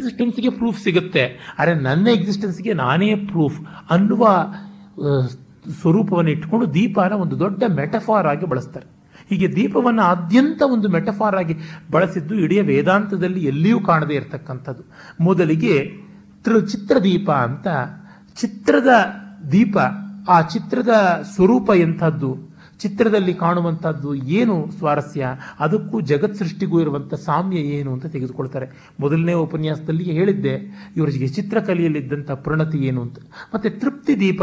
ಎಕ್ಸಿಸ್ಟೆನ್ಸ್ಗೆ proof ಸಿಗುತ್ತೆ. ಆದರೆ ನನ್ನ ಎಕ್ಸಿಸ್ಟೆನ್ಸ್ಗೆ ನಾನೇ ಪ್ರೂಫ್ ಅನ್ನುವ ಸ್ವರೂಪವನ್ನು ಇಟ್ಕೊಂಡು ದೀಪನ ಒಂದು ದೊಡ್ಡ ಮೆಟಫಾರ್ ಆಗಿ ಬಳಸ್ತಾರೆ. ಹೀಗೆ ದೀಪವನ್ನು ಆದ್ಯಂತ ಒಂದು ಮೆಟಫಾರ್ ಆಗಿ ಬಳಸಿದ್ದು ಇಡೀ ವೇದಾಂತದಲ್ಲಿ ಎಲ್ಲಿಯೂ ಕಾಣದೇ ಇರತಕ್ಕಂಥದ್ದು. ಮೊದಲಿಗೆ ತೃ- ಚಿತ್ರದೀಪ ಅಂತ ಚಿತ್ರದ ದೀಪ, ಆ ಚಿತ್ರದ ಸ್ವರೂಪ ಎಂಥದ್ದು? ಚಿತ್ರದಲ್ಲಿ ಕಾಣುವಂಥದ್ದು ಏನು ಸ್ವಾರಸ್ಯ? ಅದಕ್ಕೂ ಜಗತ್ ಸೃಷ್ಟಿಗೂ ಇರುವಂಥ ಸಾಮ್ಯ ಏನು ಅಂತ ತೆಗೆದುಕೊಳ್ತಾರೆ. ಮೊದಲನೇ ಉಪನ್ಯಾಸದಲ್ಲಿ ಹೇಳಿದ್ದೆ ಇವರಿಗೆ ಚಿತ್ರಕಲೆಯಲ್ಲಿದ್ದಂಥ ಪ್ರಣತಿ ಏನು ಅಂತ. ಮತ್ತೆ ತೃಪ್ತಿ ದೀಪ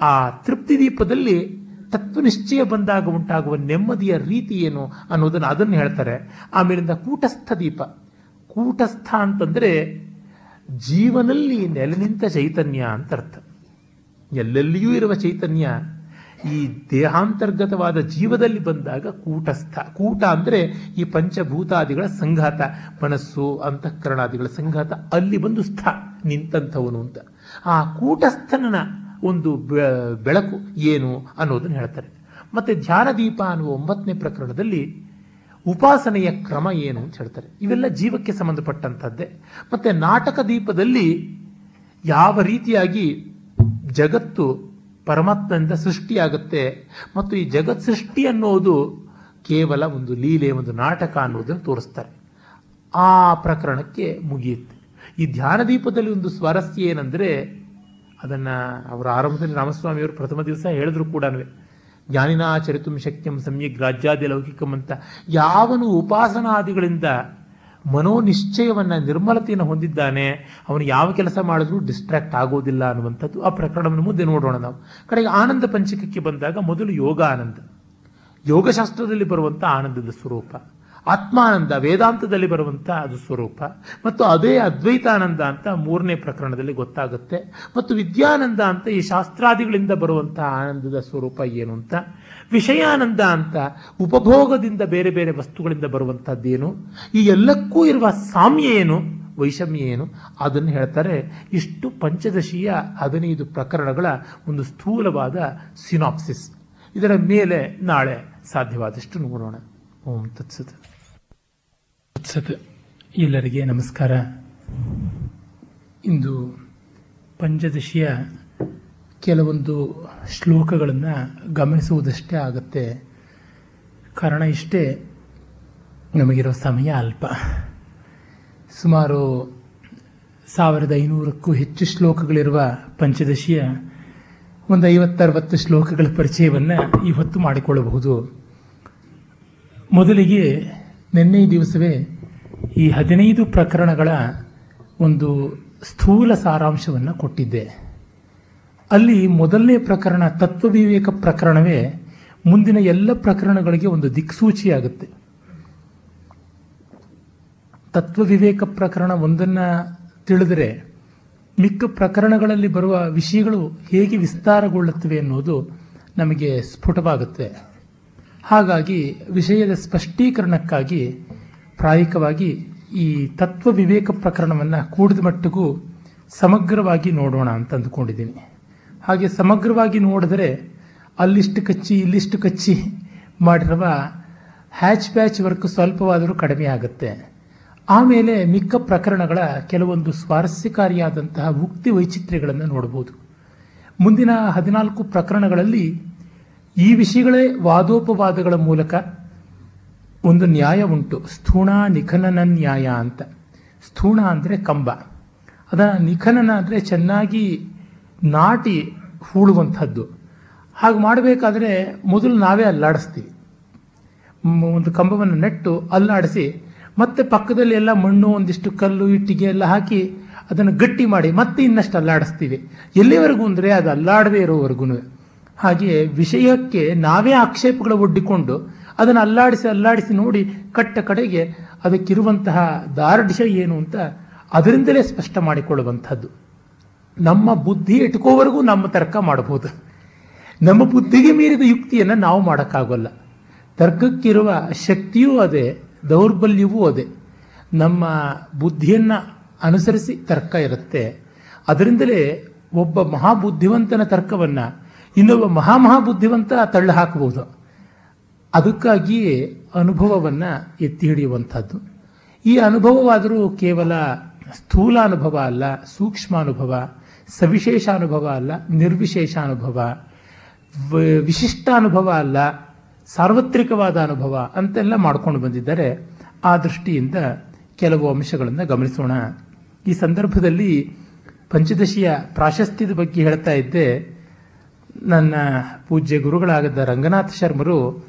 ಆ ತೃಪ್ತಿ ದೀಪದಲ್ಲಿ ತತ್ವನಿಶ್ಚಯ ಬಂದಾಗ ಉಂಟಾಗುವ ನೆಮ್ಮದಿಯ ರೀತಿ ಏನು ಅನ್ನೋದನ್ನು ಅದನ್ನು ಹೇಳ್ತಾರೆ. ಆಮೇಲಿಂದ ಕೂಟಸ್ಥ ದೀಪ. ಕೂಟಸ್ಥ ಅಂತಂದ್ರೆ ಜೀವನಲ್ಲಿ ನೆಲೆ ನಿಂತ ಚೈತನ್ಯ ಅಂತ ಅರ್ಥ. ಎಲ್ಲೆಲ್ಲಿಯೂ ಇರುವ ಚೈತನ್ಯ. ಈ ದೇಹಾಂತರ್ಗತವಾದ ಜೀವದಲ್ಲಿ ಬಂದಾಗ ಕೂಟಸ್ಥ, ಕೂಟ ಅಂದ್ರೆ ಈ ಪಂಚಭೂತಾದಿಗಳ ಸಂಘಾತ, ಮನಸ್ಸು, ಅಂತಃಕರಣಾದಿಗಳ ಸಂಘಾತ, ಅಲ್ಲಿ ಬಂದು ಸ್ಥ, ನಿಂತಂಥವನು ಅಂತ. ಆ ಕೂಟಸ್ಥನ ಒಂದು ಬೆಳಕು ಏನು ಅನ್ನೋದನ್ನು ಹೇಳ್ತಾರೆ. ಮತ್ತೆ ಧ್ಯಾನದೀಪ ಅನ್ನುವ ಒಂಬತ್ತನೇ ಪ್ರಕರಣದಲ್ಲಿ ಉಪಾಸನೆಯ ಕ್ರಮ ಏನು ಅಂತ ಹೇಳ್ತಾರೆ. ಇವೆಲ್ಲ ಜೀವಕ್ಕೆ ಸಂಬಂಧಪಟ್ಟಂಥದ್ದೇ. ಮತ್ತೆ ನಾಟಕ ದೀಪದಲ್ಲಿ ಯಾವ ರೀತಿಯಾಗಿ ಜಗತ್ತು ಪರಮಾತ್ಮನಿಂದ ಸೃಷ್ಟಿಯಾಗುತ್ತೆ. ಮತ್ತು ಈ ಜಗತ್ ಸೃಷ್ಟಿ ಅನ್ನೋದು ಕೇವಲ ಒಂದು ಲೀಲೆ, ಒಂದು ನಾಟಕ ಅನ್ನೋದನ್ನು ತೋರಿಸ್ತಾರೆ. ಆ ಪ್ರಕರಣಕ್ಕೆ ಮುಗಿಯುತ್ತೆ. ಈ ಧ್ಯಾನ ದೀಪದಲ್ಲಿ ಒಂದು ಸ್ವಾರಸ್ಯ ಏನಂದರೆ, ಅದನ್ನು ಅವರ ಆರಂಭದಲ್ಲಿ ರಾಮಸ್ವಾಮಿಯವರು ಪ್ರಥಮ ದಿವಸ ಹೇಳಿದ್ರು ಕೂಡ ಜ್ಞಾನಿನಾಚರಿತು ಶಕ್ಯಂ ಸಮ್ಯಕ್ ರಾಜ್ಯಾದಿ ಲೌಕಿಕಂ ಅಂತ. ಯಾವನು ಉಪಾಸನಾದಿಗಳಿಂದ ಮನೋನಿಶ್ಚಯವನ್ನ ನಿರ್ಮಲತೆಯನ್ನು ಹೊಂದಿದ್ದಾನೆ. ಅವನು ಯಾವ ಕೆಲಸ ಮಾಡಿದ್ರೂ ಡಿಸ್ಟ್ರಾಕ್ಟ್ ಆಗೋದಿಲ್ಲ ಅನ್ನುವಂಥದ್ದು ಆ ಪ್ರಕರಣವನ್ನು ಮುಂದೆ ನೋಡೋಣ ನಾವು. ಕಡೆಗೆ ಆನಂದ ಪಂಚಕಕ್ಕೆ ಬಂದಾಗ ಮೊದಲು ಯೋಗ ಆನಂದ. ಯೋಗಶಾಸ್ತ್ರದಲ್ಲಿ ಬರುವಂಥ ಆನಂದದ ಸ್ವರೂಪ. ಆತ್ಮಾನಂದ, ವೇದಾಂತದಲ್ಲಿ ಬರುವಂಥ ಅದು ಸ್ವರೂಪ. ಮತ್ತು ಅದೇ ಅದ್ವೈತಾನಂದ ಅಂತ ಮೂರನೇ ಪ್ರಕರಣದಲ್ಲಿ ಗೊತ್ತಾಗುತ್ತೆ. ಮತ್ತು ವಿದ್ಯಾನಂದ ಅಂತ ಈ ಶಾಸ್ತ್ರಾದಿಗಳಿಂದ ಬರುವಂಥ ಆನಂದದ ಸ್ವರೂಪ ಏನು ಅಂತ ವಿಷಯಾನಂದ ಅಂತ ಉಪಭೋಗದಿಂದ ಬೇರೆ ಬೇರೆ ವಸ್ತುಗಳಿಂದ ಬರುವಂಥದ್ದೇನು? ಈ ಎಲ್ಲಕ್ಕೂ ಇರುವ ಸಾಮ್ಯ ಏನು? ವೈಷಮ್ಯ ಏನು? ಅದನ್ನು ಹೇಳ್ತಾರೆ ಇಷ್ಟು ಪಂಚದಶಿಯ ಹದಿನೈದು ಪ್ರಕರಣಗಳ ಒಂದು ಸ್ಥೂಲವಾದ ಸಿನಾಪ್ಸಿಸ್. ಇದರ ಮೇಲೆ ನಾಳೆ ಸಾಧ್ಯವಾದಷ್ಟು ನೋಡೋಣ. ಓಂ ತತ್ಸತ್. ತತ್ಸತ್. ಎಲ್ಲರಿಗೆ ನಮಸ್ಕಾರ. ಇಂದು ಪಂಚದಶಿಯ ಕೆಲವೊಂದು ಶ್ಲೋಕಗಳನ್ನು ಗಮನಿಸುವುದಷ್ಟೇ ಆಗುತ್ತೆ. ಕಾರಣ ಇಷ್ಟೇ, ನಮಗಿರೋ ಸಮಯ ಅಲ್ಪ. ಸುಮಾರು ಸಾವಿರದ ಐನೂರಕ್ಕೂ ಹೆಚ್ಚು ಶ್ಲೋಕಗಳಿರುವ ಪಂಚದಶಿಯ ಒಂದು ಐವತ್ತರವತ್ತು ಶ್ಲೋಕಗಳ ಪರಿಚಯವನ್ನು ಇವತ್ತು ಮಾಡಿಕೊಳ್ಳಬಹುದು. ಮೊದಲಿಗೆ ನಿನ್ನೆ ದಿವಸವೇ ಈ ಹದಿನೈದು ಪ್ರಕರಣಗಳ ಒಂದು ಸ್ಥೂಲ ಸಾರಾಂಶವನ್ನು ಕೊಟ್ಟಿದ್ದೆ. ಅಲ್ಲಿ ಮೊದಲನೇ ಪ್ರಕರಣ ತತ್ವವಿವೇಕ ಪ್ರಕರಣವೇ, ಮುಂದಿನ ಎಲ್ಲ ಪ್ರಕರಣಗಳಿಗೆ ಒಂದು ದಿಕ್ಸೂಚಿಯಾಗುತ್ತೆ. ತತ್ವವಿವೇಕ ಪ್ರಕರಣ ಒಂದನ್ನ ತಿಳಿದರೆ, ಮಿಕ್ಕ ಪ್ರಕರಣಗಳಲ್ಲಿ ಬರುವ ವಿಷಯಗಳು ಹೇಗೆ ವಿಸ್ತಾರಗೊಳ್ಳುತ್ತವೆ ಅನ್ನೋದು ನಮಗೆ ಸ್ಫುಟವಾಗುತ್ತೆ. ಹಾಗಾಗಿ ವಿಷಯದ ಸ್ಪಷ್ಟೀಕರಣಕ್ಕಾಗಿ ಪ್ರಾಯಿಕವಾಗಿ ಈ ತತ್ವ ವಿವೇಕ ಪ್ರಕರಣವನ್ನು ಕೂಡಿದ ಮಟ್ಟಿಗೂ ಸಮಗ್ರವಾಗಿ ನೋಡೋಣ ಅಂತ ಅಂದುಕೊಂಡಿದ್ದೀನಿ. ಹಾಗೆ ಸಮಗ್ರವಾಗಿ ನೋಡಿದರೆ ಅಲ್ಲಿಷ್ಟು ಕಚ್ಚಿ, ಇಲ್ಲಿಷ್ಟು ಕಚ್ಚಿ ಮಾಡಿರುವ ಹ್ಯಾಚ್ ಬ್ಯಾಚ್ ವರ್ಕ್ ಸ್ವಲ್ಪವಾದರೂ ಕಡಿಮೆ ಆಗುತ್ತೆ. ಆಮೇಲೆ ಮಿಕ್ಕ ಪ್ರಕರಣಗಳ ಕೆಲವೊಂದು ಸ್ವಾರಸ್ಯಕಾರಿಯಾದಂತಹ ಉಕ್ತಿ ವೈಚಿತ್ರ್ಯಗಳನ್ನು ನೋಡಬಹುದು ಮುಂದಿನ ಹದಿನಾಲ್ಕು ಪ್ರಕರಣಗಳಲ್ಲಿ ಈ ವಿಷಯಗಳೇ ವಾದೋಪವಾದಗಳ ಮೂಲಕ ಒಂದು ನ್ಯಾಯ ಉಂಟು. ಸ್ಥೂಣ ನಿಖನನ ನ್ಯಾಯ ಅಂತ. ಸ್ಥೂಣ ಅಂದರೆ ಕಂಬ. ಅದ ನಿಖನನ ಅಂದರೆ ಚೆನ್ನಾಗಿ ನಾಟಿ ಹೂಳುವಂಥದ್ದು. ಹಾಗೆ ಮಾಡಬೇಕಾದ್ರೆ ಮೊದಲು ನಾವೇ ಅಲ್ಲಾಡಿಸ್ತೀವಿ. ಒಂದು ಕಂಬವನ್ನು ನೆಟ್ಟು ಅಲ್ಲಾಡಿಸಿ ಮತ್ತೆ ಪಕ್ಕದಲ್ಲಿ ಎಲ್ಲ ಮಣ್ಣು, ಒಂದಿಷ್ಟು ಕಲ್ಲು, ಇಟ್ಟಿಗೆ ಎಲ್ಲ ಹಾಕಿ ಅದನ್ನು ಗಟ್ಟಿ ಮಾಡಿ ಮತ್ತೆ ಇನ್ನಷ್ಟು ಅಲ್ಲಾಡಿಸ್ತೀವಿ. ಎಲ್ಲಿವರೆಗೂ ಅಂದರೆ ಅದು ಅಲ್ಲಾಡದೇ ಇರೋವರೆಗೂ. ಹಾಗೆ ವಿಷಯಕ್ಕೆ ನಾವೇ ಆಕ್ಷೇಪಗಳು ಒಡ್ಡಿಕೊಂಡು ಅದನ್ನು ಅಲ್ಲಾಡಿಸಿ ಅಲ್ಲಾಡಿಸಿ ನೋಡಿ ಕಟ್ಟ ಕಡೆಗೆ ಅದಕ್ಕಿರುವಂತಹ ದಾರ್ಢ್ಯ ಏನು ಅಂತ ಅದರಿಂದಲೇ ಸ್ಪಷ್ಟ ಮಾಡಿಕೊಳ್ಳುವಂಥದ್ದು. ನಮ್ಮ ಬುದ್ಧಿ ಇಟ್ಕೋವರೆಗೂ ನಮ್ಮ ತರ್ಕ ಮಾಡಬಹುದು. ನಮ್ಮ ಬುದ್ಧಿಗೆ ಮೀರಿದ ಯುಕ್ತಿಯನ್ನು ನಾವು ಮಾಡೋಕ್ಕಾಗಲ್ಲ. ತರ್ಕಕ್ಕಿರುವ ಶಕ್ತಿಯೂ ಅದೇ, ದೌರ್ಬಲ್ಯವೂ ಅದೇ. ನಮ್ಮ ಬುದ್ಧಿಯನ್ನು ಅನುಸರಿಸಿ ತರ್ಕ ಇರುತ್ತೆ. ಅದರಿಂದಲೇ ಒಬ್ಬ ಮಹಾಬುದ್ಧಿವಂತನ ತರ್ಕವನ್ನು ಇನ್ನೊಬ್ಬ ಮಹಾಮಹಾಬುದ್ಧಿವಂತ ತಳ್ಳು ಹಾಕಬಹುದು. ಅದಕ್ಕಾಗಿಯೇ ಅನುಭವವನ್ನು ಎತ್ತಿ ಹಿಡಿಯುವಂಥದ್ದು. ಈ ಅನುಭವವಾದರೂ ಕೇವಲ ಸ್ಥೂಲ ಅನುಭವ ಅಲ್ಲ, ಸೂಕ್ಷ್ಮ ಅನುಭವ. ಸವಿಶೇಷ ಅನುಭವ ಅಲ್ಲ ನಿರ್ವಿಶೇಷ ಅನುಭವ ವಿಶಿಷ್ಟ ಅನುಭವ ಅಲ್ಲ, ಸಾರ್ವತ್ರಿಕವಾದ ಅನುಭವ ಅಂತೆಲ್ಲ ಮಾಡ್ಕೊಂಡು ಬಂದಿದ್ದಾರೆ. ಆ ದೃಷ್ಟಿಯಿಂದ ಕೆಲವು ಅಂಶಗಳನ್ನು ಗಮನಿಸೋಣ. ಈ ಸಂದರ್ಭದಲ್ಲಿ ಪಂಚದಶಿಯ ಪ್ರಾಶಸ್ತ್ಯದ ಬಗ್ಗೆ ಹೇಳ್ತಾ ಇದ್ದೆ. ನನ್ನ ಪೂಜ್ಯ ಗುರುಗಳಾಗದ ರಂಗನಾಥ ಶರ್ಮರು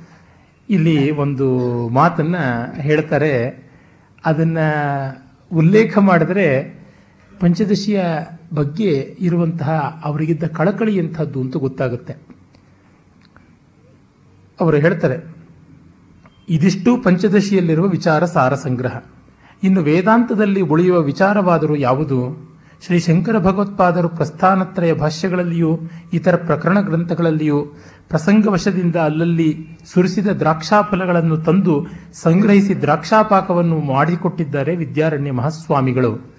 ಇಲ್ಲಿ ಒಂದು ಮಾತನ್ನ ಹೇಳ್ತಾರೆ. ಅದನ್ನ ಉಲ್ಲೇಖ ಮಾಡಿದ್ರೆ ಪಂಚದಶಿಯ ಬಗ್ಗೆ ಇರುವಂತಹ ಅವರಿಗಿದ್ದ ಕಳಕಳಿ ಎಂಥದ್ದು ಅಂತ ಗೊತ್ತಾಗುತ್ತೆ. ಅವರು ಹೇಳ್ತಾರೆ, ಇದಿಷ್ಟು ಪಂಚದಶಿಯಲ್ಲಿರುವ ವಿಚಾರ ಸಾರ ಸಂಗ್ರಹ. ಇನ್ನು ವೇದಾಂತದಲ್ಲಿ ಉಳಿಯುವ ವಿಚಾರವಾದರೂ ಯಾವುದು? ಶ್ರೀ ಶಂಕರ ಭಗವತ್ಪಾದರು ಪ್ರಸ್ಥಾನತ್ರಯ ಭಾಷ್ಯಗಳಲ್ಲಿಯೂ, ಇತರ ಪ್ರಕರಣ ಗ್ರಂಥಗಳಲ್ಲಿಯೂ, ಪ್ರಸಂಗವಶದಿಂದ ಅಲ್ಲಲ್ಲಿ ಸುರಿಸಿದ ದ್ರಾಕ್ಷಾಫಲಗಳನ್ನು ತಂದು ಸಂಗ್ರಹಿಸಿ ದ್ರಾಕ್ಷಾಪಾಕವನ್ನು ಮಾಡಿಕೊಟ್ಟಿದ್ದಾರೆ ವಿದ್ಯಾರಣ್ಯ ಮಹಾಸ್ವಾಮಿಗಳು.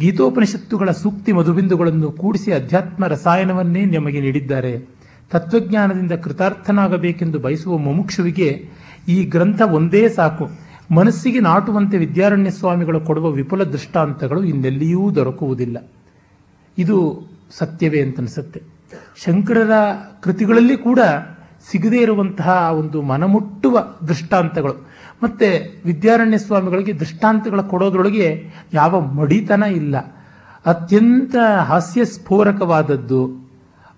ಗೀತೋಪನಿಷತ್ತುಗಳ ಸೂಕ್ತಿ ಮಧುಬಿಂದುಗಳನ್ನು ಕೂಡಿಸಿ ಅಧ್ಯಾತ್ಮ ರಸಾಯನವನ್ನೇ ನಮಗೆ ನೀಡಿದ್ದಾರೆ. ತತ್ವಜ್ಞಾನದಿಂದ ಕೃತಾರ್ಥನಾಗಬೇಕೆಂದು ಬಯಸುವ ಮುಮುಕ್ಷುವಿಗೆ ಈ ಗ್ರಂಥ ಒಂದೇ ಸಾಕು. ಮನಸ್ಸಿಗೆ ನಾಟುವಂತೆ ವಿದ್ಯಾರಣ್ಯ ಸ್ವಾಮಿಗಳು ಕೊಡುವ ವಿಪುಲ ದೃಷ್ಟಾಂತಗಳು ಇನ್ನೆಲ್ಲಿಯೂ ದೊರಕುವುದಿಲ್ಲ. ಇದು ಸತ್ಯವೇ ಅಂತನಿಸುತ್ತೆ. ಶಂಕರರ ಕೃತಿಗಳಲ್ಲಿ ಕೂಡ ಸಿಗದೇ ಇರುವಂತಹ ಒಂದು ಮನಮುಟ್ಟುವ ದೃಷ್ಟಾಂತಗಳು ಮತ್ತೆ ವಿದ್ಯಾರಣ್ಯ ಸ್ವಾಮಿಗಳಿಗೆ ದೃಷ್ಟಾಂತಗಳ ಕೊಡೋದ್ರೊಳಗೆ ಯಾವ ಮಡಿತನ ಇಲ್ಲ. ಅತ್ಯಂತ ಹಾಸ್ಯಸ್ಫೋರಕವಾದದ್ದು,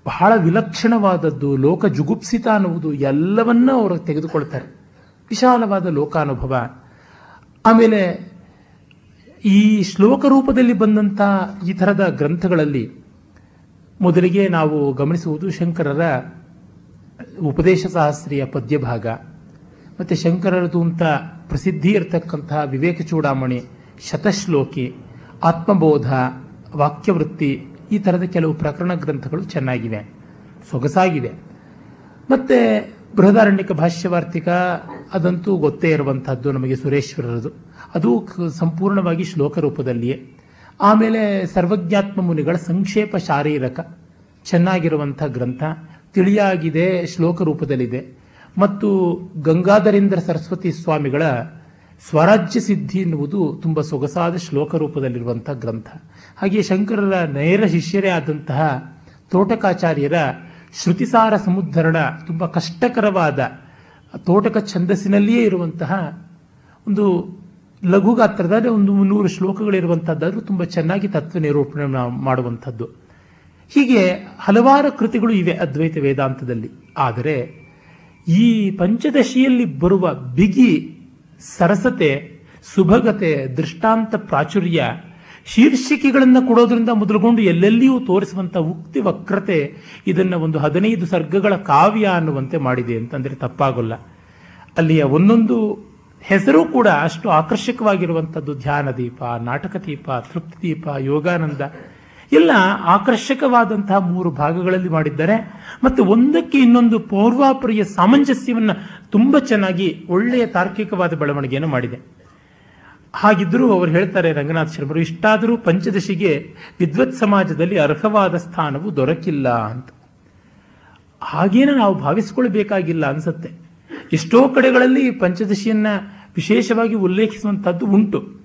ಬಹಳ ವಿಲಕ್ಷಣವಾದದ್ದು, ಲೋಕ ಜುಗುಪ್ಸಿತ ಅನ್ನುವುದು ಎಲ್ಲವನ್ನೂ ಅವರು ತೆಗೆದುಕೊಳ್ತಾರೆ. ವಿಶಾಲವಾದ ಲೋಕಾನುಭವ. ಆಮೇಲೆ ಈ ಶ್ಲೋಕ ರೂಪದಲ್ಲಿ ಬಂದಂಥ ಈ ಥರದ ಗ್ರಂಥಗಳಲ್ಲಿ ಮೊದಲಿಗೆ ನಾವು ಗಮನಿಸುವುದು ಶಂಕರರ ಉಪದೇಶ ಸಹಸ್ರಿಯ ಪದ್ಯಭಾಗ. ಮತ್ತು ಶಂಕರರದು ಅಂತ ಪ್ರಸಿದ್ಧಿ ಇರತಕ್ಕಂತಹ ವಿವೇಕ ಚೂಡಾಮಣಿ, ಶತಶ್ಲೋಕಿ, ಆತ್ಮಬೋಧ, ವಾಕ್ಯವೃತ್ತಿ ಈ ಥರದ ಕೆಲವು ಪ್ರಕರಣ ಗ್ರಂಥಗಳು ಚೆನ್ನಾಗಿವೆ, ಸೊಗಸಾಗಿವೆ. ಮತ್ತೆ ಬೃಹದಾರಣ್ಯಕ ಭಾಷ್ಯವಾರ್ತಿಕ ಅದಂತೂ ಗೊತ್ತೇ ಇರುವಂತಹದ್ದು ನಮಗೆ ಸುರೇಶ್ವರರದು. ಅದು ಸಂಪೂರ್ಣವಾಗಿ ಶ್ಲೋಕ ರೂಪದಲ್ಲಿಯೇ. ಆಮೇಲೆ ಸರ್ವಜ್ಞಾತ್ಮ ಮುನಿಗಳ ಸಂಕ್ಷೇಪ ಶಾರೀರಕ ಚೆನ್ನಾಗಿರುವಂಥ ಗ್ರಂಥ ತಿಳಿಯಾಗಿದೆ, ಶ್ಲೋಕ ರೂಪದಲ್ಲಿದೆ. ಮತ್ತು ಗಂಗಾಧರೇಂದ್ರ ಸರಸ್ವತಿ ಸ್ವಾಮಿಗಳ ಸ್ವರಾಜ್ಯ ಸಿದ್ಧಿ ಎನ್ನುವುದು ತುಂಬ ಸೊಗಸಾದ ಶ್ಲೋಕ ರೂಪದಲ್ಲಿರುವಂತಹ ಗ್ರಂಥ. ಹಾಗೆ ಶಂಕರರ ನೇರ ಶಿಷ್ಯರೇ ಆದಂತಹ ತೋಟಕಾಚಾರ್ಯರ ಶ್ರುತಿಸಾರ ಸಮುದ್ಧರಣ ತುಂಬ ಕಷ್ಟಕರವಾದ ತೋಟಕ ಛಂದಸ್ಸಿನಲ್ಲಿಯೇ ಇರುವಂತಹ ಒಂದು ಲಘು ಗಾತ್ರದ ಒಂದು ಮುನ್ನೂರು ಶ್ಲೋಕಗಳಿರುವಂಥದ್ದಾದರೂ ತುಂಬ ಚೆನ್ನಾಗಿ ತತ್ವ ನಿರೂಪಣೆ ಮಾಡುವಂಥದ್ದು. ಹೀಗೆ ಹಲವಾರು ಕೃತಿಗಳು ಇವೆ ಅದ್ವೈತ ವೇದಾಂತದಲ್ಲಿ. ಆದರೆ ಈ ಪಂಚದಶಿಯಲ್ಲಿ ಬರುವ ಬಿಗಿ ಸರಸತೆ, ಸುಭಗತೆ, ದೃಷ್ಟಾಂತ ಪ್ರಾಚುರ್ಯ, ಶೀರ್ಷಿಕೆಗಳನ್ನು ಕೊಡೋದ್ರಿಂದ ಮೊದಲುಗೊಂಡು ಎಲ್ಲೆಲ್ಲಿಯೂ ತೋರಿಸುವಂತ ಉಕ್ತಿ ವಕ್ರತೆ ಇದನ್ನ ಒಂದು ಹದಿನೈದು ಸರ್ಗಗಳ ಕಾವ್ಯ ಅನ್ನುವಂತೆ ಮಾಡಿದೆ ಅಂತಂದ್ರೆ ತಪ್ಪಾಗಲ್ಲ. ಅಲ್ಲಿಯ ಒಂದೊಂದು ಹೆಸರು ಕೂಡ ಅಷ್ಟು ಆಕರ್ಷಕವಾಗಿರುವಂಥದ್ದು ಧ್ಯಾನ ದೀಪ ನಾಟಕ ದೀಪ ತೃಪ್ತಿ ದೀಪ ಯೋಗಾನಂದ. ಎಲ್ಲ ಆಕರ್ಷಕವಾದಂತಹ ಮೂರು ಭಾಗಗಳಲ್ಲಿ ಮಾಡಿದ್ದಾರೆ. ಮತ್ತು ಒಂದಕ್ಕೆ ಇನ್ನೊಂದು ಪೂರ್ವಾಪರಿಯ ಸಾಮಂಜಸ್ಯವನ್ನು ತುಂಬ ಚೆನ್ನಾಗಿ ಒಳ್ಳೆಯ ತಾರ್ಕಿಕವಾದ ಬೆಳವಣಿಗೆಯನ್ನು ಮಾಡಿದೆ. ಹಾಗಿದ್ದರೂ ಅವರು ಹೇಳ್ತಾರೆ, ರಂಗನಾಥ ಶರ್ಮರು, ಇಷ್ಟಾದರೂ ಪಂಚದಶಿಗೆ ವಿದ್ವತ್ ಸಮಾಜದಲ್ಲಿ ಅರ್ಹವಾದ ಸ್ಥಾನವು ದೊರಕಿಲ್ಲ ಅಂತ. ಹಾಗೇನು ನಾವು ಭಾವಿಸಿಕೊಳ್ಬೇಕಾಗಿಲ್ಲ ಅನ್ಸುತ್ತೆ. ಎಷ್ಟೋ ಕಡೆಗಳಲ್ಲಿ ಪಂಚದಶಿಯನ್ನ ವಿಶೇಷವಾಗಿ ಉಲ್ಲೇಖಿಸುವಂಥದ್ದು ಉಂಟು.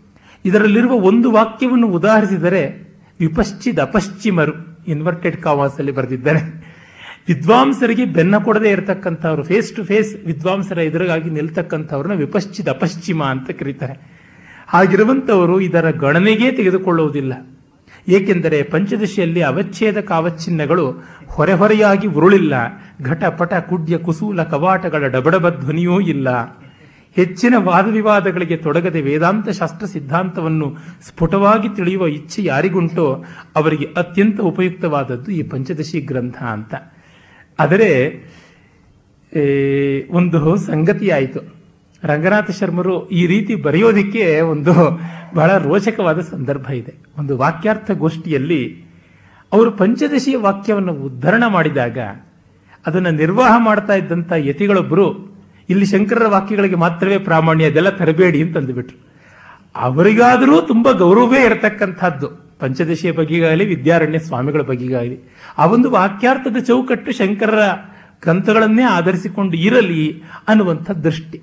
ಇದರಲ್ಲಿರುವ ಒಂದು ವಾಕ್ಯವನ್ನು ಉದಾಹರಿಸಿದರೆ ವಿಪಶ್ಚಿದ ಅಪಶ್ಚಿಮರು ಇನ್ವರ್ಟೆಡ್ ಕಾವಾಸ್ ಅಲ್ಲಿ ಬರೆದಿದ್ದಾರೆ. ವಿದ್ವಾಂಸರಿಗೆ ಬೆನ್ನ ಕೊಡದೇ ಇರತಕ್ಕಂಥವ್ರು ಫೇಸ್ ಟು ಫೇಸ್ ವಿದ್ವಾಂಸರ ಎದುರಾಗಿ ನಿಲ್ತಕ್ಕಂಥವ್ರನ್ನ ವಿಪಶ್ಚಿದ ಅಪಶ್ಚಿಮ ಅಂತ ಕರೀತಾರೆ. ಹಾಗಿರುವಂತವರು ಇದರ ಗಣನೆಗೆ ತೆಗೆದುಕೊಳ್ಳುವುದಿಲ್ಲ. ಏಕೆಂದರೆ ಪಂಚದಶಿಯಲ್ಲಿ ಅವಚ್ಛೇದ ಕಾವಚ್ಛಿನ್ನಗಳು ಹೊರೆ ಹೊರೆಯಾಗಿ ಉರುಳಿಲ್ಲ. ಘಟ ಪಟ ಕುಡ್ಯ, ಕುಸೂಲ, ಕವಾಟಗಳ ಡಬಡಬ ಧ್ವನಿಯೂ ಇಲ್ಲ. ಹೆಚ್ಚಿನ ವಾದ ವಿವಾದಗಳಿಗೆ ತೊಡಗದೆ ವೇದಾಂತ ಶಾಸ್ತ್ರ ಸಿದ್ಧಾಂತವನ್ನು ಸ್ಫುಟವಾಗಿ ತಿಳಿಯುವ ಇಚ್ಛೆ ಯಾರಿಗುಂಟೋ ಅವರಿಗೆ ಅತ್ಯಂತ ಉಪಯುಕ್ತವಾದದ್ದು ಈ ಪಂಚದಶಿ ಗ್ರಂಥ ಅಂತ. ಆದರೆ ಒಂದು ಸಂಗತಿಯಾಯಿತು ರಂಗನಾಥ ಶರ್ಮರು ಈ ರೀತಿ ಬರೆಯೋದಿಕ್ಕೆ ಒಂದು ಬಹಳ ರೋಚಕವಾದ ಸಂದರ್ಭ ಇದೆ. ಒಂದು ವಾಕ್ಯಾರ್ಥ ಗೋಷ್ಠಿಯಲ್ಲಿ ಅವರು ಪಂಚದಶಿಯ ವಾಕ್ಯವನ್ನು ಉದ್ಧರಣ ಮಾಡಿದಾಗ ಅದನ್ನು ನಿರ್ವಾಹ ಮಾಡ್ತಾ ಇದ್ದಂಥ ಯತಿಗಳೊಬ್ಬರು ಇಲ್ಲಿ ಶಂಕರರ ವಾಕ್ಯಗಳಿಗೆ ಮಾತ್ರವೇ ಪ್ರಾಮಾಣ್ಯ, ಅದೆಲ್ಲ ತರಬೇಡಿ ಅಂತ ಅಂದುಬಿಟ್ರು. ಅವರಿಗಾದರೂ ತುಂಬಾ ಗೌರವವೇ ಇರತಕ್ಕಂಥದ್ದು. ಪಂಚದಶಿಯ ಬಗೆಗಾಗಲಿ, ವಿದ್ಯಾರಣ್ಯ ಸ್ವಾಮಿಗಳ ಬಗೆಗಾಗಲಿ. ಆ ಒಂದು ವಾಕ್ಯಾರ್ಥದ ಚೌಕಟ್ಟು ಶಂಕರರ ಗ್ರಂಥಗಳನ್ನೇ ಆಧರಿಸಿಕೊಂಡು ಇರಲಿ ಅನ್ನುವಂಥ ದೃಷ್ಟಿ.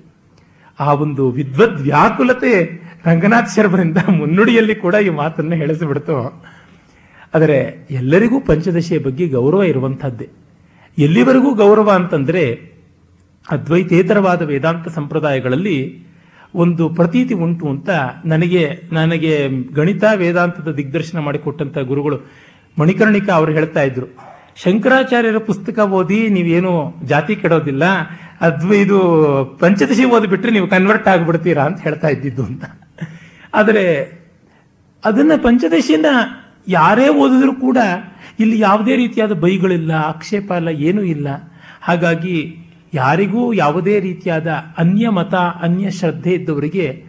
ಆ ಒಂದು ವಿದ್ವದ್ ವ್ಯಾಕುಲತೆ ರಂಗನಾಥ್ ಶರ್ಮರಿಂದ ಮುನ್ನುಡಿಯಲ್ಲಿ ಕೂಡ ಈ ಮಾತನ್ನು ಹೇಳಿಸಿಬಿಡ್ತು. ಆದರೆ ಎಲ್ಲರಿಗೂ ಪಂಚದಶಿಯ ಬಗ್ಗೆ ಗೌರವ ಇರುವಂಥದ್ದೇ. ಎಲ್ಲಿವರೆಗೂ ಗೌರವ ಅಂತಂದ್ರೆ ಅದ್ವೈತೇತರವಾದ ವೇದಾಂತ ಸಂಪ್ರದಾಯಗಳಲ್ಲಿ ಒಂದು ಪ್ರತೀತಿ ಉಂಟು ಅಂತ ನನಗೆ ನನಗೆ ಗಣಿತ ವೇದಾಂತದ ದಿಗ್ದರ್ಶನ ಮಾಡಿಕೊಟ್ಟಂತ ಗುರುಗಳು ಮಣಿಕರ್ಣಿಕ ಅವರು ಹೇಳ್ತಾ ಇದ್ರು, ಶಂಕರಾಚಾರ್ಯರ ಪುಸ್ತಕ ಓದಿ ನೀವೇನು ಜಾತಿ ಕೆಡೋದಿಲ್ಲ, ಅದ್ವ ಇದು ಪಂಚದಶಿ ಓದಿಬಿಟ್ರೆ ನೀವು ಕನ್ವರ್ಟ್ ಆಗಿಬಿಡ್ತೀರಾ ಅಂತ ಹೇಳ್ತಾ ಇದ್ದಿದ್ದು ಅಂತ. ಆದರೆ ಅದನ್ನ ಪಂಚದಶಿನ ಯಾರೇ ಓದಿದ್ರು ಕೂಡ ಇಲ್ಲಿ ಯಾವುದೇ ರೀತಿಯಾದ ಬೈಗಳಿಲ್ಲ, ಆಕ್ಷೇಪ ಇಲ್ಲ, ಏನೂ ಇಲ್ಲ. ಹಾಗಾಗಿ ಯಾರಿಗೂ ಯಾವುದೇ ರೀತಿಯಾದ ಅನ್ಯ ಮತ, ಅನ್ಯ ಶ್ರದ್ಧೆ ಇದ್ದವರಿಗೆ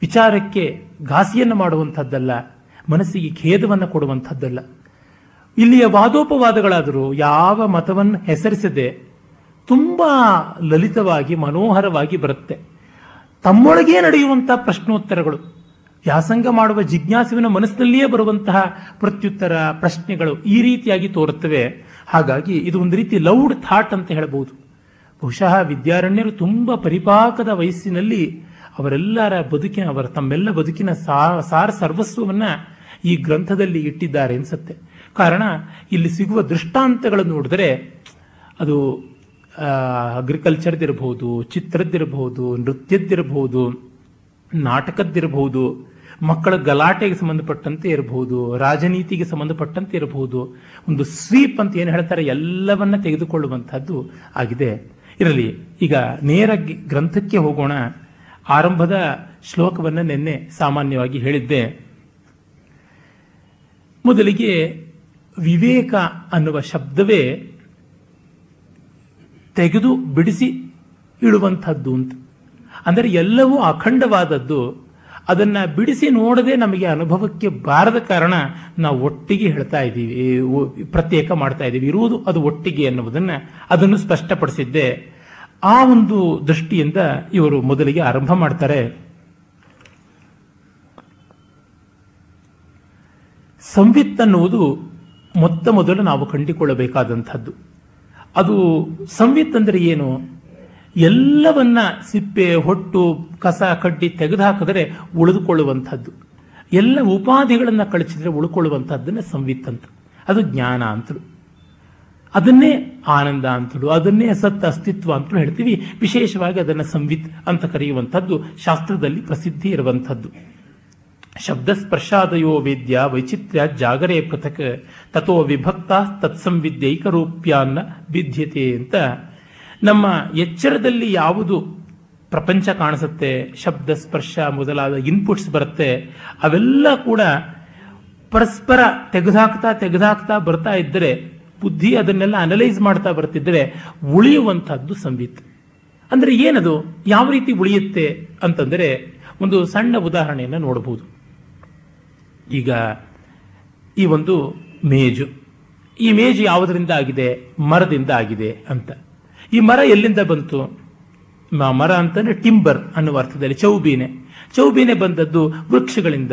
ವಿಚಾರಕ್ಕೆ ಘಾಸಿಯನ್ನು ಮಾಡುವಂಥದ್ದಲ್ಲ, ಮನಸ್ಸಿಗೆ ಖೇದವನ್ನು ಕೊಡುವಂಥದ್ದಲ್ಲ. ಇಲ್ಲಿಯ ವಾದೋಪವಾದಗಳಾದರೂ ಯಾವ ಮತವನ್ನು ಹೆಸರಿಸದೆ ತುಂಬ ಲಲಿತವಾಗಿ, ಮನೋಹರವಾಗಿ ಬರುತ್ತೆ. ತಮ್ಮೊಳಗೇ ನಡೆಯುವಂಥ ಪ್ರಶ್ನೋತ್ತರಗಳು, ವ್ಯಾಸಂಗ ಮಾಡುವ ಜಿಜ್ಞಾಸುವಿನ ಮನಸ್ಸಿನಲ್ಲಿಯೇ ಬರುವಂತಹ ಪ್ರತ್ಯುತ್ತರ, ಪ್ರಶ್ನೆಗಳು ಈ ರೀತಿಯಾಗಿ ತೋರುತ್ತವೆ. ಹಾಗಾಗಿ ಇದು ಒಂದು ರೀತಿ ಲೌಡ್ ಥಾಟ್ ಅಂತ ಹೇಳಬಹುದು. ಬಹುಶಃ ವಿದ್ಯಾರಣ್ಯರು ತುಂಬಾ ಪರಿಪಾಕದ ವಯಸ್ಸಿನಲ್ಲಿ ಅವರೆಲ್ಲರ ಬದುಕಿನ, ಅವರ ತಮ್ಮೆಲ್ಲ ಬದುಕಿನ ಸಾರ ಸರ್ವಸ್ವವನ್ನ ಈ ಗ್ರಂಥದಲ್ಲಿ ಇಟ್ಟಿದ್ದಾರೆ ಅನ್ಸುತ್ತೆ. ಕಾರಣ, ಇಲ್ಲಿ ಸಿಗುವ ದೃಷ್ಟಾಂತಗಳನ್ನು ನೋಡಿದ್ರೆ ಅದು ಅಗ್ರಿಕಲ್ಚರ್ದಿರಬಹುದು, ಚಿತ್ರದ್ದಿರಬಹುದು, ನೃತ್ಯದ್ದಿರಬಹುದು, ನಾಟಕದ್ದಿರಬಹುದು, ಮಕ್ಕಳ ಗಲಾಟೆಗೆ ಸಂಬಂಧಪಟ್ಟಂತೆ ಇರಬಹುದು, ರಾಜನೀತಿಗೆ ಸಂಬಂಧಪಟ್ಟಂತೆ ಇರಬಹುದು, ಒಂದು ಸ್ವೀಪ್ ಅಂತ ಏನು ಹೇಳ್ತಾರೆ ಎಲ್ಲವನ್ನ ತೆಗೆದುಕೊಳ್ಳುವಂತಹದ್ದು ಆಗಿದೆ. ಇರಲಿ. ಈಗ ನೇರ ಗ್ರಂಥಕ್ಕೆ ಹೋಗೋಣ. ಆರಂಭದ ಶ್ಲೋಕವನ್ನು ನಿನ್ನೆ ಸಾಮಾನ್ಯವಾಗಿ ಹೇಳಿದ್ದೆ. ಮೊದಲಿಗೆ ವಿವೇಕ ಅನ್ನುವ ಶಬ್ದವೇ ತೆಗೆದು ಬಿಡಿಸಿ ಇಡುವಂಥದ್ದು ಅಂತ. ಅಂದರೆ ಎಲ್ಲವೂ ಅಖಂಡವಾದದ್ದು ಅದನ್ನ ಬಿಡಿಸಿ ನೋಡದೆ ನಮಗೆ ಅನುಭವಕ್ಕೆ ಬಾರದ ಕಾರಣ ನಾವು ಒಟ್ಟಿಗೆ ಹೇಳ್ತಾ ಇದ್ದೀವಿ ಪ್ರತ್ಯೇಕ ಮಾಡ್ತಾ ಇದ್ದೀವಿ. ಇರುವುದು ಅದು ಒಟ್ಟಿಗೆ ಅನ್ನುವುದನ್ನ ಅದನ್ನು ಸ್ಪಷ್ಟಪಡಿಸಿದ್ದೆ. ಆ ಒಂದು ದೃಷ್ಟಿಯಿಂದ ಇವರು ಮೊದಲಿಗೆ ಆರಂಭ ಮಾಡ್ತಾರೆ. ಸಂವಿತ್ ಅನ್ನುವುದು ಮೊತ್ತ ಮೊದಲು ನಾವು ಕಂಡುಕೊಳ್ಳಬೇಕಾದಂಥದ್ದು. ಅದು ಸಂವಿತ್ ಅಂದರೆ ಏನು? ಎಲ್ಲವನ್ನ ಸಿಪ್ಪೆ, ಹೊಟ್ಟು, ಕಸ, ಕಡ್ಡಿ ತೆಗೆದುಹಾಕಿದರೆ ಉಳಿದುಕೊಳ್ಳುವಂಥದ್ದು. ಎಲ್ಲ ಉಪಾಧಿಗಳನ್ನು ಕಳಿಸಿದ್ರೆ ಉಳ್ಕೊಳ್ಳುವಂಥದ್ದನ್ನೇ ಸಂವಿತ್ ಅಂತ. ಅದು ಜ್ಞಾನ ಅಂತಲು ಅದನ್ನೇ ಆನಂದ ಅಂತಲೂ ಅದನ್ನೇ ಸತ್ ಅಸ್ತಿತ್ವ ಅಂತಲೂ ಹೇಳ್ತೀವಿ. ವಿಶೇಷವಾಗಿ ಅದನ್ನು ಸಂವಿತ್ ಅಂತ ಕರೆಯುವಂಥದ್ದು ಶಾಸ್ತ್ರದಲ್ಲಿ ಪ್ರಸಿದ್ಧಿ ಇರುವಂಥದ್ದು. ಶಬ್ದ ಸ್ಪರ್ಶಾದಯೋ ವೇದ್ಯ ವೈಚಿತ್ರ್ಯ ಜಾಗರೇ ಪೃಥಕ್ ತಥೋ ವಿಭಕ್ತ ತತ್ಸಂವಿದ್ಯೈಕ ರೂಪ್ಯಾನ್ನ ವಿದ್ಯತೆ ಅಂತ ನಮ್ಮ ಎಚ್ಚರದಲ್ಲಿ ಯಾವುದು ಪ್ರಪಂಚ ಕಾಣಿಸುತ್ತೆ, ಶಬ್ದ ಸ್ಪರ್ಶ ಮೊದಲಾದ ಇನ್ಪುಟ್ಸ್ ಬರುತ್ತೆ, ಅವೆಲ್ಲ ಕೂಡ ಪರಸ್ಪರ ತೆಗೆದಾಕ್ತಾ ತೆಗೆದಾಕ್ತಾ ಬರ್ತಾ ಇದ್ದರೆ, ಬುದ್ಧಿ ಅದನ್ನೆಲ್ಲ ಅನಲೈಸ್ ಮಾಡ್ತಾ ಬರ್ತಿದ್ರೆ ಉಳಿಯುವಂತಹದ್ದು ಸಂವಿತ್. ಅಂದ್ರೆ ಏನದು? ಯಾವ ರೀತಿ ಉಳಿಯುತ್ತೆ ಅಂತಂದ್ರೆ, ಒಂದು ಸಣ್ಣ ಉದಾಹರಣೆಯನ್ನು ನೋಡಬಹುದು ಈಗ ಈ ಒಂದು ಮೇಜು. ಈ ಮೇಜು ಯಾವುದರಿಂದ ಆಗಿದೆ? ಮರದಿಂದ ಆಗಿದೆ ಅಂತ. ಈ ಮರ ಎಲ್ಲಿಂದ ಬಂತು? ಮರ ಅಂತಂದ್ರೆ ಟಿಂಬರ್ ಅನ್ನುವ ಅರ್ಥದಲ್ಲಿ ಚೌಬೀನೆ. ಚೌಬೀನೆ ಬಂದದ್ದು ವೃಕ್ಷಗಳಿಂದ.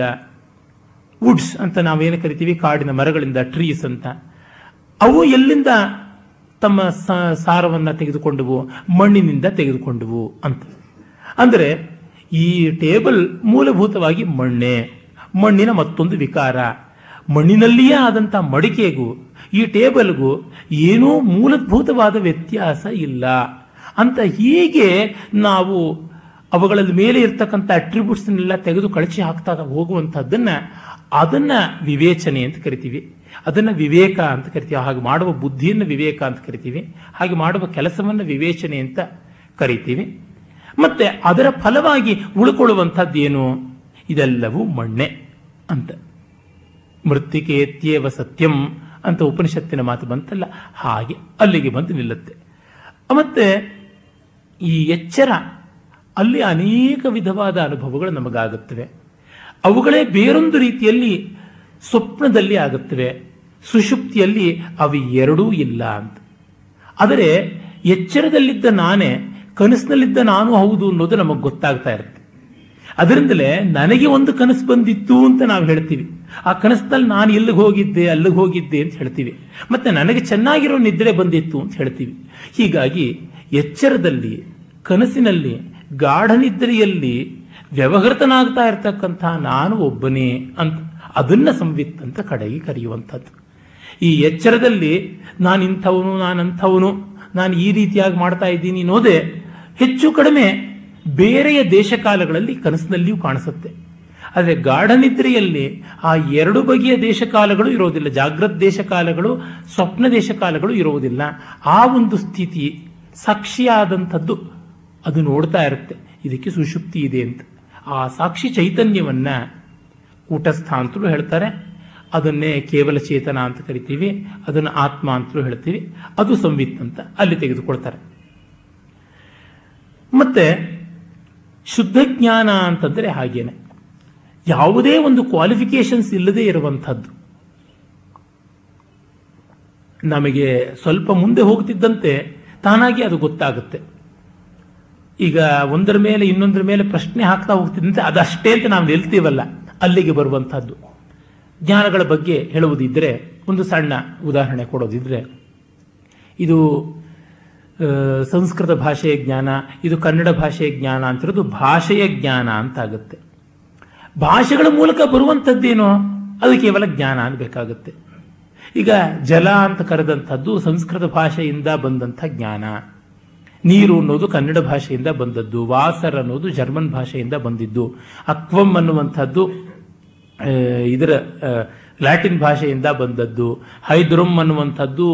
ವುಡ್ಸ್ ಅಂತ ನಾವೇನು ಕರಿತೀವಿ? ಕಾಡಿನ ಮರಗಳಿಂದ, ಟ್ರೀಸ್ ಅಂತ. ಅವು ಎಲ್ಲಿಂದ ತಮ್ಮ ಸಾರವನ್ನ ತೆಗೆದುಕೊಂಡವು? ಮಣ್ಣಿನಿಂದ ತೆಗೆದುಕೊಂಡವು ಅಂತ. ಅಂದ್ರೆ ಈ ಟೇಬಲ್ ಮೂಲಭೂತವಾಗಿ ಮಣ್ಣೆ. ಮಣ್ಣಿನ ಮತ್ತೊಂದು ವಿಕಾರ. ಮಣ್ಣಿನಲ್ಲಿಯೇ ಆದಂತ ಮಡಿಕೆಗೂ ಈ ಟೇಬಲ್ಗೂ ಏನೂ ಮೂಲಭೂತವಾದ ವ್ಯತ್ಯಾಸ ಇಲ್ಲ. ಅಂತ ಹೀಗೆ ನಾವು ಅವುಗಳ ಮೇಲೆ ಇರ್ತಕ್ಕಂಥ ಅಟ್ರಿಬ್ಯೂಟ್ಸ್ನೆಲ್ಲ ತೆಗೆದು ಕಳಚಿ ಹಾಕ್ತಾ ಹೋಗುವಂಥದ್ದನ್ನು ಅದನ್ನ ವಿವೇಚನೆ ಅಂತ ಕರಿತೀವಿ. ಅದನ್ನ ವಿವೇಕ ಅಂತ ಕರಿತೀವಿ. ಹಾಗೆ ಮಾಡುವ ಬುದ್ಧಿಯನ್ನು ವಿವೇಕ ಅಂತ ಕರಿತೀವಿ. ಹಾಗೆ ಮಾಡುವ ಕೆಲಸವನ್ನು ವಿವೇಚನೆ ಅಂತ ಕರಿತೀವಿ. ಮತ್ತೆ ಅದರ ಫಲವಾಗಿ ಉಳ್ಕೊಳ್ಳುವಂಥದ್ದು ಏನು ಇದೆಲ್ಲವೂ ಮಣ್ಣೆ ಅಂತ. ಮೃತ್ತಿಕೇತ್ಯೇವ ಸತ್ಯಂ ಅಂತ ಉಪನಿಷತ್ತಿನ ಮಾತು ಬಂತಲ್ಲ, ಹಾಗೆ ಅಲ್ಲಿಗೆ ಬಂದು ನಿಲ್ಲುತ್ತೆ. ಮತ್ತೆ ಈ ಎಚ್ಚರ, ಅಲ್ಲಿ ಅನೇಕ ವಿಧವಾದ ಅನುಭವಗಳು ನಮಗಾಗುತ್ತವೆ. ಅವುಗಳೇ ಬೇರೊಂದು ರೀತಿಯಲ್ಲಿ ಸ್ವಪ್ನದಲ್ಲಿ ಆಗುತ್ತವೆ. ಸುಷುಪ್ತಿಯಲ್ಲಿ ಅವು ಎರಡೂ ಇಲ್ಲ ಅಂತ. ಆದರೆ ಎಚ್ಚರದಲ್ಲಿದ್ದ ನಾನೇ, ಕನಸಿನಲ್ಲಿದ್ದ ನಾನು ಹೌದು ಅನ್ನೋದು ನಮಗೆ ಗೊತ್ತಾಗ್ತಾ ಇರುತ್ತೆ. ಅದರಿಂದಲೇ ನನಗೆ ಒಂದು ಕನಸು ಬಂದಿತ್ತು ಅಂತ ನಾವು ಹೇಳ್ತೀವಿ. ಆ ಕನಸಿನಲ್ಲಿ ನಾನು ಇಲ್ಲಿಗೆ ಹೋಗಿದ್ದೆ, ಅಲ್ಲಿಗೆ ಹೋಗಿದ್ದೆ ಅಂತ ಹೇಳ್ತೀವಿ. ಮತ್ತೆ ನನಗೆ ಚೆನ್ನಾಗಿರೋ ನಿದ್ರೆ ಬಂದಿತ್ತು ಅಂತ ಹೇಳ್ತೀವಿ. ಹೀಗಾಗಿ ಎಚ್ಚರದಲ್ಲಿ, ಕನಸಿನಲ್ಲಿ ಗಾಢ ನಿದ್ರೆಯಲ್ಲಿ ವ್ಯವಹೃತನಾಗ್ತಾ ಇರತಕ್ಕಂಥ ನಾನು ಒಬ್ಬನೇ ಅಂತ ಅದನ್ನ ಸಂವಿತ್ ಅಂತ ಕಡೆಗೆ ಕರೆಯುವಂಥದ್ದು. ಈ ಎಚ್ಚರದಲ್ಲಿ ನಾನು ಇಂಥವನು ನಾನು ಅಂಥವನು ನಾನು ಈ ರೀತಿಯಾಗಿ ಮಾಡ್ತಾ ಇದ್ದೀನಿ ಅನ್ನೋದೇ ಹೆಚ್ಚು ಕಡಿಮೆ ಬೇರೆಯ ದೇಶಕಾಲಗಳಲ್ಲಿ ಕನಸಿನಲ್ಲಿಯೂ ಕಾಣಿಸುತ್ತೆ. ಆದರೆ ಗಾಢನಿದ್ರೆಯಲ್ಲಿ ಆ ಎರಡು ಬಗೆಯ ದೇಶಕಾಲಗಳು ಇರೋದಿಲ್ಲ. ಜಾಗೃತ ದೇಶಕಾಲಗಳು, ಸ್ವಪ್ನ ದೇಶಕಾಲಗಳು ಇರೋದಿಲ್ಲ. ಆ ಒಂದು ಸ್ಥಿತಿ ಸಾಕ್ಷಿಯಾದಂಥದ್ದು ಅದು ನೋಡ್ತಾ ಇರುತ್ತೆ. ಇದಕ್ಕೆ ಸುಷುಪ್ತಿ ಇದೆ ಅಂತ. ಆ ಸಾಕ್ಷಿ ಚೈತನ್ಯವನ್ನ ಕೂಟಸ್ಥ ಅಂತಲೂ ಹೇಳ್ತಾರೆ. ಅದನ್ನೇ ಕೇವಲ ಚೇತನ ಅಂತ ಕರಿತೀವಿ, ಅದನ್ನು ಆತ್ಮ ಅಂತಲೂ ಹೇಳ್ತೀವಿ, ಅದು ಸಂವಿತ್ ಅಂತ ಅಲ್ಲಿ ತೆಗೆದುಕೊಳ್ತಾರೆ. ಮತ್ತೆ ಶುದ್ಧ ಜ್ಞಾನ ಅಂತಂದ್ರೆ ಹಾಗೇನೆ. ಯಾವುದೇ ಒಂದು ಕ್ವಾಲಿಫಿಕೇಶನ್ಸ್ ಇಲ್ಲದೆ ಇರುವಂಥದ್ದು. ನಮಗೆ ಸ್ವಲ್ಪ ಮುಂದೆ ಹೋಗ್ತಿದ್ದಂತೆ ತಾನಾಗಿ ಅದು ಗೊತ್ತಾಗುತ್ತೆ. ಈಗ ಒಂದರ ಮೇಲೆ ಇನ್ನೊಂದರ ಮೇಲೆ ಪ್ರಶ್ನೆ ಹಾಕ್ತಾ ಹೋಗ್ತಿದ್ದಂತೆ ಅದಷ್ಟೇ ಅಂತ ನಾವು ನಿಲ್ತೀವಲ್ಲ, ಅಲ್ಲಿಗೆ ಬರುವಂಥದ್ದು. ಜ್ಞಾನಗಳ ಬಗ್ಗೆ ಹೇಳುವುದಿದ್ರೆ, ಒಂದು ಸಣ್ಣ ಉದಾಹರಣೆ ಕೊಡೋದಿದ್ರೆ, ಇದು ಸಂಸ್ಕೃತ ಭಾಷೆಯ ಜ್ಞಾನ, ಇದು ಕನ್ನಡ ಭಾಷೆಯ ಜ್ಞಾನ ಅಂತಿರೋದು ಭಾಷೆಯ ಜ್ಞಾನ ಅಂತ ಆಗುತ್ತೆ ಭಾಷೆಗಳ ಮೂಲಕ ಬರುವಂಥದ್ದೇನೋ? ಅದು ಕೇವಲ ಜ್ಞಾನ ಅನ್ಬೇಕಾಗುತ್ತೆ ಈಗ ಜಲ ಅಂತ ಕರೆದಂಥದ್ದು ಸಂಸ್ಕೃತ ಭಾಷೆಯಿಂದ ಬಂದಂಥ ಜ್ಞಾನ. ನೀರು ಅನ್ನೋದು ಕನ್ನಡ ಭಾಷೆಯಿಂದ ಬಂದದ್ದು, ವಾಸರ್ ಅನ್ನೋದು ಜರ್ಮನ್ ಭಾಷೆಯಿಂದ ಬಂದಿದ್ದು ಅಕ್ವಮ್ ಅನ್ನುವಂಥದ್ದು ಇದರ ಲ್ಯಾಟಿನ್ ಭಾಷೆಯಿಂದ ಬಂದದ್ದು, ಹೈದ್ರಮ್ ಅನ್ನುವಂಥದ್ದು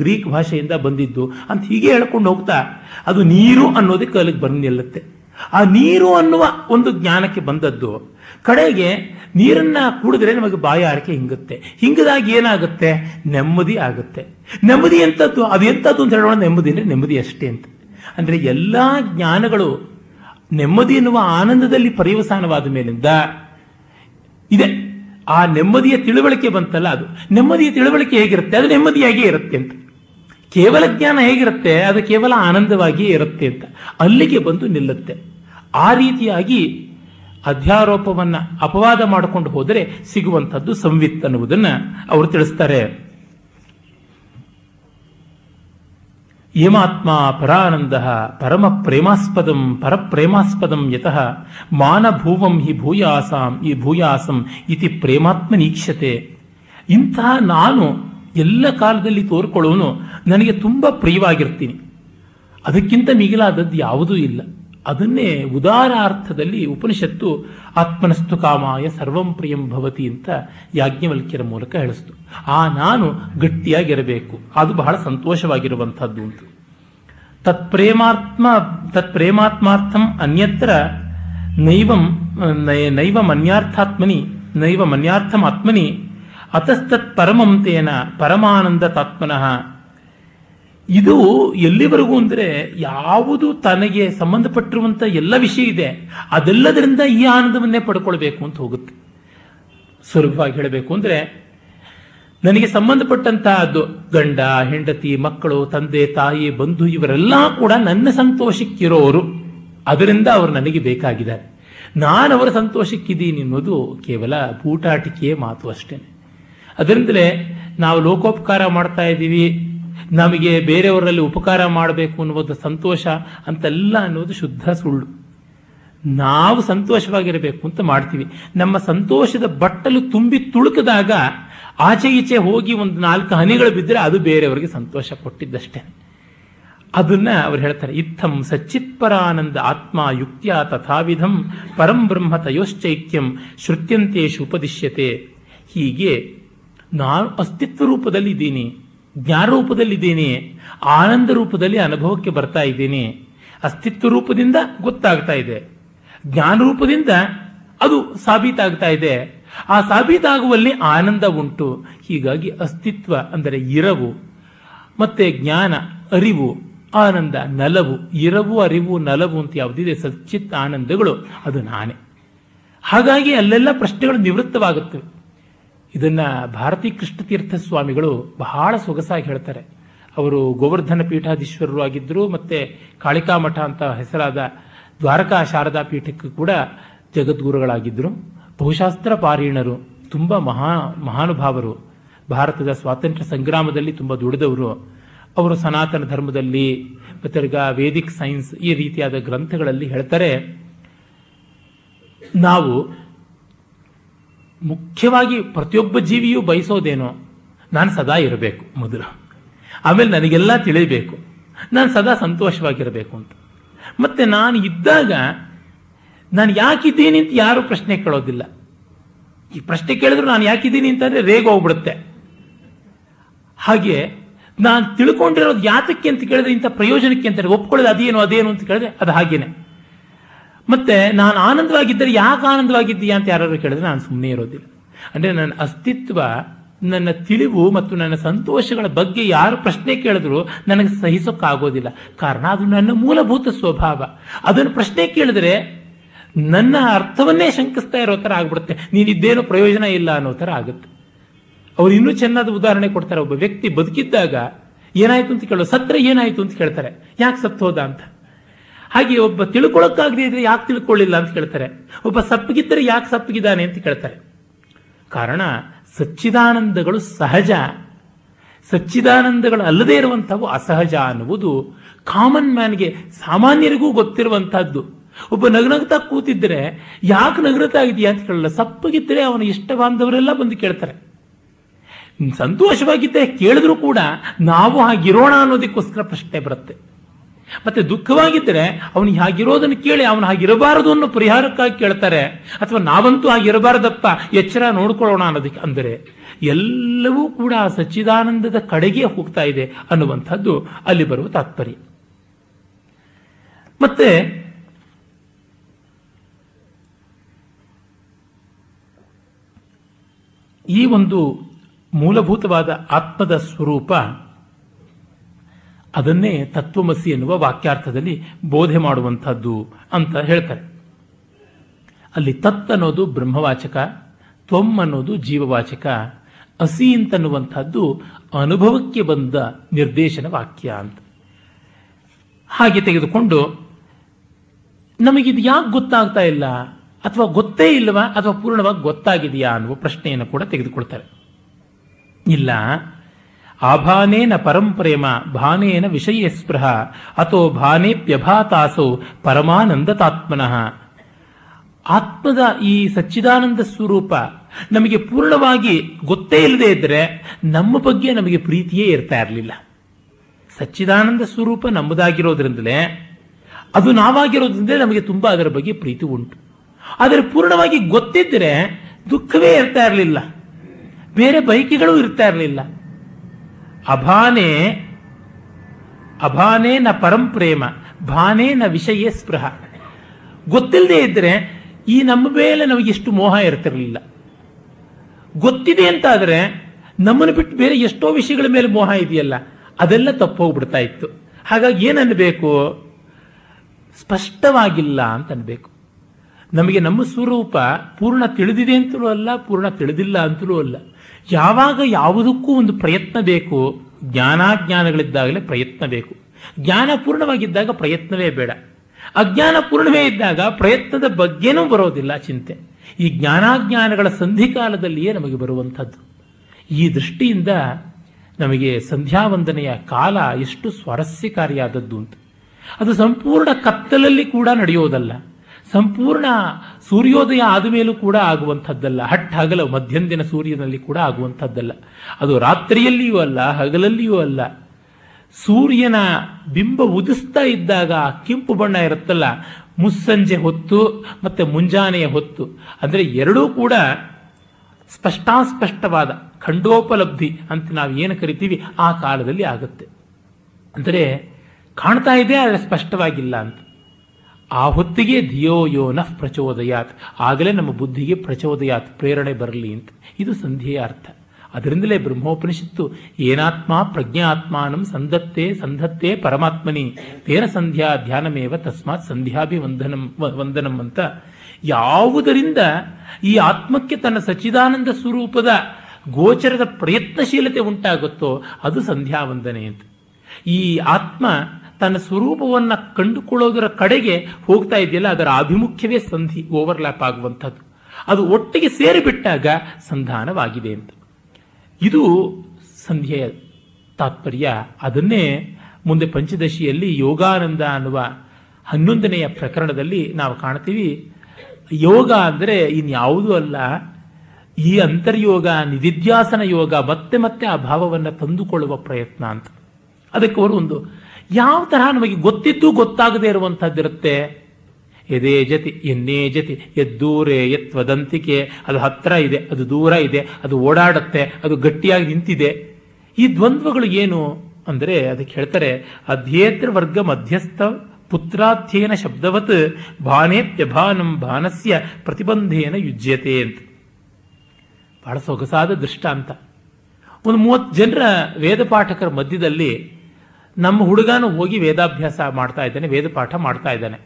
ಗ್ರೀಕ್ ಭಾಷೆಯಿಂದ ಬಂದಿದ್ದು ಅಂತ ಹೀಗೆ ಹೇಳ್ಕೊಂಡು ಹೋಗ್ತಾ, ಅದು ನೀರು ಅನ್ನೋದಕ್ಕೆ ಅಲ್ಲಿಗೆ ಬಂದು ನಿಲ್ಲುತ್ತೆ ಆ ನೀರು ಅನ್ನುವ ಒಂದು ಜ್ಞಾನಕ್ಕೆ ಬಂದದ್ದು. ಕಡೆಗೆ ನೀರನ್ನ ಕುಡಿದ್ರೆ ನಮಗೆ ಬಾಯಿ ಆರಕೆ ಹಿಂಗುತ್ತೆ. ಹಿಂಗದಾಗಿ ಏನಾಗುತ್ತೆ? ನೆಮ್ಮದಿ ಆಗುತ್ತೆ. ನೆಮ್ಮದಿ ಎಂಥದ್ದು ಅದು ಎಂತದ್ದು ಅಂತ ಹೇಳೋಣ. ನೆಮ್ಮದಿ ಅಂದರೆ ನೆಮ್ಮದಿ ಅಷ್ಟೇ ಅಂತ. ಅಂದ್ರೆ ಎಲ್ಲಾ ಜ್ಞಾನಗಳು ನೆಮ್ಮದಿ ಎನ್ನುವ ಆನಂದದಲ್ಲಿ ಪರ್ಯವಸಾನವಾದ ಮೇಲಿಂದ ಇದೆ. ಆ ನೆಮ್ಮದಿಯ ತಿಳುವಳಿಕೆ ಬಂತಲ್ಲ ಅದು. ನೆಮ್ಮದಿಯ ತಿಳುವಳಿಕೆ ಹೇಗಿರುತ್ತೆ? ಅದು ನೆಮ್ಮದಿಯಾಗಿಯೇ ಇರುತ್ತೆ ಅಂತ. ಕೇವಲ ಜ್ಞಾನ ಹೇಗಿರುತ್ತೆ? ಅದು ಕೇವಲ ಆನಂದವಾಗಿಯೇ ಇರುತ್ತೆ ಅಂತ. ಅಲ್ಲಿಗೆ ಬಂದು ನಿಲ್ಲುತ್ತೆ. ಆ ರೀತಿಯಾಗಿ ಅಧ್ಯಾರೋಪವನ್ನು ಅಪವಾದ ಮಾಡಿಕೊಂಡು ಹೋದರೆ ಸಿಗುವಂಥದ್ದು ಸಂವಿತ್ ಅನ್ನುವುದನ್ನು ಅವರು ತಿಳಿಸ್ತಾರೆ. ಯಮಾತ್ಮ ಪರಾನಂದ ಪರಮ ಪ್ರೇಮಾಸ್ಪದಂ ಪರಪ್ರೇಮಾಸ್ಪದಂ ಯತಃ ಮಾನಭೂವಂ ಹಿ ಭೂಯಾಸಾಂ ಈ ಭೂಯಾಸಂ ಇತಿ ಪ್ರೇಮಾತ್ಮನೀಕ್ಷತೆ ಇಂತಹ ನಾನು ಎಲ್ಲ ಕಾಲದಲ್ಲಿ ತೋರ್ಕೊಳ್ಳೋನು ನನಗೆ ತುಂಬ ಪ್ರಿಯವಾಗಿರ್ತೀನಿ. ಅದಕ್ಕಿಂತ ಮಿಗಿಲಾದದ್ದು ಯಾವುದೂ ಇಲ್ಲ. ಅದನ್ನೇ ಉದಾರ ಅರ್ಥದಲ್ಲಿ ಉಪನಿಷತ್ತು ಆತ್ಮನಸ್ತು ಕಾಮಾಯ ಸರ್ವಂ ಪ್ರಿಯಂ ಭವತಿ ಅಂತ ಯಾಜ್ಞವಲ್ಕ್ಯರ ಮೂಲಕ ಹೇಳಿಸ್ತು. ಆ ನಾನು ಗಟ್ಟಿಯಾಗಿರಬೇಕು. ಅದು ಬಹಳ ಸಂತೋಷವಾಗಿರುವಂಥದ್ದು ಅಂತ. ತತ್ಪ್ರೇಮಾತ್ಮ, ತತ್ಪ್ರೇಮಾತ್ಮಾರ್ಥಂ ಅನ್ಯತ್ರ ನೈವಂ ನೈವ ಮನ್ಯಾರ್ಥಾತ್ಮನಿ ನೈವ ಮನ್ಯಾರ್ಥಮಾತ್ಮನಿ ಅತಸ್ತತ್ ಪರಮಂ ತೇನ ಪರಮಾನಂದ ತಾತ್ಮನಃ ಇದು ಎಲ್ಲಿವರೆಗೂ ಅಂದ್ರೆ ಯಾವುದು ತನಗೆ ಸಂಬಂಧಪಟ್ಟಿರುವಂಥ ಎಲ್ಲ ವಿಷಯ ಇದೆ. ಅದೆಲ್ಲದರಿಂದ ಈ ಆನಂದವನ್ನೇ ಪಡ್ಕೊಳ್ಬೇಕು ಅಂತ ಹೋಗುತ್ತೆ. ಸುಲಭವಾಗಿ ಹೇಳಬೇಕು ಅಂದ್ರೆ ನನಗೆ ಸಂಬಂಧಪಟ್ಟಂತಹದ್ದು ಗಂಡ, ಹೆಂಡತಿ, ಮಕ್ಕಳು, ತಂದೆ, ತಾಯಿ, ಬಂಧು ಇವರೆಲ್ಲ ಕೂಡ ನನ್ನ ಸಂತೋಷಕ್ಕಿರೋರು. ಅದರಿಂದ ಅವರು ನನಗೆ ಬೇಕಾಗಿದ್ದಾರೆ. ನಾನು ಅವರ ಸಂತೋಷಕ್ಕಿದ್ದೀನಿ ಅನ್ನೋದು ಕೇವಲ ಬೂಟಾಟಿಕೆಯ ಮಾತು ಅಷ್ಟೇ ಅದರಿಂದಲೇ ನಾವು ಲೋಕೋಪಕಾರ ಮಾಡ್ತಾ ಇದ್ದೀವಿ. ನಮಗೆ ಬೇರೆಯವರಲ್ಲಿ ಉಪಕಾರ ಮಾಡಬೇಕು ಅನ್ನುವುದು ಸಂತೋಷ ಅಂತೆಲ್ಲ ಅನ್ನೋದು ಶುದ್ಧ ಸುಳ್ಳು. ನಾವು ಸಂತೋಷವಾಗಿರಬೇಕು ಅಂತ ಮಾಡ್ತೀವಿ. ನಮ್ಮ ಸಂತೋಷದ ಬಟ್ಟಲು ತುಂಬಿ ತುಳುಕಿದಾಗ ಆಚೆ ಈಚೆ ಹೋಗಿ ಒಂದು ನಾಲ್ಕು ಹನಿಗಳು ಬಿದ್ದರೆ ಅದು ಬೇರೆಯವರಿಗೆ ಸಂತೋಷ ಕೊಟ್ಟಿದ್ದಷ್ಟೇ. ಅದನ್ನ ಅವ್ರು ಹೇಳ್ತಾರೆ, ಇತ್ತಂ ಸಚ್ಚಿತ್ಪರಾನಂದ ಆತ್ಮ ಯುಕ್ತಿಯ ತಥಾವಿಧಂ ಪರಂ ಬ್ರಹ್ಮ ತಯೋಶ್ಚೈಕ್ಯಂ ಶ್ರುತ್ಯಂತೇಶು ಉಪದಿಶ್ಯತೆ. ಹೀಗೆ ನಾನು ಅಸ್ತಿತ್ವ ರೂಪದಲ್ಲಿ ಇದ್ದೀನಿ. ಜ್ಞಾನ ರೂಪದಲ್ಲಿದ್ದೀನಿ ಆನಂದ ರೂಪದಲ್ಲಿ ಅನುಭವಕ್ಕೆ ಬರ್ತಾ ಇದ್ದೀನಿ, ಅಸ್ತಿತ್ವ ರೂಪದಿಂದ ಗೊತ್ತಾಗ್ತಾ ಇದೆ. ಜ್ಞಾನ ರೂಪದಿಂದ ಅದು ಸಾಬೀತಾಗ್ತಾ ಇದೆ. ಆ ಸಾಬೀತಾಗುವಲ್ಲಿ ಆನಂದ ಉಂಟು. ಹೀಗಾಗಿ ಅಸ್ತಿತ್ವ ಅಂದರೆ ಇರವು. ಮತ್ತೆ ಜ್ಞಾನ ಅರಿವು, ಆನಂದ ನಲವು. ಇರವು, ಅರಿವು, ನಲವು ಅಂತ ಯಾವುದಿದೆ? ಸಚ್ಚಿತ್ ಆನಂದಗಳು. ಅದು ನಾನೇ. ಹಾಗಾಗಿ ಅಲ್ಲೆಲ್ಲ ಪ್ರಶ್ನೆಗಳು ನಿವೃತ್ತವಾಗುತ್ತವೆ. ಇದನ್ನ ಭಾರತೀ ಕೃಷ್ಣತೀರ್ಥ ಸ್ವಾಮಿಗಳು ಬಹಳ ಸೊಗಸಾಗಿ ಹೇಳ್ತಾರೆ. ಅವರು ಗೋವರ್ಧನ ಪೀಠಾಧೀಶ್ವರರು ಆಗಿದ್ದರು ಮತ್ತೆ ಕಾಳಿಕಾ ಮಠ ಅಂತ ಹೆಸರಾದ ದ್ವಾರಕಾ ಶಾರದಾ ಪೀಠಕ್ಕೂ ಕೂಡ ಜಗದ್ಗುರುಗಳಾಗಿದ್ದರು ಬಹುಶಾಸ್ತ್ರ ಪಾರೀಣರು, ತುಂಬಾ ಮಹಾ ಮಹಾನುಭಾವರು, ಭಾರತದ ಸ್ವಾತಂತ್ರ್ಯ ಸಂಗ್ರಾಮದಲ್ಲಿ ತುಂಬಾ ದುಡಿದವರು. ಅವರು ಸನಾತನ ಧರ್ಮದಲ್ಲಿ ಮತ್ತೆ ವೇದಿಕ್ ಸೈನ್ಸ್ ಈ ರೀತಿಯಾದ ಗ್ರಂಥಗಳಲ್ಲಿ ಹೇಳ್ತಾರೆ, ನಾವು ಮುಖ್ಯವಾಗಿ ಪ್ರತಿಯೊಬ್ಬ ಜೀವಿಯೂ ಬಯಸೋದೇನೋ ನಾನು ಸದಾ ಇರಬೇಕು ಮೊದಲು. ಆಮೇಲೆ ನನಗೆಲ್ಲ ತಿಳಿಬೇಕು. ನಾನು ಸದಾ ಸಂತೋಷವಾಗಿರಬೇಕು ಅಂತ. ಮತ್ತೆ ನಾನು ಇದ್ದಾಗ ನಾನು ಯಾಕಿದ್ದೀನಿ ಅಂತ ಯಾರು ಪ್ರಶ್ನೆ ಕೇಳೋದಿಲ್ಲ. ಈ ಪ್ರಶ್ನೆ ಕೇಳಿದ್ರು ನಾನು ಯಾಕಿದ್ದೀನಿ ಅಂತಂದ್ರೆ ರೇಗ ಹೋಗ್ಬಿಡುತ್ತೆ. ಹಾಗೆ ನಾನು ತಿಳ್ಕೊಂಡಿರೋದು ಯಾತಕ್ಕೆ ಅಂತ ಕೇಳಿದ್ರೆ ಇಂಥ ಪ್ರಯೋಜನಕ್ಕೆ ಅಂತಾರೆ ಒಪ್ಕೊಳ್ಳೋದು ಅದೇನು ಅದೇನು ಅಂತ ಕೇಳಿದ್ರೆ ಅದು ಹಾಗೇನೆ. ಮತ್ತೆ ನಾನು ಆನಂದವಾಗಿದ್ದರೆ ಯಾಕೆ ಆನಂದವಾಗಿದ್ದೀಯಾ ಅಂತ ಯಾರಾದರೂ ಕೇಳಿದ್ರೆ ನಾನು ಸುಮ್ಮನೆ ಇರೋದಿಲ್ಲ. ಅಂದರೆ ನನ್ನ ಅಸ್ತಿತ್ವ, ನನ್ನ ತಿಳಿವು ಮತ್ತು ನನ್ನ ಸಂತೋಷಗಳ ಬಗ್ಗೆ ಯಾರು ಪ್ರಶ್ನೆ ಕೇಳಿದ್ರು ನನಗೆ ಸಹಿಸೋಕ್ಕಾಗೋದಿಲ್ಲ. ಕಾರಣ ಅದು ನನ್ನ ಮೂಲಭೂತ ಸ್ವಭಾವ. ಅದನ್ನು ಪ್ರಶ್ನೆ ಕೇಳಿದ್ರೆ ನನ್ನ ಅರ್ಥವನ್ನೇ ಶಂಕಿಸ್ತಾ ಇರೋ ಥರ ಆಗ್ಬಿಡುತ್ತೆ. ನೀನಿದ್ದೇನು ಪ್ರಯೋಜನ ಇಲ್ಲ ಅನ್ನೋ ಥರ ಆಗುತ್ತೆ. ಅವ್ರು ಇನ್ನೂ ಚೆನ್ನಾದ ಉದಾಹರಣೆ ಕೊಡ್ತಾರೆ. ಒಬ್ಬ ವ್ಯಕ್ತಿ ಬದುಕಿದ್ದಾಗ ಏನಾಯ್ತು ಅಂತ ಕೇಳೋ ಸತ್ರ ಏನಾಯಿತು ಅಂತ ಕೇಳ್ತಾರೆ. ಯಾಕೆ ಸತ್ತು ಅಂತ? ಹಾಗೆ ಒಬ್ಬ ತಿಳ್ಕೊಳಕ್ಕಾಗದೇ ಇದ್ರೆ ಯಾಕೆ ತಿಳ್ಕೊಳ್ಳಿಲ್ಲ ಅಂತ ಕೇಳ್ತಾರೆ. ಒಬ್ಬ ಸಪ್ಪಗಿದ್ದರೆ ಯಾಕೆ ಸಪ್ಪಗಿದ್ದಾನೆ ಅಂತ ಕೇಳ್ತಾರೆ. ಕಾರಣ ಸಚ್ಚಿದಾನಂದಗಳು ಸಹಜ. ಸಚ್ಚಿದಾನಂದಗಳು ಅಲ್ಲದೆ ಇರುವಂಥವು ಅಸಹಜ ಅನ್ನುವುದು ಕಾಮನ್ ಮ್ಯಾನ್ಗೆ ಸಾಮಾನ್ಯರಿಗೂ ಗೊತ್ತಿರುವಂತಹದ್ದು ಒಬ್ಬ ನಗನಗ್ತಾ ಕೂತಿದ್ರೆ ಯಾಕೆ ನಗನಗ್ತಾ ಇದೆಯಾ ಅಂತ ಕೇಳಲ್ಲ. ಸಪ್ಪಗಿದ್ದರೆ ಅವನ ಇಷ್ಟ ಬಾಂಧವರೆಲ್ಲ ಬಂದು ಕೇಳ್ತಾರೆ. ಸಂತೋಷವಾಗಿದ್ದರೆ ಕೇಳಿದ್ರು ಕೂಡ ನಾವು ಹಾಗಿರೋಣ ಅನ್ನೋದಕ್ಕೋಸ್ಕರ ಪ್ರಶ್ನೆ ಬರುತ್ತೆ. ಮತ್ತೆ ದುಃಖವಾಗಿದ್ದರೆ ಅವನು ಹಾಗಿರೋದನ್ನು ಕೇಳಿ ಅವನು ಹಾಗಿರಬಾರದು ಅನ್ನೋ ಪರಿಹಾರಕ್ಕಾಗಿ ಕೇಳ್ತಾರೆ. ಅಥವಾ ನಾವಂತೂ ಹಾಗಿರಬಾರದಪ್ಪ ಎಚ್ಚರ ನೋಡ್ಕೊಳ್ಳೋಣ ಅನ್ನೋದಕ್ಕೆ ಅಂದರೆ ಎಲ್ಲವೂ ಕೂಡ ಸಚ್ಚಿದಾನಂದದ ಕಡೆಗೆ ಹೋಗ್ತಾ ಇದೆ ಅನ್ನುವಂಥದ್ದು ಅಲ್ಲಿ ಬರುವ ತಾತ್ಪರ್ಯ. ಮತ್ತೆ ಈ ಒಂದು ಮೂಲಭೂತವಾದ ಆತ್ಮದ ಸ್ವರೂಪ ಅದನ್ನೇ ತತ್ವಮಸಿ ಎನ್ನುವ ವಾಕ್ಯಾರ್ಥದಲ್ಲಿ ಬೋಧೆ ಮಾಡುವಂಥದ್ದು ಅಂತ ಹೇಳ್ತಾರೆ. ಅಲ್ಲಿ ತತ್ ಅನ್ನೋದು ಬ್ರಹ್ಮವಾಚಕ ತ್ವಮ್ ಅನ್ನೋದು ಜೀವವಾಚಕ, ಅಸಿ ಅಂತನ್ನುವಂಥದ್ದು ಅನುಭವಕ್ಕೆ ಬಂದ ನಿರ್ದೇಶನ ವಾಕ್ಯ ಅಂತ. ಹಾಗೆ ತೆಗೆದುಕೊಂಡು ನಮಗಿದು ಯಾಕೆ ಗೊತ್ತಾಗ್ತಾ ಇಲ್ಲ ಅಥವಾ ಗೊತ್ತೇ ಇಲ್ಲವಾ ಅಥವಾ ಪೂರ್ಣವಾಗಿ ಗೊತ್ತಾಗಿದೆಯಾ ಅನ್ನುವ ಪ್ರಶ್ನೆಯನ್ನು ಕೂಡ ತೆಗೆದುಕೊಳ್ತಾರೆ. ಇಲ್ಲ ಆಭಾನೇನ ಪರಂಪ್ರೇಮ ಭಾನೇನ ವಿಷಯ ಸ್ಪೃಹ, ಅಥೋ ಭಾನೇಪ್ಯಭಾತಾಸೋ ಪರಮಾನಂದತಾತ್ಮನಃ. ಆತ್ಮದ ಈ ಸಚ್ಚಿದಾನಂದ ಸ್ವರೂಪ ನಮಗೆ ಪೂರ್ಣವಾಗಿ ಗೊತ್ತೇ ಇಲ್ಲದೆ ಇದ್ದರೆ ನಮ್ಮ ಬಗ್ಗೆ ನಮಗೆ ಪ್ರೀತಿಯೇ ಇರ್ತಾ ಇರಲಿಲ್ಲ. ಸಚ್ಚಿದಾನಂದ ಸ್ವರೂಪ ನಮ್ಮದಾಗಿರೋದ್ರಿಂದಲೇ ಅದು ನಾವಾಗಿರೋದ್ರಿಂದ ನಮಗೆ ತುಂಬಾ ಅದರ ಬಗ್ಗೆ ಪ್ರೀತಿ ಉಂಟು. ಆದರೆ ಪೂರ್ಣವಾಗಿ ಗೊತ್ತಿದ್ದರೆ ದುಃಖವೇ ಇರ್ತಾ ಇರಲಿಲ್ಲ. ಬೇರೆ ಬೈಕಿಗಳು ಇರ್ತಾ ಇರಲಿಲ್ಲ. ಅಭಾನೆ, ಅಭಾನೇ ನ ಪರಂಪ್ರೇಮ ಭಾನೇ ನ ವಿಷಯ ಸ್ಪೃಹ. ಗೊತ್ತಿಲ್ಲದೆ ಇದ್ದರೆ ಈ ನಮ್ಮ ಮೇಲೆ ನಮಗೆ ಎಷ್ಟು ಮೋಹ ಇರ್ತಿರಲಿಲ್ಲ. ಗೊತ್ತಿದೆ ಅಂತಾದರೆ ನಮ್ಮನ್ನು ಬಿಟ್ಟು ಬೇರೆ ಎಷ್ಟೋ ವಿಷಯಗಳ ಮೇಲೆ ಮೋಹ ಇದೆಯಲ್ಲ, ಅದೆಲ್ಲ ತಪ್ಪು ಹೋಗ್ಬಿಡ್ತಾ ಇತ್ತು. ಹಾಗಾಗಿ ಏನನ್ನಬೇಕು ಸ್ಪಷ್ಟವಾಗಿಲ್ಲ ಅಂತ ಅನ್ಬೇಕು ನಮಗೆ ನಮ್ಮ ಸ್ವರೂಪ ಪೂರ್ಣ ತಿಳಿದಿದೆ ಅಂತಲೂ ಅಲ್ಲ, ಪೂರ್ಣ ತಿಳಿದಿಲ್ಲ ಅಂತಲೂ ಅಲ್ಲ. ಯಾವಾಗ ಯಾವುದಕ್ಕೂ ಒಂದು ಪ್ರಯತ್ನ ಬೇಕು, ಜ್ಞಾನಾಜ್ಞಾನಗಳಿದ್ದಾಗಲೇ ಪ್ರಯತ್ನ ಬೇಕು. ಜ್ಞಾನ ಪೂರ್ಣವಾಗಿದ್ದಾಗ ಪ್ರಯತ್ನವೇ ಬೇಡ. ಅಜ್ಞಾನ ಪೂರ್ಣವೇ ಇದ್ದಾಗ ಪ್ರಯತ್ನದ ಬಗ್ಗೆನೂ ಬರೋದಿಲ್ಲ ಚಿಂತೆ. ಈ ಜ್ಞಾನಾಜ್ಞಾನಗಳ ಸಂಧಿಕಾಲದಲ್ಲಿಯೇ ನಮಗೆ ಬರುವಂಥದ್ದು. ಈ ದೃಷ್ಟಿಯಿಂದ ನಮಗೆ ಸಂಧ್ಯಾವಂದನೆಯ ಕಾಲ ಎಷ್ಟು ಸ್ವಾರಸ್ಯಕಾರಿಯಾದದ್ದು ಅಂತ. ಅದು ಸಂಪೂರ್ಣ ಕತ್ತಲಲ್ಲಿ ಕೂಡ ನಡೆಯೋದಲ್ಲ. ಸಂಪೂರ್ಣ ಸೂರ್ಯೋದಯ ಆದ ಮೇಲೂ ಕೂಡ ಆಗುವಂಥದ್ದಲ್ಲ. ಹಟ್ ಹಗಲ ಮಧ್ಯಂದಿನ ಸೂರ್ಯನಲ್ಲಿ ಕೂಡ ಆಗುವಂಥದ್ದಲ್ಲ. ಅದು ರಾತ್ರಿಯಲ್ಲಿಯೂ ಅಲ್ಲ, ಹಗಲಲ್ಲಿಯೂ ಅಲ್ಲ. ಸೂರ್ಯನ ಬಿಂಬ ಉದಿಸ್ತಾ ಇದ್ದಾಗ ಕೆಂಪು ಬಣ್ಣ ಇರುತ್ತಲ್ಲ, ಮುಸ್ಸಂಜೆ ಹೊತ್ತು ಮತ್ತೆ ಮುಂಜಾನೆಯ ಹೊತ್ತು. ಅಂದರೆ ಎರಡೂ ಕೂಡ ಸ್ಪಷ್ಟಾಸ್ಪಷ್ಟವಾದ ಖಂಡೋಪಲಬ್ಧಿ ಅಂತ ನಾವು ಏನು ಕರಿತೀವಿ ಆ ಕಾಲದಲ್ಲಿ ಆಗುತ್ತೆ. ಅಂದರೆ ಕಾಣ್ತಾ ಇದೆ, ಆದರೆ ಸ್ಪಷ್ಟವಾಗಿಲ್ಲ ಅಂತ. ಆ ಹೊತ್ತಿಗೆ ಧಿಯೋ ಯೋ ನಃ ಪ್ರಚೋದಯಾತ್. ಆಗಲೇ ನಮ್ಮ ಬುದ್ಧಿಗೆ ಪ್ರಚೋದಯಾತ್, ಪ್ರೇರಣೆ ಬರಲಿ ಅಂತ. ಇದು ಸಂಧಿಯ ಅರ್ಥ. ಅದರಿಂದಲೇ ಬ್ರಹ್ಮೋಪನಿಷತ್ತು, ಏನಾತ್ಮ ಪ್ರಜ್ಞಾತ್ಮಾನಂ ಸಂಧತ್ತೆ ಸಂಧತ್ತೆ ಪರಮಾತ್ಮನಿ, ತೇನ ಸಂಧ್ಯಾ ಧ್ಯಾನಮೇವ ತಸ್ಮಾತ್ ಸಂಧ್ಯಾಭಿವಂದನಂ ವಂದನಂ ಅಂತ. ಯಾವುದರಿಂದ ಈ ಆತ್ಮಕ್ಕೆ ತನ್ನ ಸಚ್ಚಿದಾನಂದ ಸ್ವರೂಪದ ಗೋಚರದ ಪ್ರಯತ್ನಶೀಲತೆ ಉಂಟಾಗುತ್ತೋ ಅದು ಸಂಧ್ಯಾ ವಂದನೆ ಅಂತ. ಈ ಆತ್ಮ ತನ್ನ ಸ್ವರೂಪವನ್ನು ಕಂಡುಕೊಳ್ಳೋದರ ಕಡೆಗೆ ಹೋಗ್ತಾ ಇದೆಯಲ್ಲ, ಅದರ ಆಭಿಮುಖ್ಯವೇ ಸಂಧಿ ಓವರ್ಲ್ಯಾಪ್ ಆಗುವಂಥದ್ದು. ಅದು ಒಟ್ಟಿಗೆ ಸೇರಿಬಿಟ್ಟಾಗ ಸಂಧಾನವಾಗಿದೆ ಅಂತ. ಇದು ಸಂಧಿಯ ತಾತ್ಪರ್ಯ. ಅದನ್ನೇ ಮುಂದೆ ಪಂಚದಶಿಯಲ್ಲಿ ಯೋಗಾನಂದ ಅನ್ನುವ ಹನ್ನೊಂದನೆಯ ಪ್ರಕರಣದಲ್ಲಿ ನಾವು ಕಾಣ್ತೀವಿ. ಯೋಗ ಅಂದರೆ ಇನ್ಯಾವುದೂ ಅಲ್ಲ, ಈ ಅಂತರ್ಯೋಗ, ನಿಧಿಧ್ಯಾಸನ ಯೋಗ ಮತ್ತೆ ಮತ್ತೆ ಆ ಭಾವವನ್ನು ತಂದುಕೊಳ್ಳುವ ಪ್ರಯತ್ನ ಅಂತ. ಅದಕ್ಕೆ ಅವರು ಒಂದು ಯಾವ ತರಹ ನಮಗೆ ಗೊತ್ತಿದ್ದು ಗೊತ್ತಾಗದೇ ಇರುವಂತಹದ್ದಿರುತ್ತೆ ಎದೇ ಜತಿ, ಎನ್ನೇ ಜತಿ, ಎದ್ದೂರೆ ಎತ್ವದಂತಿಕೆ, ಅದು ಹತ್ರ ಇದೆ, ಅದು ದೂರ ಇದೆ, ಅದು ಓಡಾಡುತ್ತೆ, ಅದು ಗಟ್ಟಿಯಾಗಿ ನಿಂತಿದೆ. ಈ ದ್ವಂದ್ವಗಳು ಏನು ಅಂದರೆ ಅದಕ್ಕೆ ಹೇಳ್ತಾರೆ ಅಧ್ಯೇತೃ ವರ್ಗ ಮಧ್ಯಸ್ಥ ಪುತ್ರಾಧ್ಯಯನ ಶಬ್ದವತ್ ಭಾನೇಪ್ಯಭಾನಂ ಭಾನಸ್ಯ ಪ್ರತಿಬಂಧೇನ ಯುಜ್ಯತೆ ಅಂತ. ಬಹಳ ಸೊಗಸಾದ ದೃಷ್ಟಾಂತ. ಒಂದು ಮೂವತ್ತು ಜನರ ವೇದ ಪಾಠಕರ ಮಧ್ಯದಲ್ಲಿ ನಮ್ಮ ಹುಡುಗನು ಹೋಗಿ ವೇದಾಭ್ಯಾಸ ಮಾಡ್ತಾ ಇದ್ದಾನೆ, ವೇದ ಪಾಠ ಮಾಡ್ತಾ ಇದ್ದಾನೆ.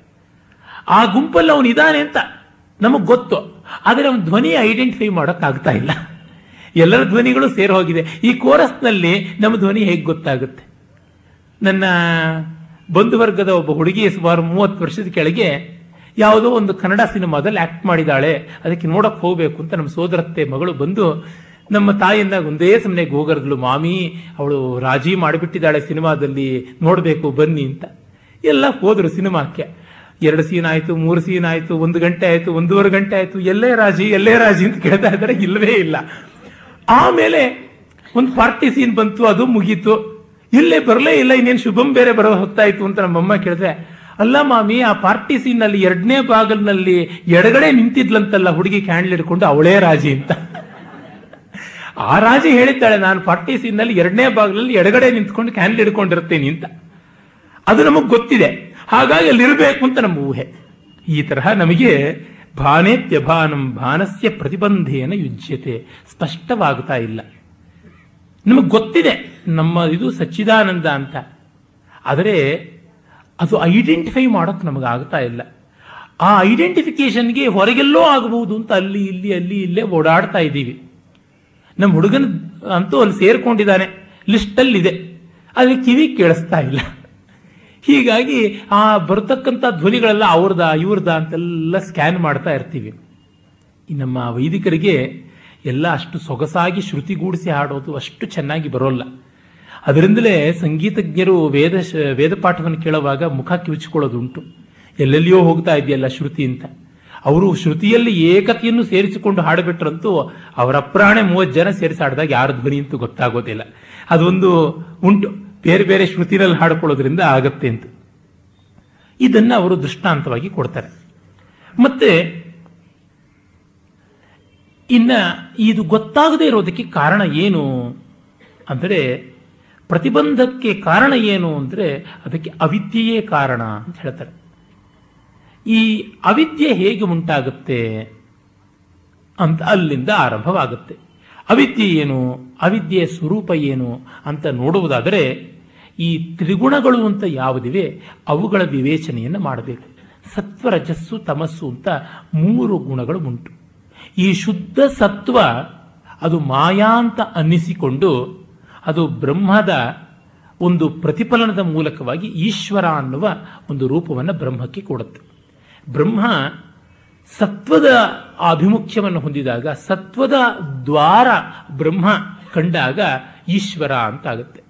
ಆ ಗುಂಪಲ್ಲಿ ಅವನು ಇದ್ದಾನೆ ಅಂತ ನಮಗೆ ಗೊತ್ತು. ಆದರೆ ಅವನ ಧ್ವನಿ ಐಡೆಂಟಿಫೈ ಮಾಡೋಕ್ಕಾಗ್ತಾ ಇಲ್ಲ. ಎಲ್ಲರ ಧ್ವನಿಗಳು ಸೇರಿ ಹೋಗಿದೆ. ಈ ಕೋರಸ್ನಲ್ಲಿ ನಮ್ಮ ಧ್ವನಿ ಹೇಗೆ ಗೊತ್ತಾಗುತ್ತೆ? ನನ್ನ ಬಂಧುವರ್ಗದ ಒಬ್ಬ ಹುಡುಗಿ ಸುಮಾರು ಮೂವತ್ತು ವರ್ಷದ ಕೆಳಗೆ ಯಾವುದೋ ಒಂದು ಕನ್ನಡ ಸಿನಿಮಾದಲ್ಲಿ ಆಕ್ಟ್ ಮಾಡಿದಾಳೆ ಅದಕ್ಕೆ ನೋಡಕ್ಕೆ ಹೋಗಬೇಕು ಅಂತ ನಮ್ಮ ಸೋದರತ್ತೆ ಮಗಳು ಬಂದು ನಮ್ಮ ತಾಯಿಯಿಂದ ಒಂದೇ ಸಮನೆ ಗೋಗರ್ಗಳು ಮಾಮಿ, ಅವಳು ರಾಜಿ ಮಾಡಿಬಿಟ್ಟಿದ್ದಾಳೆ ಸಿನಿಮಾದಲ್ಲಿ, ನೋಡಬೇಕು, ಬನ್ನಿ ಅಂತ. ಎಲ್ಲ ಹೋದರು ಸಿನಿಮಾಕ್ಕೆ. ಎರಡು ಸೀನ್ ಆಯಿತು, ಮೂರು ಸೀನ್ ಆಯಿತು, ಒಂದು ಗಂಟೆ ಆಯಿತು, ಒಂದೂವರೆ ಗಂಟೆ ಆಯಿತು, ಎಲ್ಲೇ ರಾಜಿ ಎಲ್ಲೇ ರಾಜಿ ಅಂತ ಕೇಳ್ತಾ ಇದ್ದಾರೆ, ಇಲ್ಲವೇ ಇಲ್ಲ. ಆಮೇಲೆ ಒಂದು ಪಾರ್ಟಿ ಸೀನ್ ಬಂತು, ಅದು ಮುಗೀತು. ಇಲ್ಲೇ ಬರಲೇ ಇಲ್ಲ, ಇನ್ನೇನು ಶುಭಂ ಬೇರೆ ಬರೋ ಇತ್ತು ಅಂತ ನಮ್ಮಮ್ಮ ಕೇಳಿದ್ರೆ, ಅಲ್ಲ ಮಾಮಿ, ಆ ಪಾರ್ಟಿ ಸೀನ್ನಲ್ಲಿ ಎರಡನೇ ಬಾಗಲ್ನಲ್ಲಿ ಎಡಗಡೆ ನಿಂತಿದ್ಲಂತಲ್ಲ ಹುಡುಗಿ ಕ್ಯಾಂಡಲ್ ಹಿಡ್ಕೊಂಡು, ಅವಳೇ ರಾಜಿ ಅಂತ. ಆ ರಾಜಿ ಹೇಳಿದ್ದಾಳೆ, ನಾನು ಫಾರ್ಟಿ ಸೀನ್ನಲ್ಲಿ ಎರಡನೇ ಭಾಗದಲ್ಲಿ ಎಡಗಡೆ ನಿಂತ್ಕೊಂಡು ಕ್ಯಾನ್ಲ್ ಹಿಡ್ಕೊಂಡಿರ್ತೇನೆ ಅಂತ. ಅದು ನಮಗೆ ಗೊತ್ತಿದೆ. ಹಾಗಾಗಿ ಅಲ್ಲಿರಬೇಕು ಅಂತ ನಮ್ಮ ಊಹೆ. ಈ ತರಹ ನಮಗೆ ಭಾನೇತ್ಯಭಾನಂ ಭಾನಸ್ಯ ಪ್ರತಿಬಂಧೇನ ಯುಜ್ಯತೆ ಸ್ಪಷ್ಟವಾಗುತ್ತಾ ಇಲ್ಲ. ನಮಗೆ ಗೊತ್ತಿದೆ, ನಮ್ಮ ಇದು ಸಚ್ಚಿದಾನಂದ ಅಂತ. ಆದರೆ ಅದು ಐಡೆಂಟಿಫೈ ಮಾಡೋಕೆ ನಮಗೆ ಆಗ್ತಾ ಇಲ್ಲ. ಆ ಐಡೆಂಟಿಫಿಕೇಶನ್ಗೆ ಹೊರಗೆಲ್ಲೋ ಆಗಬಹುದು ಅಂತ ಅಲ್ಲಿ, ಇಲ್ಲಿ, ಅಲ್ಲಿ, ಇಲ್ಲೇ ಓಡಾಡ್ತಾ ಇದ್ದೀವಿ. ನಮ್ಮ ಹುಡುಗನ ಅಂತೂ ಅಲ್ಲಿ ಸೇರ್ಕೊಂಡಿದ್ದಾನೆ. ಲಿಸ್ಟಲ್ಲಿದೆ ಅಲ್ಲಿ ಕಿವಿ ಕೇಳಿಸ್ತಾ ಇಲ್ಲ. ಹೀಗಾಗಿ ಆ ಬರತಕ್ಕಂಥ ಧ್ವನಿಗಳೆಲ್ಲ ಅವ್ರದ, ಇವ್ರದ ಅಂತೆಲ್ಲ ಸ್ಕ್ಯಾನ್ ಮಾಡ್ತಾ ಇರ್ತೀವಿ. ನಮ್ಮ ವೈದಿಕರಿಗೆ ಎಲ್ಲ ಅಷ್ಟು ಸೊಗಸಾಗಿ ಶ್ರುತಿಗೂಡಿಸಿ ಹಾಡೋದು ಅಷ್ಟು ಚೆನ್ನಾಗಿ ಬರೋಲ್ಲ. ಅದರಿಂದಲೇ ಸಂಗೀತಜ್ಞರು ವೇದ ವೇದ ಪಾಠವನ್ನು ಕೇಳುವಾಗ ಮುಖ ಕಿವಿಚ್ಕೊಳ್ಳೋದುಂಟು. ಎಲ್ಲೆಲ್ಲಿಯೋ ಹೋಗ್ತಾ ಇದೆಯಲ್ಲ ಶ್ರುತಿ ಅಂತ. ಅವರು ಶ್ರುತಿಯಲ್ಲಿ ಏಕತೆಯನ್ನು ಸೇರಿಸಿಕೊಂಡು ಹಾಡುಬಿಟ್ರಂತೂ ಅವರ ಪ್ರಾಣೆ ಮೂವತ್ತು ಜನ ಸೇರಿಸಿ ಹಾಡಿದಾಗ ಯಾರ ಧ್ವನಿ ಅಂತೂ ಗೊತ್ತಾಗೋದಿಲ್ಲ. ಅದೊಂದು ಉಂಟು. ಬೇರೆ ಬೇರೆ ಶ್ರುತಿನಲ್ಲಿ ಹಾಡಿಕೊಳ್ಳೋದ್ರಿಂದ ಆಗತ್ತೆ ಅಂತ. ಇದನ್ನು ಅವರು ದೃಷ್ಟಾಂತವಾಗಿ ಕೊಡ್ತಾರೆ. ಮತ್ತೆ ಇನ್ನ ಇದು ಗೊತ್ತಾಗದೇ ಇರೋದಕ್ಕೆ ಕಾರಣ ಏನು ಅಂದರೆ ಪ್ರತಿಬಂಧಕ್ಕೆ ಕಾರಣ ಏನು ಅಂದರೆ ಅದಕ್ಕೆ ಅವಿದ್ಯೆಯೇ ಕಾರಣ ಅಂತ ಹೇಳ್ತಾರೆ. ಈ ಅವಿದ್ಯೆ ಹೇಗೆ ಉಂಟಾಗುತ್ತೆ ಅಂತ ಅಲ್ಲಿಂದ ಆರಂಭವಾಗುತ್ತೆ. ಅವಿದ್ಯೆ ಏನು? ಅವಿದ್ಯೆಯ ಸ್ವರೂಪ ಏನು ಅಂತ ನೋಡುವುದಾದರೆ, ಈ ತ್ರಿಗುಣಗಳು ಅಂತ ಯಾವುದಿವೆ, ಅವುಗಳ ವಿವೇಚನೆಯನ್ನು ಮಾಡಬೇಕು. ಸತ್ವ ರಜಸ್ಸು ತಮಸ್ಸು ಅಂತ ಮೂರು ಗುಣಗಳು ಉಂಟು. ಈ ಶುದ್ಧ ಸತ್ವ ಅದು ಮಾಯಾ ಅಂತ ಅನ್ನಿಸಿಕೊಂಡು ಅದು ಬ್ರಹ್ಮದ ಒಂದು ಪ್ರತಿಫಲನದ ಮೂಲಕವಾಗಿ ಈಶ್ವರ ಅನ್ನುವ ಒಂದು ರೂಪವನ್ನು ಬ್ರಹ್ಮಕ್ಕೆ ಕೊಡುತ್ತೆ. ಬ್ರಹ್ಮ ಸತ್ವದ ಆಭಿಮುಖ್ಯವನ್ನು ಹೊಂದಿದಾಗ, ಸತ್ವದ ದ್ವಾರ ಬ್ರಹ್ಮ ಕಂಡಾಗ ಈಶ್ವರ ಅಂತ ಆಗುತ್ತೆ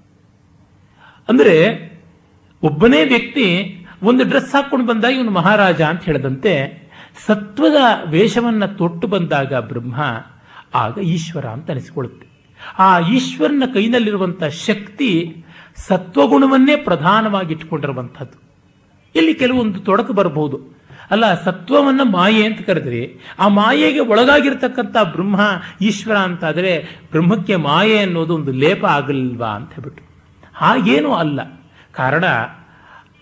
ಅಂದರೆ ಒಬ್ಬನೇ ವ್ಯಕ್ತಿ ಒಂದು ಡ್ರೆಸ್ ಹಾಕೊಂಡು ಬಂದಾಗ ಇವನು ಮಹಾರಾಜ ಅಂತ ಹೇಳದಂತೆ, ಸತ್ವದ ವೇಷವನ್ನ ತೊಟ್ಟು ಬಂದಾಗ ಬ್ರಹ್ಮ ಆಗ ಈಶ್ವರ ಅಂತ ಅನಿಸಿಕೊಳ್ಳುತ್ತೆ. ಆ ಈಶ್ವರನ ಕೈನಲ್ಲಿರುವಂಥ ಶಕ್ತಿ ಸತ್ವಗುಣವನ್ನೇ ಪ್ರಧಾನವಾಗಿ ಇಟ್ಕೊಂಡಿರುವಂಥದ್ದು ಇಲ್ಲಿ ಕೆಲವೊಂದು ತೊಡಕು ಬರಬಹುದು ಅಲ್ಲ, ಸತ್ವವನ್ನು ಮಾಯೆ ಅಂತ ಕರೆದ್ರಿ. ಆ ಮಾಯೆಗೆ ಒಳಗಾಗಿರ್ತಕ್ಕಂಥ ಬ್ರಹ್ಮ, ಈಶ್ವರ ಅಂತಾದರೆ ಬ್ರಹ್ಮಕ್ಕೆ ಮಾಯೆ ಅನ್ನೋದು ಒಂದು ಲೇಪ ಆಗಲಿಲ್ವಾ ಅಂತ ಹೇಳ್ಬಿಟ್ಟು ಹಾಗೇನೂ ಅಲ್ಲ. ಕಾರಣ,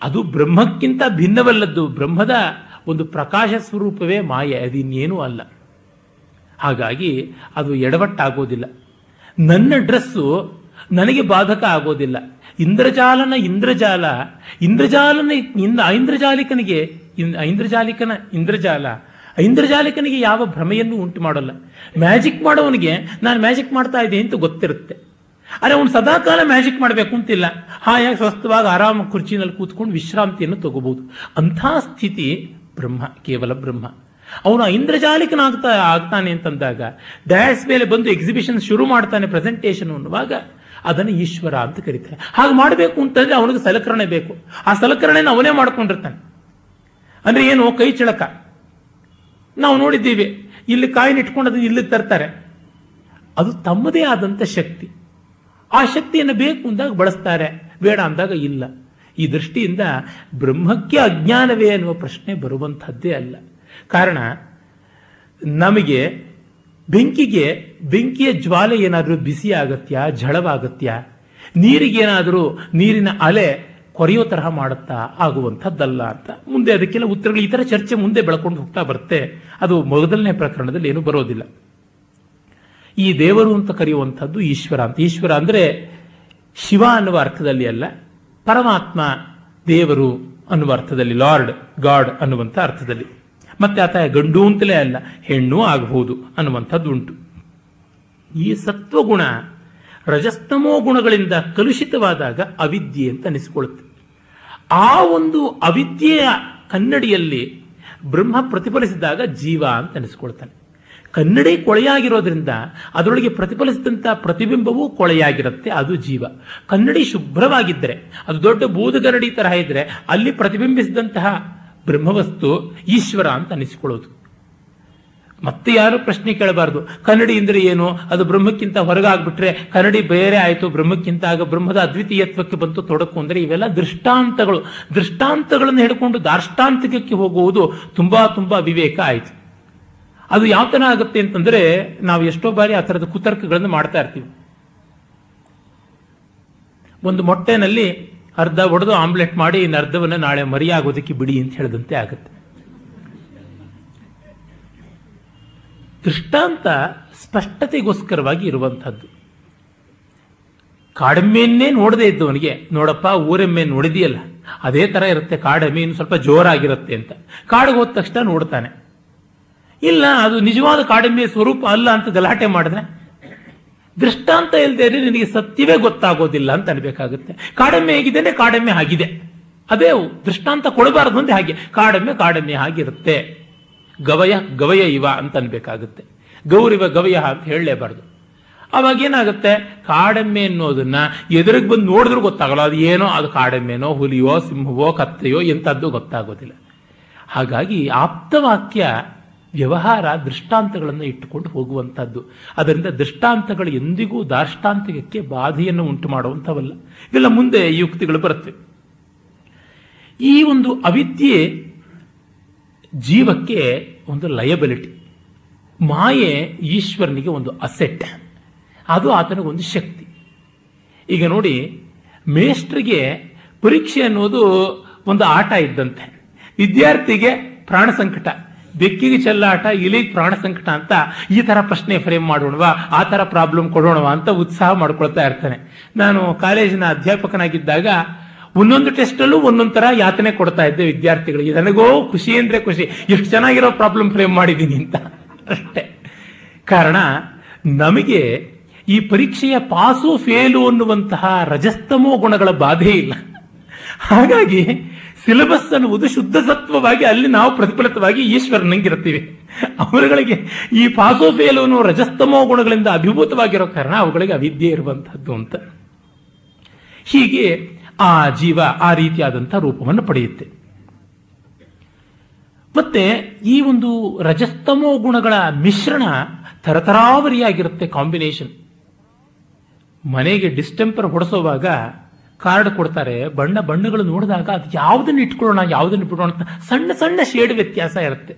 ಅದು ಬ್ರಹ್ಮಕ್ಕಿಂತ ಭಿನ್ನವಲ್ಲದ್ದು. ಬ್ರಹ್ಮದ ಒಂದು ಪ್ರಕಾಶ ಸ್ವರೂಪವೇ ಮಾಯೆ ಅದಿನ್ನೇನೂ ಅಲ್ಲ. ಹಾಗಾಗಿ ಅದು ಎಡವಟ್ಟಾಗೋದಿಲ್ಲ. ನನ್ನ ಡ್ರೆಸ್ಸು ನನಗೆ ಬಾಧಕ ಆಗೋದಿಲ್ಲ. ಇಂದ್ರಜಾಲನ ಇಂದ್ರಜಾಲ, ಇಂದ್ರಜಾಲನ ಇಂದ ಐಂದ್ರಜಾಲಿಕನಿಗೆ ಐಂದ್ರಜಾಲಿಕನ ಇಂದ್ರಜಾಲ. ಇಂದ್ರಜಾಲಿಕನಿಗೆ ಯಾವ ಭ್ರಮೆಯನ್ನು ಉಂಟು ಮಾಡಲ್ಲ. ಮ್ಯಾಜಿಕ್ ಮಾಡೋವನಿಗೆ, ನಾನು ಮ್ಯಾಜಿಕ್ ಮಾಡ್ತಾ ಇದ್ದೆ ಅಂತ ಗೊತ್ತಿರುತ್ತೆ. ಅರೆ ಅವನು ಸದಾಕಾಲ ಮ್ಯಾಜಿಕ್ ಮಾಡಬೇಕು ಅಂತಿಲ್ಲ. ಹಾಯಾಗಿ ಸ್ವಸ್ಥವಾಗಿ ಆರಾಮ ಕುರ್ಚಿನಲ್ಲಿ ಕೂತ್ಕೊಂಡು ವಿಶ್ರಾಂತಿಯನ್ನು ತಗೋಬಹುದು. ಅಂಥ ಸ್ಥಿತಿ ಬ್ರಹ್ಮ, ಕೇವಲ ಬ್ರಹ್ಮ. ಅವನು ಇಂದ್ರಜಾಲಿಕನಾಗ್ತಾ ಆಗ್ತಾನೆ ಅಂತಂದಾಗ ಡ್ಯಾಸ್ ಮೇಲೆ ಬಂದು ಎಕ್ಸಿಬಿಷನ್ ಶುರು ಮಾಡ್ತಾನೆ ಪ್ರೆಸೆಂಟೇಷನ್ ಅನ್ನುವಾಗ, ಅದನ್ನು ಈಶ್ವರ ಅಂತ ಕರೀತಾರೆ. ಹಾಗೆ ಮಾಡಬೇಕು ಅಂತಂದ್ರೆ ಅವನಿಗೆ ಸಲಕರಣೆ ಬೇಕು. ಆ ಸಲಕರಣೆನ ಅವನೇ ಮಾಡ್ಕೊಂಡಿರ್ತಾನೆ. ಅಂದ್ರೆ ಏನು? ಕೈ ಚಿಳಕ. ನಾವು ನೋಡಿದ್ದೀವಿ, ಇಲ್ಲಿ ಕಾಯಿನ ಇಟ್ಕೊಂಡು ಅದನ್ನು ಇಲ್ಲಿ ತರ್ತಾರೆ. ಅದು ತಮ್ಮದೇ ಆದಂಥ ಶಕ್ತಿ. ಆ ಶಕ್ತಿಯನ್ನು ಬೇಕು ಅಂದಾಗ ಬಳಸ್ತಾರೆ, ಬೇಡ ಅಂದಾಗ ಇಲ್ಲ. ಈ ದೃಷ್ಟಿಯಿಂದ ಬ್ರಹ್ಮಕ್ಕೆ ಅಜ್ಞಾನವೇ ಅನ್ನುವ ಪ್ರಶ್ನೆ ಬರುವಂಥದ್ದೇ ಅಲ್ಲ. ಕಾರಣ, ನಮಗೆ ಬೆಂಕಿಗೆ, ಬೆಂಕಿಯ ಜ್ವಾಲೆ ಏನಾದರೂ ಬಿಸಿ ಆಗತ್ಯಾ ಝಳವಾಗತ್ಯಾ ನೀರಿಗೇನಾದರೂ ನೀರಿನ ಅಲೆ ಕೊರೆಯೋ ತರಹ ಮಾಡುತ್ತಾ ಆಗುವಂಥದ್ದಲ್ಲ ಅಂತ. ಮುಂದೆ ಅದಕ್ಕೆಲ್ಲ ಉತ್ತರಗಳು ಥರ ಚರ್ಚೆ ಮುಂದೆ ಬೆಳ್ಕೊಂಡು ಹೋಗ್ತಾ ಬರುತ್ತೆ. ಅದು ಮೊದಲನೇ ಪ್ರಕರಣದಲ್ಲಿ ಏನು ಬರೋದಿಲ್ಲ. ಈ ದೇವರು ಅಂತ ಕರೆಯುವಂಥದ್ದು ಈಶ್ವರ ಅಂತ. ಈಶ್ವರ ಅಂದರೆ ಶಿವ ಅನ್ನುವ ಅರ್ಥದಲ್ಲಿ ಅಲ್ಲ, ಪರಮಾತ್ಮ ದೇವರು ಅನ್ನುವ ಅರ್ಥದಲ್ಲಿ, ಲಾರ್ಡ್, ಗಾಡ್ ಅನ್ನುವಂಥ ಅರ್ಥದಲ್ಲಿ. ಮತ್ತೆ ಆತ ಗಂಡು ಅಂತಲೇ ಅಲ್ಲ, ಹೆಣ್ಣು ಆಗಬಹುದು ಅನ್ನುವಂಥದ್ದು ಉಂಟು. ಈ ಸತ್ವಗುಣ ರಜಸ್ತಮೋ ಗುಣಗಳಿಂದ ಕಲುಷಿತವಾದಾಗ ಅವಿದ್ಯೆ ಅಂತ ಅನಿಸಿಕೊಳ್ಳುತ್ತೆ. ಆ ಒಂದು ಅವಿದ್ಯೆಯ ಕನ್ನಡಿಯಲ್ಲಿ ಬ್ರಹ್ಮ ಪ್ರತಿಫಲಿಸಿದಾಗ ಜೀವ ಅಂತ ಅನಿಸ್ಕೊಳ್ತಾನೆ. ಕನ್ನಡಿ ಕೊಳೆಯಾಗಿರೋದ್ರಿಂದ ಅದರೊಳಗೆ ಪ್ರತಿಫಲಿಸಿದಂಥ ಪ್ರತಿಬಿಂಬವೂ ಕೊಳೆಯಾಗಿರುತ್ತೆ, ಅದು ಜೀವ. ಕನ್ನಡಿ ಶುಭ್ರವಾಗಿದ್ದರೆ, ಅದು ದೊಡ್ಡ ಬೂದುಗನ್ನಡಿ ತರಹ ಇದ್ದರೆ, ಅಲ್ಲಿ ಪ್ರತಿಬಿಂಬಿಸಿದಂತಹ ಬ್ರಹ್ಮವಸ್ತು ಈಶ್ವರ ಅಂತ ಅನಿಸಿಕೊಳ್ಳೋದು. ಮತ್ತೆ ಯಾರು ಪ್ರಶ್ನೆ ಕೇಳಬಾರ್ದು. ಕನ್ನಡಿ ಅಂದ್ರೆ ಏನು? ಅದು ಬ್ರಹ್ಮಕ್ಕಿಂತ ಹೊರಗಾಗ್ಬಿಟ್ರೆ ಕನ್ನಡಿ ಬೇರೆ ಆಯಿತು, ಬ್ರಹ್ಮಕ್ಕಿಂತ ಆಗ ಬ್ರಹ್ಮದ ಅದ್ವಿತೀಯತ್ವಕ್ಕೆ ಬಂತು ತೊಡಕು ಅಂದ್ರೆ ಇವೆಲ್ಲ ದೃಷ್ಟಾಂತಗಳು. ದೃಷ್ಟಾಂತಗಳನ್ನು ಹಿಡ್ಕೊಂಡು ದಾರ್ಷ್ಟಾಂತಿಕಕ್ಕೆ ಹೋಗುವುದು ತುಂಬಾ ತುಂಬಾ ವಿವೇಕ ಆಯಿತು. ಅದು ಯಾವ ಥರ ಆಗುತ್ತೆ ಅಂತಂದ್ರೆ ನಾವು ಎಷ್ಟೋ ಬಾರಿ ಆ ಥರದ ಕುತರ್ಕಗಳನ್ನು ಮಾಡ್ತಾ ಇರ್ತೀವಿ. ಒಂದು ಮೊಟ್ಟೆನಲ್ಲಿ ಅರ್ಧ ಒಡೆದು ಆಮ್ಲೆಟ್ ಮಾಡಿ ಇನ್ನು ಅರ್ಧವನ್ನು ನಾಳೆ ಮರಿಯಾಗೋದಕ್ಕೆ ಬಿಡಿ ಅಂತ ಹೇಳಿದಂತೆ ಆಗುತ್ತೆ. ದೃಷ್ಟಾಂತ ಸ್ಪಷ್ಟತೆಗೋಸ್ಕರವಾಗಿ ಇರುವಂಥದ್ದು. ಕಾಡೆಮ್ಮೆಯನ್ನೇ ನೋಡದೇ ಇದ್ದವನಿಗೆ, ನೋಡಪ್ಪ, ಊರೆಮ್ಮೆ ನೋಡಿದೆಯಲ್ಲ, ಅದೇ ತರ ಇರುತ್ತೆ, ಕಾಡೆಮ್ಮೆ ಸ್ವಲ್ಪ ಜೋರಾಗಿರುತ್ತೆ ಅಂತ. ಕಾಡಿಗೆ ಹೋದ ತಕ್ಷಣ ನೋಡ್ತಾನೆ. ಇಲ್ಲ, ಅದು ನಿಜವಾದ ಕಾಡೆಮ್ಮೆಯ ಸ್ವರೂಪ ಅಲ್ಲ ಅಂತ ಗಲಾಟೆ ಮಾಡಿದ್ರೆ, ದೃಷ್ಟಾಂತ ಇಲ್ಲದೆ ನಿನಗೆ ಸತ್ಯವೇ ಗೊತ್ತಾಗೋದಿಲ್ಲ ಅಂತ ಅನ್ಬೇಕಾಗುತ್ತೆ. ಕಾಡೆಮ್ಮೆ ಹೇಗಿದ್ದೇನೆ, ಕಾಡೆಮ್ಮೆ ಆಗಿದೆ ಅದೇ ದೃಷ್ಟಾಂತ ಕೊಡಬಾರದು ಅಂದ್ರೆ ಹಾಗೆ. ಕಾಡೆಮ್ಮೆ ಕಾಡೆಮ್ಮೆ ಹಾಗಿರುತ್ತೆ. ಗವಯ ಗವಯ ಇವ ಅಂತ ಅನ್ಬೇಕಾಗುತ್ತೆ ಗೌರಿವ ಗವಯ ಅಂತ ಹೇಳಲೇಬಾರ್ದು. ಅವಾಗ ಏನಾಗುತ್ತೆ? ಕಾಡೆಮ್ಮೆ ಅನ್ನೋದನ್ನ ಎದುರಿಗೆ ಬಂದು ನೋಡಿದ್ರೂ ಗೊತ್ತಾಗಲ್ಲ. ಅದು ಏನೋ, ಅದು ಕಾಡೆಮ್ಮೆನೋ, ಹುಲಿಯೋ, ಸಿಂಹವೋ, ಕತ್ತೆಯೋ ಎಂಥದ್ದು ಗೊತ್ತಾಗೋದಿಲ್ಲ. ಹಾಗಾಗಿ ಆಪ್ತವಾಕ್ಯ, ವ್ಯವಹಾರ, ದೃಷ್ಟಾಂತಗಳನ್ನು ಇಟ್ಟುಕೊಂಡು ಹೋಗುವಂಥದ್ದು. ಅದರಿಂದ ದೃಷ್ಟಾಂತಗಳು ಎಂದಿಗೂ ದಾಷ್ಟಾಂತಿಕಕ್ಕೆ ಬಾಧೆಯನ್ನು ಉಂಟು ಮಾಡುವಂಥವಲ್ಲ ಇವೆಲ್ಲ ಮುಂದೆ ಯುಕ್ತಿಗಳು ಬರುತ್ತೆ. ಈ ಒಂದು ಅವಿದ್ಯೆ ಜೀವಕ್ಕೆ ಒಂದು ಲಯಬಿಲಿಟಿ ಮಾಯೆ ಈಶ್ವರನಿಗೆ ಒಂದು ಅಸೆಟ್ ಅದು ಆತನಿಗೊಂದು ಶಕ್ತಿ. ಈಗ ನೋಡಿ, ಮೇಷ್ಟ್ರಿಗೆ ಪರೀಕ್ಷೆ ಅನ್ನೋದು ಒಂದು ಆಟ ಇದ್ದಂತೆ. ವಿದ್ಯಾರ್ಥಿಗೆ ಪ್ರಾಣ ಸಂಕಟ. ಬೆಕ್ಕಿಗೆ ಚೆಲ್ಲಾಟ, ಇಲಿಗೆ ಪ್ರಾಣ ಸಂಕಟ ಅಂತ ಈ ತರ ಪ್ರಶ್ನೆ ಫ್ರೇಮ್ ಮಾಡೋಣವಾ, ಆ ತರ ಪ್ರಾಬ್ಲಮ್ ಕೊಡೋಣವಾ ಅಂತ ಉತ್ಸಾಹ ಮಾಡ್ಕೊಳ್ತಾ ಇರ್ತಾನೆ. ನಾನು ಕಾಲೇಜಿನ ಅಧ್ಯಾಪಕನಾಗಿದ್ದಾಗ ಒಂದೊಂದು ಟೆಸ್ಟಲ್ಲೂ ಒಂದೊಂದು ತರ ಯಾತನೆ ಕೊಡ್ತಾ ಇದ್ದೆ ವಿದ್ಯಾರ್ಥಿಗಳಿಗೆ. ನನಗೋ ಖುಷಿ ಅಂದ್ರೆ ಖುಷಿ. ಎಷ್ಟು ಚೆನ್ನಾಗಿರೋ ಪ್ರಾಬ್ಲಮ್ ಫ್ರೇಮ್ ಮಾಡಿದ್ದೀನಿ ಅಂತ. ಅಷ್ಟೇ. ಕಾರಣ, ನಮಗೆ ಈ ಪರೀಕ್ಷೆಯ ಪಾಸು ಫೇಲು ಅನ್ನುವಂತಹ ರಜಸ್ತಮೋ ಗುಣಗಳ ಬಾಧೆ ಇಲ್ಲ. ಹಾಗಾಗಿ ಸಿಲೆಬಸ್ ಅನ್ನುವುದು ಶುದ್ಧ ಸತ್ವವಾಗಿ ಅಲ್ಲಿ ನಾವು ಪ್ರತಿಫಲಿತವಾಗಿ ಈಶ್ವರನಂಗಿರ್ತೀವಿ ಅವರುಗಳಿಗೆ ಈ ಪಾಸು ಫೇಲು ಅನ್ನೋ ರಜಸ್ತಮೋ ಗುಣಗಳಿಂದ ಅಭಿಭೂತವಾಗಿರೋ ಕಾರಣ ಅವುಗಳಿಗೆ ಅವಿದ್ಯೆ ಇರುವಂತಹದ್ದು ಅಂತ. ಹೀಗೆ ಆ ಜೀವ ಆ ರೀತಿಯಾದಂಥ ರೂಪವನ್ನು ಪಡೆಯುತ್ತೆ. ಮತ್ತೆ ಈ ಒಂದು ರಜಸ್ತಮೋ ಗುಣಗಳ ಮಿಶ್ರಣ ತರತರಾವರಿಯಾಗಿರುತ್ತೆ ಕಾಂಬಿನೇಷನ್. ಮನೆಗೆ ಡಿಸ್ಟೆಂಪರ್ ಹೊಡೆಸೋವಾಗ ಕಾರ್ಡ್ ಕೊಡ್ತಾರೆ, ಬಣ್ಣ ಬಣ್ಣಗಳು ನೋಡಿದಾಗ ಅದು ಯಾವುದನ್ನು ಇಟ್ಕೊಳ್ಳೋಣ, ಯಾವುದನ್ನು ಬಿಡೋಣ ಅಂತ ಸಣ್ಣ ಸಣ್ಣ ಶೇಡ್ ವ್ಯತ್ಯಾಸ ಇರುತ್ತೆ.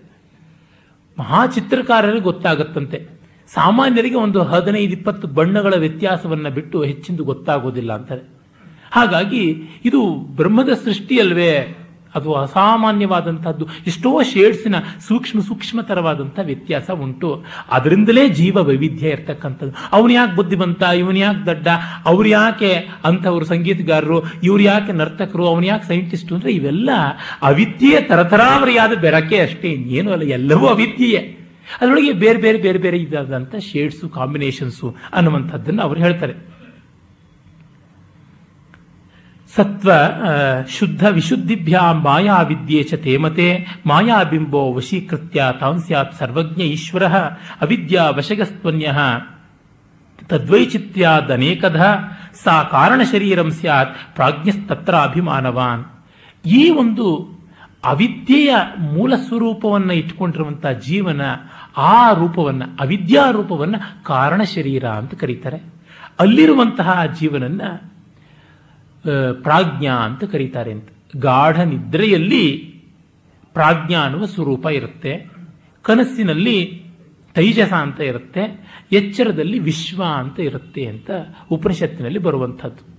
ಮಹಾ ಚಿತ್ರಕಾರರಿಗೆ ಗೊತ್ತಾಗುತ್ತಂತೆ. ಸಾಮಾನ್ಯರಿಗೆ ಒಂದು ಹದಿನೈದು ಇಪ್ಪತ್ತು ಬಣ್ಣಗಳ ವ್ಯತ್ಯಾಸವನ್ನು ಬಿಟ್ಟು ಹೆಚ್ಚಿಂದು ಗೊತ್ತಾಗೋದಿಲ್ಲ ಅಂತಾರೆ. ಹಾಗಾಗಿ ಇದು ಬ್ರಹ್ಮದ ಸೃಷ್ಟಿಯಲ್ವೇ? ಅದು ಅಸಾಮಾನ್ಯವಾದಂತಹದ್ದು. ಎಷ್ಟೋ ಶೇಡ್ಸಿನ ಸೂಕ್ಷ್ಮ ಸೂಕ್ಷ್ಮತರವಾದಂಥ ವ್ಯತ್ಯಾಸ ಉಂಟು. ಅದರಿಂದಲೇ ಜೀವ ವೈವಿಧ್ಯ ಇರ್ತಕ್ಕಂಥದ್ದು. ಅವನು ಯಾಕೆ ಬುದ್ಧಿವಂತ? ಇವನು ಯಾಕೆ ದಡ್ಡ? ಅವ್ರು ಯಾಕೆ ಅಂಥವ್ರು ಸಂಗೀತಗಾರರು? ಇವ್ರು ಯಾಕೆ ನರ್ತಕರು? ಅವನು ಯಾಕೆ ಸೈಂಟಿಸ್ಟು ಅಂದ್ರೆ ಇವೆಲ್ಲ ಅವಿದ್ಯೆಯ ತರತರಾವರಿಯಾದ ಬೆರಕೆ ಅಷ್ಟೇ. ಇನ್ನೇನು ಅಲ್ಲ, ಎಲ್ಲವೂ ಅವಿದ್ಯೆಯೇ. ಅದರೊಳಗೆ ಬೇರೆ ಬೇರೆ ಬೇರೆ ಬೇರೆ ಇದಾದಂಥ ಶೇಡ್ಸು, ಕಾಂಬಿನೇಷನ್ಸು ಅನ್ನುವಂಥದ್ದನ್ನು ಅವರು ಹೇಳ್ತಾರೆ. ಸತ್ವ ಶುದ್ಧ ವಿಶುದ್ಧಿಭ್ಯಾಂ ಮಾಯಾ ವಿದ್ಯೆ ಚ ತೇಮತೆ. ಮಾಯಾಬಿಂಬೋ ವಶೀಕೃತ್ಯ ತಾಂ ಸ್ಯಾತ್ ಸರ್ವಜ್ಞ ಈಶ್ವರ. ಅವಿದ್ಯಾ ವಶಗಸ್ತ್ವನ್ಯ. ತದ್ವೈಚಿತ್ಯಾದನೇಕಧ ಸಾ ಕಾರಣ ಶರೀರಂ ಸ್ಯಾತ್ ಪ್ರಾಜ್ಞಸ್ತತ್ರ ಅಭಿಮಾನವಾನ್ ಈ ಒಂದು ಅವಿದ್ಯೆಯ ಮೂಲ ಸ್ವರೂಪವನ್ನು ಇಟ್ಟುಕೊಂಡಿರುವಂತಹ ಜೀವನ, ಆ ರೂಪವನ್ನ, ಅವಿದ್ಯಾ ರೂಪವನ್ನ ಕಾರಣ ಶರೀರ ಅಂತ ಕರೀತಾರೆ. ಅಲ್ಲಿರುವಂತಹ ಜೀವನನ್ನ ಪ್ರಾಜ್ಞಾ ಅಂತ ಕರೀತಾರೆ ಅಂತ. ಗಾಢ ನಿದ್ರೆಯಲ್ಲಿ ಪ್ರಾಜ್ಞಾ ಅನ್ನುವ ಸ್ವರೂಪ ಇರುತ್ತೆ. ಕನಸಿನಲ್ಲಿ ತೈಜಸ ಅಂತ ಇರುತ್ತೆ. ಎಚ್ಚರದಲ್ಲಿ ವಿಶ್ವ ಅಂತ ಇರುತ್ತೆ ಅಂತ ಉಪನಿಷತ್ತಿನಲ್ಲಿ ಬರುವಂಥದ್ದು.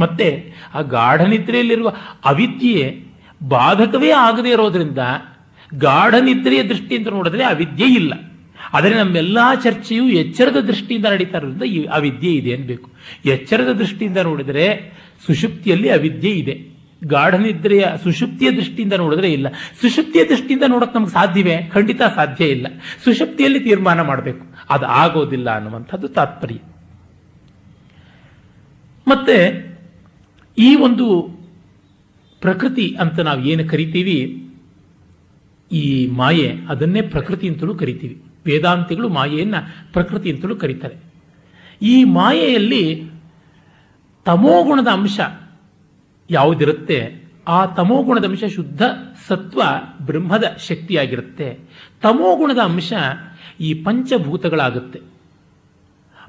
ಮತ್ತೆ ಆ ಗಾಢ ನಿದ್ರೆಯಲ್ಲಿರುವ ಅವಿದ್ಯೆ ಬಾಧಕವೇ ಆಗದೇ ಇರೋದ್ರಿಂದ ಗಾಢ ನಿದ್ರೆಯ ದೃಷ್ಟಿಯಿಂದ ನೋಡಿದ್ರೆ ಅವಿದ್ಯೆ ಇಲ್ಲ. ಆದರೆ ನಮ್ಮೆಲ್ಲ ಚರ್ಚೆಯು ಎಚ್ಚರದ ದೃಷ್ಟಿಯಿಂದ ನಡೀತಾ ಇರೋದ್ರಿಂದ ಅವಿದ್ಯೆ ಇದೆ ಅನ್ಬೇಕು. ಎಚ್ಚರದ ದೃಷ್ಟಿಯಿಂದ ನೋಡಿದರೆ ಸುಷುಪ್ತಿಯಲ್ಲಿ ಅವಿದ್ಯೆ ಇದೆ. ಗಾಢನಿದ್ರೆಯ ಸುಷುಪ್ತಿಯ ದೃಷ್ಟಿಯಿಂದ ನೋಡಿದ್ರೆ ಇಲ್ಲ. ಸುಷುಪ್ತಿಯ ದೃಷ್ಟಿಯಿಂದ ನೋಡಕ್ ನಮ್ಗೆ ಸಾಧ್ಯವೇ? ಖಂಡಿತ ಸಾಧ್ಯ ಇಲ್ಲ. ಸುಷುಪ್ತಿಯಲ್ಲಿ ತೀರ್ಮಾನ ಮಾಡಬೇಕು. ಅದು ಆಗೋದಿಲ್ಲ ಅನ್ನುವಂಥದ್ದು ತಾತ್ಪರ್ಯ. ಮತ್ತೆ ಈ ಒಂದು ಪ್ರಕೃತಿ ಅಂತ ನಾವು ಏನು ಕರಿತೀವಿ? ಈ ಮಾಯೆ, ಅದನ್ನೇ ಪ್ರಕೃತಿ ಅಂತಲೂ ಕರಿತೀವಿ. ವೇದಾಂತಿಗಳು ಮಾಯೆಯನ್ನ ಪ್ರಕೃತಿ ಅಂತಲೂ ಕರೀತಾರೆ. ಈ ಮಾಯೆಯಲ್ಲಿ ತಮೋಗುಣದ ಅಂಶ ಯಾವುದಿರುತ್ತೆ, ಆ ತಮೋಗುಣದ ಅಂಶ ಶುದ್ಧ ಸತ್ವ ಬ್ರಹ್ಮದ ಶಕ್ತಿಯಾಗಿರುತ್ತೆ. ತಮೋಗುಣದ ಅಂಶ ಈ ಪಂಚಭೂತಗಳಾಗುತ್ತೆ.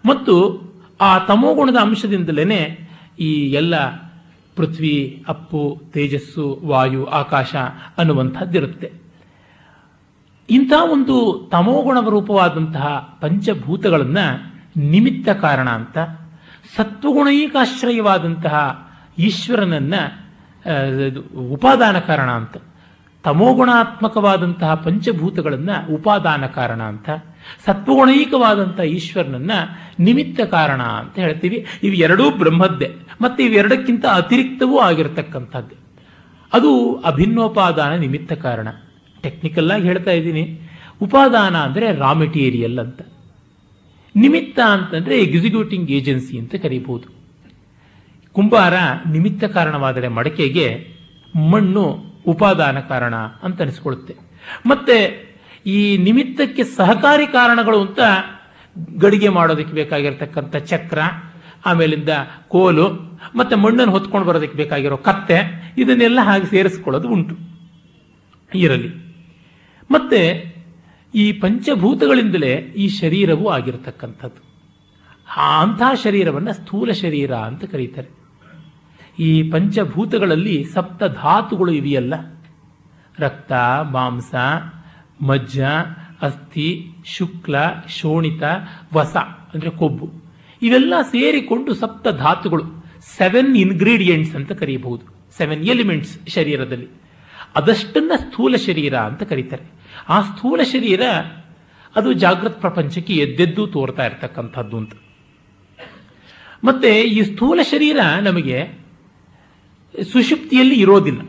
ಮತ್ತು ಆ ತಮೋಗುಣದ ಅಂಶದಿಂದಲೇ ಈ ಎಲ್ಲ ಪೃಥ್ವಿ, ಅಪ್ಪು, ತೇಜಸ್ಸು, ವಾಯು, ಆಕಾಶ ಅನ್ನುವಂಥದ್ದಿರುತ್ತೆ. ಇಂಥ ಒಂದು ತಮೋಗುಣ ರೂಪವಾದಂತಹ ಪಂಚಭೂತಗಳನ್ನ ನಿಮಿತ್ತ ಕಾರಣ ಅಂತ ಸತ್ವಗುಣೈಕಾಶ್ರಯವಾದಂತಹ ಈಶ್ವರನನ್ನ ಉಪಾದಾನ ಕಾರಣ ಅಂತ. ತಮೋಗುಣಾತ್ಮಕವಾದಂತಹ ಪಂಚಭೂತಗಳನ್ನ ಉಪಾದಾನ ಕಾರಣ ಅಂತ. ಸತ್ವಗುಣೈಕವಾದಂತಹ ಈಶ್ವರನನ್ನ ನಿಮಿತ್ತ ಕಾರಣ ಅಂತ ಹೇಳ್ತೀವಿ. ಇವೆರಡೂ ಬ್ರಹ್ಮದ್ದೇ. ಮತ್ತೆ ಇವೆರಡಕ್ಕಿಂತ ಅತಿರಿಕ್ತವೂ ಆಗಿರತಕ್ಕಂಥದ್ದೇ. ಅದು ಅಭಿನ್ನೋಪಾದಾನ ನಿಮಿತ್ತ ಕಾರಣ. ಟೆಕ್ನಿಕಲ್ ಆಗಿ ಹೇಳ್ತಾ ಇದ್ದೀನಿ. ಉಪಾದಾನ ಅಂದರೆ ರಾ ಮೆಟೀರಿಯಲ್ ಅಂತ. ನಿಮಿತ್ತ ಅಂತಂದ್ರೆ ಎಕ್ಸಿಕ್ಯೂಟಿಂಗ್ ಏಜೆನ್ಸಿ ಅಂತ ಕರೀಬಹುದು. ಕುಂಬಾರ ನಿಮಿತ್ತ ಕಾರಣವಾದರೆ ಮಡಕೆಗೆ ಮಣ್ಣು ಉಪಾದಾನ ಕಾರಣ ಅಂತ ಅನಿಸ್ಕೊಳ್ಳುತ್ತೆ. ಮತ್ತೆ ಈ ನಿಮಿತ್ತಕ್ಕೆ ಸಹಕಾರಿ ಕಾರಣಗಳು ಅಂತ ಗಡಿಗೆ ಮಾಡೋದಕ್ಕೆ ಬೇಕಾಗಿರತಕ್ಕಂಥ ಚಕ್ರ, ಆಮೇಲಿಂದ ಕೋಲು, ಮತ್ತೆ ಮಣ್ಣನ್ನು ಹೊತ್ಕೊಂಡು ಬರೋದಕ್ಕೆ ಬೇಕಾಗಿರೋ ಕತ್ತೆ, ಇದನ್ನೆಲ್ಲ ಹಾಗೆ ಸೇರಿಸ್ಕೊಳ್ಳೋದು ಉಂಟು. ಇರಲಿ ಮತ್ತೆ ಈ ಪಂಚಭೂತಗಳಿಂದಲೇ ಈ ಶರೀರವು ಆಗಿರತಕ್ಕಂಥದ್ದು. ಆ ಅಂತಹ ಶರೀರವನ್ನು ಸ್ಥೂಲ ಶರೀರ ಅಂತ ಕರೀತಾರೆ. ಈ ಪಂಚಭೂತಗಳಲ್ಲಿ ಸಪ್ತ ಧಾತುಗಳು ಇವೆಯಲ್ಲ. ರಕ್ತ, ಮಾಂಸ, ಮಜ್ಜ, ಅಸ್ಥಿ, ಶುಕ್ಲ, ಶೋಣಿತ, ವಸ ಅಂದ್ರೆ ಕೊಬ್ಬು. ಇವೆಲ್ಲ ಸೇರಿಕೊಂಡು ಸಪ್ತ ಧಾತುಗಳು. ಸೆವೆನ್ ಇನ್ಗ್ರೀಡಿಯೆಂಟ್ಸ್ ಅಂತ ಕರೀಬಹುದು. ಸೆವೆನ್ ಎಲಿಮೆಂಟ್ಸ್ ಶರೀರದಲ್ಲಿ. ಅದಷ್ಟನ್ನ ಸ್ಥೂಲ ಶರೀರ ಅಂತ ಕರೀತಾರೆ. ಆ ಸ್ಥೂಲ ಶರೀರ ಅದು ಜಾಗೃತ್ ಪ್ರಪಂಚಕ್ಕೆ ಎದ್ದೆದ್ದು ತೋರ್ತಾ ಇರ್ತಕ್ಕಂಥದ್ದು ಅಂತ. ಮತ್ತೆ ಈ ಸ್ಥೂಲ ಶರೀರ ನಮಗೆ ಸುಷುಪ್ತಿಯಲ್ಲಿ ಇರೋದಿಲ್ಲ.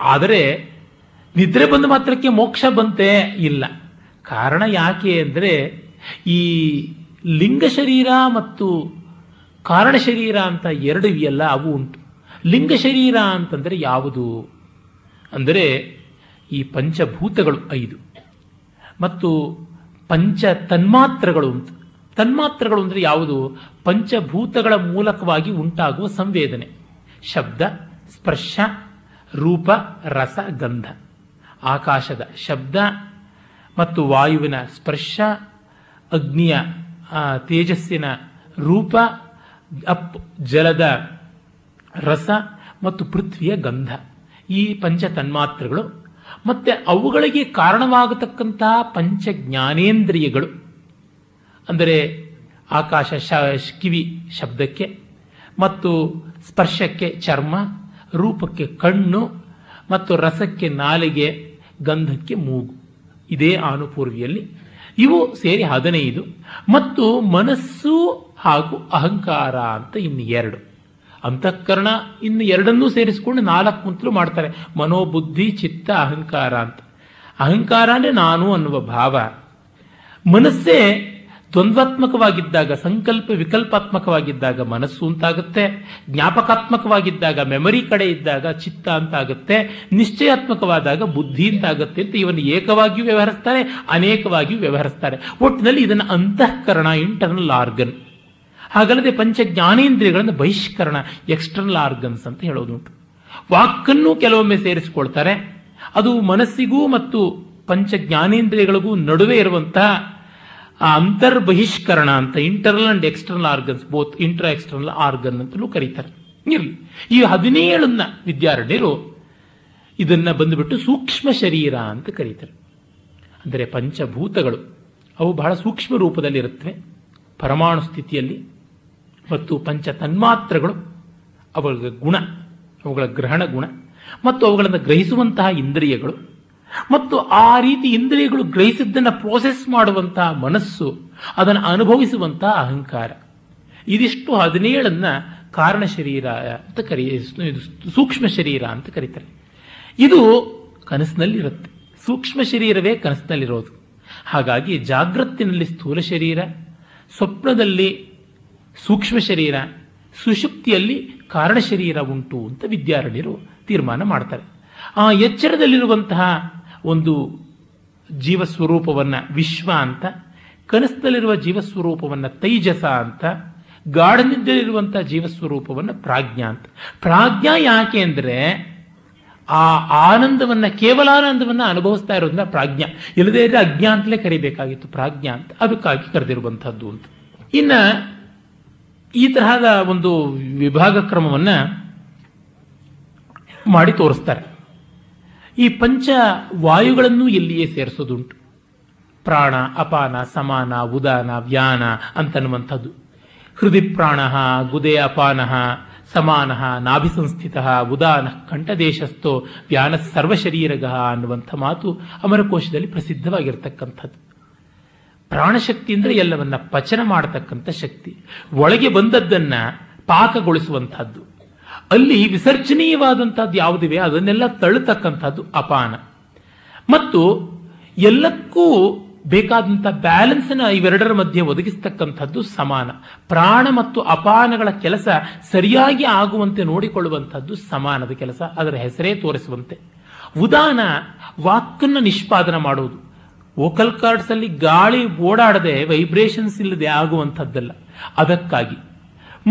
ಆದರೆ ನಿದ್ರೆ ಬಂದ ಮಾತ್ರಕ್ಕೆ ಮೋಕ್ಷ ಬಂತೆ ಇಲ್ಲ. ಕಾರಣ ಯಾಕೆ ಅಂದರೆ ಈ ಲಿಂಗ ಶರೀರ ಮತ್ತು ಕಾರಣ ಶರೀರ ಅಂತ ಎರಡು ಇವೆಯಲ್ಲ, ಅವು ಉಂಟು. ಲಿಂಗ ಶರೀರ ಅಂತಂದರೆ ಯಾವುದು? ಅಂದರೆ ಈ ಪಂಚಭೂತಗಳು ಐದು. ಮತ್ತು ಪಂಚ ತನ್ಮಾತ್ರಗಳು ಅಂತ ತನ್ಮಾತ್ರಗಳು ಅಂದರೆ ಯಾವುದು? ಪಂಚಭೂತಗಳ ಮೂಲಕವಾಗಿ ಉಂಟಾಗುವ ಸಂವೇದನೆ. ಶಬ್ದ, ಸ್ಪರ್ಶ, ರೂಪ, ರಸ, ಗಂಧ. ಆಕಾಶದ ಶಬ್ದ ಮತ್ತು ವಾಯುವಿನ ಸ್ಪರ್ಶ, ಅಗ್ನಿಯ ತೇಜಸ್ಸಿನ ರೂಪ, ಅಪ್, ಜಲದ ರಸ ಮತ್ತು ಪೃಥ್ವಿಯ ಗಂಧ. ಈ ಪಂಚ ತನ್ಮಾತ್ರಗಳು ಮತ್ತೆ ಅವುಗಳಿಗೆ ಕಾರಣವಾಗತಕ್ಕಂತಹ ಪಂಚ ಜ್ಞಾನೇಂದ್ರಿಯಗಳು ಅಂದರೆ ಆಕಾಶ ಶ, ಕಿವಿ ಶಬ್ದಕ್ಕೆ, ಮತ್ತು ಸ್ಪರ್ಶಕ್ಕೆ ಚರ್ಮ, ರೂಪಕ್ಕೆ ಕಣ್ಣು, ಮತ್ತು ರಸಕ್ಕೆ ನಾಲಿಗೆ, ಗಂಧಕ್ಕೆ ಮೂಗು. ಇದೇ ಆನುಪೂರ್ವಿಯಲ್ಲಿ. ಇವು ಸೇರಿ ಹದಿನೈದು. ಮತ್ತು ಮನಸ್ಸು ಹಾಗೂ ಅಹಂಕಾರ ಅಂತ ಇನ್ನು ಎರಡು. ಅಂತಃಕರಣ ಇನ್ನು ಎರಡನ್ನೂ ಸೇರಿಸಿಕೊಂಡು ನಾಲ್ಕು ಮುಂತಲೂ ಮಾಡ್ತಾರೆ. ಮನೋಬುದ್ಧಿ, ಚಿತ್ತ, ಅಹಂಕಾರ ಅಂತ. ಅಹಂಕಾರ ಅಂದ್ರೆ ನಾನು ಅನ್ನುವ ಭಾವ. ಮನಸ್ಸೇ ದ್ವಂದ್ವಾತ್ಮಕವಾಗಿದ್ದಾಗ, ಸಂಕಲ್ಪ ವಿಕಲ್ಪಾತ್ಮಕವಾಗಿದ್ದಾಗ ಮನಸ್ಸು ಅಂತಾಗುತ್ತೆ. ಜ್ಞಾಪಕಾತ್ಮಕವಾಗಿದ್ದಾಗ, ಮೆಮರಿ ಕಡೆ ಇದ್ದಾಗ ಚಿತ್ತ ಅಂತಾಗುತ್ತೆ. ನಿಶ್ಚಯಾತ್ಮಕವಾದಾಗ ಬುದ್ಧಿ ಅಂತಾಗುತ್ತೆ ಅಂತ ಇವನು ಏಕವಾಗಿಯೂ ವ್ಯವಹರಿಸ್ತಾರೆ, ಅನೇಕವಾಗಿಯೂ ವ್ಯವಹರಿಸ್ತಾರೆ. ಒಟ್ಟಿನಲ್ಲಿ ಇದನ್ನು ಅಂತಃಕರಣ ಇಂಟರ್ನಲ್ ಆರ್ಗನ್ ಹಾಗಲ್ಲದೆ ಪಂಚ ಜ್ಞಾನೇಂದ್ರಿಯಗಳನ್ನು ಬಹಿಷ್ಕರಣ ಎಕ್ಸ್ಟರ್ನಲ್ ಆರ್ಗನ್ಸ್ ಅಂತ ಹೇಳೋದುಂಟು. ವಾಕನ್ನು ಕೆಲವೊಮ್ಮೆ ಸೇರಿಸಿಕೊಳ್ತಾರೆ. ಅದು ಮನಸ್ಸಿಗೂ ಮತ್ತು ಪಂಚ ಜ್ಞಾನೇಂದ್ರಿಯಗಳಿಗೂ ನಡುವೆ ಇರುವಂತಹ ಆ, ಅಂತರ್ಬಹಿಷ್ಕರಣ ಅಂತ internal and external organs both inter external organ ಅಂತಲೂ ಕರೀತಾರೆ. ಇರಲಿ. ಈ ಹದಿನೇಳನ್ನ ವಿದ್ಯಾರಣ್ಯರು ಇದನ್ನ ಬಂದುಬಿಟ್ಟು ಸೂಕ್ಷ್ಮ ಶರೀರ ಅಂತ ಕರೀತಾರೆ. ಅಂದರೆ ಪಂಚಭೂತಗಳು. ಅವು ಬಹಳ ಸೂಕ್ಷ್ಮ ರೂಪದಲ್ಲಿರುತ್ತವೆ. ಪರಮಾಣು ಸ್ಥಿತಿಯಲ್ಲಿ ಮತ್ತು ಪಂಚ ತನ್ಮಾತ್ರಗಳು, ಅವುಗಳ ಗುಣ, ಅವುಗಳ ಗ್ರಹಣ ಗುಣ, ಮತ್ತು ಅವುಗಳನ್ನು ಗ್ರಹಿಸುವಂತಹ ಇಂದ್ರಿಯಗಳು, ಮತ್ತು ಆ ರೀತಿ ಇಂದ್ರಿಯಗಳು ಗ್ರಹಿಸಿದ್ದನ್ನು ಪ್ರೋಸೆಸ್ ಮಾಡುವಂತಹ ಮನಸ್ಸು, ಅದನ್ನು ಅನುಭವಿಸುವಂತಹ ಅಹಂಕಾರ. ಇದಿಷ್ಟು ಹದಿನೇಳನ್ನ ಕಾರಣ ಶರೀರ ಅಂತ ಕರಿ ಸೂಕ್ಷ್ಮ ಶರೀರ ಅಂತ ಕರೀತಾರೆ. ಇದು ಕನಸಿನಲ್ಲಿರುತ್ತೆ. ಸೂಕ್ಷ್ಮ ಶರೀರವೇ ಕನಸಿನಲ್ಲಿರೋದು. ಹಾಗಾಗಿ ಜಾಗೃತಿನಲ್ಲಿ ಸ್ಥೂಲ ಶರೀರ, ಸ್ವಪ್ನದಲ್ಲಿ ಸೂಕ್ಷ್ಮ ಶರೀರ ಸುಷುಪ್ತಿಯಲ್ಲಿ ಕಾರಣ ಶರೀರ ಉಂಟು ಅಂತ ವಿದ್ಯಾರಣ್ಯರು ತೀರ್ಮಾನ ಮಾಡ್ತಾರೆ. ಆ ಎಚ್ಚರದಲ್ಲಿರುವಂತಹ ಒಂದು ಜೀವಸ್ವರೂಪವನ್ನು ವಿಶ್ವ ಅಂತ, ಕನಸಿನಲ್ಲಿರುವ ಜೀವಸ್ವರೂಪವನ್ನು ತೈಜಸ ಅಂತ ಗಾಢನಿದ್ದಲ್ಲಿರುವಂತಹ ಜೀವಸ್ವರೂಪವನ್ನು ಪ್ರಾಜ್ಞಾ ಅಂತ. ಪ್ರಾಜ್ಞಾ ಯಾಕೆ ಅಂದರೆ ಆ ಆನಂದವನ್ನು, ಕೇವಲ ಆನಂದವನ್ನು ಅನುಭವಿಸ್ತಾ ಇರೋದ್ರಿಂದ ಪ್ರಾಜ್ಞಾ. ಇಲ್ಲದೇ ಇದ್ರೆ ಅಜ್ಞಾ ಅಂತಲೇ ಕರಿಬೇಕಾಗಿತ್ತು, ಪ್ರಾಜ್ಞಾ ಅಂತ. ಅದಕ್ಕಾಗಿ ಕರೆದಿರುವಂತಹದ್ದು ಅಂತ. ಇನ್ನ ಈ ತರಹದ ಒಂದು ವಿಭಾಗ ಕ್ರಮವನ್ನ ಮಾಡಿ ತೋರಿಸ್ತಾರೆ. ಈ ಪಂಚ ವಾಯುಗಳನ್ನು ಎಲ್ಲಿಯೇ ಸೇರಿಸೋದುಂಟು. ಪ್ರಾಣ, ಅಪಾನ, ಸಮಾನ, ಉದಾನ, ವ್ಯಾನ ಅಂತನ್ನುವಂಥದ್ದು. ಹೃದಯ ಪ್ರಾಣ ಗುದೆ ಅಪಾನ, ಸಮಾನ ನಾಭಿ ಸಂಸ್ಥಿತ ಉದಾನ, ಕಂಠದೇಶಸ್ಥೋ, ವ್ಯಾನ, ಸರ್ವಶರೀರಗ ಅನ್ನುವಂಥ ಮಾತು ಅಮರಕೋಶದಲ್ಲಿ ಪ್ರಸಿದ್ಧವಾಗಿರ್ತಕ್ಕಂಥದ್ದು. ಪ್ರಾಣಶಕ್ತಿ ಅಂದ್ರೆ ಎಲ್ಲವನ್ನ ಪಚನ ಮಾಡತಕ್ಕಂಥ ಶಕ್ತಿ. ಒಳಗೆ ಬಂದದ್ದನ್ನ ಪಾಕಗೊಳಿಸುವಂತಹದ್ದು ಅಲ್ಲಿ ವಿಸರ್ಜನೀಯವಾದಂತಹದ್ದು ಯಾವುದಿವೆ? ಅದನ್ನೆಲ್ಲ ತಳ್ಳತಕ್ಕಂಥದ್ದು ಅಪಾನ. ಮತ್ತು ಎಲ್ಲಕ್ಕೂ ಬೇಕಾದಂಥ ಬ್ಯಾಲೆನ್ಸ್ನ ಇವೆರಡರ ಮಧ್ಯೆ ಒದಗಿಸ್ತಕ್ಕಂಥದ್ದು ಸಮಾನ. ಪ್ರಾಣ ಮತ್ತು ಅಪಾನಗಳ ಕೆಲಸ ಸರಿಯಾಗಿ ಆಗುವಂತೆ ನೋಡಿಕೊಳ್ಳುವಂಥದ್ದು ಸಮಾನದ ಕೆಲಸ. ಅದರ ಹೆಸರೇ ತೋರಿಸುವಂತೆ. ಉದಾನ ವಾಕನ್ನು ನಿಷ್ಪಾದನ ಮಾಡುವುದು ವೋಕಲ್ ಕಾರ್ಡ್ಸ್ ಅಲ್ಲಿ ಗಾಳಿ ಓಡಾಡದೆ ವೈಬ್ರೇಷನ್ಸ್ ಇಲ್ಲದೆ ಆಗುವಂಥದ್ದಲ್ಲ. ಅದಕ್ಕಾಗಿ.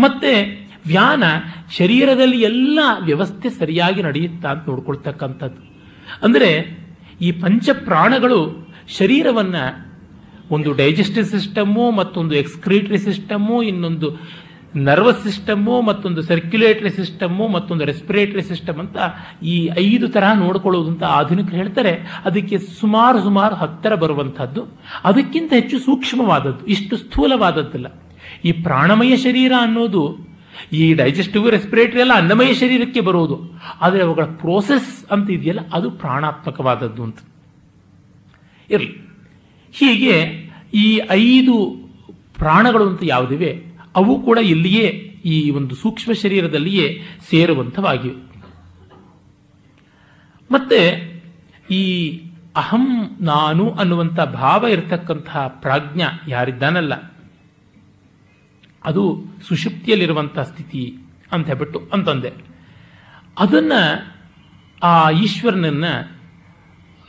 ಮತ್ತೆ ವ್ಯಾನ ಶರೀರದಲ್ಲಿ ಎಲ್ಲ ವ್ಯವಸ್ಥೆ ಸರಿಯಾಗಿ ನಡೆಯುತ್ತಾ ಅಂತ ನೋಡ್ಕೊಳ್ತಕ್ಕಂಥದ್ದು. ಅಂದರೆ ಈ ಪಂಚ ಪ್ರಾಣಗಳು ಶರೀರವನ್ನ ಒಂದು ಡೈಜೆಸ್ಟಿವ್ ಸಿಸ್ಟಮ್ಮು ಮತ್ತೊಂದು ಎಕ್ಸ್ಕ್ರೀಟರಿ ಸಿಸ್ಟಮ್ಮು ಇನ್ನೊಂದು ನರ್ವಸ್ ಸಿಸ್ಟಮ್ಮು ಮತ್ತೊಂದು ಸರ್ಕ್ಯುಲೇಟರಿ ಸಿಸ್ಟಮ್ಮು ಮತ್ತೊಂದು ರೆಸ್ಪಿರೇಟರಿ ಸಿಸ್ಟಮ್ ಅಂತ ಈ ಐದು ತರಹ ನೋಡ್ಕೊಳ್ಳೋದು ಅಂತ ಆಧುನಿಕರು ಹೇಳ್ತಾರೆ. ಅದಕ್ಕೆ ಸುಮಾರು ಸುಮಾರು ಹತ್ತರ ಬರುವಂತಹದ್ದು ಅದಕ್ಕಿಂತ ಹೆಚ್ಚು ಸೂಕ್ಷ್ಮವಾದದ್ದು. ಇಷ್ಟು ಸ್ಥೂಲವಾದದ್ದಲ್ಲ. ಈ ಪ್ರಾಣಮಯ ಶರೀರ ಅನ್ನೋದು, ಈ ಡೈಜೆಸ್ಟಿವ್ ರೆಸ್ಪಿರೇಟರಿ ಎಲ್ಲ ಅನ್ನಮಯ ಶರೀರಕ್ಕೆ ಬರುವುದು ಆದರೆ ಅವುಗಳ ಪ್ರೋಸೆಸ್ ಅಂತ ಇದೆಯಲ್ಲ, ಅದು ಪ್ರಾಣಾತ್ಮಕವಾದದ್ದು ಅಂತ. ಇರಲಿ. ಹೀಗೆ ಈ ಐದು ಪ್ರಾಣಗಳು ಅಂತ ಯಾವುದಿವೆ? ಅವು ಕೂಡ ಇಲ್ಲಿಯೇ ಈ ಒಂದು ಸೂಕ್ಷ್ಮ ಶರೀರದಲ್ಲಿಯೇ ಸೇರುವಂಥವಾಗಿವೆ. ಮತ್ತೆ ಈ ಅಹಂ ನಾನು ಅನ್ನುವಂಥ ಭಾವ ಇರತಕ್ಕಂತಹ ಪ್ರಾಜ್ಞ ಯಾರಿದ್ದಾನಲ್ಲ, ಅದು ಸುಷುಪ್ತಿಯಲ್ಲಿರುವಂತಹ ಸ್ಥಿತಿ ಅಂತ ಹೇಳ್ಬಿಟ್ಟು ಅಂತಂದೆ. ಅದನ್ನ ಆ ಈಶ್ವರನನ್ನ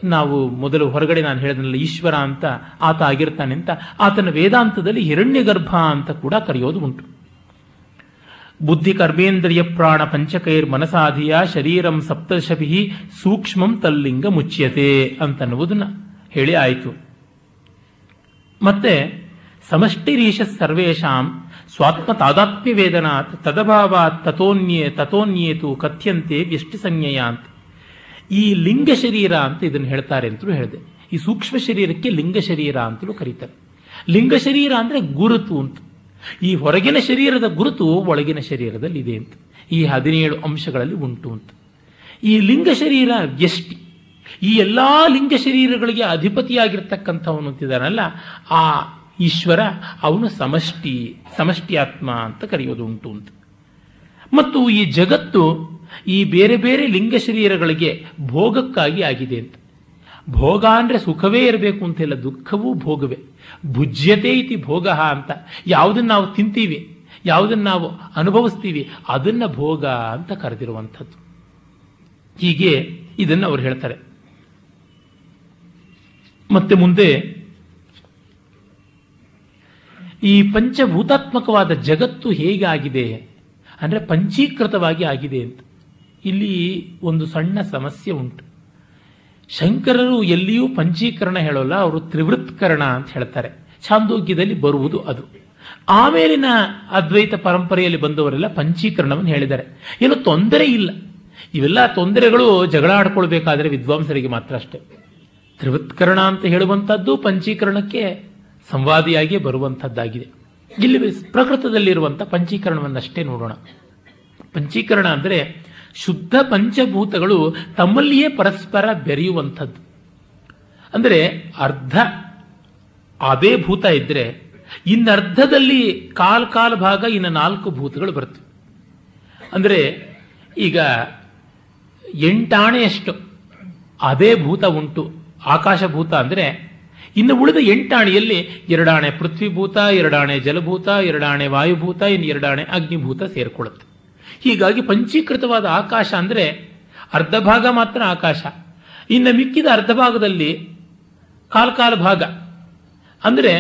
ನಾವು ಮೊದಲು ಹೊರಗಡೆ ನಾನು ಹೇಳಿದ್ನಲ್ಲ, ಈಶ್ವರ ಅಂತ ಆತ ಆಗಿರ್ತಾನೆ ಅಂತ, ಆತನ ವೇದಾಂತದಲ್ಲಿ ಹಿರಣ್ಯ ಗರ್ಭ ಅಂತ ಕೂಡ ಕರೆಯೋದು ಉಂಟು. ಬುದ್ಧಿ ಕರ್ಮೇಂದ್ರಿಯ ಪ್ರಾಣ ಪಂಚಕೈರ್ ಮನಸಾಧಿಯ ಶರೀರಂ ಸಪ್ತಶಭಿ ಸೂಕ್ಷ್ಮಂ ತಲ್ಲಿಂಗ ಮುಚ್ಯತೆ ಅಂತನ್ನುವುದನ್ನ ಹೇಳಿ ಆಯಿತು. ಮತ್ತೆ ಸಮಷ್ಟಿರೀಶ ಸರ್ವೇಶಾಂ ಸ್ವಾತ್ಮ ತಾದಾತ್ಮ್ಯ ವೇದನಾತ್ ತದಭಾವಾತ್ ತಥೋನ್ಯೇ ತಥೋನ್ಯೇತು ಕಥ್ಯಂತೆ ವ್ಯಷ್ಟಿ ಸಂಜ್ಞೆಯ ಅಂತ ಈ ಲಿಂಗ ಶರೀರ ಅಂತ ಇದನ್ನು ಹೇಳ್ತಾರೆ ಅಂತಲೂ ಹೇಳಿದೆ. ಈ ಸೂಕ್ಷ್ಮ ಶರೀರಕ್ಕೆ ಲಿಂಗ ಶರೀರ ಅಂತಲೂ ಕರೀತಾರೆ. ಲಿಂಗ ಶರೀರ ಅಂದ್ರೆ ಗುರುತು ಅಂತ. ಈ ಹೊರಗಿನ ಶರೀರದ ಗುರುತು ಒಳಗಿನ ಶರೀರದಲ್ಲಿ ಇದೆ ಅಂತ. ಈ ಹದಿನೇಳು ಅಂಶಗಳಲ್ಲಿ ಉಂಟು ಅಂತ. ಈ ಲಿಂಗ ಶರೀರ ವ್ಯಷ್ಟಿ. ಈ ಎಲ್ಲಾ ಲಿಂಗ ಶರೀರಗಳಿಗೆ ಅಧಿಪತಿಯಾಗಿರ್ತಕ್ಕಂಥವನು ಅಂತಿದ್ದಾನಲ್ಲ ಆ ಈಶ್ವರ ಅವನು ಸಮಷ್ಟಿ ಸಮಷ್ಟಿ ಆತ್ಮ ಅಂತ ಕರೆಯೋದು ಉಂಟು ಅಂತ. ಮತ್ತು ಈ ಜಗತ್ತು ಈ ಬೇರೆ ಬೇರೆ ಲಿಂಗ ಶರೀರಗಳಿಗೆ ಭೋಗಕ್ಕಾಗಿ ಆಗಿದೆ ಅಂತ. ಭೋಗ ಅಂದರೆ ಸುಖವೇ ಇರಬೇಕು ಅಂತಿಲ್ಲ ದುಃಖವೂ ಭೋಗವೇ. ಭುಜ್ಯತೆ ಇತಿ ಭೋಗ ಅಂತ. ಯಾವುದನ್ನ ನಾವು ತಿಂತೀವಿ, ಯಾವುದನ್ನ ನಾವು ಅನುಭವಿಸ್ತೀವಿ, ಅದನ್ನ ಭೋಗ ಅಂತ ಕರೆದಿರುವಂಥದ್ದು. ಹೀಗೆ ಇದನ್ನು ಅವರು ಹೇಳ್ತಾರೆ. ಮತ್ತೆ ಮುಂದೆ, ಈ ಪಂಚಭೂತಾತ್ಮಕವಾದ ಜಗತ್ತು ಹೇಗಾಗಿದೆ? ಅಂದರೆ ಅಂದ್ರೆ ಪಂಚೀಕೃತವಾಗಿ ಆಗಿದೆ ಅಂತ. ಇಲ್ಲಿ ಒಂದು ಸಣ್ಣ ಸಮಸ್ಯೆ ಉಂಟು. ಶಂಕರರು ಎಲ್ಲಿಯೂ ಪಂಚೀಕರಣ ಹೇಳೋಲ್ಲ, ಅವರು ತ್ರಿವೃತ್ಕರಣ ಅಂತ ಹೇಳ್ತಾರೆ. ಛಾಂದೋಗ್ಯದಲ್ಲಿ ಬರುವುದು ಅದು. ಆಮೇಲಿನ ಅದ್ವೈತ ಪರಂಪರೆಯಲ್ಲಿ ಬಂದವರೆಲ್ಲ ಪಂಚೀಕರಣವನ್ನು ಹೇಳಿದ್ದಾರೆ. ಏನು ತೊಂದರೆ ಇಲ್ಲ. ಇವೆಲ್ಲ ತೊಂದರೆಗಳು ಜಗಳ ಆಡ್ಕೊಳ್ಬೇಕಾದ್ರೆ ವಿದ್ವಾಂಸರಿಗೆ ಮಾತ್ರ ಅಷ್ಟೇ. ತ್ರಿವೃತ್ಕರಣ ಅಂತ ಹೇಳುವಂಥದ್ದು ಪಂಚೀಕರಣಕ್ಕೆ ಸಂವಾದಿಯಾಗಿಯೇ ಬರುವಂಥದ್ದಾಗಿದೆ. ಇಲ್ಲಿ ಪ್ರಕೃತದಲ್ಲಿರುವಂಥ ಪಂಚೀಕರಣವನ್ನಷ್ಟೇ ನೋಡೋಣ. ಪಂಚೀಕರಣ ಅಂದರೆ ಶುದ್ಧ ಪಂಚಭೂತಗಳು ತಮ್ಮಲ್ಲಿಯೇ ಪರಸ್ಪರ ಬೆರೆಯುವಂಥದ್ದು. ಅಂದರೆ ಅರ್ಧ ಅದೇ ಭೂತ ಇದ್ರೆ ಇನ್ನರ್ಧದಲ್ಲಿ ಕಾಲ್ ಕಾಲ್ ಭಾಗ ಇನ್ನು ನಾಲ್ಕು ಭೂತಗಳು ಬರ್ತವೆ ಅಂದರೆ ಈಗ ಎಂಟಾಣೆಯಷ್ಟು ಅದೇ ಭೂತ ಉಂಟು. ಆಕಾಶ ಭೂತ ಅಂದರೆ ಇನ್ನು ಉಳಿದ ಎಂಟಾಣಿಯಲ್ಲಿ ಎರಡಾಣೆ ಪೃಥ್ವಿಭೂತ, ಎರಡಾಣೆ ಜಲಭೂತ, ಎರಡಾಣೆ ವಾಯುಭೂತ, ಇನ್ನು ಎರಡಾಣೆ ಅಗ್ನಿಭೂತ ಸೇರಿಕೊಳ್ಳುತ್ತೆ. ಹೀಗಾಗಿ ಪಂಚೀಕೃತವಾದ ಆಕಾಶ ಅಂದರೆ ಅರ್ಧ ಭಾಗ ಮಾತ್ರ ಆಕಾಶ. ಇನ್ನು ಮಿಕ್ಕಿದ ಅರ್ಧ ಭಾಗದಲ್ಲಿ ಕಾಲ್ಕಾಲ ಕಾಲ್ ಭಾಗ. ಅಂದರೆ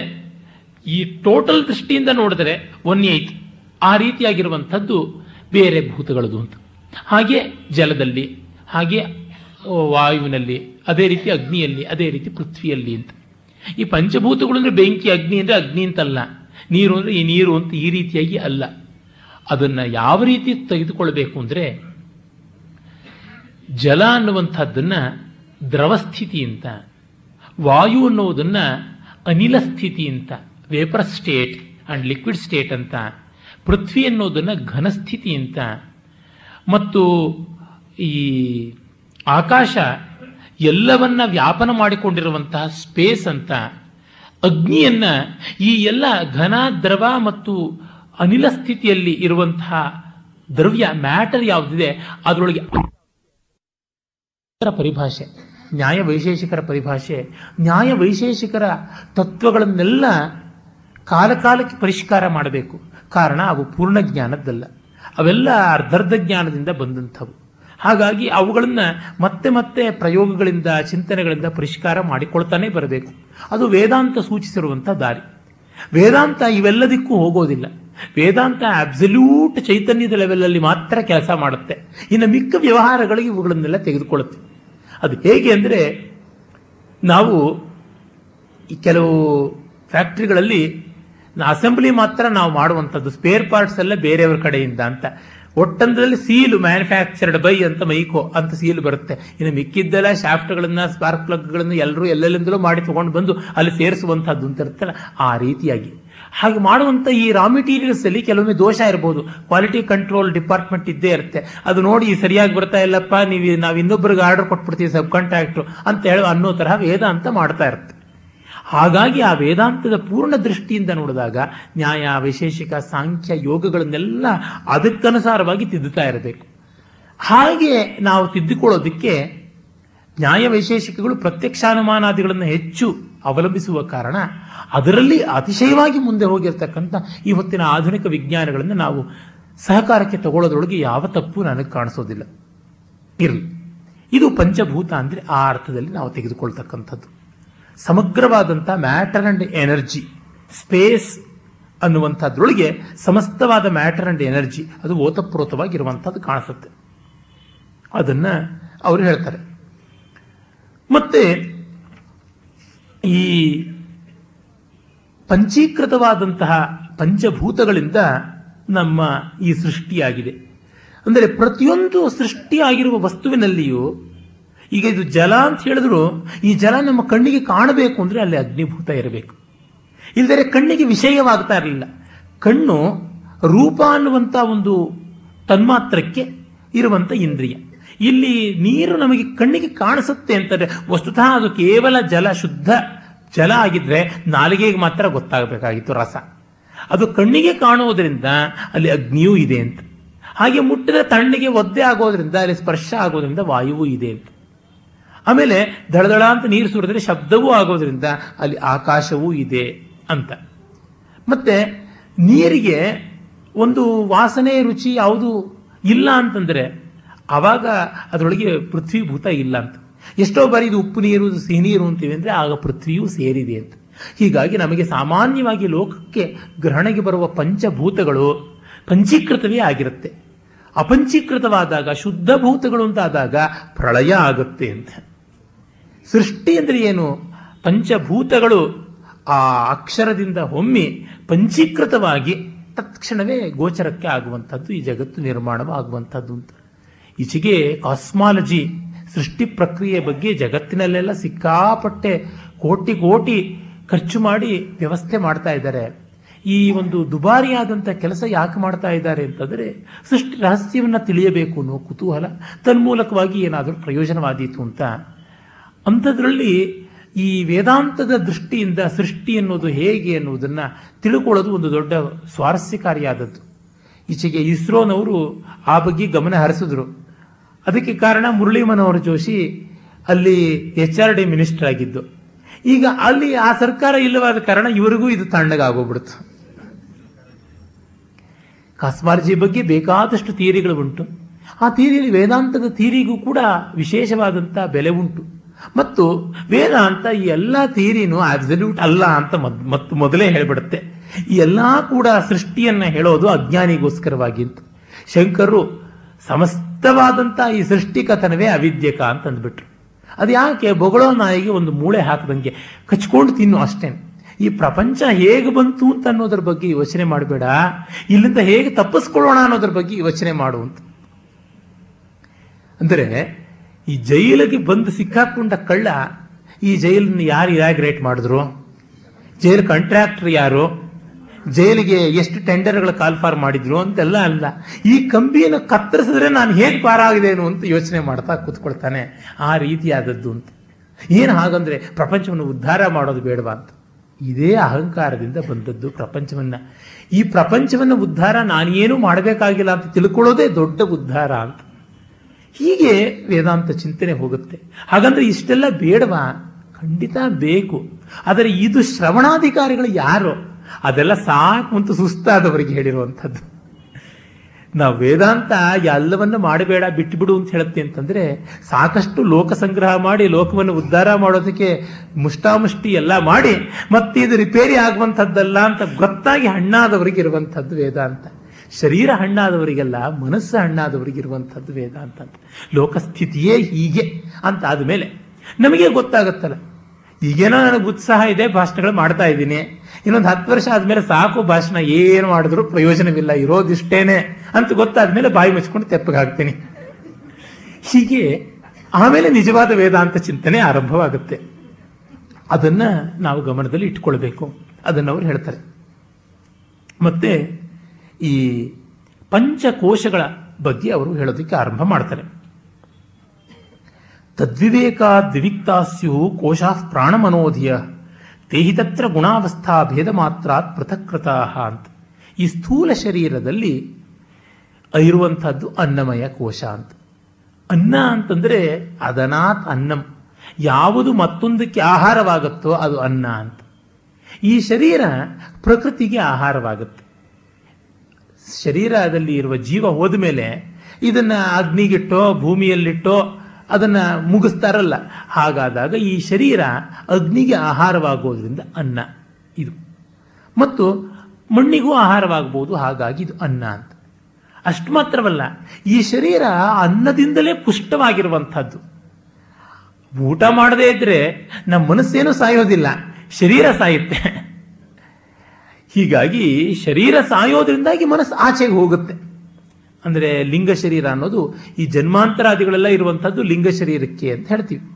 ಈ ಟೋಟಲ್ ದೃಷ್ಟಿಯಿಂದ ನೋಡಿದರೆ ಒನ್ ಏಯ್ತ್ ಆ ರೀತಿಯಾಗಿರುವಂಥದ್ದು ಬೇರೆ ಭೂತಗಳದು ಅಂತ. ಹಾಗೆ ಜಲದಲ್ಲಿ, ಹಾಗೆ ವಾಯುವಿನಲ್ಲಿ, ಅದೇ ರೀತಿ ಅಗ್ನಿಯಲ್ಲಿ, ಅದೇ ರೀತಿ ಪೃಥ್ವಿಯಲ್ಲಿ ಅಂತ. ಈ ಪಂಚಭೂತಗಳು ಅಂದರೆ ಬೆಂಕಿ, ಅಗ್ನಿ ಅಂದರೆ ಅಗ್ನಿ ಅಂತಲ್ಲ. ನೀರು ಅಂದರೆ ಈ ನೀರು ಅಂತ ಈ ರೀತಿಯಾಗಿ ಅಲ್ಲ. ಅದನ್ನ ಯಾವ ರೀತಿ ತೆಗೆದುಕೊಳ್ಬೇಕು ಅಂದರೆ ಜಲ ಅನ್ನುವಂಥದ್ದನ್ನು ದ್ರವಸ್ಥಿತಿ ಅಂತ, ವಾಯು ಅನ್ನೋದನ್ನು ಅನಿಲ ಸ್ಥಿತಿ ಅಂತ vapour state and liquid state ಅಂತ, ಪೃಥ್ವಿ ಅನ್ನೋದನ್ನು ಘನಸ್ಥಿತಿ ಅಂತ, ಮತ್ತು ಈ ಆಕಾಶ ಎಲ್ಲವನ್ನ ವ್ಯಾಪನ ಮಾಡಿಕೊಂಡಿರುವಂತಹ ಸ್ಪೇಸ್ ಅಂತ, ಅಗ್ನಿಯನ್ನ ಈ ಎಲ್ಲ ಘನ, ದ್ರವ ಮತ್ತು ಅನಿಲ ಸ್ಥಿತಿಯಲ್ಲಿ ಇರುವಂತಹ ದ್ರವ್ಯ ಮ್ಯಾಟರ್ ಯಾವುದಿದೆ, ಅದರೊಳಗೆ ಪರಿಭಾಷೆ ನ್ಯಾಯ ವೈಶೇಷಿಕರ ಪರಿಭಾಷೆ ನ್ಯಾಯ ವೈಶೇಷಿಕರ ತತ್ವಗಳನ್ನೆಲ್ಲ ಕಾಲಕಾಲಕ್ಕೆ ಪರಿಷ್ಕಾರ ಮಾಡಬೇಕು. ಕಾರಣ ಅವು ಪೂರ್ಣ ಜ್ಞಾನದ್ದಲ್ಲ. ಅವೆಲ್ಲ ಅರ್ಧರ್ಧ ಜ್ಞಾನದಿಂದ ಬಂದಂಥವು. ಹಾಗಾಗಿ ಅವುಗಳನ್ನು ಮತ್ತೆ ಮತ್ತೆ ಪ್ರಯೋಗಗಳಿಂದ, ಚಿಂತನೆಗಳಿಂದ ಪರಿಷ್ಕಾರ ಮಾಡಿಕೊಳ್ತಾನೆ ಬರಬೇಕು. ಅದು ವೇದಾಂತ ಸೂಚಿಸಿರುವಂಥ ದಾರಿ. ವೇದಾಂತ ಇವೆಲ್ಲದಕ್ಕೂ ಹೋಗೋದಿಲ್ಲ. ವೇದಾಂತ ಅಬ್ಸಲ್ಯೂಟ್ ಚೈತನ್ಯದ ಲೆವೆಲಲ್ಲಿ ಮಾತ್ರ ಕೆಲಸ ಮಾಡುತ್ತೆ. ಇನ್ನು ಮಿಕ್ಕ ವ್ಯವಹಾರಗಳಿಗೆ ಇವುಗಳನ್ನೆಲ್ಲ ತೆಗೆದುಕೊಳ್ಳುತ್ತೆ. ಅದು ಹೇಗೆ ಅಂದರೆ, ನಾವು ಈ ಕೆಲವು ಫ್ಯಾಕ್ಟ್ರಿಗಳಲ್ಲಿ ಅಸೆಂಬ್ಲಿ ಮಾತ್ರ ನಾವು ಮಾಡುವಂಥದ್ದು ಸ್ಪೇರ್ ಪಾರ್ಟ್ಸ್ ಎಲ್ಲ ಬೇರೆಯವ್ರ ಕಡೆಯಿಂದ ಅಂತ. ಒಟ್ಟಂದರಲ್ಲಿ ಸೀಲು ಮ್ಯಾನುಫ್ಯಾಕ್ಚರ್ಡ್ ಬೈ ಅಂತ ಮೈಕೋ ಅಂತ ಸೀಲು ಬರುತ್ತೆ. ಇನ್ನು ಮಿಕ್ಕಿದ್ದೆಲ್ಲ ಶಾಫ್ಟ್ಗಳನ್ನು ಸ್ಪಾರ್ಕ್ ಪ್ಲಗ್ಗಳನ್ನು ಎಲ್ಲರೂ ಎಲ್ಲೆಲ್ಲಿಂದಲೂ ಮಾಡಿ ತಗೊಂಡು ಬಂದು ಅಲ್ಲಿ ಸೇರಿಸುವಂಥದ್ದು ಅಂತ ಇರುತ್ತಲ್ಲ, ಆ ರೀತಿಯಾಗಿ. ಹಾಗೆ ಮಾಡುವಂತ ಈ ರಾ ಮೆಟೀರಿಯಲ್ಸ್ ಅಲ್ಲಿ ಕೆಲವೊಮ್ಮೆ ದೋಷ ಇರಬಹುದು ಕ್ವಾಲಿಟಿ ಕಂಟ್ರೋಲ್ ಡಿಪಾರ್ಟ್ಮೆಂಟ್ ಇದ್ದೇ ಇರುತ್ತೆ. ಅದು ನೋಡಿ ಸರಿಯಾಗಿ ಬರ್ತಾ ಇಲ್ಲಪ್ಪ, ನೀವು ನಾವು ಇನ್ನೊಬ್ಬರಿಗೆ ಆರ್ಡರ್ ಕೊಟ್ಬಿಡ್ತೀವಿ ಸಬ್ ಕಾಂಟ್ರಾಕ್ಟ್ರು ಅಂತ ಹೇಳಿ ಅನ್ನೋ ತರಹ ವೇದಾಂತ ಮಾಡ್ತಾ ಇರುತ್ತೆ. ಹಾಗಾಗಿ ಆ ವೇದಾಂತದ ಪೂರ್ಣ ದೃಷ್ಟಿಯಿಂದ ನೋಡಿದಾಗ ನ್ಯಾಯ, ವಿಶೇಷಿಕ, ಸಾಂಖ್ಯ, ಯೋಗಗಳನ್ನೆಲ್ಲ ಅದಕ್ಕನುಸಾರವಾಗಿ ತಿದ್ದುತ್ತಾ ಇರಬೇಕು. ಹಾಗೆ ನಾವು ತಿದ್ದುಕೊಳ್ಳೋದಕ್ಕೆ ನ್ಯಾಯ, ವೈಶೇಷಿಕಗಳು ಪ್ರತ್ಯಕ್ಷಾನುಮಾನಾದಿಗಳನ್ನು ಹೆಚ್ಚು ಅವಲಂಬಿಸುವ ಕಾರಣ ಅದರಲ್ಲಿ ಅತಿಶಯವಾಗಿ ಮುಂದೆ ಹೋಗಿರ್ತಕ್ಕಂಥ ಈ ಹೊತ್ತಿನ ಆಧುನಿಕ ವಿಜ್ಞಾನಗಳನ್ನು ನಾವು ಸಹಕಾರಕ್ಕೆ ತಗೊಳ್ಳೋದ್ರೊಳಗೆ ಯಾವ ತಪ್ಪು ನನಗೆ ಕಾಣಿಸೋದಿಲ್ಲ. ಇರಲಿ. ಇದು ಪಂಚಭೂತ ಅಂದರೆ ಆ ಅರ್ಥದಲ್ಲಿ ನಾವು ತೆಗೆದುಕೊಳ್ತಕ್ಕಂಥದ್ದು. ಸಮಗ್ರವಾದಂಥ ಮ್ಯಾಟರ್ ಅಂಡ್ ಎನರ್ಜಿ, ಸ್ಪೇಸ್ ಅನ್ನುವಂಥದ್ರೊಳಗೆ ಸಮಸ್ತವಾದ ಮ್ಯಾಟರ್ ಅಂಡ್ ಎನರ್ಜಿ ಅದು ಓತಪ್ರೋತವಾಗಿರುವಂಥದ್ದು ಕಾಣಿಸುತ್ತೆ. ಅದನ್ನು ಅವರು ಹೇಳ್ತಾರೆ. ಮತ್ತೆ ಈ ಪಂಚೀಕೃತವಾದಂತಹ ಪಂಚಭೂತಗಳಿಂದ ನಮ್ಮ ಈ ಸೃಷ್ಟಿಯಾಗಿದೆ. ಅಂದರೆ ಪ್ರತಿಯೊಂದು ಸೃಷ್ಟಿಯಾಗಿರುವ ವಸ್ತುವಿನಲ್ಲಿಯೂ ಈಗ ಇದು ಜಲ ಅಂತ ಹೇಳಿದ್ರು, ಈ ಜಲ ನಮ್ಮ ಕಣ್ಣಿಗೆ ಕಾಣಬೇಕು ಅಂದರೆ ಅಲ್ಲಿ ಅಗ್ನಿಭೂತ ಇರಬೇಕು. ಇಲ್ಲದರೆ ಕಣ್ಣಿಗೆ ವಿಷಯವಾಗ್ತಾ ಇರಲಿಲ್ಲ. ಕಣ್ಣು ರೂಪ ಅನ್ನುವಂಥ ಒಂದು ತನ್ಮಾತ್ರಕ್ಕೆ ಇರುವಂಥ ಇಂದ್ರಿಯ. ಇಲ್ಲಿ ನೀರು ನಮಗೆ ಕಣ್ಣಿಗೆ ಕಾಣಿಸುತ್ತೆ ಅಂತಂದ್ರೆ ವಸ್ತುತಃ ಅದು ಕೇವಲ ಜಲ, ಶುದ್ಧ ಜಲ ಆಗಿದ್ರೆ ನಾಲಿಗೆಗೆ ಮಾತ್ರ ಗೊತ್ತಾಗಬೇಕಾಗಿತ್ತು ರಸ. ಅದು ಕಣ್ಣಿಗೆ ಕಾಣುವುದರಿಂದ ಅಲ್ಲಿ ಅಗ್ನಿಯೂ ಇದೆ ಅಂತ. ಹಾಗೆ ಮುಟ್ಟಿದ ತಣ್ಣಿಗೆ ಒದ್ದೆ ಆಗೋದ್ರಿಂದ ಅಲ್ಲಿ ಸ್ಪರ್ಶ ಆಗೋದ್ರಿಂದ ವಾಯುವೂ ಇದೆ ಅಂತ. ಆಮೇಲೆ ದಳದಳ ಅಂತ ನೀರು ಸುರಿದ್ರೆ ಶಬ್ದವೂ ಆಗೋದ್ರಿಂದ ಅಲ್ಲಿ ಆಕಾಶವೂ ಇದೆ ಅಂತ. ಮತ್ತೆ ನೀರಿಗೆ ಒಂದು ವಾಸನೆ, ರುಚಿ ಯಾವುದು ಇಲ್ಲ ಅಂತಂದ್ರೆ ಆವಾಗ ಅದರೊಳಗೆ ಪೃಥ್ವಿಭೂತ ಇಲ್ಲ ಅಂತ. ಎಷ್ಟೋ ಬಾರಿ ಇದು ಉಪ್ಪು ನೀರು ಸಿಹಿ ನೀರು ಅಂತೀವಿ ಅಂದರೆ ಆಗ ಪೃಥ್ವಿಯೂ ಸೇರಿದೆ ಅಂತ. ಹೀಗಾಗಿ ನಮಗೆ ಸಾಮಾನ್ಯವಾಗಿ ಲೋಕಕ್ಕೆ ಗ್ರಹಣೆಗೆ ಬರುವ ಪಂಚಭೂತಗಳು ಪಂಚೀಕೃತವೇ ಆಗಿರುತ್ತೆ. ಅಪಂಚೀಕೃತವಾದಾಗ ಶುದ್ಧ ಭೂತಗಳು ಅಂತಾದಾಗ ಪ್ರಳಯ ಆಗುತ್ತೆ ಅಂತ. ಸೃಷ್ಟಿ ಅಂದರೆ ಏನು? ಪಂಚಭೂತಗಳು ಆ ಅಕ್ಷರದಿಂದ ಹೊಮ್ಮಿ ಪಂಚೀಕೃತವಾಗಿ ತತ್ಕ್ಷಣವೇ ಗೋಚರಕ್ಕೆ ಆಗುವಂಥದ್ದು, ಈ ಜಗತ್ತು ನಿರ್ಮಾಣವಾಗುವಂಥದ್ದು ಅಂತ. ಈಚೆಗೆ ಕಾಸ್ಮಾಲಜಿ ಸೃಷ್ಟಿ ಪ್ರಕ್ರಿಯೆ ಬಗ್ಗೆ ಜಗತ್ತಿನಲ್ಲೆಲ್ಲ ಸಿಕ್ಕಾಪಟ್ಟೆ ಕೋಟಿ ಕೋಟಿ ಖರ್ಚು ಮಾಡಿ ವ್ಯವಸ್ಥೆ ಮಾಡ್ತಾ ಇದ್ದಾರೆ. ಈ ಒಂದು ದುಬಾರಿಯಾದಂಥ ಕೆಲಸ ಯಾಕೆ ಮಾಡ್ತಾ ಇದ್ದಾರೆ ಅಂತಂದರೆ ಸೃಷ್ಟಿ ರಹಸ್ಯವನ್ನು ತಿಳಿಯಬೇಕು ಅನ್ನೋ ಕುತೂಹಲ ತನ್ಮೂಲಕವಾಗಿ ಏನಾದರೂ ಪ್ರಯೋಜನವಾದೀತು ಅಂತ. ಅಂಥದ್ರಲ್ಲಿ ಈ ವೇದಾಂತದ ದೃಷ್ಟಿಯಿಂದ ಸೃಷ್ಟಿ ಅನ್ನೋದು ಹೇಗೆ ಅನ್ನುವುದನ್ನು ತಿಳ್ಕೊಳ್ಳೋದು ಒಂದು ದೊಡ್ಡ ಸ್ವಾರಸ್ಯಕಾರಿಯಾದದ್ದು. ಈಚೆಗೆ ಇಸ್ರೋನವರು ಆ ಬಗ್ಗೆ ಗಮನ ಹರಿಸಿದ್ರು. ಅದಕ್ಕೆ ಕಾರಣ ಮುರಳಿ ಮನೋಹರ್ ಜೋಶಿ ಅಲ್ಲಿ ಎಚ್ ಆರ್ ಡಿ ಮಿನಿಸ್ಟರ್ ಆಗಿದ್ದು. ಈಗ ಅಲ್ಲಿ ಆ ಸರ್ಕಾರ ಇಲ್ಲವಾದ ಕಾರಣ ಇವರಿಗೂ ಇದು ತಣ್ಣಗಾಗೋಗ್ಬಿಡ್ತು ಕಾಸ್ಮಾಲಜಿ ಬಗ್ಗೆ ಬೇಕಾದಷ್ಟು ಥಿಯರಿಗಳು ಉಂಟು ಆ ಥಿಯರಿಯಲ್ಲಿ ವೇದಾಂತದ ಥಿಯರಿಗೂ ಕೂಡ ವಿಶೇಷವಾದಂಥ ಬೆಲೆ ಉಂಟು. ಮತ್ತು ವೇದಾಂತ ಈ ಎಲ್ಲ ಥಿಯರಿನೂ ಅಬ್ಸಲ್ಯೂಟ್ ಅಲ್ಲ ಅಂತ ಮತ್ತು ಮೊದಲೇ ಹೇಳಿಬಿಡುತ್ತೆ. ಈ ಎಲ್ಲ ಕೂಡ ಸೃಷ್ಟಿಯನ್ನು ಹೇಳೋದು ಅಜ್ಞಾನಿಗೋಸ್ಕರವಾಗಿ ಅಂತ. ಸಮಸ್ತವಾದಂಥ ಈ ಸೃಷ್ಟಿ ಕಥನವೇ ಅವಿದ್ಯಕ ಅಂತ ಅಂದ್ಬಿಟ್ರು ಅದು ಯಾಕೆ? ಬೊಗಳೋ ನಾಯಿಗೆ ಒಂದು ಮೂಳೆ ಹಾಕದಂಗೆ. ಕಚ್ಕೊಂಡು ತಿನ್ನು ಅಷ್ಟೇ. ಈ ಪ್ರಪಂಚ ಹೇಗೆ ಬಂತು ಅಂತ ಅನ್ನೋದ್ರ ಬಗ್ಗೆ ಯೋಚನೆ ಮಾಡಬೇಡ. ಇಲ್ಲಿಂದ ಹೇಗೆ ತಪ್ಪಿಸ್ಕೊಳ್ಳೋಣ ಅನ್ನೋದ್ರ ಬಗ್ಗೆ ಯೋಚನೆ ಮಾಡು ಅಂತ. ಅಂದರೆ, ಈ ಜೈಲಿಗೆ ಬಂದು ಸಿಕ್ಕಾಕೊಂಡ ಕಳ್ಳ ಈ ಜೈಲನ್ನು ಯಾರು ಇನಾಗ್ರೇಟ್ ಮಾಡಿದ್ರು? ಜೈಲ್ ಕಾಂಟ್ರಾಕ್ಟರ್ ಯಾರು? ಜೈಲಿಗೆ ಎಷ್ಟು ಟೆಂಡರ್ಗಳ ಕಾಲ್ಫಾರ್ ಮಾಡಿದ್ರು ಅಂತೆಲ್ಲ ಅಲ್ಲ. ಈ ಕಂಬಿಯನ್ನು ಕತ್ತರಿಸಿದ್ರೆ ನಾನು ಹೇಗೆ ಪಾರಾಗಿದ್ದೇನು ಅಂತ ಯೋಚನೆ ಮಾಡ್ತಾ ಕೂತ್ಕೊಳ್ತಾನೆ. ಆ ರೀತಿಯಾದದ್ದು ಅಂತ. ಏನು ಹಾಗಂದ್ರೆ ಪ್ರಪಂಚವನ್ನು ಉದ್ಧಾರ ಮಾಡೋದು ಬೇಡವಾ ಅಂತ. ಇದೇ ಅಹಂಕಾರದಿಂದ ಬಂದದ್ದು ಪ್ರಪಂಚವನ್ನ. ಈ ಪ್ರಪಂಚವನ್ನು ಉದ್ಧಾರ ನಾನೇನು ಮಾಡಬೇಕಾಗಿಲ್ಲ ಅಂತ ತಿಳ್ಕೊಳ್ಳೋದೇ ದೊಡ್ಡ ಉದ್ಧಾರ ಅಂತ. ಹೀಗೆ ವೇದಾಂತ ಚಿಂತನೆ ಹೋಗುತ್ತೆ. ಹಾಗಂದ್ರೆ ಇಷ್ಟೆಲ್ಲ ಬೇಡವಾ? ಖಂಡಿತ ಬೇಕು. ಆದರೆ ಇದು ಶ್ರವಣಾಧಿಕಾರಿಗಳು ಯಾರು? ಅದೆಲ್ಲ ಸಾಕು ಅಂತ ಸುಸ್ತಾದವರಿಗೆ ಹೇಳಿರುವಂಥದ್ದು. ನಾವು ವೇದಾಂತ ಎಲ್ಲವನ್ನು ಮಾಡಬೇಡ ಬಿಟ್ಟುಬಿಡು ಅಂತ ಹೇಳುತ್ತೆ ಅಂತಂದ್ರೆ ಸಾಕಷ್ಟು ಲೋಕ ಸಂಗ್ರಹ ಮಾಡಿ, ಲೋಕವನ್ನು ಉದ್ಧಾರ ಮಾಡೋದಕ್ಕೆ ಮುಷ್ಟಾಮುಷ್ಟಿ ಎಲ್ಲ ಮಾಡಿ, ಮತ್ತೆ ಇದು ರಿಪೇರಿ ಆಗುವಂಥದ್ದಲ್ಲ ಅಂತ ಗೊತ್ತಾಗಿ ಹಣ್ಣಾದವರಿಗೆ ಇರುವಂಥದ್ದು ವೇದಾಂತ. ಶರೀರ ಹಣ್ಣಾದವರಿಗೆಲ್ಲ ಮನಸ್ಸು ಹಣ್ಣಾದವರಿಗಿರುವಂಥದ್ದು ವೇದಾಂತ ಅಂತ. ಲೋಕಸ್ಥಿತಿಯೇ ಹೀಗೆ ಅಂತ ಆದಮೇಲೆ ನಮಗೆ ಗೊತ್ತಾಗುತ್ತಲ್ಲ. ಈಗೇನೋ ನನಗೆ ಉತ್ಸಾಹ ಇದೆ, ಭಾಷಣಗಳು ಮಾಡ್ತಾ ಇದ್ದೀನಿ. ಇನ್ನೊಂದು ಹತ್ತು ವರ್ಷ ಆದ್ಮೇಲೆ ಸಾಕು ಭಾಷಣ, ಏನು ಮಾಡಿದ್ರು ಪ್ರಯೋಜನವಿಲ್ಲ, ಇರೋದಿಷ್ಟೇನೆ ಅಂತ ಗೊತ್ತಾದ್ಮೇಲೆ ಬಾಯಿ ಮುಚ್ಕೊಂಡು ತೆಪ್ಪಗೆ ಹಾಕ್ತೀನಿ. ಹೀಗೆ ಆಮೇಲೆ ನಿಜವಾದ ವೇದಾಂತ ಚಿಂತನೆ ಆರಂಭವಾಗುತ್ತೆ. ಅದನ್ನ ನಾವು ಗಮನದಲ್ಲಿ ಇಟ್ಕೊಳ್ಬೇಕು. ಅದನ್ನು ಅವರು ಹೇಳ್ತಾರೆ. ಮತ್ತೆ ಈ ಪಂಚಕೋಶಗಳ ಬಗ್ಗೆ ಅವರು ಹೇಳೋದಕ್ಕೆ ಆರಂಭ ಮಾಡ್ತಾರೆ. ತದ್ವಿವೇಕ ದ್ವಿವಿಕ್ತಾಸ್ಯು ಕೋಶಾ ಪ್ರಾಣಮನೋಧಿಯ. ತೇಹಿ ತತ್ರ ಗುಣಾವಸ್ಥಾ ಭೇದ ಮಾತ್ರ ಪೃಥಕ್ಕೃತ ಅಂತ. ಈ ಸ್ಥೂಲ ಶರೀರದಲ್ಲಿ ಇರುವಂತಹದ್ದು ಅನ್ನಮಯ ಕೋಶ ಅಂತ. ಅನ್ನ ಅಂತಂದ್ರೆ ಅದನಾತ್ ಅನ್ನಂ. ಯಾವುದು ಮತ್ತೊಂದಕ್ಕೆ ಆಹಾರವಾಗುತ್ತೋ ಅದು ಅನ್ನ ಅಂತ. ಈ ಶರೀರ ಪ್ರಕೃತಿಗೆ ಆಹಾರವಾಗುತ್ತೆ. ಶರೀರದಲ್ಲಿ ಇರುವ ಜೀವ ಹೋದ ಮೇಲೆ ಇದನ್ನ ಅಗ್ನಿಗಿಟ್ಟೋ ಭೂಮಿಯಲ್ಲಿಟ್ಟೋ ಅದನ್ನ ಮುಗಿಸ್ತಾರಲ್ಲ. ಹಾಗಾದಾಗ ಈ ಶರೀರ ಅಗ್ನಿಗೆ ಆಹಾರವಾಗೋದ್ರಿಂದ ಅನ್ನ. ಇದು. ಮತ್ತು ಮಣ್ಣಿಗೂ ಆಹಾರವಾಗಬಹುದು, ಹಾಗಾಗಿ ಇದು ಅನ್ನ ಅಂತ. ಅಷ್ಟು ಮಾತ್ರವಲ್ಲ, ಈ ಶರೀರ ಅನ್ನದಿಂದಲೇ ಪುಷ್ಟವಾಗಿರುವಂಥದ್ದು. ಊಟ ಮಾಡದೇ ಇದ್ರೆ ನಮ್ಮ ಮನಸ್ಸೇನು ಸಾಯೋದಿಲ್ಲ, ಶರೀರ ಸಾಯುತ್ತೆ. ಹೀಗಾಗಿ ಶರೀರ ಸಾಯೋದ್ರಿಂದಾಗಿ ಮನಸ್ಸು ಆಚೆಗೆ ಹೋಗುತ್ತೆ. ಅಂದ್ರೆ ಲಿಂಗ ಶರೀರ ಅನ್ನೋದು ಈ ಜನ್ಮಾಂತರಾದಿಗಳೆಲ್ಲ ಇರುವಂಥದ್ದು ಲಿಂಗ ಶರೀರಕ್ಕೆ ಅಂತ ಹೇಳ್ತೀವಿ.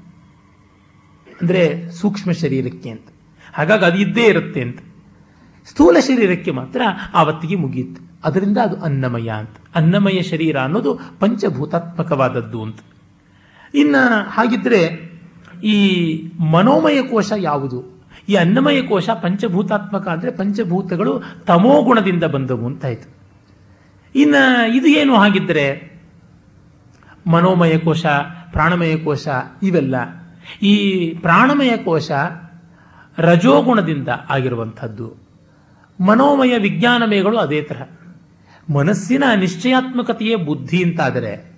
ಅಂದ್ರೆ ಸೂಕ್ಷ್ಮ ಶರೀರಕ್ಕೆ ಅಂತ. ಹಾಗಾಗಿ ಅದು ಇದ್ದೇ ಇರುತ್ತೆ ಅಂತ. ಸ್ಥೂಲ ಶರೀರಕ್ಕೆ ಮಾತ್ರ ಆವತ್ತಿಗೆ ಮುಗಿಯುತ್ತೆ. ಅದರಿಂದ ಅದು ಅನ್ನಮಯ ಅಂತ. ಅನ್ನಮಯ ಶರೀರ ಅನ್ನೋದು ಪಂಚಭೂತಾತ್ಮಕವಾದದ್ದು ಅಂತ. ಇನ್ನ ಹಾಗಿದ್ರೆ ಈ ಮನೋಮಯ ಕೋಶ ಯಾವುದು? ಈ ಅನ್ನಮಯ ಕೋಶ ಪಂಚಭೂತಾತ್ಮಕ ಅಂದ್ರೆ ಪಂಚಭೂತಗಳು ತಮೋಗುಣದಿಂದ ಅಂತ ಅಂತಾಯ್ತು ಇನ್ನ ಇದು ಏನು ಹಾಗಿದ್ದರೆ ಮನೋಮಯ ಕೋಶ, ಪ್ರಾಣಮಯ ಕೋಶ ಇವೆಲ್ಲ ಈ ಪ್ರಾಣಮಯ ಕೋಶ ರಜೋಗುಣದಿಂದ ಆಗಿರುವಂಥದ್ದು. ಮನೋಮಯ ವಿಜ್ಞಾನಮಯಗಳು ಅದೇ ತರಹ. ಮನಸ್ಸಿನ ಅನಿಶ್ಚಯಾತ್ಮಕತೆಯೇ ಬುದ್ಧಿ ಅಂತಾದರೆ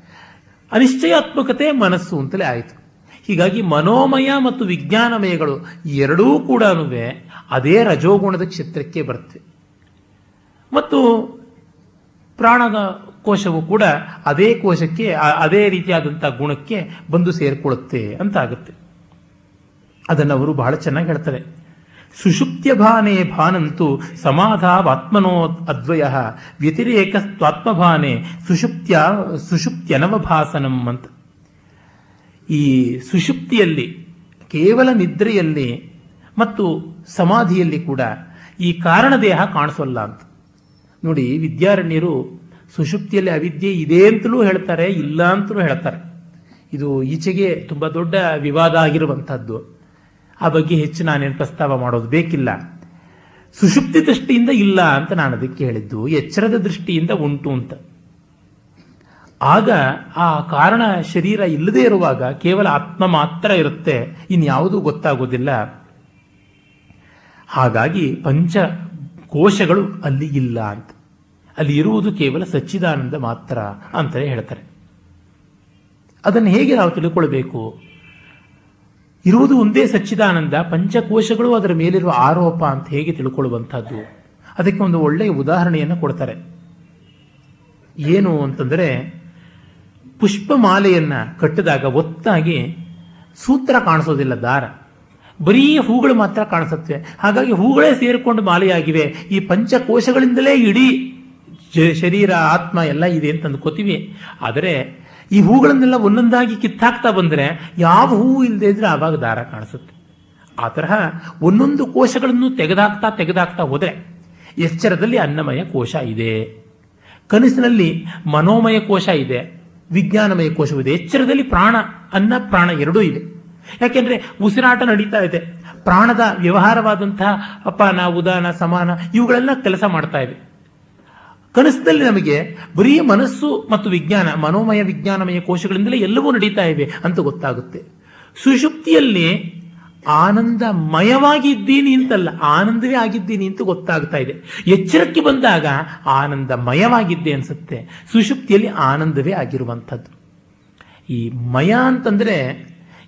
ಅನಿಶ್ಚಯಾತ್ಮಕತೆ ಮನಸ್ಸು ಅಂತಲೇ ಆಯಿತು. ಹೀಗಾಗಿ ಮನೋಮಯ ಮತ್ತು ವಿಜ್ಞಾನಮಯಗಳು ಎರಡೂ ಕೂಡ ಅದೇ ರಜೋಗುಣದ ಕ್ಷೇತ್ರಕ್ಕೆ ಬರುತ್ತೆ ಮತ್ತು ಪ್ರಾಣದ ಕೋಶವು ಕೂಡ ಅದೇ ಕೋಶಕ್ಕೆ ಅದೇ ರೀತಿಯಾದಂಥ ಗುಣಕ್ಕೆ ಬಂದು ಸೇರಿಕೊಳ್ಳುತ್ತೆ ಅಂತ ಆಗುತ್ತೆ. ಅದನ್ನು ಅವರು ಬಹಳ ಚೆನ್ನಾಗಿ ಹೇಳ್ತಾರೆ. ಸುಷುಪ್ತ್ಯ ಭಾನೆ ಭಾನಂತು ಸಮಾಧಾವಾತ್ಮನೋ ಅದ್ವಯ ವ್ಯತಿರೇಕ ಸ್ವಾತ್ಮಭಾನೆ ಸುಷುಪ್ತ್ಯ ಸುಷುಪ್ತ್ಯನವಭಾಸನಂ ಅಂತ. ಈ ಸುಷುಪ್ತಿಯಲ್ಲಿ, ಕೇವಲ ನಿದ್ರೆಯಲ್ಲಿ ಮತ್ತು ಸಮಾಧಿಯಲ್ಲಿ ಕೂಡ ಈ ಕಾರಣ ದೇಹ ಕಾಣಿಸೋಲ್ಲ ಅಂತ. ನೋಡಿ, ವಿದ್ಯಾರಣ್ಯರು ಸುಷುಪ್ತಿಯಲ್ಲಿ ಅವಿದ್ಯೆ ಇದೆ ಅಂತಲೂ ಹೇಳ್ತಾರೆ, ಇಲ್ಲ ಅಂತಲೂ ಹೇಳ್ತಾರೆ. ಇದು ಈಚೆಗೆ ತುಂಬ ದೊಡ್ಡ ವಿವಾದ ಆಗಿರುವಂಥದ್ದು. ಆ ಬಗ್ಗೆ ಹೆಚ್ಚು ನಾನೇನು ಪ್ರಸ್ತಾವ ಮಾಡೋದು ಬೇಕಿಲ್ಲ. ಸುಷುಪ್ತಿ ದೃಷ್ಟಿಯಿಂದ ಇಲ್ಲ ಅಂತ ನಾನು ಅದಕ್ಕೆ ಹೇಳಿದ್ದು, ಎಚ್ಚರದ ದೃಷ್ಟಿಯಿಂದ ಉಂಟು ಅಂತ. ಆಗ ಆ ಕಾರಣ ಶರೀರ ಇಲ್ಲದೆ ಇರುವಾಗ ಕೇವಲ ಆತ್ಮ ಮಾತ್ರ ಇರುತ್ತೆ, ಇನ್ಯಾವುದೂ ಗೊತ್ತಾಗೋದಿಲ್ಲ. ಹಾಗಾಗಿ ಪಂಚ ಕೋಶಗಳು ಅಲ್ಲಿ ಇಲ್ಲ ಅಂತ. ಅಲ್ಲಿ ಇರುವುದು ಕೇವಲ ಸಚ್ಚಿದಾನಂದ ಮಾತ್ರ ಅಂತಲೇ ಹೇಳ್ತಾರೆ. ಅದನ್ನು ಹೇಗೆ ನಾವು ತಿಳ್ಕೊಳ್ಬೇಕು? ಇರುವುದು ಒಂದೇ ಸಚ್ಚಿದಾನಂದ, ಪಂಚಕೋಶಗಳು ಅದರ ಮೇಲಿರುವ ಆರೋಪ ಅಂತ ಹೇಗೆ ತಿಳ್ಕೊಳ್ಳುವಂಥದ್ದು? ಅದಕ್ಕೆ ಒಂದು ಒಳ್ಳೆಯ ಉದಾಹರಣೆಯನ್ನು ಕೊಡ್ತಾರೆ. ಏನು ಅಂತಂದರೆ, ಪುಷ್ಪಮಾಲೆಯನ್ನು ಕಟ್ಟಿದಾಗ ಒತ್ತಾಗಿ ಸೂತ್ರ ಕಾಣಿಸೋದಿಲ್ಲ ದಾರ. ಬರೀ ಹೂಗಳು ಮಾತ್ರ ಕಾಣಿಸುತ್ತವೆ ಹಾಗಾಗಿ ಹೂಗಳೇ ಸೇರಿಕೊಂಡು ಮಾಲೆಯಾಗಿವೆ. ಈ ಪಂಚಕೋಶಗಳಿಂದಲೇ ಇಡೀ ಶರೀರ, ಆತ್ಮ ಎಲ್ಲ ಇದೆ ಅಂತ ಅಂದ್ಕೋತೀವಿ. ಆದರೆ ಈ ಹೂಗಳನ್ನೆಲ್ಲ ಒಂದೊಂದಾಗಿ ಕಿತ್ತಾಕ್ತಾ ಬಂದರೆ ಯಾವ ಹೂವು ಇಲ್ಲದೆ ಇದ್ರೆ ಆವಾಗ ದಾರ ಕಾಣಿಸುತ್ತೆ. ಆ ತರಹ ಒಂದೊಂದು ಕೋಶಗಳನ್ನು ತೆಗೆದಾಕ್ತಾ ತೆಗೆದಾಕ್ತಾ ಹೋದರೆ ಎಚ್ಚರದಲ್ಲಿ ಅನ್ನಮಯ ಕೋಶ ಇದೆ. ಕನಸಿನಲ್ಲಿ ಮನೋಮಯ ಕೋಶ ಇದೆ. ವಿಜ್ಞಾನಮಯ ಕೋಶವಿದೆ. ಎಚ್ಚರದಲ್ಲಿ ಪ್ರಾಣ, ಅನ್ನ, ಪ್ರಾಣ ಎರಡೂ ಇದೆ. ಯಾಕೆಂದ್ರೆ ಉಸಿರಾಟ ನಡೀತಾ ಇದೆ. ಪ್ರಾಣದ ವ್ಯವಹಾರವಾದಂತಹ ಅಪಾನ, ಉದಾನ, ಸಮಾನ ಇವುಗಳೆಲ್ಲ ಕೆಲಸ ಮಾಡ್ತಾ ಇದೆ. ಕನಸಿನಲ್ಲಿ ನಮಗೆ ಬರೀ ಮನಸ್ಸು ಮತ್ತು ವಿಜ್ಞಾನ, ಮನೋಮಯ, ವಿಜ್ಞಾನಮಯ ಕೋಶಗಳಿಂದಲೇ ಎಲ್ಲವೂ ನಡೀತಾ ಇವೆ ಅಂತ ಗೊತ್ತಾಗುತ್ತೆ. ಸುಷುಪ್ತಿಯಲ್ಲಿ ಆನಂದಮಯವಾಗಿ ಇದ್ದೀನಿ ಅಂತಲ್ಲ, ಆನಂದವೇ ಆಗಿದ್ದೀನಿ ಅಂತ ಗೊತ್ತಾಗ್ತಾ ಇದೆ. ಎಚ್ಚರಕ್ಕೆ ಬಂದಾಗ ಆನಂದಮಯವಾಗಿದ್ದೆ ಅನ್ಸುತ್ತೆ. ಸುಷುಪ್ತಿಯಲ್ಲಿ ಆನಂದವೇ ಆಗಿರುವಂಥದ್ದು. ಈ ಮಯ ಅಂತಂದ್ರೆ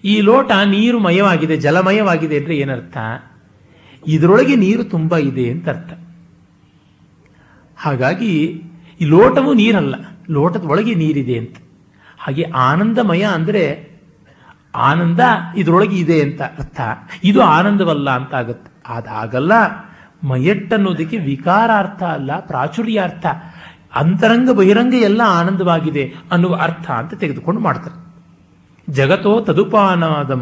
ಈ ಲೋಟ ನೀರು ಮಯವಾಗಿದೆ, ಜಲಮಯವಾಗಿದೆ ಅಂದರೆ ಏನರ್ಥ? ಇದರೊಳಗೆ ನೀರು ತುಂಬ ಇದೆ ಅಂತ ಅರ್ಥ. ಹಾಗಾಗಿ ಈ ಲೋಟವು ನೀರಲ್ಲ, ಲೋಟದ ಒಳಗೆ ನೀರಿದೆ ಅಂತ. ಹಾಗೆ ಆನಂದಮಯ ಅಂದ್ರೆ ಆನಂದ ಇದರೊಳಗೆ ಇದೆ ಅಂತ ಅರ್ಥ. ಇದು ಆನಂದವಲ್ಲ ಅಂತ ಆಗುತ್ತೆ. ಅದಾಗಲ್ಲ ಮಯಟ್ಟನ್ನೋದಕ್ಕೆ ವಿಕಾರಾರ್ಥ ಅಲ್ಲ, ಪ್ರಾಚುರ್ಯಾರ್ಥ. ಅಂತರಂಗ ಬಹಿರಂಗ ಎಲ್ಲ ಆನಂದವಾಗಿದೆ ಅನ್ನುವ ಅರ್ಥ ಅಂತ ತೆಗೆದುಕೊಂಡು ಮಾಡ್ತಾರೆ. ಜಗತೋ ತದುಪಾನಾದಂ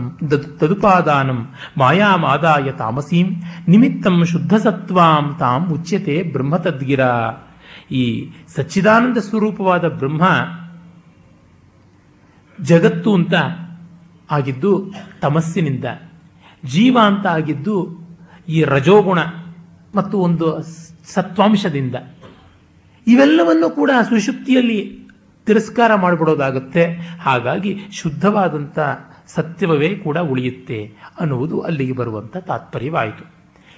ತದುಪಾದಾನಂ ಮಾಯಾಮಾದಾಯ ತಾಮಸೀಂ, ನಿಮಿತ್ತಂ ಶುದ್ಧ ಸತ್ವಾಂ ತಾಂ ಉಚ್ಯತೆ ಬ್ರಹ್ಮ ತದ್ಗಿರ. ಈ ಸಚ್ಚಿದಾನಂದ ಸ್ವರೂಪವಾದ ಬ್ರಹ್ಮ ಜಗತ್ತು ಅಂತ ಆಗಿದ್ದು ತಮಸ್ಸಿನಿಂದ, ಜೀವ ಅಂತ ಆಗಿದ್ದು ಈ ರಜೋಗುಣ ಮತ್ತು ಒಂದು ಸತ್ವಾಂಶದಿಂದ. ಇವೆಲ್ಲವನ್ನು ಕೂಡ ಸುಷುಪ್ತಿಯಲ್ಲಿ ತಿರಸ್ಕಾರ ಮಾಡಿಬಿಡೋದಾಗುತ್ತೆ ಹಾಗಾಗಿ ಶುದ್ಧವಾದಂಥ ಸತ್ಯವೇ ಕೂಡ ಉಳಿಯುತ್ತೆ ಅನ್ನುವುದು ಅಲ್ಲಿಗೆ ಬರುವಂಥ ತಾತ್ಪರ್ಯವಾಯಿತು.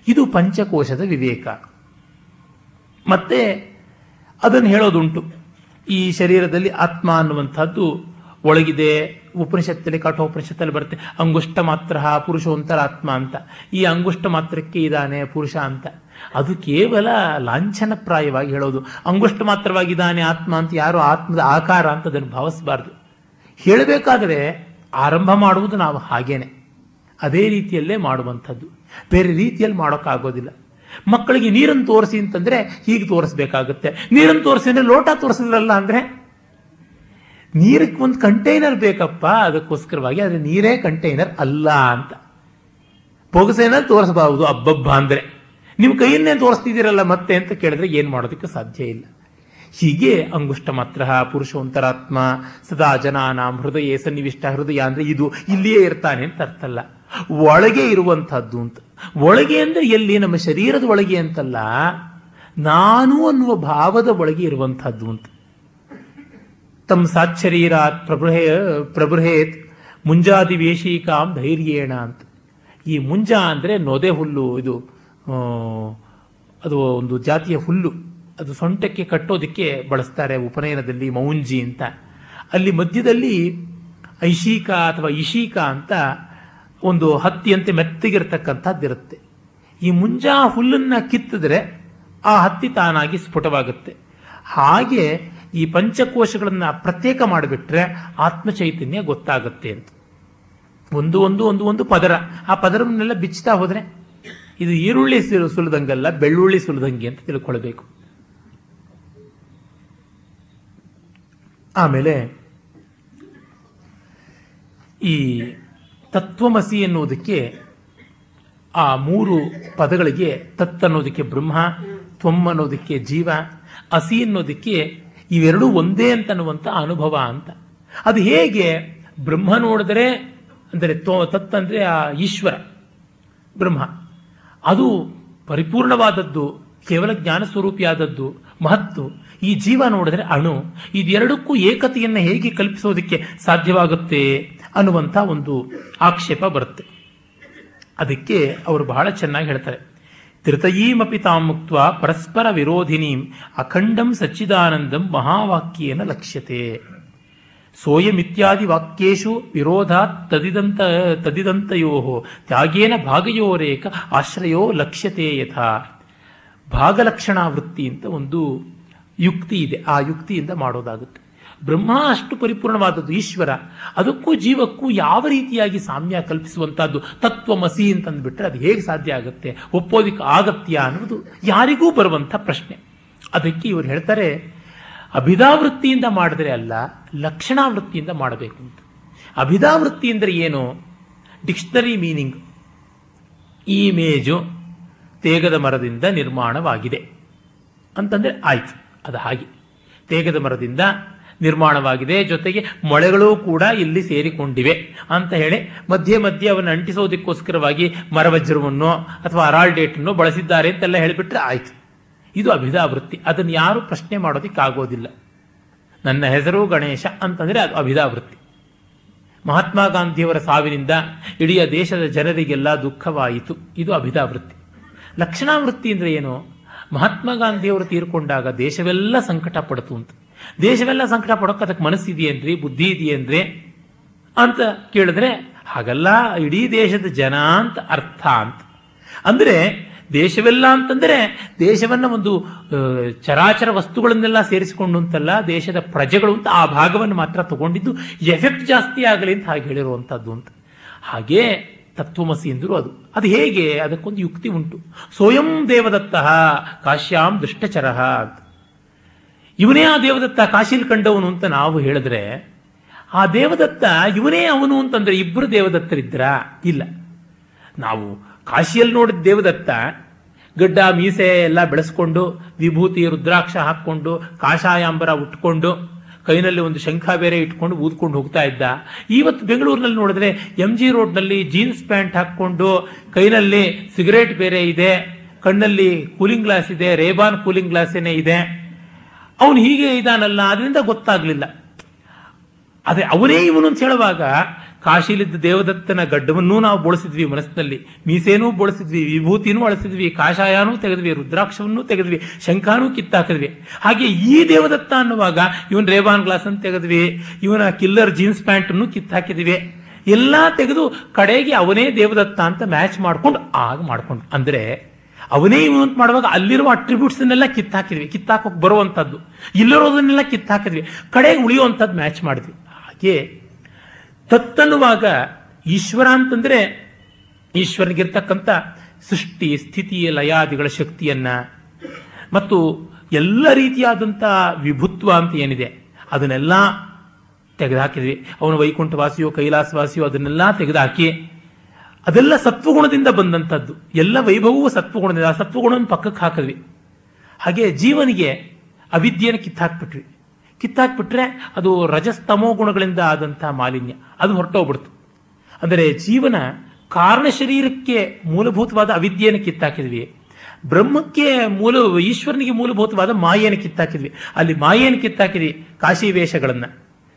ಇದು ಪಂಚಕೋಶದ ವಿವೇಕ. ಮತ್ತೆ ಅದನ್ನು ಹೇಳೋದುಂಟು. ಈ ಶರೀರದಲ್ಲಿ ಆತ್ಮ ಅನ್ನುವಂಥದ್ದು ಒಳಗಿದೆ, ಉಪನಿಷತ್ತಲ್ಲಿ, ಕಠೋಪನಿಷತ್ತಲ್ಲಿ ಬರುತ್ತೆ. ಅಂಗುಷ್ಟ ಮಾತ್ರ ಪುರುಷೋಂತರಾತ್ಮ ಅಂತ. ಈ ಅಂಗುಷ್ಟ ಮಾತ್ರಕ್ಕೆ ಇದ್ದಾನೆ ಪುರುಷ ಅಂತ. ಅದು ಕೇವಲ ಲಾಂಛನಪ್ರಾಯವಾಗಿ ಹೇಳೋದು. ಅಂಗುಷ್ಟ ಮಾತ್ರವಾಗಿದ್ದಾನೆ ಆತ್ಮ ಅಂತ ಯಾರು ಆತ್ಮದ ಆಕಾರ ಅಂತ ಅದನ್ನು ಭಾವಿಸಬಾರ್ದು. ಹೇಳಬೇಕಾದರೆ ಆರಂಭ ಮಾಡುವುದು ನಾವು ಹಾಗೇನೆ. ಅದೇ ರೀತಿಯಲ್ಲೇ ಮಾಡುವಂಥದ್ದು. ಬೇರೆ ರೀತಿಯಲ್ಲಿ ಮಾಡೋಕ್ಕಾಗೋದಿಲ್ಲ. ಮಕ್ಕಳಿಗೆ ನೀರನ್ನು ತೋರಿಸಿ ಅಂತಂದ್ರೆ ಹೀಗೆ ತೋರಿಸ್ಬೇಕಾಗುತ್ತೆ. ನೀರನ್ನು ತೋರಿಸಿ ಅಂದ್ರೆ ಲೋಟ ತೋರಿಸಿದ್ರಲ್ಲ ಅಂದ್ರೆ ನೀರಕ್ಕೆ ಒಂದು ಕಂಟೈನರ್ ಬೇಕಪ್ಪ, ಅದಕ್ಕೋಸ್ಕರವಾಗಿ ಆದರೆ ನೀರೇ ಕಂಟೈನರ್ ಅಲ್ಲ ಅಂತ. ಪೊಗಸೇನಲ್ಲಿ ತೋರಿಸಬಾರದು, ಅಬ್ಬಬ್ಬ ಅಂದ್ರೆ. ನಿಮ್ಮ ಕೈಯನ್ನೇ ತೋರಿಸ್ತಿದ್ದೀರಲ್ಲ ಮತ್ತೆ ಅಂತ ಕೇಳಿದ್ರೆ ಏನು ಮಾಡೋದಕ್ಕೆ ಸಾಧ್ಯ ಇಲ್ಲ. ಹೀಗೆ ಅಂಗುಷ್ಟ ಮಾತ್ರ ಪುರುಷೋಂತರಾತ್ಮ ಸದಾ ಜನಾನಾಂ ಹೃದಯ ಸನ್ನಿವಿಷ್ಟ ಹೃದಯ ಅಂದ್ರೆ ಇದು ಇಲ್ಲಿಯೇ ಇರ್ತಾನೆ ಅಂತ ಅರ್ಥ ಅಲ್ಲ. ಒಳಗೆ ಇರುವಂತಹದ್ದು ಅಂತ. ಒಳಗೆ ಅಂದ್ರೆ ಎಲ್ಲಿ? ನಮ್ಮ ಶರೀರದ ಒಳಗೆ ಅಂತಲ್ಲ. ನಾನು ಅನ್ನುವ ಭಾವದ ಒಳಗೆ ಇರುವಂತಹದ್ದು ಅಂತ. ತಮ್ಮ ಸಾತ್ ಶರೀರ ಪ್ರಬೃಹೇ, ಪ್ರಬೃಹೇತ್ ಮುಂಜಾದಿ ವೇಶೀಕಾಂ ಧೈರ್ಯೇಣ ಅಂತ. ಈ ಮುಂಜಾ ಅಂದ್ರೆ ನೊದೆ ಹುಲ್ಲು, ಇದು ಅದು ಒಂದು ಜಾತಿಯ ಹುಲ್ಲು. ಅದು ಸೊಂಟಕ್ಕೆ ಕಟ್ಟೋದಕ್ಕೆ ಬಳಸ್ತಾರೆ ಉಪನಯನದಲ್ಲಿ ಮೌಂಜಿ ಅಂತ. ಅಲ್ಲಿ ಮಧ್ಯದಲ್ಲಿ ಐಶೀಕ ಅಥವಾ ಇಶೀಕ ಅಂತ ಒಂದು ಹತ್ತಿಯಂತೆ ಮೆತ್ತಗಿರ್ತಕ್ಕಂಥದ್ದಿರುತ್ತೆ. ಈ ಮುಂಜಾ ಹುಲ್ಲನ್ನ ಕಿತ್ತಿದ್ರೆ ಆ ಹತ್ತಿ ತಾನಾಗಿ ಸ್ಫುಟವಾಗುತ್ತೆ. ಹಾಗೆ ಈ ಪಂಚಕೋಶಗಳನ್ನು ಪ್ರತ್ಯೇಕ ಮಾಡಿಬಿಟ್ರೆ ಆತ್ಮ ಚೈತನ್ಯ ಗೊತ್ತಾಗುತ್ತೆ ಅಂತ. ಒಂದು ಒಂದು ಒಂದು ಒಂದು ಪದರ. ಆ ಪದರವನ್ನೆಲ್ಲ ಬಿಚ್ಚುತ್ತಾ ಹೋದ್ರೆ ಇದು ಈರುಳ್ಳಿ ಸುಲ್- ಸುಲಿದಂಗಲ್ಲ, ಬೆಳ್ಳುಳ್ಳಿ ಸುಲಿದಂಗೆ ಅಂತ ತಿಳ್ಕೊಳ್ಬೇಕು. ಆಮೇಲೆ ಈ ತತ್ವಮಸಿ ಎನ್ನುವುದಕ್ಕೆ ಆ ಮೂರು ಪದಗಳಿಗೆ ತತ್ ಅನ್ನೋದಕ್ಕೆ ಬ್ರಹ್ಮ ತ್ವಮ್ ಅನ್ನೋದಕ್ಕೆ ಜೀವ, ಅಸಿ ಅನ್ನೋದಕ್ಕೆ ಇವೆರಡೂ ಒಂದೇ ಅಂತ ಅನ್ನುವಂಥ ಅನುಭವ ಅಂತ. ಅದು ಹೇಗೆ ಬ್ರಹ್ಮ ನೋಡಿದ್ರೆ, ಅಂದರೆ ತತ್ ಅಂದ್ರೆ ಆ ಈಶ್ವರ, ಬ್ರಹ್ಮ. ಅದು ಪರಿಪೂರ್ಣವಾದದ್ದು, ಕೇವಲ ಜ್ಞಾನ ಸ್ವರೂಪಿಯಾದದ್ದು, ಮಹತ್ತು. ಈ ಜೀವ ನೋಡಿದ್ರೆ ಅಣು. ಇದೆರಡಕ್ಕೂ ಏಕತೆಯನ್ನು ಹೇಗೆ ಕಲ್ಪಿಸೋದಕ್ಕೆ ಸಾಧ್ಯವಾಗುತ್ತೆ ಅನ್ನುವಂಥ ಒಂದು ಆಕ್ಷೇಪ ಬರುತ್ತೆ. ಅದಕ್ಕೆ ಅವರು ಬಹಳ ಚೆನ್ನಾಗಿ ಹೇಳ್ತಾರೆ. ತ್ರಿತಯೀಮಪಿ ತಾಂ ಮುಕ್ತ ಪರಸ್ಪರ ವಿರೋಧಿನೀಂ ಅಖಂಡಂ ಸಚ್ಚಿದಾನಂದಂ ಮಹಾವಾಕ್ಯೇನ ಲಕ್ಷ್ಯತೆ. ಸೋಯಮಿತ್ಯಾದಿ ವಾಕ್ಯೇಶು ವಿರೋಧ ತದಿದಂತ ತದಿದಂತಯೋ ತ್ಯಾಗೇನ ಭಾಗಯೋರೇಕ ಆಶ್ರಯೋ ಲಕ್ಷ್ಯತೆ ಯಥಾ. ಭಾಗಲಕ್ಷಣ ವೃತ್ತಿ ಅಂತ ಒಂದು ಯುಕ್ತಿ ಇದೆ. ಆ ಯುಕ್ತಿಯಿಂದ ಮಾಡೋದಾಗುತ್ತೆ. ಬ್ರಹ್ಮ ಅಷ್ಟು ಪರಿಪೂರ್ಣವಾದದ್ದು ಈಶ್ವರ. ಅದಕ್ಕೂ ಜೀವಕ್ಕೂ ಯಾವ ರೀತಿಯಾಗಿ ಸಾಮ್ಯ ಕಲ್ಪಿಸುವಂತಹದ್ದು ತತ್ವಮಸಿ ಅಂತಂದ್ಬಿಟ್ರೆ ಅದು ಹೇಗೆ ಸಾಧ್ಯ ಆಗುತ್ತೆ? ಒಪ್ಪೋದಿಕ್ಕೆ ಆಗತ್ಯ ಅನ್ನೋದು ಯಾರಿಗೂ ಬರುವಂಥ ಪ್ರಶ್ನೆ. ಅದಕ್ಕೆ ಇವರು ಹೇಳ್ತಾರೆ ಅಭಿಧಾವೃತ್ತಿಯಿಂದ ಮಾಡಿದ್ರೆ ಅಲ್ಲ, ಲಕ್ಷಣಾವೃತ್ತಿಯಿಂದ ಮಾಡಬೇಕು ಅಂತ. ಅಭಿದಾವೃತ್ತಿ ಅಂದರೆ ಏನು? Dictionary meaning. ಈ ಮೇಜು ತೇಗದ ಮರದಿಂದ ನಿರ್ಮಾಣವಾಗಿದೆ. ಅಂತಂದರೆ ಆಯ್ತು, ಅದು ಹಾಗೆ. ತೇಗದ ಮರದಿಂದ ನಿರ್ಮಾಣವಾಗಿದೆ, ಜೊತೆಗೆ ಮೊಳೆಗಳು ಕೂಡ ಇಲ್ಲಿ ಸೇರಿಕೊಂಡಿವೆ ಅಂತ ಹೇಳಿ ಮಧ್ಯೆ ಮಧ್ಯೆ ಅವನ್ನು ಅಂಟಿಸೋದಕ್ಕೋಸ್ಕರವಾಗಿ ಮರವಜ್ರವನ್ನು ಅಥವಾ ಅರಾಲ್ಡೇಟನ್ನು ಬಳಸಿದ್ದಾರೆ ಅಂತೆಲ್ಲ ಹೇಳಿಬಿಟ್ರೆ ಆಯ್ತು. ಇದು ಅಭಿಧಾವೃತ್ತಿ. ಅದನ್ನು ಯಾರು ಪ್ರಶ್ನೆ ಮಾಡೋದಕ್ಕಾಗೋದಿಲ್ಲ. ನನ್ನ ಹೆಸರು ಗಣೇಶ ಅಂತಂದರೆ ಅದು ಅಭಿಧಾವೃತ್ತಿ. ಮಹಾತ್ಮ ಗಾಂಧಿಯವರ ಸಾವಿನಿಂದ ಇಡೀ ದೇಶದ ಜನರಿಗೆಲ್ಲ ದುಃಖವಾಯಿತು. ಇದು ಅಭಿಧಾವೃತ್ತಿ. ಲಕ್ಷಣಾವೃತ್ತಿ ಅಂದರೆ ಏನು? ಮಹಾತ್ಮ ಗಾಂಧಿಯವರು ತೀರ್ಕೊಂಡಾಗ ದೇಶವೆಲ್ಲ ಸಂಕಟ ಪಡ್ತು ಅಂತ. ದೇಶವೆಲ್ಲ ಸಂಕಟ ಪಡೋಕೆ ಅದಕ್ಕೆ ಮನಸ್ಸಿದೆಯೇನ್ರಿ ಬುದ್ಧಿ ಇದೆಯೇನ್ರಿ ಅಂತ ಕೇಳಿದ್ರೆ, ಹಾಗಲ್ಲ, ಇಡೀ ದೇಶದ ಜನ ಅಂತ ಅರ್ಥ ಅಂತ. ಅಂದ್ರೆ ದೇಶವೆಲ್ಲ ಅಂತಂದ್ರೆ ದೇಶವನ್ನ ಒಂದು ಚರಾಚರ ವಸ್ತುಗಳನ್ನೆಲ್ಲ ಸೇರಿಸಿಕೊಂಡು ಅಂತಲ್ಲ ದೇಶದ ಪ್ರಜೆಗಳು ಅಂತ ಆ ಭಾಗವನ್ನು ಮಾತ್ರ ತಗೊಂಡಿದ್ದು ಎಫೆಕ್ಟ್ ಜಾಸ್ತಿ ಆಗಲಿ ಅಂತ ಹಾಗೆ ಹೇಳಿರುವಂಥದ್ದು ಅಂತ. ಹಾಗೆ ತತ್ವಮಸಿ ಎಂದರು ಅದು. ಅದು ಹೇಗೆ? ಅದಕ್ಕೊಂದು ಯುಕ್ತಿ ಉಂಟು. ಸ್ವಯಂ ದೇವದತ್ತ ಕಾಶ್ಯಾಂ ದುಷ್ಟಚರ ಅಂತ. ಇವನೇ ಆ ದೇವದತ್ತ ಕಾಶಿಲ್ ಕಂಡವನು ಅಂತ ನಾವು ಹೇಳಿದ್ರೆ, ಆ ದೇವದತ್ತ ಇವನೇ ಅವನು ಅಂತಂದ್ರೆ ಇಬ್ಬರು ದೇವದತ್ತರಿದ್ರ? ಇಲ್ಲ. ನಾವು ಕಾಶಿಯಲ್ಲಿ ನೋಡಿದ ದೇವದತ್ತ ಗಡ್ಡ, ಮೀಸೆ ಎಲ್ಲ ಬೆಳೆಸ್ಕೊಂಡು, ವಿಭೂತಿ, ರುದ್ರಾಕ್ಷ ಹಾಕ್ಕೊಂಡು, ಕಾಷಾಯಾಂಬರ ಉಟ್ಕೊಂಡು, ಕೈನಲ್ಲಿ ಒಂದು ಶಂಖ ಬೇರೆ ಇಟ್ಕೊಂಡು ಊದ್ಕೊಂಡು ಹೋಗ್ತಾ ಇದ್ದ. ಇವತ್ತು ಬೆಂಗಳೂರಿನಲ್ಲಿ ನೋಡಿದ್ರೆ ಎಂ ಜಿ ರೋಡ್ನಲ್ಲಿ ಜೀನ್ಸ್ ಪ್ಯಾಂಟ್ ಹಾಕ್ಕೊಂಡು ಕೈನಲ್ಲಿ ಸಿಗರೇಟ್ ಬೇರೆ ಇದೆ, ಕಣ್ಣಲ್ಲಿ ಕೂಲಿಂಗ್ ಗ್ಲಾಸ್ ಇದೆ, ರೇಬಾನ್ ಕೂಲಿಂಗ್ ಗ್ಲಾಸೇನೆ ಇದೆ. ಅವನು ಹೀಗೆ ಇದಾನಲ್ಲ, ಅದರಿಂದ ಗೊತ್ತಾಗ್ಲಿಲ್ಲ. ಅದೇ ಅವನೇ ಇವನು ಅಂತ ಹೇಳುವಾಗ ಕಾಶಿಲಿದ್ದ ದೇವದತ್ತನ ಗಡ್ಡವನ್ನೂ ನಾವು ಬಳಸಿದ್ವಿ ಮನಸ್ಸಿನಲ್ಲಿ. ಮೀಸೇನೂ ಬಳಸಿದ್ವಿ, ವಿಭೂತಿನೂ ಅಳಿಸಿದ್ವಿ, ಕಾಷಾಯನೂ ತೆಗೆದ್ವಿ, ರುದ್ರಾಕ್ಷವನ್ನೂ ತೆಗೆದ್ವಿ, ಶಂಖಾನೂ ಕಿತ್ತಾಕಿದ್ವಿ. ಹಾಗೆ ಈ ದೇವದತ್ತ ಅನ್ನುವಾಗ ಇವನ್ ರೇಬಾನ್ ಗ್ಲಾಸ್ ಅನ್ನು ತೆಗೆದ್ವಿ, ಇವನ ಕಿಲ್ಲರ್ ಜೀನ್ಸ್ ಪ್ಯಾಂಟ್ ಅನ್ನು ಕಿತ್ತಾಕಿದ್ವಿ. ಎಲ್ಲಾ ತೆಗೆದು ಕಡೆಗೆ ಅವನೇ ದೇವದತ್ತ ಅಂತ ಮ್ಯಾಚ್ ಮಾಡ್ಕೊಂಡು ಆಗ ಮಾಡ್ಕೊಂಡು. ಅಂದ್ರೆ ಅವನೇ ಇವನು ಮಾಡುವಾಗ ಅಲ್ಲಿರುವ ಅಟ್ರಿಬ್ಯೂಟ್ಸ್ ಅನ್ನೆಲ್ಲ ಕಿತ್ತಾಕಿದ್ವಿ. ಕಿತ್ತಾಕೋಕ್ ಬರುವಂತದ್ದು. ಇಲ್ಲಿರೋದನ್ನೆಲ್ಲ ಕಿತ್ತಾಕಿದ್ವಿ. ಕಡೆಗೆ ಉಳಿಯುವಂಥದ್ದು ಮ್ಯಾಚ್ ಮಾಡಿದ್ವಿ. ಹಾಗೆ ತತ್ತನ್ನುವಾಗ ಈಶ್ವರ ಅಂತಂದ್ರೆ ಈಶ್ವರನಿಗಿರ್ತಕ್ಕಂಥ ಸೃಷ್ಟಿ, ಸ್ಥಿತಿ, ಲಯಾದಿಗಳ ಶಕ್ತಿಯನ್ನ. ಮತ್ತು ಎಲ್ಲ ರೀತಿಯಾದಂಥ ವಿಭುತ್ವ ಅಂತ ಏನಿದೆ, ಅದನ್ನೆಲ್ಲ ತೆಗೆದುಹಾಕಿದ್ವಿ. ಅವನು ವೈಕುಂಠವಾಸಿಯೋ, ಕೈಲಾಸವಾಸಿಯೋ ಅದನ್ನೆಲ್ಲ ತೆಗೆದುಹಾಕಿ, ಅದೆಲ್ಲ ಸತ್ವಗುಣದಿಂದ ಬಂದಂಥದ್ದು. ಎಲ್ಲ ವೈಭವವೂ ಸತ್ವಗುಣದಿಂದ, ಆ ಸತ್ವಗುಣವನ್ನು ಪಕ್ಕಕ್ಕೆ ಹಾಕಿದ್ವಿ. ಹಾಗೆ ಜೀವನಿಗೆ ಅವಿದ್ಯೆಯನ್ನು ಕಿತ್ತಾಕ್ಬಿಟ್ವಿ. ಕಿತ್ತಾಕ್ಬಿಟ್ರೆ ಅದು ರಜಸ್ತಮೋ ಗುಣಗಳಿಂದ ಆದಂತಹ ಮಾಲಿನ್ಯ. ಅದು ಹೊರಟೋಗ್ಬಿಡ್ತು. ಅಂದರೆ ಜೀವನ ಕಾರಣ ಶರೀರಕ್ಕೆ ಮೂಲಭೂತವಾದ ಅವಿದ್ಯೆಯನ್ನು ಕಿತ್ತಾಕಿದ್ವಿ. ಬ್ರಹ್ಮಕ್ಕೆ ಮೂಲ, ಈಶ್ವರನಿಗೆ ಮೂಲಭೂತವಾದ ಮಾಯೆಯನ್ನು ಕಿತ್ತಾಕಿದ್ವಿ. ಅಲ್ಲಿ ಮಾಯೆಯನ್ನು ಕಿತ್ತಾಕಿದ್ವಿ ಕಾಶಿ ವೇಷಗಳನ್ನ.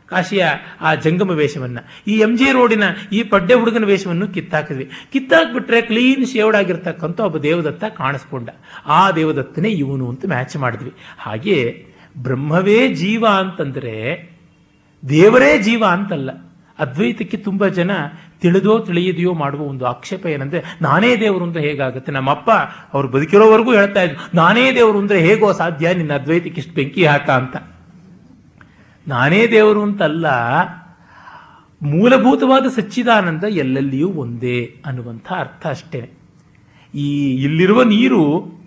ಕಾಶಿಯ ಆ ಜಂಗಮ ವೇಷವನ್ನ. ಈ ಎಂ ಜಿ ರೋಡಿನ ಈ ಪಡ್ಡೆ ಹುಡುಗನ ವೇಷವನ್ನು ಕಿತ್ತಾಕಿದ್ವಿ. ಕಿತ್ತಾಕ್ಬಿಟ್ರೆ ಕ್ಲೀನ್ ಶೇವ್ಡ್ ಆಗಿರ್ತಕ್ಕಂಥ ಒಬ್ಬ ದೇವದತ್ತ ಕಾಣಿಸ್ಕೊಂಡ. ಆ ದೇವದತ್ತನೇ ಇವನು ಅಂತ ಮ್ಯಾಚ್ ಮಾಡಿದ್ವಿ. ಹಾಗೆ ಬ್ರಹ್ಮವೇ ಜೀವ ಅಂತಂದರೆ ದೇವರೇ ಜೀವ ಅಂತಲ್ಲ. ಅದ್ವೈತಕ್ಕೆ ತುಂಬ ಜನ ತಿಳಿದೋ ತಿಳಿಯದೆಯೋ ಮಾಡುವ ಒಂದು ಆಕ್ಷೇಪ ಏನಂದ್ರೆ, ನಾನೇ ದೇವರು ಅಂದ್ರೆ ಹೇಗಾಗುತ್ತೆ? ನಮ್ಮಪ್ಪ ಅವ್ರು ಬದುಕಿರೋವರೆಗೂ ಹೇಳ್ತಾ ಇದ್ರು, ನಾನೇ ದೇವರು ಅಂದ್ರೆ ಹೇಗೋ ಸಾಧ್ಯ? ನಿನ್ನ ಅದ್ವೈತಕ್ಕೆ ಇಷ್ಟು ಬೆಂಕಿ ಹಾಕ ಅಂತ. ನಾನೇ ದೇವರು ಅಂತಲ್ಲ, ಮೂಲಭೂತವಾದ ಸಚ್ಚಿದಾನಂದ ಎಲ್ಲೆಲ್ಲಿಯೂ ಒಂದೇ ಅನ್ನುವಂಥ ಅರ್ಥ ಅಷ್ಟೇ. ಈ ಇಲ್ಲಿರುವ ನೀರು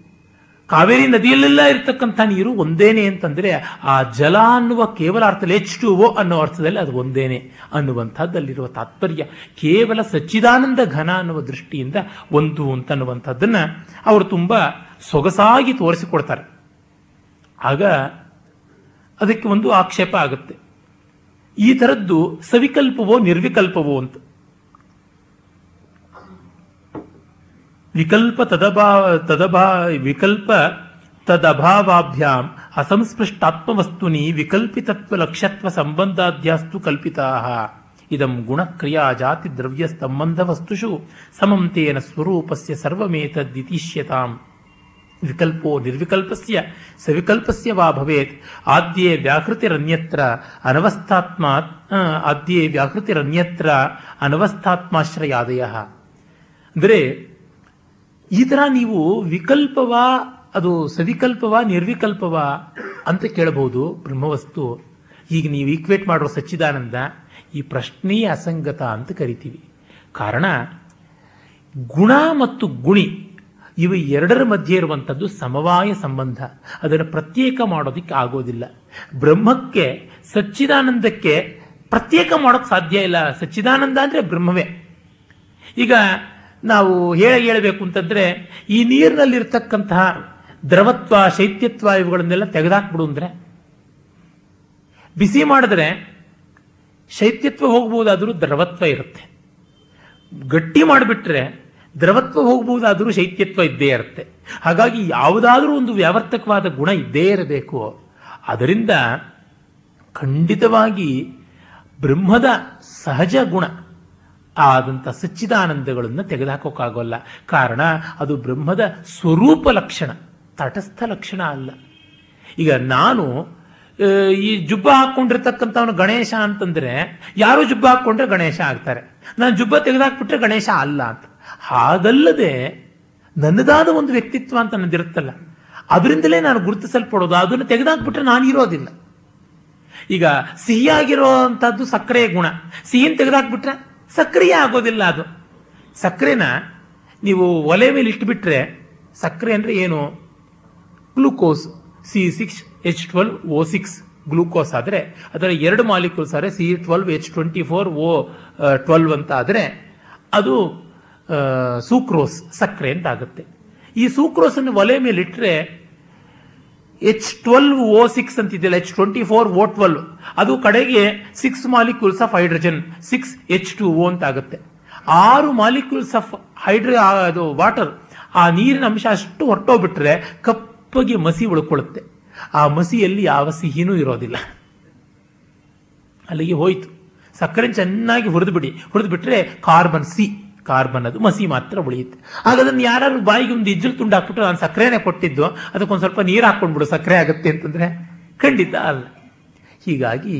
ಕಾವೇರಿ ನದಿಯಲ್ಲೆಲ್ಲ ಇರತಕ್ಕಂಥ ನೀರು ಒಂದೇನೆ ಅಂತಂದ್ರೆ ಆ ಜಲ ಅನ್ನುವ ಕೇವಲ ಅರ್ಥದಲ್ಲಿ ಎಚ್ ಟು ಓ ಅನ್ನೋ ಅರ್ಥದಲ್ಲಿ ಅದು ಒಂದೇನೆ ಅನ್ನುವಂಥದ್ದಲ್ಲಿರುವ ತಾತ್ಪರ್ಯ. ಕೇವಲ ಸಚ್ಚಿದಾನಂದ ಘನ ಅನ್ನುವ ದೃಷ್ಟಿಯಿಂದ ಒಂದು ಅಂತನ್ನುವಂಥದ್ದನ್ನ ಅವರು ತುಂಬಾ ಸೊಗಸಾಗಿ ತೋರಿಸಿಕೊಡ್ತಾರೆ. ಆಗ ಅದಕ್ಕೆ ಒಂದು ಆಕ್ಷೇಪ ಆಗುತ್ತೆ. ಈ ಥರದ್ದು ಸವಿಕಲ್ಪವೋ ನಿರ್ವಿಕಲ್ಪವೋ ಅಂತ. ವಿಕಲ್ಪ ತದಭಾ ತದಭಾ ವಿಕಲ್ಪ ತದಭಾವಾಭ್ಯಾಂ ಅಸಂಸ್ಪೃಷ್ಟಾತ್ಮವಸ್ತುನಿ ವಿಕಲ್ಪಿತತ್ವ ಲಕ್ಷ್ಯತ್ವ ಸಂಬಂಧಾಧ್ಯಾಸ್ತು ಕಲ್ಪಿತಾ ಇದಂ ಗುಣಕ್ರಿಯಾ ಜಾತಿ ದ್ರವ್ಯ ಸಂಬಂಧ ವಸ್ತುಷು ಸಮಂ ತೇನ ಸ್ವರೂಪಸ್ಯ ಸರ್ವಮೇತದ್ದಿತಿಷ್ಯತಾಂ ವಿಕಲ್ಪೋ ನಿರ್ವಿಕಲ್ಪಸ್ಯ ಸವಿಕಲ್ಪಸ್ಯ ವಾ ಭವೇತ್ ಆದ್ಯೇ ವ್ಯಾಹೃತಿರನ್ಯತ್ರ ಅನವಸ್ಥಾತ್ಮಾತ್ ಆ, ಆದ್ಯೇ ವ್ಯಾಹೃತಿರನ್ಯತ್ರ ಅನವಸ್ಥಾತ್ಮಾಶ್ರಯಾದಯ ಅಂದರೆ ಈ ತರ ನೀವು ವಿಕಲ್ಪವ, ಅದು ಸವಿಕಲ್ಪವಾ, ನಿರ್ವಿಕಲ್ಪವ ಅಂತ ಕೇಳಬಹುದು ಬ್ರಹ್ಮವಸ್ತು. ಈಗ ನೀವು ಈಕ್ವೇಟ್ ಮಾಡೋ ಸಚ್ಚಿದಾನಂದ ಈ ಪ್ರಶ್ನೆಯೇ ಅಸಂಗತ ಅಂತ ಕರಿತೀವಿ. ಕಾರಣ, ಗುಣ ಮತ್ತು ಗುಣಿ ಇವು ಎರಡರ ಮಧ್ಯೆ ಇರುವಂಥದ್ದು ಸಮವಾಯ ಸಂಬಂಧ. ಅದನ್ನು ಪ್ರತ್ಯೇಕ ಮಾಡೋದಕ್ಕೆ ಆಗೋದಿಲ್ಲ. ಬ್ರಹ್ಮಕ್ಕೆ ಸಚ್ಚಿದಾನಂದಕ್ಕೆ ಪ್ರತ್ಯೇಕ ಮಾಡೋಕ್ಕೆ ಸಾಧ್ಯ ಇಲ್ಲ. ಸಚ್ಚಿದಾನಂದ ಅಂದರೆ ಬ್ರಹ್ಮವೇ. ಈಗ ನಾವು ಹೇಳ ಹೇಳಬೇಕು ಅಂತಂದ್ರೆ, ಈ ನೀರಿನಲ್ಲಿರ್ತಕ್ಕಂತಹ ದ್ರವತ್ವ, ಶೈತ್ಯತ್ವ ಇವುಗಳನ್ನೆಲ್ಲ ತೆಗೆದಾಕ್ಬಿಡು ಅಂದ್ರೆ, ಬಿಸಿ ಮಾಡಿದ್ರೆ ಶೈತ್ಯತ್ವ ಹೋಗ್ಬೋದಾದರೂ ದ್ರವತ್ವ ಇರುತ್ತೆ. ಗಟ್ಟಿ ಮಾಡಿಬಿಟ್ರೆ ದ್ರವತ್ವ ಹೋಗ್ಬೋದಾದರೂ ಶೈತ್ಯತ್ವ ಇದ್ದೇ ಇರುತ್ತೆ. ಹಾಗಾಗಿ ಯಾವುದಾದ್ರೂ ಒಂದು ವ್ಯಾವರ್ತಕವಾದ ಗುಣ ಇದ್ದೇ ಇರಬೇಕು. ಅದರಿಂದ ಖಂಡಿತವಾಗಿ ಬ್ರಹ್ಮದ ಸಹಜ ಗುಣ ಆದಂಥ ಸಚ್ಚಿದಾನಂದಗಳನ್ನು ತೆಗೆದುಹಾಕೋಕ್ಕಾಗೋಲ್ಲ. ಕಾರಣ, ಅದು ಬ್ರಹ್ಮದ ಸ್ವರೂಪ ಲಕ್ಷಣ, ತಟಸ್ಥ ಲಕ್ಷಣ ಅಲ್ಲ. ಈಗ ನಾನು ಈ ಜುಬ್ಬ ಹಾಕೊಂಡಿರ್ತಕ್ಕಂಥವನು ಗಣೇಶ ಅಂತಂದ್ರೆ, ಯಾರು ಜುಬ್ಬ ಹಾಕೊಂಡ್ರೆ ಗಣೇಶ ಆಗ್ತಾರೆ. ನಾನು ಜುಬ್ಬ ತೆಗೆದಾಕ್ಬಿಟ್ರೆ ಗಣೇಶ ಅಲ್ಲ ಅಂತ. ಹಾಗಲ್ಲದೆ, ನನ್ನದಾದ ಒಂದು ವ್ಯಕ್ತಿತ್ವ ಅಂತ ನನ್ನದಿರುತ್ತಲ್ಲ ಅದರಿಂದಲೇ ನಾನು ಗುರುತಿಸಲ್ಪಡೋದು, ಅದನ್ನು ತೆಗೆದಾಕ್ಬಿಟ್ರೆ ನಾನು ಇರೋದಿಲ್ಲ. ಈಗ ಸಿಹಿಯಾಗಿರುವಂತಹದ್ದು ಸಕ್ಕರೆಯ ಗುಣ. ಸಿಹಿನ ತೆಗೆದಾಕ್ಬಿಟ್ರೆ ಸಕ್ಕರೆಯೇ ಆಗೋದಿಲ್ಲ ಅದು. ಸಕ್ಕರೆನ ನೀವು ಒಲೆ ಮೇಲೆ ಇಟ್ಬಿಟ್ರೆ ಸಕ್ಕರೆ ಅಂದರೆ ಏನು? Glucose, C six H twelve O six glucose ಆದರೆ, ಅದರ ಎರಡು ಮಾಲಿಕ್ಯೂಲ್ಸ್ ಆದರೆ C twelve H twenty four O twelve ಅಂತ ಆದರೆ, ಅದು ಸೂಕ್ರೋಸ್ ಸಕ್ಕರೆ ಅಂತ ಆಗುತ್ತೆ. ಈ ಸೂಕ್ರೋಸನ್ನು ಒಲೆ ಮೇಲೆ ಇಟ್ಟರೆ H twelve O six ಅಂತಿದೆಯಲ್ಲ H twenty four O twelve ಅದು ಕಡೆಗೆ six molecules of hydrogen six H two O ಅಂತ ಆಗುತ್ತೆ ಆರು ಮಾಲಿಕ್ಯೂಲ್ಸ್ ಆಫ್ ಹೈಡ್ರೋ ಅದು ವಾಟರ್ ಆ ನೀರಿನ ಅಂಶ ಅಷ್ಟು ಹೊರಟೋಗ್ಬಿಟ್ರೆ ಕಪ್ಪಗೆ ಮಸಿ ಉಳ್ಕೊಳ್ಳುತ್ತೆ. ಆ ಮಸಿಯಲ್ಲಿ ಯಾವ ಸಿಹಿನೂ ಇರೋದಿಲ್ಲ. ಅಲ್ಲಿಗೆ ಹೋಯ್ತು. ಸಕ್ಕರೆ ಚೆನ್ನಾಗಿ ಹುರಿದು ಬಿಡಿ ಹುರಿದು ಬಿಟ್ರೆ ಕಾರ್ಬನ್ ಸಿ ಕಾರ್ಬನ್ ಅದು ಮಸಿ ಮಾತ್ರ ಉಳಿಯುತ್ತೆ. ಆಗ ಅದನ್ನು ಯಾರು ಬಾಯಿಗೆ ಒಂದು ಇಜ್ಜಲು ತುಂಡು ಹಾಕ್ಬಿಟ್ಟು ನಾನು ಸಕ್ಕರೆನೇ ಕೊಟ್ಟಿದ್ದು, ಅದಕ್ಕೊಂದು ಸ್ವಲ್ಪ ನೀರು ಹಾಕೊಂಡ್ಬಿಡು ಸಕ್ಕರೆ ಆಗುತ್ತೆ ಅಂತಂದ್ರೆ ಖಂಡಿತ ಅಲ್ಲ. ಹೀಗಾಗಿ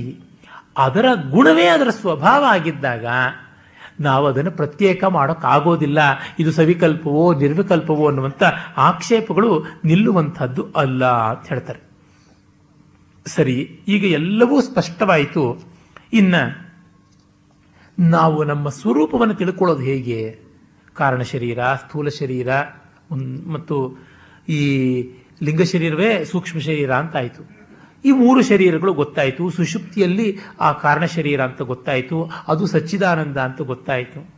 ಅದರ ಗುಣವೇ ಅದರ ಸ್ವಭಾವ ಆಗಿದ್ದಾಗ ನಾವು ಅದನ್ನು ಪ್ರತ್ಯೇಕ ಮಾಡೋಕ್ಕಾಗೋದಿಲ್ಲ. ಇದು ಸವಿಕಲ್ಪವೋ, ನಿರ್ವಿಕಲ್ಪವೋ ಅನ್ನುವಂಥ ಆಕ್ಷೇಪಗಳು ನಿಲ್ಲುವಂಥದ್ದು ಅಲ್ಲ ಅಂತ ಹೇಳ್ತಾರೆ. ಸರಿ, ಈಗ ಎಲ್ಲವೂ ಸ್ಪಷ್ಟವಾಯಿತು. ಇನ್ನ ನಾವು ನಮ್ಮ ಸ್ವರೂಪವನ್ನು ತಿಳ್ಕೊಳ್ಳೋದು ಹೇಗೆ? ಕಾರಣ ಶರೀರ, ಸ್ಥೂಲ ಶರೀರ ಮತ್ತು ಈ ಲಿಂಗ ಶರೀರವೇ ಸೂಕ್ಷ್ಮ ಶರೀರ ಅಂತ ಆಯಿತು ಈ ಮೂರು ಶರೀರಗಳು ಗೊತ್ತಾಯಿತು. ಸುಷುಪ್ತಿಯಲ್ಲಿ ಆ ಕಾರಣ ಶರೀರ ಅಂತ ಗೊತ್ತಾಯಿತು. ಅದು ಸಚ್ಚಿದಾನಂದ ಅಂತ ಗೊತ್ತಾಯಿತು.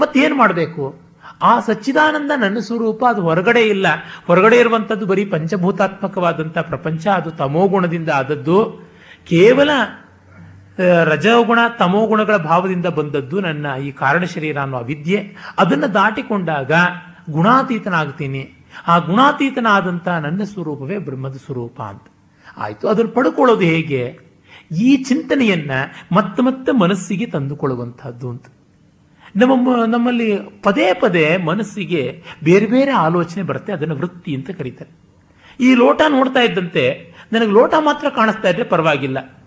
ಮತ್ತೇನು ಮಾಡಬೇಕು? ಆ ಸಚ್ಚಿದಾನಂದ ನನ್ನ ಸ್ವರೂಪ, ಅದು ಹೊರಗಡೆ ಇಲ್ಲ. ಹೊರಗಡೆ ಇರುವಂಥದ್ದು ಬರೀ ಪಂಚಭೂತಾತ್ಮಕವಾದಂಥ ಪ್ರಪಂಚ, ಅದು ತಮೋಗುಣದಿಂದ ಆದದ್ದು. ಕೇವಲ ರಜೋಗುಣ ತಮೋಗುಣಗಳ ಭಾವದಿಂದ ಬಂದದ್ದು ನನ್ನ ಈ ಕಾರಣ ಶರೀರ ಅನ್ನುವ ವಿದ್ಯೆ. ಅದನ್ನು ದಾಟಿಕೊಂಡಾಗ ಗುಣಾತೀತನಾಗ್ತೀನಿ. ಆ ಗುಣಾತೀತನಾದಂಥ ನನ್ನ ಸ್ವರೂಪವೇ ಬ್ರಹ್ಮದ ಸ್ವರೂಪ ಅಂತ. ಆಯಿತು, ಅದನ್ನು ಪಡ್ಕೊಳ್ಳೋದು ಹೇಗೆ? ಈ ಚಿಂತನೆಯನ್ನ ಮತ್ತೆ ಮತ್ತೆ ಮನಸ್ಸಿಗೆ ತಂದುಕೊಳ್ಳುವಂತಹದ್ದು ಅಂತ. ನಮ್ಮ ನಮ್ಮಲ್ಲಿ ಪದೇ ಪದೇ ಮನಸ್ಸಿಗೆ ಬೇರೆ ಬೇರೆ ಆಲೋಚನೆ ಬರುತ್ತೆ, ಅದನ್ನು ವೃತ್ತಿ ಅಂತ ಕರೀತಾರೆ. ಈ ಲೋಟ ನೋಡ್ತಾ ಇದ್ದಂತೆ, ನನಗೆ ಲೋಟ ಮಾತ್ರ ಕಾಣಿಸ್ತಾ ಇದ್ರೆ ಪರವಾಗಿಲ್ಲ.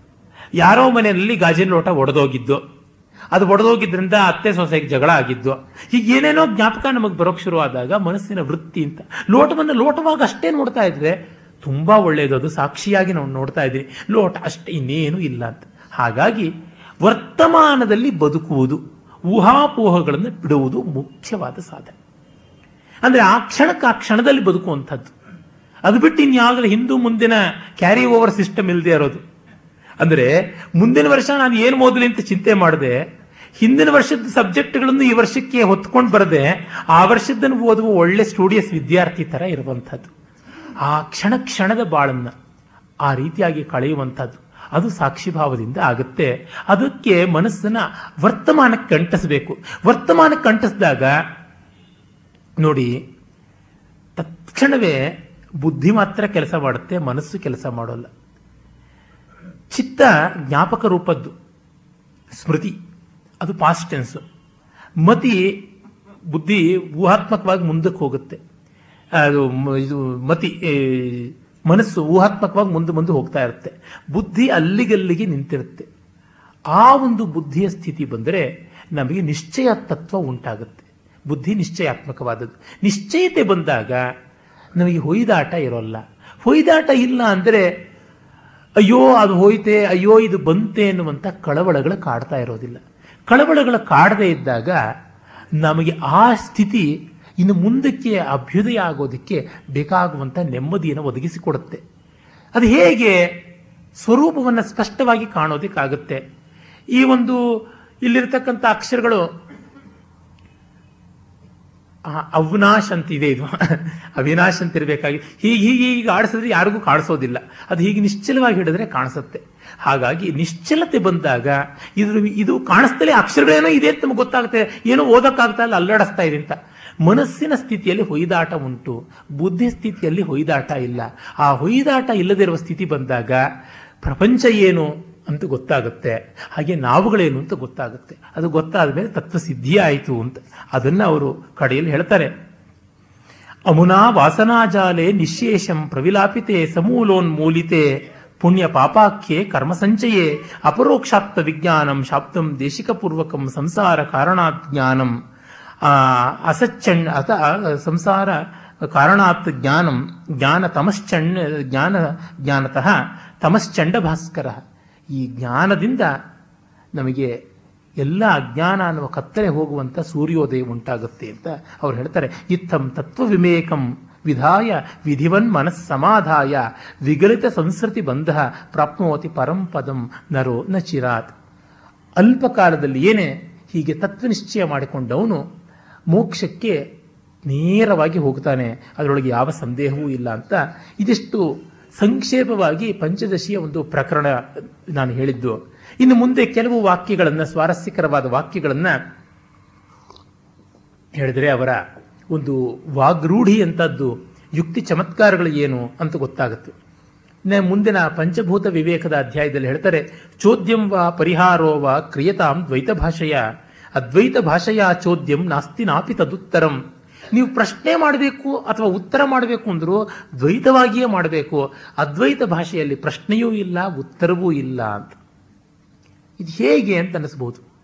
ಯಾರೋ ಮನೆಯಲ್ಲಿ ಗಾಜಿನ ಲೋಟ ಒಡೆದೋಗಿದ್ದು. ಅದು ಒಡೆದೋಗಿದ್ರಿಂದ ಅತ್ತೆ ಸೊಸೆಗೆ ಜಗಳ ಆಗಿದ್ದು. ಈಗ ಏನೇನೋ ಜ್ಞಾಪಕ ನಮಗೆ ಬರೋಕ್ ಶುರು ಆದಾಗ ಮನಸ್ಸಿನ ವೃತ್ತಿ ಅಂತ. ಲೋಟವನ್ನು ಲೋಟವಾಗ ಅಷ್ಟೇ ನೋಡ್ತಾ ಇದ್ರೆ ತುಂಬಾ ಒಳ್ಳೆಯದು ಅದು ಸಾಕ್ಷಿಯಾಗಿ ನಾವು ನೋಡ್ತಾ ಇದ್ದೀವಿ ಲೋಟ ಅಷ್ಟೇ ಇನ್ನೇನು ಇಲ್ಲ ಅಂತ. ಹಾಗಾಗಿ ವರ್ತಮಾನದಲ್ಲಿ ಬದುಕುವುದು, ಊಹಾಪೋಹಗಳನ್ನು ಬಿಡುವುದು ಮುಖ್ಯವಾದ ಸಾಧನೆ. ಅಂದ್ರೆ ಆ ಕ್ಷಣಕ್ಕೆ ಆ ಕ್ಷಣದಲ್ಲಿ ಬದುಕುವಂಥದ್ದು. ಅದು ಬಿಟ್ಟು ಇನ್ಯಾವುದ್ರ ಹಿಂದೂ ಮುಂದಿನ ಕ್ಯಾರಿ ಓವರ್ ಸಿಸ್ಟಮ್ ಇಲ್ಲದೆ ಇರೋದು. ಅಂದ್ರೆ ಮುಂದಿನ ವರ್ಷ ನಾನು ಏನು ಓದಲಿ ಅಂತ ಚಿಂತೆ ಮಾಡಿದೆ, ಹಿಂದಿನ ವರ್ಷದ ಸಬ್ಜೆಕ್ಟ್ಗಳನ್ನು ಈ ವರ್ಷಕ್ಕೆ ಹೊತ್ಕೊಂಡು ಬರದೆ, ಆ ವರ್ಷದ್ದನ್ನು ಓದುವ ಒಳ್ಳೆ ಸ್ಟೂಡಿಯಸ್ ವಿದ್ಯಾರ್ಥಿ ತರ ಇರುವಂಥದ್ದು. ಆ ಕ್ಷಣ ಕ್ಷಣದ ಬಾಳನ್ನ ಆ ರೀತಿಯಾಗಿ ಕಳೆಯುವಂಥದ್ದು. ಅದು ಸಾಕ್ಷಿಭಾವದಿಂದ ಆಗುತ್ತೆ. ಅದಕ್ಕೆ ಮನಸ್ಸನ್ನ ವರ್ತಮಾನಕ್ಕೆ ಕಂಟಿಸಬೇಕು ವರ್ತಮಾನಕ್ಕೆ ಕಂಟಿಸಿದಾಗ ನೋಡಿ ತಕ್ಷಣವೇ ಬುದ್ಧಿ ಮಾತ್ರ ಕೆಲಸ ಮಾಡುತ್ತೆ, ಮನಸ್ಸು ಕೆಲಸ ಮಾಡೋಲ್ಲ. ಚಿತ್ತ ಜ್ಞಾಪಕ ರೂಪದ್ದು. ಸ್ಮೃತಿ, ಅದು ಪಾಸ್ಟ್ ಟೆನ್ಸ್ ಮತಿ ಬುದ್ಧಿ ಊಹಾತ್ಮಕವಾಗಿ ಮುಂದಕ್ಕೆ ಹೋಗುತ್ತೆ. ಅದು ಇದು ಮತಿ ಮನಸ್ಸು ಊಹಾತ್ಮಕವಾಗಿ ಮುಂದೆ ಮುಂದೆ ಹೋಗ್ತಾ ಇರುತ್ತೆ. ಬುದ್ಧಿ ಅಲ್ಲಿಗಲ್ಲಿಗೆ ನಿಂತಿರುತ್ತೆ. ಆ ಒಂದು ಬುದ್ಧಿಯ ಸ್ಥಿತಿ ಬಂದರೆ ನಮಗೆ ನಿಶ್ಚಯ ತತ್ವ ಉಂಟಾಗುತ್ತೆ. ಬುದ್ಧಿ ನಿಶ್ಚಯಾತ್ಮಕವಾದದ್ದು. ನಿಶ್ಚಯತೆ ಬಂದಾಗ ನಮಗೆ ಹೊಯ್ದಾಟ ಇರೋಲ್ಲ. ಹೊಯ್ದಾಟ ಇಲ್ಲ ಅಂದರೆ ಅಯ್ಯೋ, ಅದು ಹೋಯ್ತೆ, ಅಯ್ಯೋ, ಇದು ಬಂತೆ ಎನ್ನುವಂಥ ಕಳವಳಗಳು ಕಾಡ್ತಾ ಇರೋದಿಲ್ಲ. ಕಳವಳಗಳು ಕಾಡದೇ ಇದ್ದಾಗ ನಮಗೆ ಆ ಸ್ಥಿತಿ ಇನ್ನು ಮುಂದಕ್ಕೆ ಅಭ್ಯುದಯ ಆಗೋದಕ್ಕೆ ಬೇಕಾಗುವಂಥ ನೆಮ್ಮದಿಯನ್ನು ಒದಗಿಸಿಕೊಡುತ್ತೆ. ಅದು ಹೇಗೆ ಸ್ವರೂಪವನ್ನು ಸ್ಪಷ್ಟವಾಗಿ ಕಾಣೋದಕ್ಕಾಗುತ್ತೆ. ಈ ಒಂದು ಇಲ್ಲಿರ್ತಕ್ಕಂಥ ಅಕ್ಷರಗಳು ಅವಿನಾಶ್ ಅಂತ ಇದೆ. ಇದು ಅವಿನಾಶ್ ಅಂತ ಇರಬೇಕಾಗಿ ಹೀಗೆ ಹೀಗೆ ಹೀಗೆ ಆಡಿಸಿದ್ರೆ ಯಾರಿಗೂ ಕಾಣಿಸೋದಿಲ್ಲ. ಅದು ಹೀಗೆ ನಿಶ್ಚಲವಾಗಿ ಹಿಡಿದ್ರೆ ಕಾಣಿಸುತ್ತೆ. ಹಾಗಾಗಿ ನಿಶ್ಚಲತೆ ಬಂದಾಗ ಇದ್ರ ಇದು ಕಾಣಿಸ್ತಲೇ ಅಕ್ಷರಗಳೇನೋ ಇದೆ ಅಂತ ನಮ್ಗೆ ಗೊತ್ತಾಗುತ್ತೆ. ಏನೋ ಓದೋಕ್ಕಾಗ್ತಾ ಇಲ್ಲ, ಅಲ್ಲಾಡಿಸ್ತಾ ಇದೆ ಅಂತ. ಮನಸ್ಸಿನ ಸ್ಥಿತಿಯಲ್ಲಿ ಹೊಯ್ದಾಟ ಉಂಟು. ಬುದ್ಧಿ ಸ್ಥಿತಿಯಲ್ಲಿ ಹೊಯ್ದಾಟ ಇಲ್ಲ. ಆ ಹೊಯ್ದಾಟ ಇಲ್ಲದಿರುವ ಸ್ಥಿತಿ ಬಂದಾಗ ಪ್ರಪಂಚ ಏನು? ಅಂತ ಗೊತ್ತಾಗುತ್ತೆ. ಹಾಗೆ ನಾವುಗಳೇನು ಅಂತ ಗೊತ್ತಾಗುತ್ತೆ. ಅದು ಗೊತ್ತಾದ ಮೇಲೆ ತತ್ವ ಸಿದ್ಧಿ ಆಯಿತು ಅಂತ ಅದನ್ನ ಅವರು ಕಡೆಯಲ್ಲಿ ಹೇಳ್ತಾರೆ. ಅಮುನಾ ವಾಸನಾಜಾಲೆ ನಿಶೇಷಂ ಪ್ರವಿಲಾಪಿತೆ ಸಮೂಲೋನ್ಮೂಲಿತೆ ಪುಣ್ಯ ಪಾಪಾಖ್ಯೆ ಕರ್ಮ ಸಂಚಯೇ ಅಪರೋಕ್ಷಾಪ್ತ ವಿಜ್ಞಾನಂ ಶಾಪ್ತಂ ದೇಶಿಕಪೂರ್ವಕಂ ಸಂಸಾರ ಕಾರಣಾತ್ ಜ್ಞಾನಂ ಆ, ಅಸಚ್ಚಣ್ ಅತ ಸಂಸಾರ ಕಾರಣಾತ್ ಜ್ಞಾನಂ ಜ್ಞಾನ ತಮಶ್ಚಂಡ ಜ್ಞಾನ ಜ್ಞಾನತಃ ತಮಶ್ಚಂಡ ಭಾಸ್ಕರ. ಈ ಜ್ಞಾನದಿಂದ ನಮಗೆ ಎಲ್ಲ ಅಜ್ಞಾನ ಅನ್ನುವ ಕತ್ತಲೆ ಹೋಗುವಂಥ ಸೂರ್ಯೋದಯ ಉಂಟಾಗುತ್ತೆ ಅಂತ ಅವ್ರು ಹೇಳ್ತಾರೆ. ಇತ್ತಂ ತತ್ವ ವಿಮೇಕಂ ವಿಧಾಯ ವಿಧಿವನ್ ಮನಸ್ಸಮಾಧಾಯ ವಿಗಲಿತ ಸಂಸ್ಕೃತಿ ಬಂಧ ಪ್ರಾಪ್ನೋತಿ ಪರಂಪದಂ ನರೋ ನ ಚಿರಾತ್. ಅಲ್ಪ ಕಾಲದಲ್ಲಿ ಏನೇ ಹೀಗೆ ತತ್ವನಿಶ್ಚಯ ಮಾಡಿಕೊಂಡವನು ಮೋಕ್ಷಕ್ಕೆ ನೇರವಾಗಿ ಹೋಗ್ತಾನೆ. ಅದರೊಳಗೆ ಯಾವ ಸಂದೇಹವೂ ಇಲ್ಲ ಅಂತ. ಇದಿಷ್ಟು ಸಂಕ್ಷೇಪವಾಗಿ ಪಂಚದಶಿಯ ಒಂದು ಪ್ರಕರಣ ನಾನು ಹೇಳಿದ್ದು. ಇನ್ನು ಮುಂದೆ ಕೆಲವು ವಾಕ್ಯಗಳನ್ನು, ಸ್ವಾರಸ್ಯಕರವಾದ ವಾಕ್ಯಗಳನ್ನು ಹೇಳಿದರೆ ಅವರ ಒಂದು ವಾಗ್ರೂಢಿ ಅಂತದ್ದು ಯುಕ್ತಿ ಚಮತ್ಕಾರಗಳು ಏನು ಅಂತ ಗೊತ್ತಾಗುತ್ತೆ. ಮುಂದಿನ ಪಂಚಭೂತ ವಿವೇಕದ ಅಧ್ಯಾಯದಲ್ಲಿ ಹೇಳ್ತಾರೆ, ಚೋದ್ಯಂ ವಾ ಪರಿಹಾರೋ ವಾ ಕ್ರಿಯತಾಂ ದ್ವೈತ ಭಾಷೆಯ. ಅದ್ವೈತ ಭಾಷೆಯ ಚೋದ್ಯಂ ನಾಸ್ತಿ ನಾಪಿ ತದುತ್ತರಂ. ನೀವು ಪ್ರಶ್ನೆ ಮಾಡಬೇಕು ಅಥವಾ ಉತ್ತರ ಮಾಡಬೇಕು ಅಂದರೂ ದ್ವೈತವಾಗಿಯೇ ಮಾಡಬೇಕು. ಅದ್ವೈತ ಭಾಷೆಯಲ್ಲಿ ಪ್ರಶ್ನೆಯೂ ಇಲ್ಲ, ಉತ್ತರವೂ ಇಲ್ಲ ಅಂತ. ಇದು ಹೇಗೆ ಅಂತ ಅನಿಸ್ಬೋದು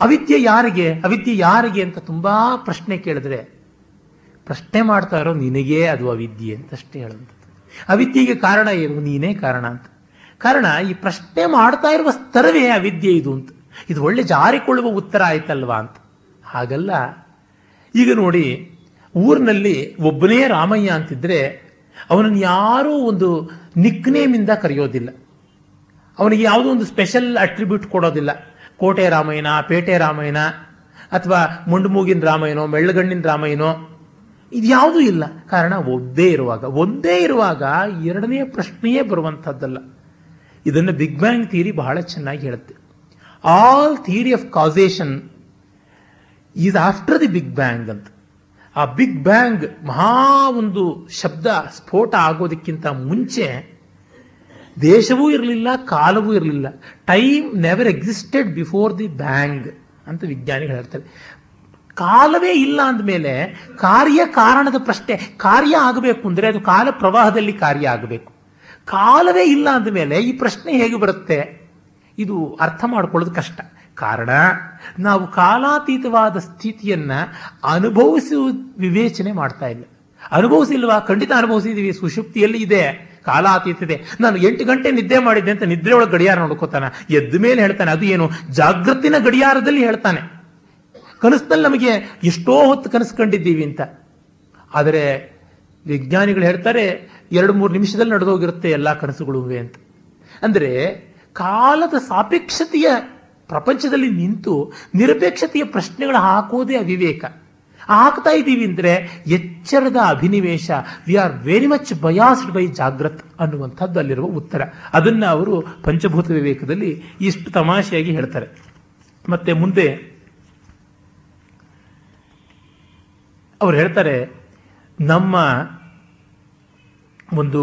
ಅವಿದ್ಯೆ ಯಾರಿಗೆ ಅವಿದ್ಯೆ ಯಾರಿಗೆ ಅಂತ ತುಂಬಾ ಪ್ರಶ್ನೆ ಕೇಳಿದ್ರೆ, ಪ್ರಶ್ನೆ ಮಾಡ್ತಾ ಇರೋ ನಿನಗೇ ಅದು ಅವಿದ್ಯೆ ಅಂತ ಅಷ್ಟೇ ಹೇಳುವಂಥದ್ದು. ಅವಿದ್ಯೆಗೆ ಕಾರಣ ಏನು? ನೀನೇ ಕಾರಣ ಅಂತ. ಕಾರಣ, ಈ ಪ್ರಶ್ನೆ ಮಾಡ್ತಾ ಇರುವ ಸ್ತರವೇ ಅವಿದ್ಯೆ ಇದು ಅಂತ. ಇದು ಒಳ್ಳೆ ಜಾರಿಕೊಳ್ಳುವ ಉತ್ತರ ಆಯ್ತಲ್ವಾ ಅಂತ. ಹಾಗಲ್ಲ. ಈಗ ನೋಡಿ, ಊರಿನಲ್ಲಿ ಒಬ್ಬನೇ ರಾಮಯ್ಯ ಅಂತಿದ್ರೆ ಅವನನ್ನು ಯಾರೂ ಒಂದು ನಿಕ್ನೇಮಿಂದ ಕರೆಯೋದಿಲ್ಲ. ಅವನಿಗೆ ಯಾವುದೋ ಒಂದು ಸ್ಪೆಷಲ್ ಅಟ್ರಿಬ್ಯೂಟ್ ಕೊಡೋದಿಲ್ಲ. ಕೋಟೆ ರಾಮಯ್ಯನ, ಪೇಟೆ ರಾಮಾಯಣ ಅಥವಾ ಮುಂಡುಮೂಗಿನ ರಾಮಯ್ಯನೋ, ಮೆಳ್ಳಗಣ್ಣಿನ ರಾಮಯ್ಯನೋ, ಇದು ಯಾವುದೂ ಇಲ್ಲ. ಕಾರಣ ಒಂದೇ ಇರುವಾಗ. ಒಂದೇ ಇರುವಾಗ ಎರಡನೇ ಪ್ರಶ್ನೆಯೇ ಬರುವಂಥದ್ದಲ್ಲ. ಇದನ್ನು ಬಿಗ್ ಬ್ಯಾಂಗ್ ಥಿಯರಿ ಬಹಳ ಚೆನ್ನಾಗಿ ಹೇಳುತ್ತೆ. All theory of causation is after the big bang ಅಂತ. ಆ ಬಿಗ್ ಬ್ಯಾಂಗ್ ಮಹಾ ಒಂದು ಶಬ್ದ, ಸ್ಫೋಟ ಆಗೋದಕ್ಕಿಂತ ಮುಂಚೆ ದೇಶವೂ ಇರಲಿಲ್ಲ, ಕಾಲವೂ ಇರಲಿಲ್ಲ. Time never existed before the bang ಅಂತ ವಿಜ್ಞಾನಿಗಳು ಹೇಳ್ತಾರೆ. ಕಾಲವೇ ಇಲ್ಲ ಅಂದಮೇಲೆ ಕಾರ್ಯ ಕಾರಣದ ಪ್ರಶ್ನೆ, ಕಾರ್ಯ ಆಗಬೇಕು ಅಂದರೆ ಅದು ಕಾಲ ಪ್ರವಾಹದಲ್ಲಿ ಕಾರ್ಯ ಆಗಬೇಕು. ಕಾಲವೇ ಇಲ್ಲ ಅಂದಮೇಲೆ ಈ ಪ್ರಶ್ನೆ ಹೇಗೆ ಬರುತ್ತೆ? ಇದು ಅರ್ಥ ಮಾಡ್ಕೊಳ್ಳೋದು ಕಷ್ಟ. ಕಾರಣ, ನಾವು ಕಾಲಾತೀತವಾದ ಸ್ಥಿತಿಯನ್ನ ಅನುಭವಿಸುವ ವಿವೇಚನೆ ಮಾಡ್ತಾ ಇಲ್ಲ. ಅನುಭವಿಸಿಲ್ವಾ? ಖಂಡಿತ ಅನುಭವಿಸಿದೀವಿ. ಸುಷುಪ್ತಿಯಲ್ಲಿ ಇದೆ. ಕಾಲಾತೀತಿದೆ ನಾನು ಎಂಟು ಗಂಟೆ ನಿದ್ದೆ ಮಾಡಿದ್ದೆ ಅಂತ ನಿದ್ರೆ ಒಳಗೆ ಗಡಿಯಾರ ನೋಡ್ಕೋತಾನೆ. ಎದ್ದ ಮೇಲೆ ಹೇಳ್ತಾನೆ, ಅದು ಏನು? ಜಾಗೃತಿನ ಗಡಿಯಾರದಲ್ಲಿ ಹೇಳ್ತಾನೆ. ಕನಸಿನಲ್ಲಿ ನಮಗೆ ಎಷ್ಟೋ ಹೊತ್ತು ಕನಸು ಕಂಡಿದ್ದೀವಿ ಅಂತ. ಆದರೆ ವಿಜ್ಞಾನಿಗಳು ಹೇಳ್ತಾರೆ, ಎರಡು ಮೂರು ನಿಮಿಷದಲ್ಲಿ ನಡೆದೋಗಿರುತ್ತೆ ಎಲ್ಲ ಕನಸುಗಳು ಅಂತ. ಅಂದರೆ ಕಾಲದ ಸಾಪೇಕ್ಷತೆಯ ಪ್ರಪಂಚದಲ್ಲಿ ನಿಂತು ನಿರಪೇಕ್ಷತೆಯ ಪ್ರಶ್ನೆಗಳು ಹಾಕೋದೇ ಅವಿವೇಕ. ಹಾಕ್ತಾ ಇದ್ದೀವಿ ಅಂದರೆ ಎಚ್ಚರದ ಅಭಿನಿವೇಶ we are very much biased by ಜಾಗ್ರತ್ ಅನ್ನುವಂಥದ್ದು ಅಲ್ಲಿರುವ ಉತ್ತರ. ಅದನ್ನು ಅವರು ಪಂಚಭೂತ ವಿವೇಕದಲ್ಲಿ ಇಷ್ಟು ತಮಾಷೆಯಾಗಿ ಹೇಳ್ತಾರೆ. ಮತ್ತೆ ಮುಂದೆ ಅವ್ರು ಹೇಳ್ತಾರೆ, ನಮ್ಮ ಒಂದು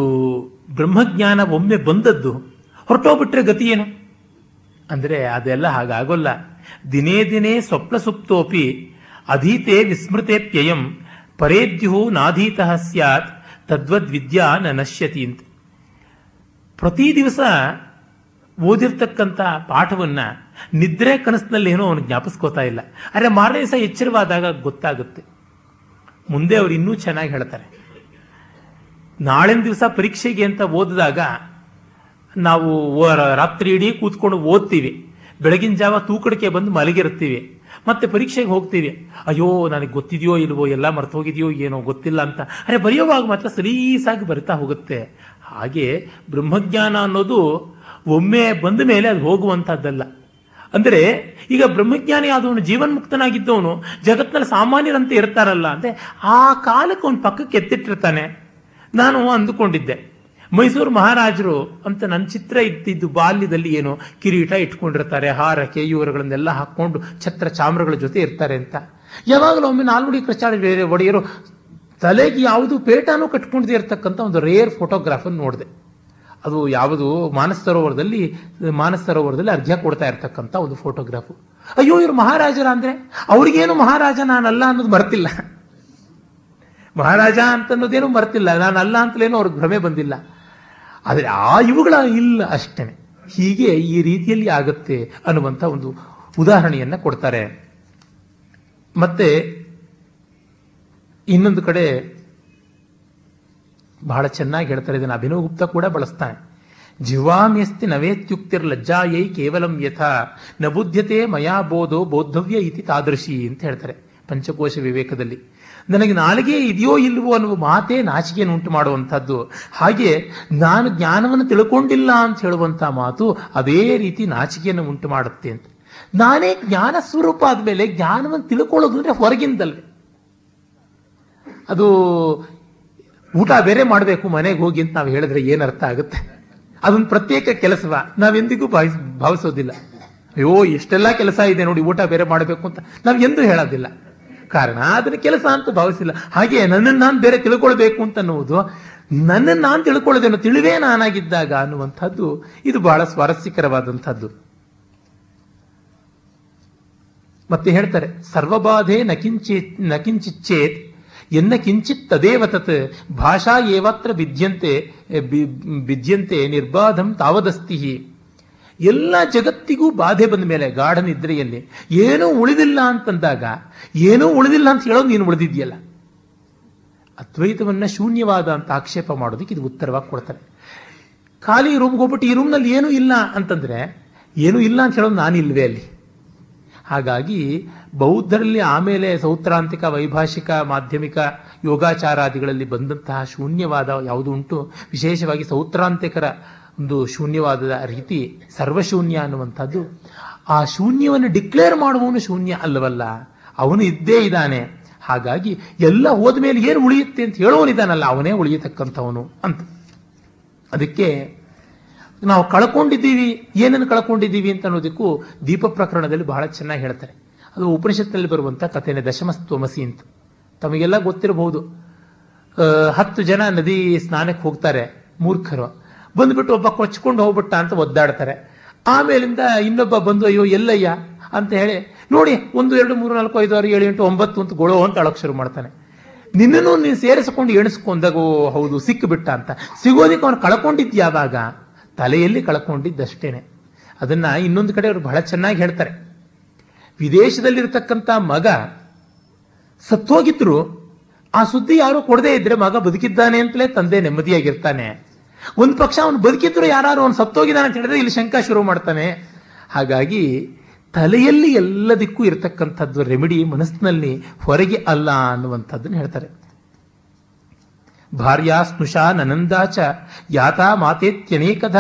ಬ್ರಹ್ಮಜ್ಞಾನ ಒಮ್ಮೆ ಬಂದದ್ದು ಹೊರಟೋಗ್ಬಿಟ್ರೆ ಗತಿ ಏನು? ಅಂದ್ರೆ ಅದೆಲ್ಲ ಹಾಗಾಗೋಲ್ಲ. ದಿನೇ ದಿನೇ ಸ್ವಪ್ನ ಸುಪ್ತೋಪಿ, ಅಧೀತೆ ವಿಸ್ಮೃತೆಪ್ಯಯಂ ಪರೇದ್ಯು ನಾಧೀತಃ ಸ್ಯಾತ್ ತದ್ವದ್ವಿದ್ಯಾ ನ ನಶ್ಯತಿ ಅಂತ. ಪ್ರತಿ ದಿವಸ ಓದಿರ್ತಕ್ಕಂಥ ಪಾಠವನ್ನ ನಿದ್ರೆ ಕನಸಿನಲ್ಲಿ ಏನೋ ಅವನು ಜ್ಞಾಪಿಸ್ಕೋತಾ ಇಲ್ಲ. ಅರೆ ಮಾರನೇ ದಿವಸ ಎಚ್ಚರವಾದಾಗ ಗೊತ್ತಾಗುತ್ತೆ. ಮುಂದೆ ಅವ್ರು ಇನ್ನೂ ಚೆನ್ನಾಗಿ ಹೇಳ್ತಾರೆ. ನಾಳಿನ ದಿವಸ ಪರೀಕ್ಷೆಗೆ ಅಂತ ಓದಿದಾಗ ನಾವು ರಾತ್ರಿ ಇಡೀ ಕೂತ್ಕೊಂಡು ಓದ್ತೀವಿ. ಬೆಳಗಿನ ಜಾವ ತೂಕಡಿಕೆ ಬಂದು ಮಲಗಿರ್ತೀವಿ. ಮತ್ತೆ ಪರೀಕ್ಷೆಗೆ ಹೋಗ್ತೀವಿ. ಅಯ್ಯೋ, ನನಗೆ ಗೊತ್ತಿದೆಯೋ ಇಲ್ವೋ, ಎಲ್ಲ ಮರ್ತು ಹೋಗಿದೆಯೋ ಏನೋ ಗೊತ್ತಿಲ್ಲ ಅಂತ. ಅರೆ, ಬರೆಯೋವಾಗ ಮಾತ್ರ ಸರೀಸಾಗಿ ಬರಿತಾ ಹೋಗುತ್ತೆ. ಹಾಗೆ ಬ್ರಹ್ಮಜ್ಞಾನ ಅನ್ನೋದು ಒಮ್ಮೆ ಬಂದ ಮೇಲೆ ಅದು ಹೋಗುವಂತಹದ್ದಲ್ಲ ಅಂದರೆ, ಈಗ ಬ್ರಹ್ಮಜ್ಞಾನಿ ಆದವನು ಜೀವನ್ಮುಕ್ತನಾಗಿದ್ದವನು ಜಗತ್ತಿನಲ್ಲಿ ಸಾಮಾನ್ಯರಂತೆ ಇರ್ತಾರಲ್ಲ, ಅಂದ್ರೆ ಆ ಕಾಲಕ್ಕೆ ಅವನು ಪಕ್ಕಕ್ಕೆ ಎತ್ತಿಟ್ಟಿರ್ತಾನೆ. ನಾನು ಅಂದುಕೊಂಡಿದ್ದೆ. ಮೈಸೂರು ಮಹಾರಾಜರು ಅಂತ ನನ್ನ ಚಿತ್ರ ಇದ್ದಿದ್ದು ಬಾಲ್ಯದಲ್ಲಿ ಏನು ಕಿರೀಟ ಇಟ್ಕೊಂಡಿರ್ತಾರೆ ಹಾರ ಕೇಯೂರಗಳನ್ನೆಲ್ಲ ಹಾಕೊಂಡು ಛತ್ರ ಚಾಮ್ರಗಳ ಜೊತೆ ಇರ್ತಾರೆ ಅಂತ. ಯಾವಾಗಲೂ ಒಮ್ಮೆ ನಾಲ್ನುಡಿ ಕೃಷ್ಣ ಒಡೆಯರು ತಲೆಗೆ ಯಾವುದು ಪೇಟಾನು ಕಟ್ಕೊಂಡಿದೆ ಇರತಕ್ಕಂಥ ಒಂದು ರೇರ್ ಫೋಟೋಗ್ರಾಫ್ ಅನ್ನು ನೋಡಿದೆ. ಅದು ಯಾವುದು ಮಾನಸ ಸರೋವರದಲ್ಲಿ ಮಾನಸ ಸರೋವರದಲ್ಲಿ ಅರ್ಘ್ಯ ಕೊಡ್ತಾ ಇರ್ತಕ್ಕಂಥ ಒಂದು ಫೋಟೋಗ್ರಾಫ್ ಅಯ್ಯೋ, ಇವರು ಮಹಾರಾಜರ ಅಂದ್ರೆ ಅವ್ರಿಗೇನು ಮಹಾರಾಜ ನಾನಲ್ಲ ಅನ್ನೋದು ಮರ್ತಿಲ್ಲ. ಮಹಾರಾಜ ಅಂತನ್ನೋದೇನು ಮರ್ತಿಲ್ಲ, ನಾನಲ್ಲ ಅಂತಲೇನು ಅವ್ರಿಗೆ ಭ್ರಮೆ ಬಂದಿಲ್ಲ. ಆದರೆ ಆ ಇವುಗಳ ಇಲ್ಲ ಅಷ್ಟೇ. ಹೀಗೆ ಈ ರೀತಿಯಲ್ಲಿ ಆಗುತ್ತೆ ಅನ್ನುವಂಥ ಒಂದು ಉದಾಹರಣೆಯನ್ನ ಕೊಡ್ತಾರೆ. ಮತ್ತೆ ಇನ್ನೊಂದು ಕಡೆ ಬಹಳ ಚೆನ್ನಾಗಿ ಹೇಳ್ತಾರೆ, ಇದನ್ನು ಅಭಿನವ್ ಗುಪ್ತ ಕೂಡ ಬಳಸ್ತಾನೆ. ಜಿವಾಮ್ಯಸ್ತಿ ನವೇತ್ಯುಕ್ತಿರ್ ಲಜ್ಜಾಯೈ ಕೇವಲಂ ಯಥ, ನ ಬುದ್ಧತೆ ಮಯಾ ಬೋಧೋ ಬೋದ್ಧವ್ಯ ಇತಿ ತಾದೃಶಿ ಅಂತ ಹೇಳ್ತಾರೆ ಪಂಚಕೋಶ ವಿವೇಕದಲ್ಲಿ. ನನಗೆ ನಾಲಿಗೆ ಇದೆಯೋ ಇಲ್ವೋ ಅನ್ನುವ ಮಾತೇ ನಾಚಿಕೆಯನ್ನು ಉಂಟು ಮಾಡುವಂಥದ್ದು ಹಾಗೆ ನಾನು ಜ್ಞಾನವನ್ನು ತಿಳ್ಕೊಂಡಿಲ್ಲ ಅಂತ ಹೇಳುವಂಥ ಮಾತು ಅದೇ ರೀತಿ ನಾಚಿಕೆಯನ್ನು ಉಂಟು ಮಾಡುತ್ತೆ ಅಂತ. ನಾನೇ ಜ್ಞಾನ ಸ್ವರೂಪ ಆದಮೇಲೆ ಜ್ಞಾನವನ್ನು ತಿಳ್ಕೊಳ್ಳೋದು ಅಂದ್ರೆ ಹೊರಗಿಂದಲ್ವೇ. ಅದು ಊಟ ಬೇರೆ ಮಾಡಬೇಕು, ಮನೆಗೆ ಹೋಗಿ ಅಂತ ನಾವು ಹೇಳಿದ್ರೆ ಏನರ್ಥ ಆಗುತ್ತೆ? ಅದೊಂದು ಪ್ರತ್ಯೇಕ ಕೆಲಸವ. ನಾವೆಂದಿಗೂ ಭಾವಿಸ್, ಭಾವಿಸೋದಿಲ್ಲ. ಅಯ್ಯೋ, ಎಷ್ಟೆಲ್ಲ ಕೆಲಸ ಇದೆ ನೋಡಿ, ಊಟ ಬೇರೆ ಮಾಡಬೇಕು ಅಂತ. ನಾವು ಎಂದೂ ಹೇಳೋದಿಲ್ಲ. ಕಾರಣ. ಅದನ್ನ ಕೆಲಸ ಅಂತ ಭಾವಿಸಿಲ್ಲ. ಹಾಗೆ ನನ್ನನ್ನು ನಾನು ಬೇರೆ ತಿಳ್ಕೊಳ್ಬೇಕು ಅಂತ ಅನ್ನುವುದು ನನ್ನನ್ನು ನಾನು ತಿಳ್ಕೊಳ್ಳೋದೇನು ತಿಳಿವೇ ನಾನಾಗಿದ್ದಾಗ ಅನ್ನುವಂಥದ್ದು, ಇದು ಬಹಳ ಸ್ವಾರಸ್ಯಕರವಾದಂಥದ್ದು. ಮತ್ತೆ ಹೇಳ್ತಾರೆ, ಸರ್ವಬಾಧೆ ನಕಿಂಚಿ, ನಕಿಂಚಿಚ್ಚೇತ್, ಎನ್ನ ಕಿಂಚಿತ್ ತದೇವ ತತ್, ಭಾಷಾ ಏವತ್ರ ಬಿದ್ಯಂತೆ ಬಿದ್ಯಂತೆ ನಿರ್ಬಾಧಂ ತಾವದಸ್ತಿ ಎಲ್ಲ ಜಗತ್ತಿಗೂ ಬಾಧೆ ಬಂದ ಮೇಲೆ ಗಾಢ ನಿದ್ರೆಯಲ್ಲಿ, ಏನೂ ಉಳಿದಿಲ್ಲ ಅಂತಂದಾಗ, ಏನೂ ಉಳಿದಿಲ್ಲ ಅಂತ ಹೇಳೋದು ನೀನು ಉಳಿದಿದ್ಯಲ್ಲ ಅದ್ವೈತವನ್ನ ಶೂನ್ಯವಾದ ಅಂತ ಆಕ್ಷೇಪ ಮಾಡೋದಕ್ಕೆ ಇದು ಉತ್ತರವಾಗಿ ಕೊಡ್ತಾರೆ. ಖಾಲಿ ರೂಮ್ಗೆ ಹೋಗ್ಬಿಟ್ಟು ಈ ರೂಮ್ನಲ್ಲಿ ಏನೂ ಇಲ್ಲ ಅಂತಂದ್ರೆ, ಏನೂ ಇಲ್ಲ ಅಂತ ಹೇಳೋದು ನಾನಿಲ್ವೇ ಅಲ್ಲಿ? ಹಾಗಾಗಿ ಬೌದ್ಧರಲ್ಲಿ ಆಮೇಲೆ ಸೌತ್ರಾಂತಿಕ, ವೈಭಾಷಿಕ, ಮಾಧ್ಯಮಿಕ, ಯೋಗಾಚಾರಾದಿಗಳಲ್ಲಿ ಬಂದಂತಹ ಶೂನ್ಯವಾದ ಯಾವುದು ಉಂಟು? ವಿಶೇಷವಾಗಿ ಸೌತ್ರಾಂತಿಕರ ಒಂದು ಶೂನ್ಯವಾದದ ರೀತಿ ಸರ್ವಶೂನ್ಯ ಅನ್ನುವಂಥದ್ದು, ಆ ಶೂನ್ಯವನ್ನು ಡಿಕ್ಲೇರ್ ಮಾಡುವವನು ಶೂನ್ಯ ಅಲ್ಲವಲ್ಲ, ಅವನು ಇದ್ದೇ ಇದ್ದಾನೆ. ಹಾಗಾಗಿ ಎಲ್ಲ ಹೋದ ಮೇಲೆ ಏನು ಉಳಿಯುತ್ತೆ ಅಂತ ಹೇಳೋನಿದ್ದಾನಲ್ಲ ಅವನೇ ಉಳಿಯತಕ್ಕಂಥವನು ಅಂತ. ಅದಕ್ಕೆ ನಾವು ಕಳ್ಕೊಂಡಿದ್ದೀವಿ ಏನನ್ನು ಕಳ್ಕೊಂಡಿದ್ದೀವಿ ಅಂತ ಅನ್ನೋದಕ್ಕೂ ದೀಪ ಪ್ರಕರಣದಲ್ಲಿ ಬಹಳ ಚೆನ್ನಾಗಿ ಹೇಳ್ತಾರೆ. ಅದು ಉಪನಿಷತ್ತಿನಲ್ಲಿ ಬರುವಂತ ಕಥೆನೆ ದಶಮಸ್ತೋಮಸಿ ಅಂತ. ತಮಗೆಲ್ಲ ಗೊತ್ತಿರಬಹುದು. ಹತ್ತು ಜನ ನದಿ ಸ್ನಾನಕ್ಕೆ ಹೋಗ್ತಾರೆ, ಮೂರ್ಖರು. ಬಂದ್ಬಿಟ್ಟು ಒಬ್ಬ ಕೊಚ್ಕೊಂಡು ಹೋಗ್ಬಿಟ್ಟ ಅಂತ ಒದ್ದಾಡ್ತಾರೆ. ಆಮೇಲಿಂದ ಇನ್ನೊಬ್ಬ ಬಂದು, ಅಯ್ಯೋ, ಎಲ್ಲಯ್ಯ? ಅಂತ ಹೇಳಿ, ನೋಡಿ, ಒಂದು, ಎರಡು, ಮೂರು, ನಾಲ್ಕು, ಐದು, ಆರು, ಏಳು, ಎಂಟು, ಒಂಬತ್ತು ಅಂತ ಗೊಳೋ ಅಂತ ಅಳಕ್ ಶುರು ಮಾಡ್ತಾನೆ. ನಿನ್ನನ್ನು ನೀನು ಸೇರಿಸಿಕೊಂಡು ಎಣಿಸ್ಕೊಂಡಾಗೋ, ಹೌದು, ಸಿಕ್ಕಿಬಿಟ್ಟ ಅಂತ. ಸಿಗೋದಿಕ್ಕೆ ಅವನು ಕಳ್ಕೊಂಡಿದ್ದು ಯಾವಾಗ? ತಲೆಯಲ್ಲಿ ಕಳ್ಕೊಂಡಿದ್ದಷ್ಟೇನೆ. ಅದನ್ನ ಇನ್ನೊಂದು ಕಡೆ ಅವರು ಬಹಳ ಚೆನ್ನಾಗಿ ಹೇಳ್ತಾರೆ. ವಿದೇಶದಲ್ಲಿರ್ತಕ್ಕಂಥ ಮಗ ಸತ್ತೋಗಿದ್ರು. ಆ ಸುದ್ದಿ ಯಾರು ಕೊಡದೇ ಇದ್ರೆ ಮಗ ಬದುಕಿದ್ದಾನೆ ಅಂತಲೇ ತಂದೆ ನೆಮ್ಮದಿಯಾಗಿರ್ತಾನೆ. ಒಂದ್ ಪಕ್ಷ ಅವನು ಬದುಕಿದ್ರು ಯಾರು ಅವನು ಸತ್ತೋಗಿದ್ದಾನೆ ಅಂತ ಹೇಳಿದ್ರೆ ಇಲ್ಲಿ ಶಂಕ ಶುರು ಮಾಡ್ತಾನೆ. ಹಾಗಾಗಿ ತಲೆಯಲ್ಲಿ ಎಲ್ಲದಕ್ಕೂ ಇರತಕ್ಕಂಥದ್ದು ರೆಮಿಡಿ ಮನಸ್ಸಿನಲ್ಲಿ ಹೊರಗೆ ಅಲ್ಲ ಅನ್ನುವಂಥದ್ದನ್ನು ಹೇಳ್ತಾರೆ. ಭಾರ್ಯಾ ಸ್ನುಷಾ ನನಂದಾಚ ಯಾತಾ ಮಾತೇತ್ಯನೇಕಧ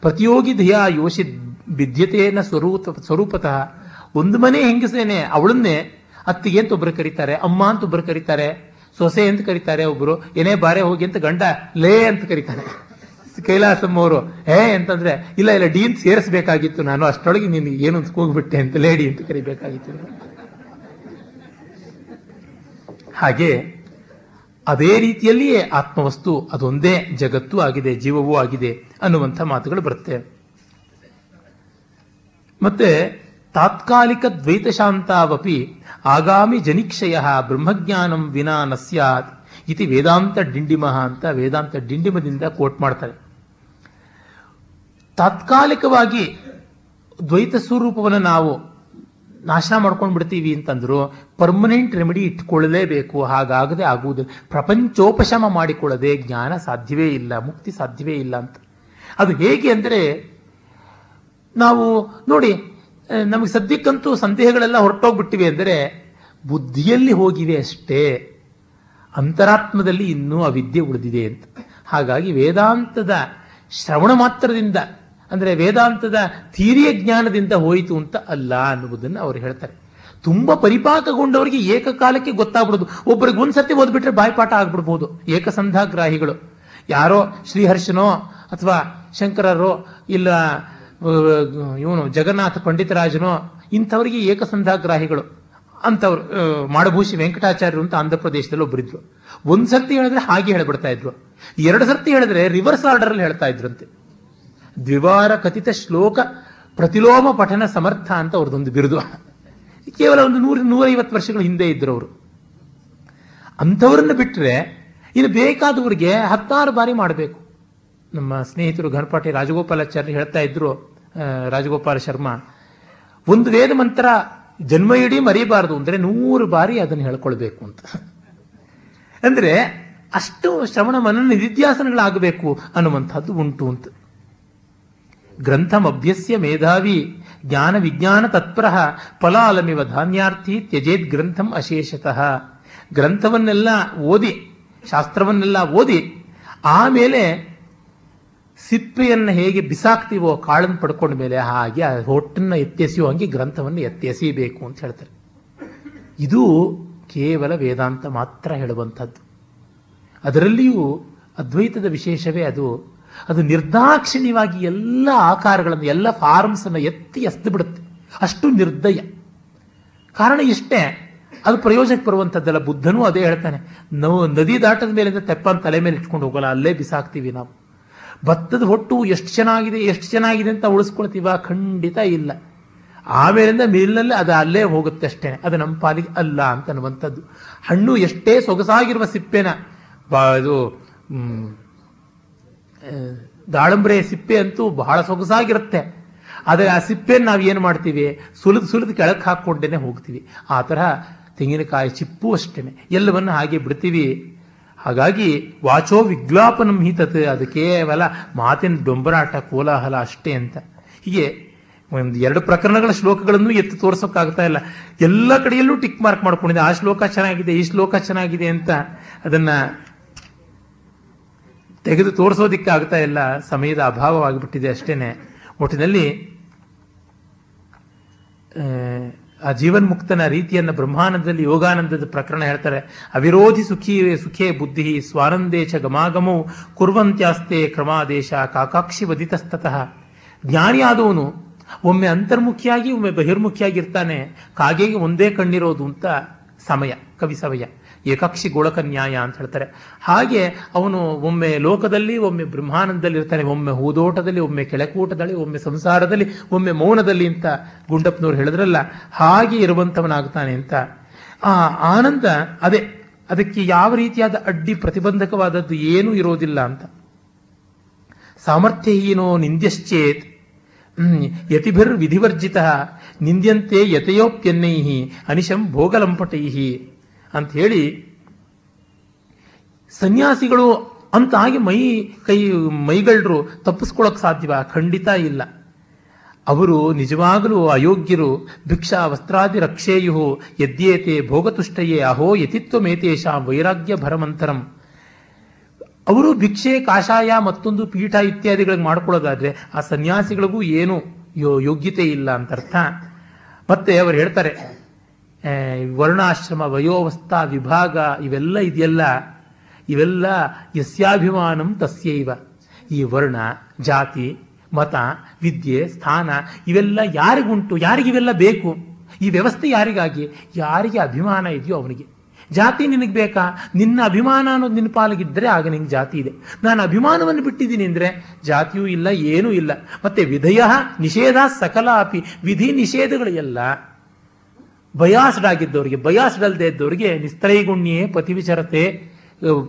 ಪ್ರತಿಯೋಗಿ ಧಿಯ ಯೋಷಿ ಬಿದ್ಯತೆಯನ್ನ ಸ್ವರೂಪ ಸ್ವರೂಪತಃ. ಒಂದು ಮನೆ ಹೆಂಗಸೇನೆ, ಅವಳನ್ನೇ ಅತ್ತಿಗೆ ಅಂತ ಒಬ್ಬರು ಕರೀತಾರೆ, ಅಮ್ಮ ಅಂತ ಒಬ್ಬರು ಕರೀತಾರೆ, ಸೊಸೆ ಅಂತ ಕರೀತಾರೆ ಒಬ್ಬರು ಏನೇ ಬಾರೆ ಹೋಗಿ ಅಂತ ಗಂಡ ಲೇ ಅಂತ ಕರೀತಾನೆ. ಕೈಲಾಸಮ್ಮ ಅವರು ಏ ಅಂತಂದ್ರೆ, ಇಲ್ಲ ಇಲ್ಲ, ಡೀನ್ ಸೇರಿಸಬೇಕಾಗಿತ್ತು ನಾನು, ಅಷ್ಟೊಳಗೆ ನೀನು ಏನು ಕೂಗ್ಬಿಟ್ಟೆ ಅಂತ ಲೇಡಿ ಅಂತ ಕರಿಬೇಕಾಗಿತ್ತು. ಹಾಗೆ, ಅದೇ ರೀತಿಯಲ್ಲಿಯೇ ಆತ್ಮವಸ್ತು ಅದೊಂದೇ ಜಗತ್ತು ಆಗಿದೆ, ಜೀವವೂ ಆಗಿದೆ ಅನ್ನುವಂಥ ಮಾತುಗಳು ಬರುತ್ತೆ. ಮತ್ತೆ, ತಾತ್ಕಾಲಿಕ ದ್ವೈತ ಶಾಂತಾವಪಿ ಆಗಾಮಿ ಜನಿಕ್ಷಯ ಬ್ರಹ್ಮಜ್ಞಾನಂ ವಿನಾ ನ ಸ್ಯಾತ್ ಇತಿ ವೇದಾಂತ ಡಿಂಡಿಮಃ ಅಂತ ವೇದಾಂತ ಡಿಂಡಿಮದಿಂದ ಕೋಟ್ ಮಾಡ್ತಾರೆ. ತಾತ್ಕಾಲಿಕವಾಗಿ ದ್ವೈತ ಸ್ವರೂಪವನ್ನು ನಾವು ನಾಶ ಮಾಡ್ಕೊಂಡು ಬಿಡ್ತೀವಿ ಅಂತಂದ್ರು ಪರ್ಮನೆಂಟ್ ರೆಮಿಡಿ ಇಟ್ಕೊಳ್ಳಲೇಬೇಕು. ಹಾಗಾಗದೆ ಆಗುವುದಿಲ್ಲ. ಪ್ರಪಂಚೋಪಶಮ ಮಾಡಿಕೊಳ್ಳದೆ ಜ್ಞಾನ ಸಾಧ್ಯವೇ ಇಲ್ಲ, ಮುಕ್ತಿ ಸಾಧ್ಯವೇ ಇಲ್ಲ ಅಂತ. ಅದು ಹೇಗೆ ಅಂದರೆ ನಾವು ನೋಡಿ ನಮಗೆ ಸದ್ಯಕ್ಕಂತೂ ಸಂದೇಹಗಳೆಲ್ಲ ಹೊರಟೋಗ್ಬಿಟ್ಟಿವೆ ಅಂದರೆ ಬುದ್ಧಿಯಲ್ಲಿ ಹೋಗಿವೆ ಅಷ್ಟೇ. ಅಂತರಾತ್ಮದಲ್ಲಿ ಇನ್ನೂ ಅವಿದ್ಯೆ ಉಳಿದಿದೆ ಅಂತ. ಹಾಗಾಗಿ ವೇದಾಂತದ ಶ್ರವಣ ಮಾತ್ರದಿಂದ ಅಂದರೆ ವೇದಾಂತದ ಥೀರಿಯ ಜ್ಞಾನದಿಂದ ಹೋಯಿತು ಅಂತ ಅಲ್ಲ ಅನ್ನುವುದನ್ನು ಅವರು ಹೇಳ್ತಾರೆ. ತುಂಬ ಪರಿಪಾಕಗೊಂಡವರಿಗೆ ಏಕಕಾಲಕ್ಕೆ ಗೊತ್ತಾಗ್ಬಿಡೋದು. ಒಬ್ಬರಿಗೆ ಒಂದ್ಸತಿ ಓದ್ಬಿಟ್ರೆ ಬಾಯ್ಪಾಠ ಆಗ್ಬಿಡ್ಬೋದು. ಏಕಸಂಧಾಗ್ರಾಹಿಗಳು ಯಾರೋ ಶ್ರೀಹರ್ಷನೋ ಅಥವಾ ಶಂಕರರೋ ಇಲ್ಲ ಇವನು ಜಗನ್ನಾಥ ಪಂಡಿತರಾಜನೋ ಇಂಥವರಿಗೆ ಏಕಸಂಧಾಗ್ರಾಹಿಗಳು ಅಂತವ್ರು ಮಾಡಭೂಷಿ ವೆಂಕಟಾಚಾರ್ಯರು ಅಂತ ಆಂಧ್ರ ಪ್ರದೇಶದಲ್ಲಿ ಒಬ್ಬರಿದ್ರು ಒಂದ್ಸರ್ತಿ ಹೇಳಿದ್ರೆ ಹಾಗೆ ಹೇಳ್ಬಿಡ್ತಾ ಇದ್ರು. ಎರಡು ಸರ್ತಿ ಹೇಳಿದ್ರೆ ರಿವರ್ಸ್ ಆರ್ಡರ್ ಅಲ್ಲಿ ಹೇಳ್ತಾ ಇದ್ರಂತೆ ದ್ವಿವಾರ ಕಥಿತ ಶ್ಲೋಕ ಪ್ರತಿಲೋಮ ಪಠನ ಸಮರ್ಥ ಅಂತ ಅವ್ರದ್ದೊಂದು ಬಿರುದು. ಕೇವಲ ಒಂದು ನೂರ, ನೂರೈವತ್ತು ವರ್ಷಗಳ ಹಿಂದೆ ಇದ್ರು ಅವರು ಅಂಥವ್ರನ್ನ ಬಿಟ್ಟರೆ ಇನ್ನು ಬೇಕಾದವರಿಗೆ ಹತ್ತಾರು ಬಾರಿ ಮಾಡಬೇಕು. ನಮ್ಮ ಸ್ನೇಹಿತರು ಗಣಪಾಟಿ ರಾಜಗೋಪಾಲಾಚಾರ್ಯ ಹೇಳ್ತಾ ಇದ್ರು ರಾಜಗೋಪಾಲ ಶರ್ಮಾ, ಒಂದು ವೇದ ಮಂತ್ರ ಜನ್ಮ ಇಡೀ ಮರಿಬಾರದು ಅಂದ್ರೆ ನೂರು ಬಾರಿ ಅದನ್ನು ಹೇಳ್ಕೊಳ್ಬೇಕು ಅಂತ. ಅಂದ್ರೆ ಅಷ್ಟು ಶ್ರವಣ ಮನನ ನಿಧಿಧ್ಯಾಸನಗಳಾಗಬೇಕು ಅನ್ನುವಂಥದ್ದು ಉಂಟು ಅಂತ. ಗ್ರಂಥಮಭ್ಯಸ್ಯ ಮೇಧಾವಿ ಜ್ಞಾನ ವಿಜ್ಞಾನ ತತ್ಪರ ಫಲಾಲಮಿವ ಧಾನ್ಯಾರ್ಥಿ ತ್ಯಜೇದ್ ಗ್ರಂಥಂ ಅಶೇಷತಃ. ಗ್ರಂಥವನ್ನೆಲ್ಲ ಓದಿ, ಶಾಸ್ತ್ರವನ್ನೆಲ್ಲ ಓದಿ, ಆಮೇಲೆ ಸಿಪ್ಪೆಯನ್ನು ಹೇಗೆ ಬಿಸಾಕ್ತೀವೋ ಕಾಳನ್ನು ಪಡ್ಕೊಂಡ ಮೇಲೆ ಹಾಗೆ ಆ ಹೊಟ್ಟನ್ನು ಎತ್ತೆಸಿಯೋ ಹಂಗೆ ಗ್ರಂಥವನ್ನು ಎತ್ತೆಸೆಯಬೇಕು ಅಂತ ಹೇಳ್ತಾರೆ. ಇದು ಕೇವಲ ವೇದಾಂತ ಮಾತ್ರ ಹೇಳುವಂಥದ್ದು. ಅದರಲ್ಲಿಯೂ ಅದ್ವೈತದ ವಿಶೇಷವೇ ಅದು. ಅದು ನಿರ್ದಾಕ್ಷಿಣ್ಯವಾಗಿ ಎಲ್ಲ ಆಕಾರಗಳನ್ನು, ಎಲ್ಲ ಫಾರ್ಮ್ಸ್ ಅನ್ನು ಎತ್ತಿ ಎಸ್ದು ಬಿಡುತ್ತೆ. ಅಷ್ಟು ನಿರ್ದಯ. ಕಾರಣ ಇಷ್ಟೇ, ಅದು ಪ್ರಯೋಜನಕ್ಕೆ ಬರುವಂಥದ್ದಲ್ಲ ಬುದ್ಧನೂ ಅದೇ ಹೇಳ್ತಾನೆ. ನಾವು ನದಿ ದಾಟದ ಮೇಲಿಂದ ತೆಪ್ಪನ ತಲೆ ಮೇಲೆ ಇಟ್ಕೊಂಡು ಹೋಗಲ್ಲ, ಅಲ್ಲೇ ಬಿಸಾಕ್ತೀವಿ ನಾವು. ಭತ್ತದ ಹೊಟ್ಟು ಎಷ್ಟು ಚೆನ್ನಾಗಿದೆ ಎಷ್ಟು ಚೆನ್ನಾಗಿದೆ ಅಂತ ಉಳಿಸ್ಕೊಳ್ತೀವ? ಖಂಡಿತ ಇಲ್ಲ. ಆಮೇಲಿಂದ ಮೇಲಿನಲ್ಲೇ ಅದು ಅಲ್ಲೇ ಹೋಗುತ್ತೆ ಅಷ್ಟೇ. ಅದು ನಮ್ಮ ಪಾಲಿಗೆ ಅಲ್ಲ ಅಂತ ಅನ್ನುವಂಥದ್ದು. ಹಣ್ಣು ಎಷ್ಟೇ ಸೊಗಸಾಗಿರುವ ಸಿಪ್ಪೆನ ಇದು ದಾಳಂಬ್ರೆ ಸಿಪ್ಪೆ ಅಂತೂ ಬಹಳ ಸೊಗಸಾಗಿರುತ್ತೆ. ಆದರೆ ಆ ಸಿಪ್ಪೆಯನ್ನು ನಾವು ಏನು ಮಾಡ್ತೀವಿ? ಸುಲಿದು ಸುಲಿದು ಕೆಳಕ್ಕೆ ಹಾಕ್ಕೊಂಡೇನೆ ಹೋಗ್ತೀವಿ. ಆ ತರಹ ತೆಂಗಿನಕಾಯಿ ಚಿಪ್ಪು ಅಷ್ಟೇ ಎಲ್ಲವನ್ನು ಹಾಗೆ ಬಿಡ್ತೀವಿ. ಹಾಗಾಗಿ ವಾಚೋ ವಿಜ್ಞಾಪನಂ ಹಿತತ್. ಅದು ಕೇವಲ ಮಾತಿನ ಡೊಂಬರಾಟ, ಕೋಲಾಹಲ ಅಷ್ಟೇ ಅಂತ. ಹೀಗೆ ಒಂದು ಎರಡು ಪ್ರಕರಣಗಳ ಶ್ಲೋಕಗಳನ್ನು ಎತ್ತು ತೋರ್ಸೋಕ್ಕಾಗ್ತಾ ಇಲ್ಲ. ಎಲ್ಲ ಕಡೆಯಲ್ಲೂ ಟಿಕ್ ಮಾರ್ಕ್ ಮಾಡ್ಕೊಂಡಿದೆ. ಆ ಶ್ಲೋಕ ಚೆನ್ನಾಗಿದೆ, ಈ ಶ್ಲೋಕ ಚೆನ್ನಾಗಿದೆ ಅಂತ. ಅದನ್ನ ತೆಗೆದು ತೋರಿಸೋದಿಕ್ಕೆ ಆಗ್ತಾ ಇಲ್ಲ. ಸಮಯದ ಅಭಾವವಾಗಿಬಿಟ್ಟಿದೆ ಅಷ್ಟೇನೆ. ಒಟ್ಟಿನಲ್ಲಿ, ಆ ಜೀವನ್ಮುಕ್ತನ ರೀತಿಯನ್ನು ಬ್ರಹ್ಮಾನಂದದಲ್ಲಿ ಯೋಗಾನಂದದ ಪ್ರಕರಣ ಹೇಳ್ತಾರೆ. ಅವಿರೋಧಿ ಸುಖಿ, ಸುಖೇ ಬುದ್ಧಿ ಸ್ವಾನಂದೇಶ ಗಮಾಗಮೋ ಕುರ್ವಂತ್ಯಾಸ್ತೆ ಕ್ರಮಾದೇಶ ಕಾಕಾಕ್ಷಿ ವದಿತಸ್ತತಃ. ಜ್ಞಾನಿಯಾದವನು ಒಮ್ಮೆ ಅಂತರ್ಮುಖಿಯಾಗಿ, ಒಮ್ಮೆ ಬಹಿರ್ಮುಖಿಯಾಗಿರ್ತಾನೆ. ಕಾಗೆಗೆ ಒಂದೇ ಕಣ್ಣಿರೋದು ಅಂತ ಸಮಯ, ಕವಿ ಸಮಯ ಏಕಾಕ್ಷಿ ಗೋಳಕ ನ್ಯಾಯ ಅಂತ ಹೇಳ್ತಾರೆ. ಹಾಗೆ ಅವನು ಒಮ್ಮೆ ಲೋಕದಲ್ಲಿ, ಒಮ್ಮೆ ಬ್ರಹ್ಮಾನಂದದಲ್ಲಿ ಇರ್ತಾನೆ ಒಮ್ಮೆ ಹೂದೋಟದಲ್ಲಿ, ಒಮ್ಮೆ ಕೆಳಕೂಟದಲ್ಲಿ, ಒಮ್ಮೆ ಸಂಸಾರದಲ್ಲಿ, ಒಮ್ಮೆ ಮೌನದಲ್ಲಿ ಅಂತ ಗುಂಡಪ್ಪನವ್ರು ಹೇಳಿದ್ರಲ್ಲ, ಹಾಗೆ ಇರುವಂತವನಾಗ್ತಾನೆ ಅಂತ. ಆ ಆನಂದ, ಅದೇ, ಅದಕ್ಕೆ ಯಾವ ರೀತಿಯಾದ ಅಡ್ಡಿ ಪ್ರತಿಬಂಧಕವಾದದ್ದು ಏನೂ ಇರೋದಿಲ್ಲ ಅಂತ. ಸಾಮರ್ಥ್ಯಹೀನೋ ನಿಂದ್ಯಶ್ಚೇತ್. ಯತಿಭಿರ್ ವಿಧಿವರ್ಜಿತ, ನಿಂದ್ಯಂತೆ ಯತೆಯೋಪ್ಯನ್ನೈಹಿ ಅನಿಶಂ ಭೋಗಲಂಪಟೈ ಅಂತ ಹೇಳಿ ಸನ್ಯಾಸಿಗಳು ಅಂತ ಹಾಗೆ ಮೈ ಕೈ, ಮೈಗಳ್ರು ತಪ್ಪಿಸ್ಕೊಳಕ್ ಸಾಧ್ಯವ? ಖಂಡಿತ ಇಲ್ಲ. ಅವರು ನಿಜವಾಗಲೂ ಅಯೋಗ್ಯರು. ಭಿಕ್ಷಾ ವಸ್ತ್ರಾದಿ ರಕ್ಷೇಯು ಯದ್ಯೇತೆ ಭೋಗತುಷ್ಟಯೇ. ಅಹೋ ಯತಿತ್ವಮೇತೇಷಾಂ ವೈರಾಗ್ಯ ಭರಮಂತರಂ. ಅವರು ಭಿಕ್ಷೆ, ಕಾಷಾಯ ಮತ್ತೊಂದು ಪೀಠ ಇತ್ಯಾದಿಗಳಿಗೆ ಮಾಡ್ಕೊಳ್ಳೋದಾದ್ರೆ ಆ ಸನ್ಯಾಸಿಗಳಿಗೂ ಏನು ಯೋಗ್ಯತೆ ಇಲ್ಲ ಅಂತ ಅರ್ಥ. ಮತ್ತೆ ಅವರು ಹೇಳ್ತಾರೆ ವರ್ಣಾಶ್ರಮ, ವಯೋವಸ್ಥ, ವಿಭಾಗ ಇವೆಲ್ಲ ಇದೆಯಲ್ಲ? ಇವೆಲ್ಲ ಯಸ್ಯಾಭಿಮಾನಂ ತಸ್ಯೈವ. ಈ ವರ್ಣ, ಜಾತಿ, ಮತ, ವಿದ್ಯೆ, ಸ್ಥಾನ ಇವೆಲ್ಲ ಯಾರಿಗುಂಟು? ಯಾರಿಗಿವೆಲ್ಲ ಬೇಕು? ಈ ವ್ಯವಸ್ಥೆ ಯಾರಿಗಾಗಿ? ಯಾರಿಗೆ ಅಭಿಮಾನ ಇದೆಯೋ ಅವನಿಗೆ. ಜಾತಿ ನಿನಗೆ ಬೇಕಾ? ನಿನ್ನ ಅಭಿಮಾನ ಅನ್ನೋದು ನಿನ್ನ ಪಾಲಿಗಿದ್ದರೆ ಆಗ ನಿಂಗೆ ಜಾತಿ ಇದೆ. ನಾನು ಅಭಿಮಾನವನ್ನು ಬಿಟ್ಟಿದ್ದೀನಿ ಅಂದರೆ ಜಾತಿಯೂ ಇಲ್ಲ, ಏನೂ ಇಲ್ಲ. ಮತ್ತೆ ವಿಧಯ, ನಿಷೇಧ, ಸಕಲ ಅಪಿ ವಿಧಿ ನಿಷೇಧಗಳು ಎಲ್ಲ ಬಯಾಸ್ಡ್ ಆಗಿದ್ದವರಿಗೆ ಬಯಾಸ್ಡ್ ಅಲ್ಲದೆ ಇದ್ದವರಿಗೆ ನಿಸ್ತ್ರೈಗುಣ್ಯೇ ಪತಿವಿಚರತೆ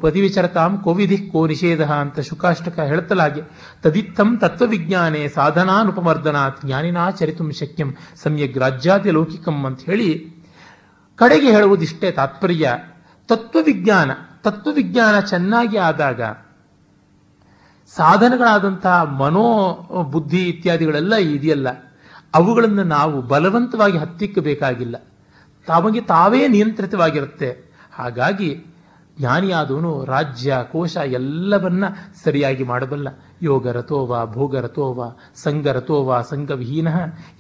ಪತಿವಿಚರತಾಂ ಕೋವಿಧಿ ಕೋ ನಿಷೇಧ ಅಂತ ಶುಕಾಷ್ಟಕ ಹೇಳ್ತಲಾಗೆ. ತದಿತ್ತಂ ತತ್ವವಿಜ್ಞಾನೆ ಸಾಧನಾನುಪಮರ್ದನಾತ್ ಜ್ಞಾನಿನಾ ಚರಿತುಂ ಶಕ್ಯಂ ಸಮ್ಯಗ್ ರಾಜ್ಯಾದಿ ಲೌಕಿಕಂ ಅಂತ ಹೇಳಿ ಕಡೆಗೆ ಹೇಳುವುದಿಷ್ಟೇ ತಾತ್ಪರ್ಯ. ತತ್ವವಿಜ್ಞಾನ ತತ್ವವಿಜ್ಞಾನ ಚೆನ್ನಾಗಿ ಆದಾಗ ಸಾಧನಗಳಾದಂತಹ ಮನೋ ಬುದ್ಧಿ ಇತ್ಯಾದಿಗಳೆಲ್ಲ ಇದೆಯಲ್ಲ. ಅವುಗಳನ್ನು ನಾವು ಬಲವಂತವಾಗಿ ಹತ್ತಿಕ್ಕಬೇಕಾಗಿಲ್ಲ. ತಮಗೆ ತಾವೇ ನಿಯಂತ್ರಿತವಾಗಿರುತ್ತೆ. ಹಾಗಾಗಿ ಜ್ಞಾನಿಯಾದವನು ರಾಜ್ಯ, ಕೋಶ ಎಲ್ಲವನ್ನ ಸರಿಯಾಗಿ ಮಾಡಬಲ್ಲ. ಯೋಗ ರಥೋವ, ಭೋಗ ರಥೋವ, ಸಂಘ ರಥೋವ, ಸಂಘವಿಹೀನ,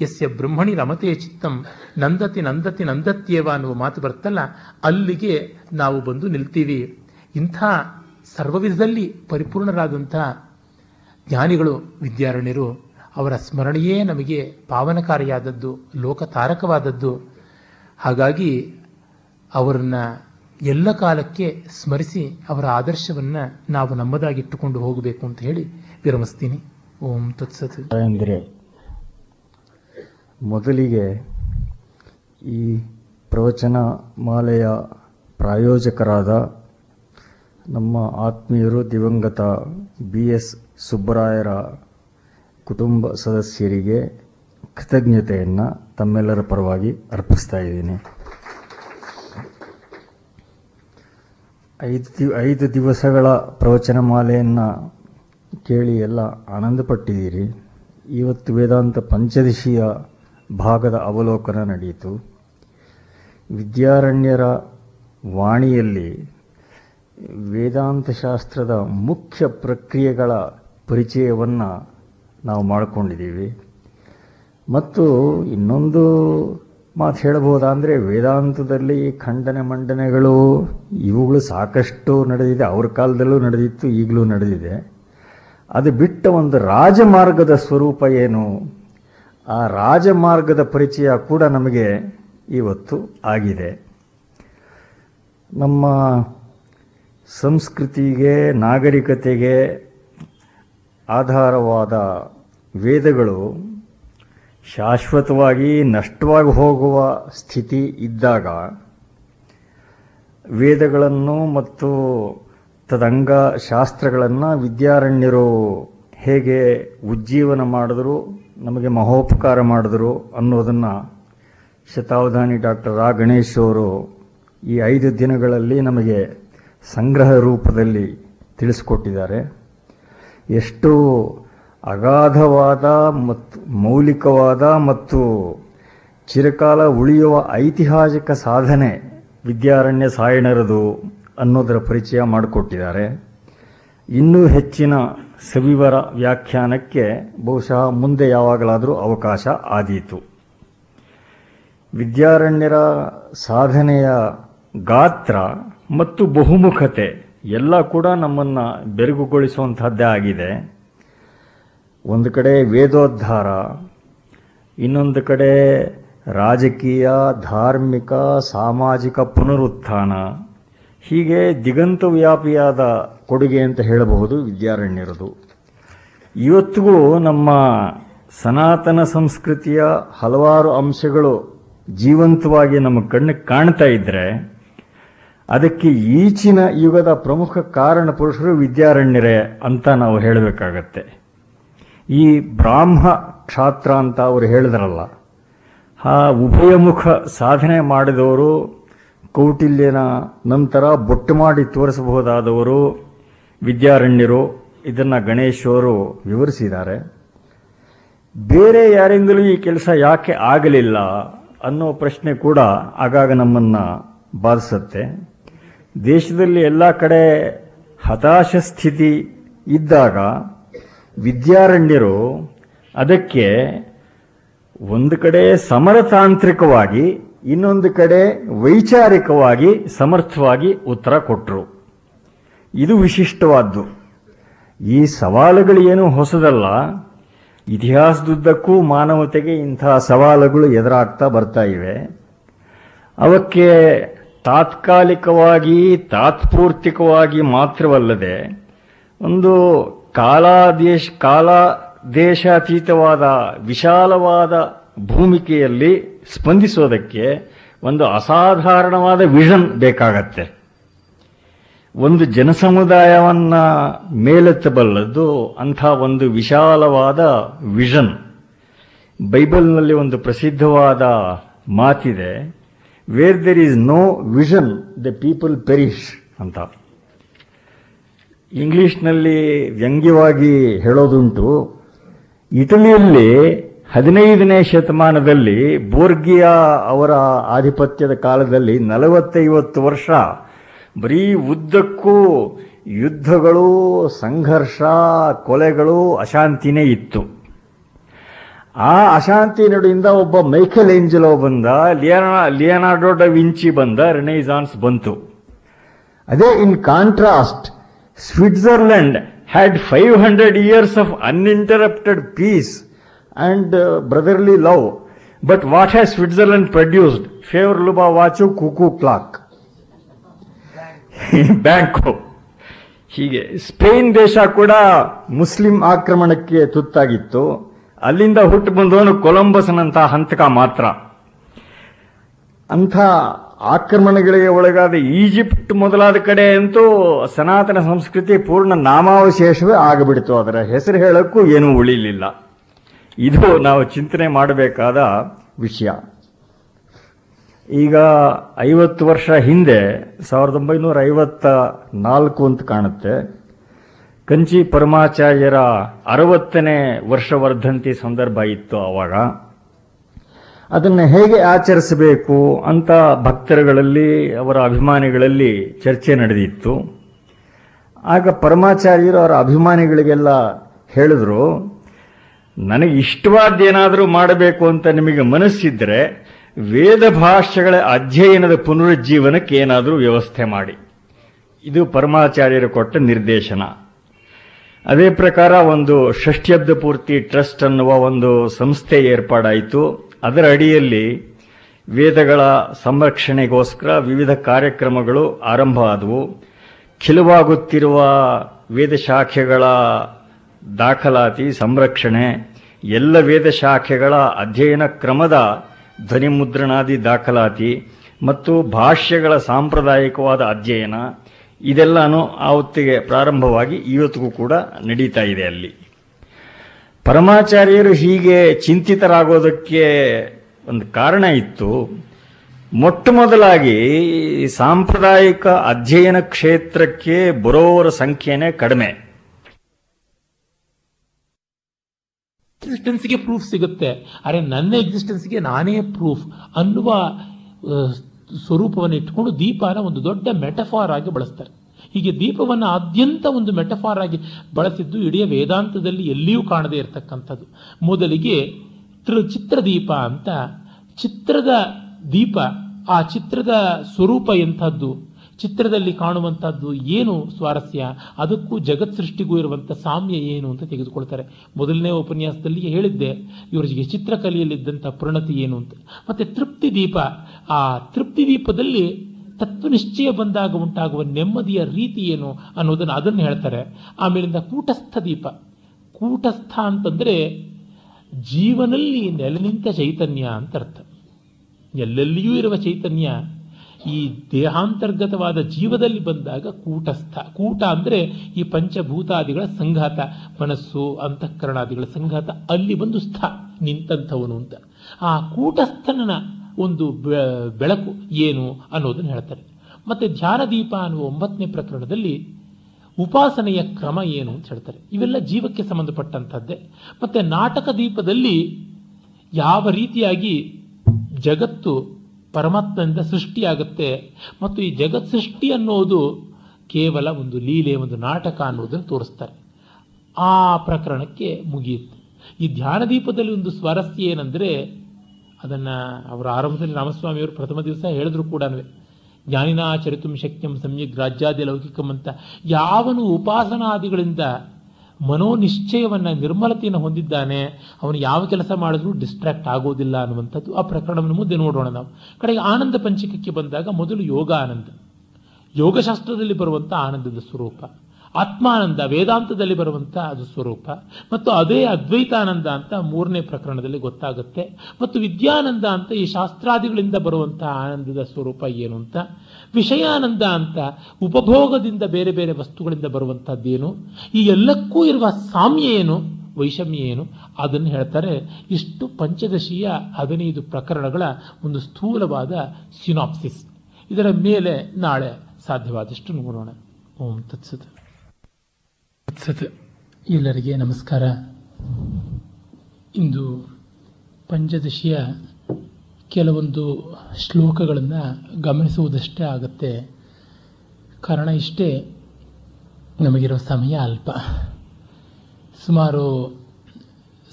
ಯಸ್ಯ ಬ್ರಹ್ಮಣಿ ರಮತೆ ಚಿತ್ತಂ, ನಂದತಿ ನಂದತಿ ನಂದತ್ಯೇವ ಅನ್ನುವ ಮಾತು ಬರ್ತಲ್ಲ ಅಲ್ಲಿಗೆ ನಾವು ಬಂದು ನಿಲ್ತೀವಿ. ಇಂಥ ಸರ್ವವಿಧದಲ್ಲಿ ಪರಿಪೂರ್ಣರಾದಂಥ ಜ್ಞಾನಿಗಳು, ವಿದ್ಯಾರಣ್ಯರು ಅವರ ಸ್ಮರಣೆಯೇ ನಮಗೆ ಪಾವನಕಾರಿಯಾದದ್ದು, ಲೋಕತಾರಕವಾದದ್ದು. ಹಾಗಾಗಿ ಅವರನ್ನ ಎಲ್ಲ ಕಾಲಕ್ಕೆ ಸ್ಮರಿಸಿ ಅವರ ಆದರ್ಶವನ್ನ ನಾವು ನಮ್ಮದಾಗಿಟ್ಟುಕೊಂಡು ಹೋಗಬೇಕು ಅಂತ ಹೇಳಿ ವಿರಮಿಸ್ತೀನಿ. ಓಂ ತತ್ಸತ್ ಅಂದರೆ ಮೊದಲಿಗೆ ಈ ಪ್ರವಚನ ಮಾಲೆಯ ಪ್ರಾಯೋಜಕರಾದ ನಮ್ಮ ಆತ್ಮೀಯರು ದಿವಂಗತ ಬಿ ಎಸ್ ಸುಬ್ಬರಾಯರ ಕುಟುಂಬ ಸದಸ್ಯರಿಗೆ ಕೃತಜ್ಞತೆಯನ್ನು ತಮ್ಮೆಲ್ಲರ ಪರವಾಗಿ ಅರ್ಪಿಸ್ತಾ ಇದ್ದೀನಿ. ಐದು ಐದು ದಿವಸಗಳ ಪ್ರವಚನ ಮಾಲೆಯನ್ನು ಕೇಳಿ ಎಲ್ಲ ಆನಂದಪಟ್ಟಿದ್ದೀರಿ. ಇವತ್ತು ವೇದಾಂತ ಪಂಚದಶಿಯ ಭಾಗದ ಅವಲೋಕನ ನಡೆಯಿತು ವಿದ್ಯಾರಣ್ಯರ ವಾಣಿಯಲ್ಲಿ ವೇದಾಂತ ಶಾಸ್ತ್ರದ ಮುಖ್ಯ ಪ್ರಕ್ರಿಯೆಗಳ ಪರಿಚಯವನ್ನು ನಾವು ಮಾಡಿಕೊಂಡಿದ್ದೀವಿ. ಮತ್ತು ಇನ್ನೊಂದು ಮಾತು ಹೇಳ್ಬೋದಾ ಅಂದರೆ ವೇದಾಂತದಲ್ಲಿ ಖಂಡನೆ ಮಂಡನೆಗಳು ಇವುಗಳು ಸಾಕಷ್ಟು ನಡೆದಿದೆ. ಅವ್ರ ಕಾಲದಲ್ಲೂ ನಡೆದಿತ್ತು, ಈಗಲೂ ನಡೆದಿದೆ. ಅದು ಬಿಟ್ಟ ಒಂದು ರಾಜಮಾರ್ಗದ ಸ್ವರೂಪ ಏನು? ಆ ರಾಜಮಾರ್ಗದ ಪರಿಚಯ ಕೂಡ ನಮಗೆ ಇವತ್ತು ಆಗಿದೆ. ನಮ್ಮ ಸಂಸ್ಕೃತಿಗೆ, ನಾಗರಿಕತೆಗೆ ಆಧಾರವಾದ ವೇದಗಳು ಶಾಶ್ವತವಾಗಿ ನಷ್ಟವಾಗಿ ಹೋಗುವ ಸ್ಥಿತಿ ಇದ್ದಾಗ ವೇದಗಳನ್ನು ಮತ್ತು ತದಂಗ ಶಾಸ್ತ್ರಗಳನ್ನು ವಿದ್ಯಾರಣ್ಯರು ಹೇಗೆ ಉಜ್ಜೀವನ ಮಾಡಿದ್ರು, ನಮಗೆ ಮಹೋಪಕಾರ ಮಾಡಿದ್ರು ಅನ್ನೋದನ್ನು ಶತಾವಧಾನಿ ಡಾಕ್ಟರ್ ರಾ. ಗಣೇಶ್ ಅವರು ಈ ಐದು ದಿನಗಳಲ್ಲಿ ನಮಗೆ ಸಂಗ್ರಹ ರೂಪದಲ್ಲಿ ತಿಳಿಸ್ಕೊಟ್ಟಿದ್ದಾರೆ. ಎಷ್ಟು ಅಗಾಧವಾದ ಮತ್ತು ಮೌಲಿಕವಾದ ಮತ್ತು ಚಿರಕಾಲ ಉಳಿಯುವ ಐತಿಹಾಸಿಕ ಸಾಧನೆ ವಿದ್ಯಾರಣ್ಯ ಸಾಯಣರದು ಅನ್ನೋದರ ಪರಿಚಯ ಮಾಡಿಕೊಟ್ಟಿದ್ದಾರೆ. ಇನ್ನೂ ಹೆಚ್ಚಿನ ಸವಿವರ ವ್ಯಾಖ್ಯಾನಕ್ಕೆ ಬಹುಶಃ ಮುಂದೆ ಯಾವಾಗಲಾದರೂ ಅವಕಾಶ ಆದೀತು. ವಿದ್ಯಾರಣ್ಯರ ಸಾಧನೆಯ ಗಾತ್ರ ಮತ್ತು ಬಹುಮುಖತೆ ಎಲ್ಲ ಕೂಡ ನಮ್ಮನ್ನು ಬೆರಗುಗೊಳಿಸುವಂಥದ್ದೇ ಆಗಿದೆ. ಒಂದು ಕಡೆ ವೇದೋದ್ಧಾರ, ಇನ್ನೊಂದು ಕಡೆ ರಾಜಕೀಯ, ಧಾರ್ಮಿಕ, ಸಾಮಾಜಿಕ ಪುನರುತ್ಥಾನ. ಹೀಗೆ ದಿಗಂತ ವ್ಯಾಪಿಯಾದ ಕೊಡುಗೆ ಅಂತ ಹೇಳಬಹುದು ವಿದ್ಯಾರಣ್ಯರದು. ಇವತ್ತಿಗೂ ನಮ್ಮ ಸನಾತನ ಸಂಸ್ಕೃತಿಯ ಹಲವಾರು ಅಂಶಗಳು ಜೀವಂತವಾಗಿ ನಮ್ಮ ಕಣ್ಣಿಗೆ ಕಾಣ್ತಾ ಇದ್ದರೆ ಅದಕ್ಕೆ ಈಚಿನ ಯುಗದ ಪ್ರಮುಖ ಕಾರಣ ಪುರುಷರು ವಿದ್ಯಾರಣ್ಯರೇ ಅಂತ ನಾವು ಹೇಳಬೇಕಾಗತ್ತೆ. ಈ ಬ್ರಾಹ್ಮ ಕ್ಷಾತ್ರ ಅಂತ ಅವರು ಹೇಳಿದ್ರಲ್ಲ, ಆ ಉಭಯಮುಖ ಸಾಧನೆ ಮಾಡಿದವರು ಕೌಟಿಲ್ಯನ ನಂತರ ಬೊಟ್ಟು ಮಾಡಿ ತೋರಿಸಬಹುದಾದವರು ವಿದ್ಯಾರಣ್ಯರು, ಇದನ್ನು ಗಣೇಶವರು ವಿವರಿಸಿದ್ದಾರೆ. ಬೇರೆ ಯಾರಿಂದಲೂ ಈ ಕೆಲಸ ಯಾಕೆ ಆಗಲಿಲ್ಲ ಅನ್ನೋ ಪ್ರಶ್ನೆ ಕೂಡ ಆಗಾಗ ನಮ್ಮನ್ನು ಬಾಧಿಸುತ್ತೆ. ದೇಶದಲ್ಲಿ ಎಲ್ಲ ಕಡೆ ಹತಾಶ ಸ್ಥಿತಿ ಇದ್ದಾಗ ವಿದ್ಯಾರಣ್ಯರು ಅದಕ್ಕೆ ಒಂದು ಕಡೆ ಸಮರತಾಂತ್ರಿಕವಾಗಿ, ಇನ್ನೊಂದು ಕಡೆ ವೈಚಾರಿಕವಾಗಿ, ಸಮರ್ಥವಾಗಿ ಉತ್ತರ ಕೊಟ್ಟರು ಇದು ವಿಶಿಷ್ಟವಾದ್ದು. ಈ ಸವಾಲುಗಳು ಏನು ಹೊಸದಲ್ಲ. ಇತಿಹಾಸದುದ್ದಕ್ಕೂ ಮಾನವತೆಗೆ ಇಂತಹ ಸವಾಲುಗಳು ಎದುರಾಗ್ತಾ ಬರ್ತಾ ಇವೆ. ಅವಕ್ಕೆ ತಾತ್ಕಾಲಿಕವಾಗಿ, ತಾತ್ಪೂರ್ತಿಕವಾಗಿ ಮಾತ್ರವಲ್ಲದೆ ಒಂದು ಕಾಲಾದೇಶ ಕಾಲ ದೇಶಾತೀತವಾದ ವಿಶಾಲವಾದ ಭೂಮಿಕೆಯಲ್ಲಿ ಸ್ಪಂದಿಸೋದಕ್ಕೆ ಒಂದು ಅಸಾಧಾರಣವಾದ ವಿಷನ್ ಬೇಕಾಗತ್ತೆ. ಒಂದು ಜನಸಮುದಾಯವನ್ನ ಮೇಲೆತ್ತಬಲ್ಲದ್ದು ಅಂಥ ಒಂದು ವಿಶಾಲವಾದ ವಿಷನ್. ಬೈಬಲ್ನಲ್ಲಿ ಒಂದು ಪ್ರಸಿದ್ಧವಾದ ಮಾತಿದೆ where there is no vision the people perish ಅಂತ. ಇಂಗ್ಲಿಷ್ನಲ್ಲಿ ವ್ಯಂಗ್ಯವಾಗಿ ಹೇಳೋದುಂಟು, ಇಟಲಿಯಲ್ಲಿ ಹದಿನೈದನೇ ಶತಮಾನದಲ್ಲಿ ಬೋರ್ಗಿಯಾ ಅವರ ಆಧಿಪತ್ಯದ ಕಾಲದಲ್ಲಿ ನಲವತ್ತೈವತ್ತು ವರ್ಷ ಬರೀ ಉದ್ದಕ್ಕೂ ಯುದ್ಧಗಳು, ಸಂಘರ್ಷ, ಕೊಲೆಗಳು ಅಶಾಂತಿನೇ ಇತ್ತು. ಆ ಅಶಾಂತಿ ನಡುವಿಂದ ಒಬ್ಬ ಮೈಕೆಲ್ ಏಂಜಲೋ ಬಂದ, ಲಿಯಾನಾ, ಲಿಯನಾರ್ಡೋ ವಿಂಚಿ ಬಂದ, ರೆನೈಸಾನ್ಸ್ ಬಂತು. ಅದೇ in contrast Switzerland had five hundred years of uninterrupted peace and brotherly love but what has Switzerland produced Favre Leuba watch cuckoo clock bank ಹೀಗೆ ಸ್ಪೇನ್ ದೇಶ ಕೂಡ ಮುಸ್ಲಿಂ ಆಕ್ರಮಣಕ್ಕೆ ತುತ್ತಾಗಿತ್ತು. ಅಲ್ಲಿಂದ ಹುಟ್ಟು ಬಂದವನು ಕೊಲಂಬಸ್ನಂತ ಹಂತಕ ಮಾತ್ರ. ಅಂಥ ಆಕ್ರಮಣಗಳಿಗೆ ಒಳಗಾದ ಈಜಿಪ್ಟ್ ಮೊದಲಾದ ಕಡೆ ಅಂತೂ ಸನಾತನ ಸಂಸ್ಕೃತಿ ಪೂರ್ಣ ನಾಮಾವಶೇಷವೇ ಆಗಿಬಿಡ್ತು. ಅದರ ಹೆಸರು ಹೇಳಕ್ಕೂ ಏನೂ ಉಳಿಲಿಲ್ಲ. ಇದು ನಾವು ಚಿಂತನೆ ಮಾಡಬೇಕಾದ ವಿಷಯ. ಈಗ ಐವತ್ತು ವರ್ಷ ಹಿಂದೆ, ಸಾವಿರದ ಒಂಬೈನೂರ ಐವತ್ತ ನಾಲ್ಕು ಅಂತ ಕಾಣುತ್ತೆ. ಕಂಚಿ ಪರಮಾಚಾರ್ಯರ ಅರವತ್ತನೇ ವರ್ಷವರ್ಧಂತಿ ಸಂದರ್ಭ ಇತ್ತು ಆವಾಗ. ಅದನ್ನು ಹೇಗೆ ಆಚರಿಸಬೇಕು ಅಂತ ಭಕ್ತರುಗಳಲ್ಲಿ, ಅವರ ಅಭಿಮಾನಿಗಳಲ್ಲಿ ಚರ್ಚೆ ನಡೆದಿತ್ತು. ಆಗ ಪರಮಾಚಾರ್ಯರು ಅವರ ಅಭಿಮಾನಿಗಳಿಗೆಲ್ಲ ಹೇಳಿದ್ರು, ನನಗೆ ಇಷ್ಟವಾದ ಏನಾದರೂ ಮಾಡಬೇಕು ಅಂತ ನಿಮಗೆ ಮನಸ್ಸಿದ್ರೆ ವೇದ ಭಾಷೆಗಳ ಅಧ್ಯಯನದ ಪುನರುಜ್ಜೀವನಕ್ಕೆ ಏನಾದರೂ ವ್ಯವಸ್ಥೆ ಮಾಡಿ. ಇದು ಪರಮಾಚಾರ್ಯರು ಕೊಟ್ಟ ನಿರ್ದೇಶನ. ಅದೇ ಪ್ರಕಾರ ಒಂದು ಷಷ್ಠ್ಯಬ್ದ ಪೂರ್ತಿ ಟ್ರಸ್ಟ್ ಅನ್ನುವ ಒಂದು ಸಂಸ್ಥೆ ಏರ್ಪಾಡಾಯಿತು. ಅದರ ಅಡಿಯಲ್ಲಿ ವೇದಗಳ ಸಂರಕ್ಷಣೆಗೋಸ್ಕರ ವಿವಿಧ ಕಾರ್ಯಕ್ರಮಗಳು ಆರಂಭ ಆದವು ಖಿಲುವಾಗುತ್ತಿರುವ ವೇದ ಶಾಖೆಗಳ ದಾಖಲಾತಿ, ಸಂರಕ್ಷಣೆ, ಎಲ್ಲ ವೇದ ಶಾಖೆಗಳ ಅಧ್ಯಯನ ಕ್ರಮದ ಧ್ವನಿಮುದ್ರಣಾದಿ ದಾಖಲಾತಿ ಮತ್ತು ಭಾಷ್ಯಗಳ ಸಾಂಪ್ರದಾಯಿಕವಾದ ಅಧ್ಯಯನ, ಇದೆಲ್ಲನೂ ಆ ಹೊತ್ತಿಗೆ ಪ್ರಾರಂಭವಾಗಿ ಇವತ್ತಿಗೂ ಕೂಡ ನಡೀತಾ ಇದೆ ಅಲ್ಲಿ. ಪರಮಾಚಾರ್ಯರು ಹೀಗೆ ಚಿಂತಿತರಾಗೋದಕ್ಕೆ ಒಂದು ಕಾರಣ ಇತ್ತು. ಮೊಟ್ಟ ಮೊದಲಾಗಿ ಸಾಂಪ್ರದಾಯಿಕ ಅಧ್ಯಯನ ಕ್ಷೇತ್ರಕ್ಕೆ ಬರೋವರ ಸಂಖ್ಯೆನೇ ಕಡಿಮೆ. ಎಕ್ಸಿಸ್ಟೆನ್ಸ್ಗೆ ಪ್ರೂಫ್ ಸಿಗುತ್ತೆ. ಅರೆ ನನ್ನ ಎಕ್ಸಿಸ್ಟೆನ್ಸ್ಗೆ ನಾನೇ ಪ್ರೂಫ್ ಅನ್ನುವ ಸ್ವರೂಪವನ್ನು ಇಟ್ಕೊಂಡು ದೀಪನ ಒಂದು ದೊಡ್ಡ ಮೆಟಫಾರ್ ಆಗಿ ಬಳಸ್ತಾರೆ. ಹೀಗೆ ದೀಪವನ್ನು ಆದ್ಯಂತ ಒಂದು ಮೆಟಫಾರ್ ಆಗಿ ಬಳಸಿದ್ದು ಇಡೀ ವೇದಾಂತದಲ್ಲಿ ಎಲ್ಲಿಯೂ ಕಾಣದೇ ಇರತಕ್ಕಂಥದ್ದು. ಮೊದಲಿಗೆ ತೃ- ಚಿತ್ರದೀಪ ಅಂತ, ಚಿತ್ರದ ದೀಪ, ಆ ಚಿತ್ರದ ಸ್ವರೂಪ ಎಂಥದ್ದು, ಚಿತ್ರದಲ್ಲಿ ಕಾಣುವಂಥದ್ದು ಏನು ಸ್ವಾರಸ್ಯ, ಅದಕ್ಕೂ ಜಗತ್ ಸೃಷ್ಟಿಗೂ ಇರುವಂಥ ಸಾಮ್ಯ ಏನು ಅಂತ ತೆಗೆದುಕೊಳ್ತಾರೆ. ಮೊದಲನೇ ಉಪನ್ಯಾಸದಲ್ಲಿ ಹೇಳಿದ್ದೆ, ಇವರಿಗೆ ಚಿತ್ರಕಲೆಯಲ್ಲಿದ್ದಂಥ ಪ್ರಣತಿ ಏನು ಅಂತ. ಮತ್ತೆ ತೃಪ್ತಿ ದೀಪ, ಆ ತೃಪ್ತಿ ದೀಪದಲ್ಲಿ ತತ್ವನಿಶ್ಚಯ ಬಂದಾಗ ಉಂಟಾಗುವ ನೆಮ್ಮದಿಯ ರೀತಿ ಏನು ಅನ್ನೋದನ್ನು ಅದನ್ನು ಹೇಳ್ತಾರೆ. ಆಮೇಲಿಂದ ಕೂಟಸ್ಥ ದೀಪ. ಕೂಟಸ್ಥ ಅಂತಂದರೆ ಜೀವನಲ್ಲಿ ನೆಲೆ ನಿಂತ ಚೈತನ್ಯ ಅಂತ ಅರ್ಥ. ಎಲ್ಲೆಲ್ಲಿಯೂ ಇರುವ ಚೈತನ್ಯ. ಈ ದೇಹಾಂತರ್ಗತವಾದ ಜೀವದಲ್ಲಿ ಬಂದಾಗ ಕೂಟಸ್ಥ. ಕೂಟ ಅಂದರೆ ಈ ಪಂಚಭೂತಾದಿಗಳ ಸಂಘಾತ, ಮನಸ್ಸು, ಅಂತಃಕರಣಾದಿಗಳ ಸಂಘಾತ. ಅಲ್ಲಿ ಬಂದು ಸ್ಥ, ನಿಂತಂಥವನು ಅಂತ. ಆ ಕೂಟಸ್ಥನ ಒಂದು ಬೆಳಕು ಏನು ಅನ್ನೋದನ್ನು ಹೇಳ್ತಾರೆ. ಮತ್ತೆ ಧ್ಯಾನದೀಪ ಅನ್ನುವ ಒಂಬತ್ತನೇ ಪ್ರಕರಣದಲ್ಲಿ ಉಪಾಸನೆಯ ಕ್ರಮ ಏನು ಅಂತ ಹೇಳ್ತಾರೆ. ಇವೆಲ್ಲ ಜೀವಕ್ಕೆ ಸಂಬಂಧಪಟ್ಟಂಥದ್ದೇ. ಮತ್ತೆ ನಾಟಕ ದೀಪದಲ್ಲಿ ಯಾವ ರೀತಿಯಾಗಿ ಜಗತ್ತು ಪರಮಾತ್ಮನಿಂದ ಸೃಷ್ಟಿಯಾಗುತ್ತೆ ಮತ್ತು ಈ ಜಗತ್ ಸೃಷ್ಟಿ ಅನ್ನೋದು ಕೇವಲ ಒಂದು ಲೀಲೆ, ಒಂದು ನಾಟಕ ಅನ್ನೋದನ್ನು ತೋರಿಸ್ತಾರೆ. ಆ ಪ್ರಕರಣಕ್ಕೆ ಮುಗಿಯುತ್ತೆ. ಈ ಧ್ಯಾನದೀಪದಲ್ಲಿ ಒಂದು ಸ್ವರಸ್ಯ ಏನಂದ್ರೆ ಅದನ್ನ ಅವರ ಆರಂಭದಲ್ಲಿ ರಾಮಸ್ವಾಮಿಯವರು ಪ್ರಥಮ ದಿವಸ ಹೇಳಿದ್ರು ಕೂಡ ಜ್ಞಾನಿನಾ ಚರಿತುಂ ಶಕ್ಯಂ ಸಮ್ಯಕ್ ರಾಜ್ಯಾದಿ ಲೌಕಿಕಂ ಅಂತ. ಯಾವನು ಉಪಾಸನಾದಿಗಳಿಂದ ಮನೋನಿಶ್ಚಯವನ್ನು ನಿರ್ಮಲತೆಯನ್ನು ಹೊಂದಿದ್ದಾನೆ, ಅವನು ಯಾವ ಕೆಲಸ ಮಾಡಿದ್ರೂ ಡಿಸ್ಟ್ರಾಕ್ಟ್ ಆಗೋದಿಲ್ಲ ಅನ್ನುವಂಥದ್ದು ಆ ಪ್ರಕರಣವನ್ನು ಮುಂದೆ ನೋಡೋಣ ನಾವು. ಕಡೆಗೆ ಆನಂದ ಪಂಚಕಕ್ಕೆ ಬಂದಾಗ ಮೊದಲು ಯೋಗ ಆನಂದ ಯೋಗಶಾಸ್ತ್ರದಲ್ಲಿ ಬರುವಂಥ ಆನಂದದ ಸ್ವರೂಪ. ಆತ್ಮಾನಂದ, ವೇದಾಂತದಲ್ಲಿ ಬರುವಂಥ ಅದು ಸ್ವರೂಪ. ಮತ್ತು ಅದೇ ಅದ್ವೈತಾನಂದ ಅಂತ ಮೂರನೇ ಪ್ರಕರಣದಲ್ಲಿ ಗೊತ್ತಾಗುತ್ತೆ. ಮತ್ತು ವಿದ್ಯಾನಂದ ಅಂತ ಈ ಶಾಸ್ತ್ರಾದಿಗಳಿಂದ ಬರುವಂತಹ ಆನಂದದ ಸ್ವರೂಪ ಏನು ಅಂತ? ವಿಷಯಾನಂದ ಅಂತ ಉಪಭೋಗದಿಂದ ಬೇರೆ ಬೇರೆ ವಸ್ತುಗಳಿಂದ ಬರುವಂತಹದ್ದೇನು ಈ ಎಲ್ಲಕ್ಕೂ ಇರುವ ಸಾಮ್ಯ ಏನು? ವೈಷಮ್ಯ ಏನು? ಅದನ್ನು ಹೇಳ್ತಾರೆ ಇಷ್ಟು ಪಂಚದಶಿಯ ಹದಿನೈದು ಪ್ರಕರಣಗಳ ಒಂದು ಸ್ಥೂಲವಾದ ಸಿನಾಪ್ಸಿಸ್. ಇದರ ಮೇಲೆ ನಾಳೆ ಸಾಧ್ಯವಾದಷ್ಟು ನೋಡೋಣ. ಓಂ ತತ್ಸತ್. ಎಲ್ಲರಿಗೆ ನಮಸ್ಕಾರ. ಇಂದು ಪಂಚದಶಿಯ ಕೆಲವೊಂದು ಶ್ಲೋಕಗಳನ್ನು ಗಮನಿಸುವುದಷ್ಟೇ ಆಗುತ್ತೆ. ಕಾರಣ ಇಷ್ಟೇ, ನಮಗಿರೋ ಸಮಯ ಅಲ್ಪ. ಸುಮಾರು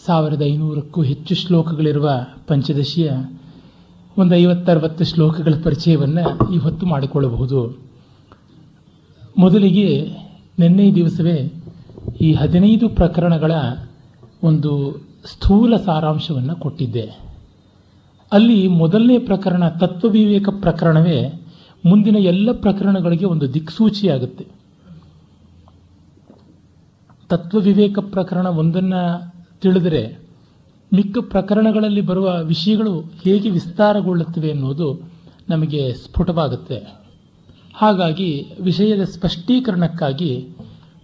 ಸಾವಿರದ ಐನೂರಕ್ಕೂ ಹೆಚ್ಚು ಶ್ಲೋಕಗಳಿರುವ ಪಂಚದಶಿಯ ಒಂದು ಐವತ್ತರವತ್ತು ಶ್ಲೋಕಗಳ ಪರಿಚಯವನ್ನು ಇವತ್ತು ಮಾಡಿಕೊಳ್ಳಬಹುದು. ಮೊದಲಿಗೆ ನಿನ್ನೆ ದಿವಸವೇ ಈ ಹದಿನೈದು ಪ್ರಕರಣಗಳ ಒಂದು ಸ್ಥೂಲ ಸಾರಾಂಶವನ್ನು ಕೊಟ್ಟಿದ್ದೆ. ಅಲ್ಲಿ ಮೊದಲನೇ ಪ್ರಕರಣ ತತ್ವವಿವೇಕ ಪ್ರಕರಣವೇ ಮುಂದಿನ ಎಲ್ಲ ಪ್ರಕರಣಗಳಿಗೆ ಒಂದು ದಿಕ್ಸೂಚಿಯಾಗುತ್ತೆ. ತತ್ವವಿವೇಕ ಪ್ರಕರಣ ಒಂದನ್ನು ತಿಳಿದರೆ ಮಿಕ್ಕ ಪ್ರಕರಣಗಳಲ್ಲಿ ಬರುವ ವಿಷಯಗಳು ಹೇಗೆ ವಿಸ್ತಾರಗೊಳ್ಳುತ್ತವೆ ಅನ್ನೋದು ನಮಗೆ ಸ್ಫುಟವಾಗುತ್ತೆ. ಹಾಗಾಗಿ ವಿಷಯದ ಸ್ಪಷ್ಟೀಕರಣಕ್ಕಾಗಿ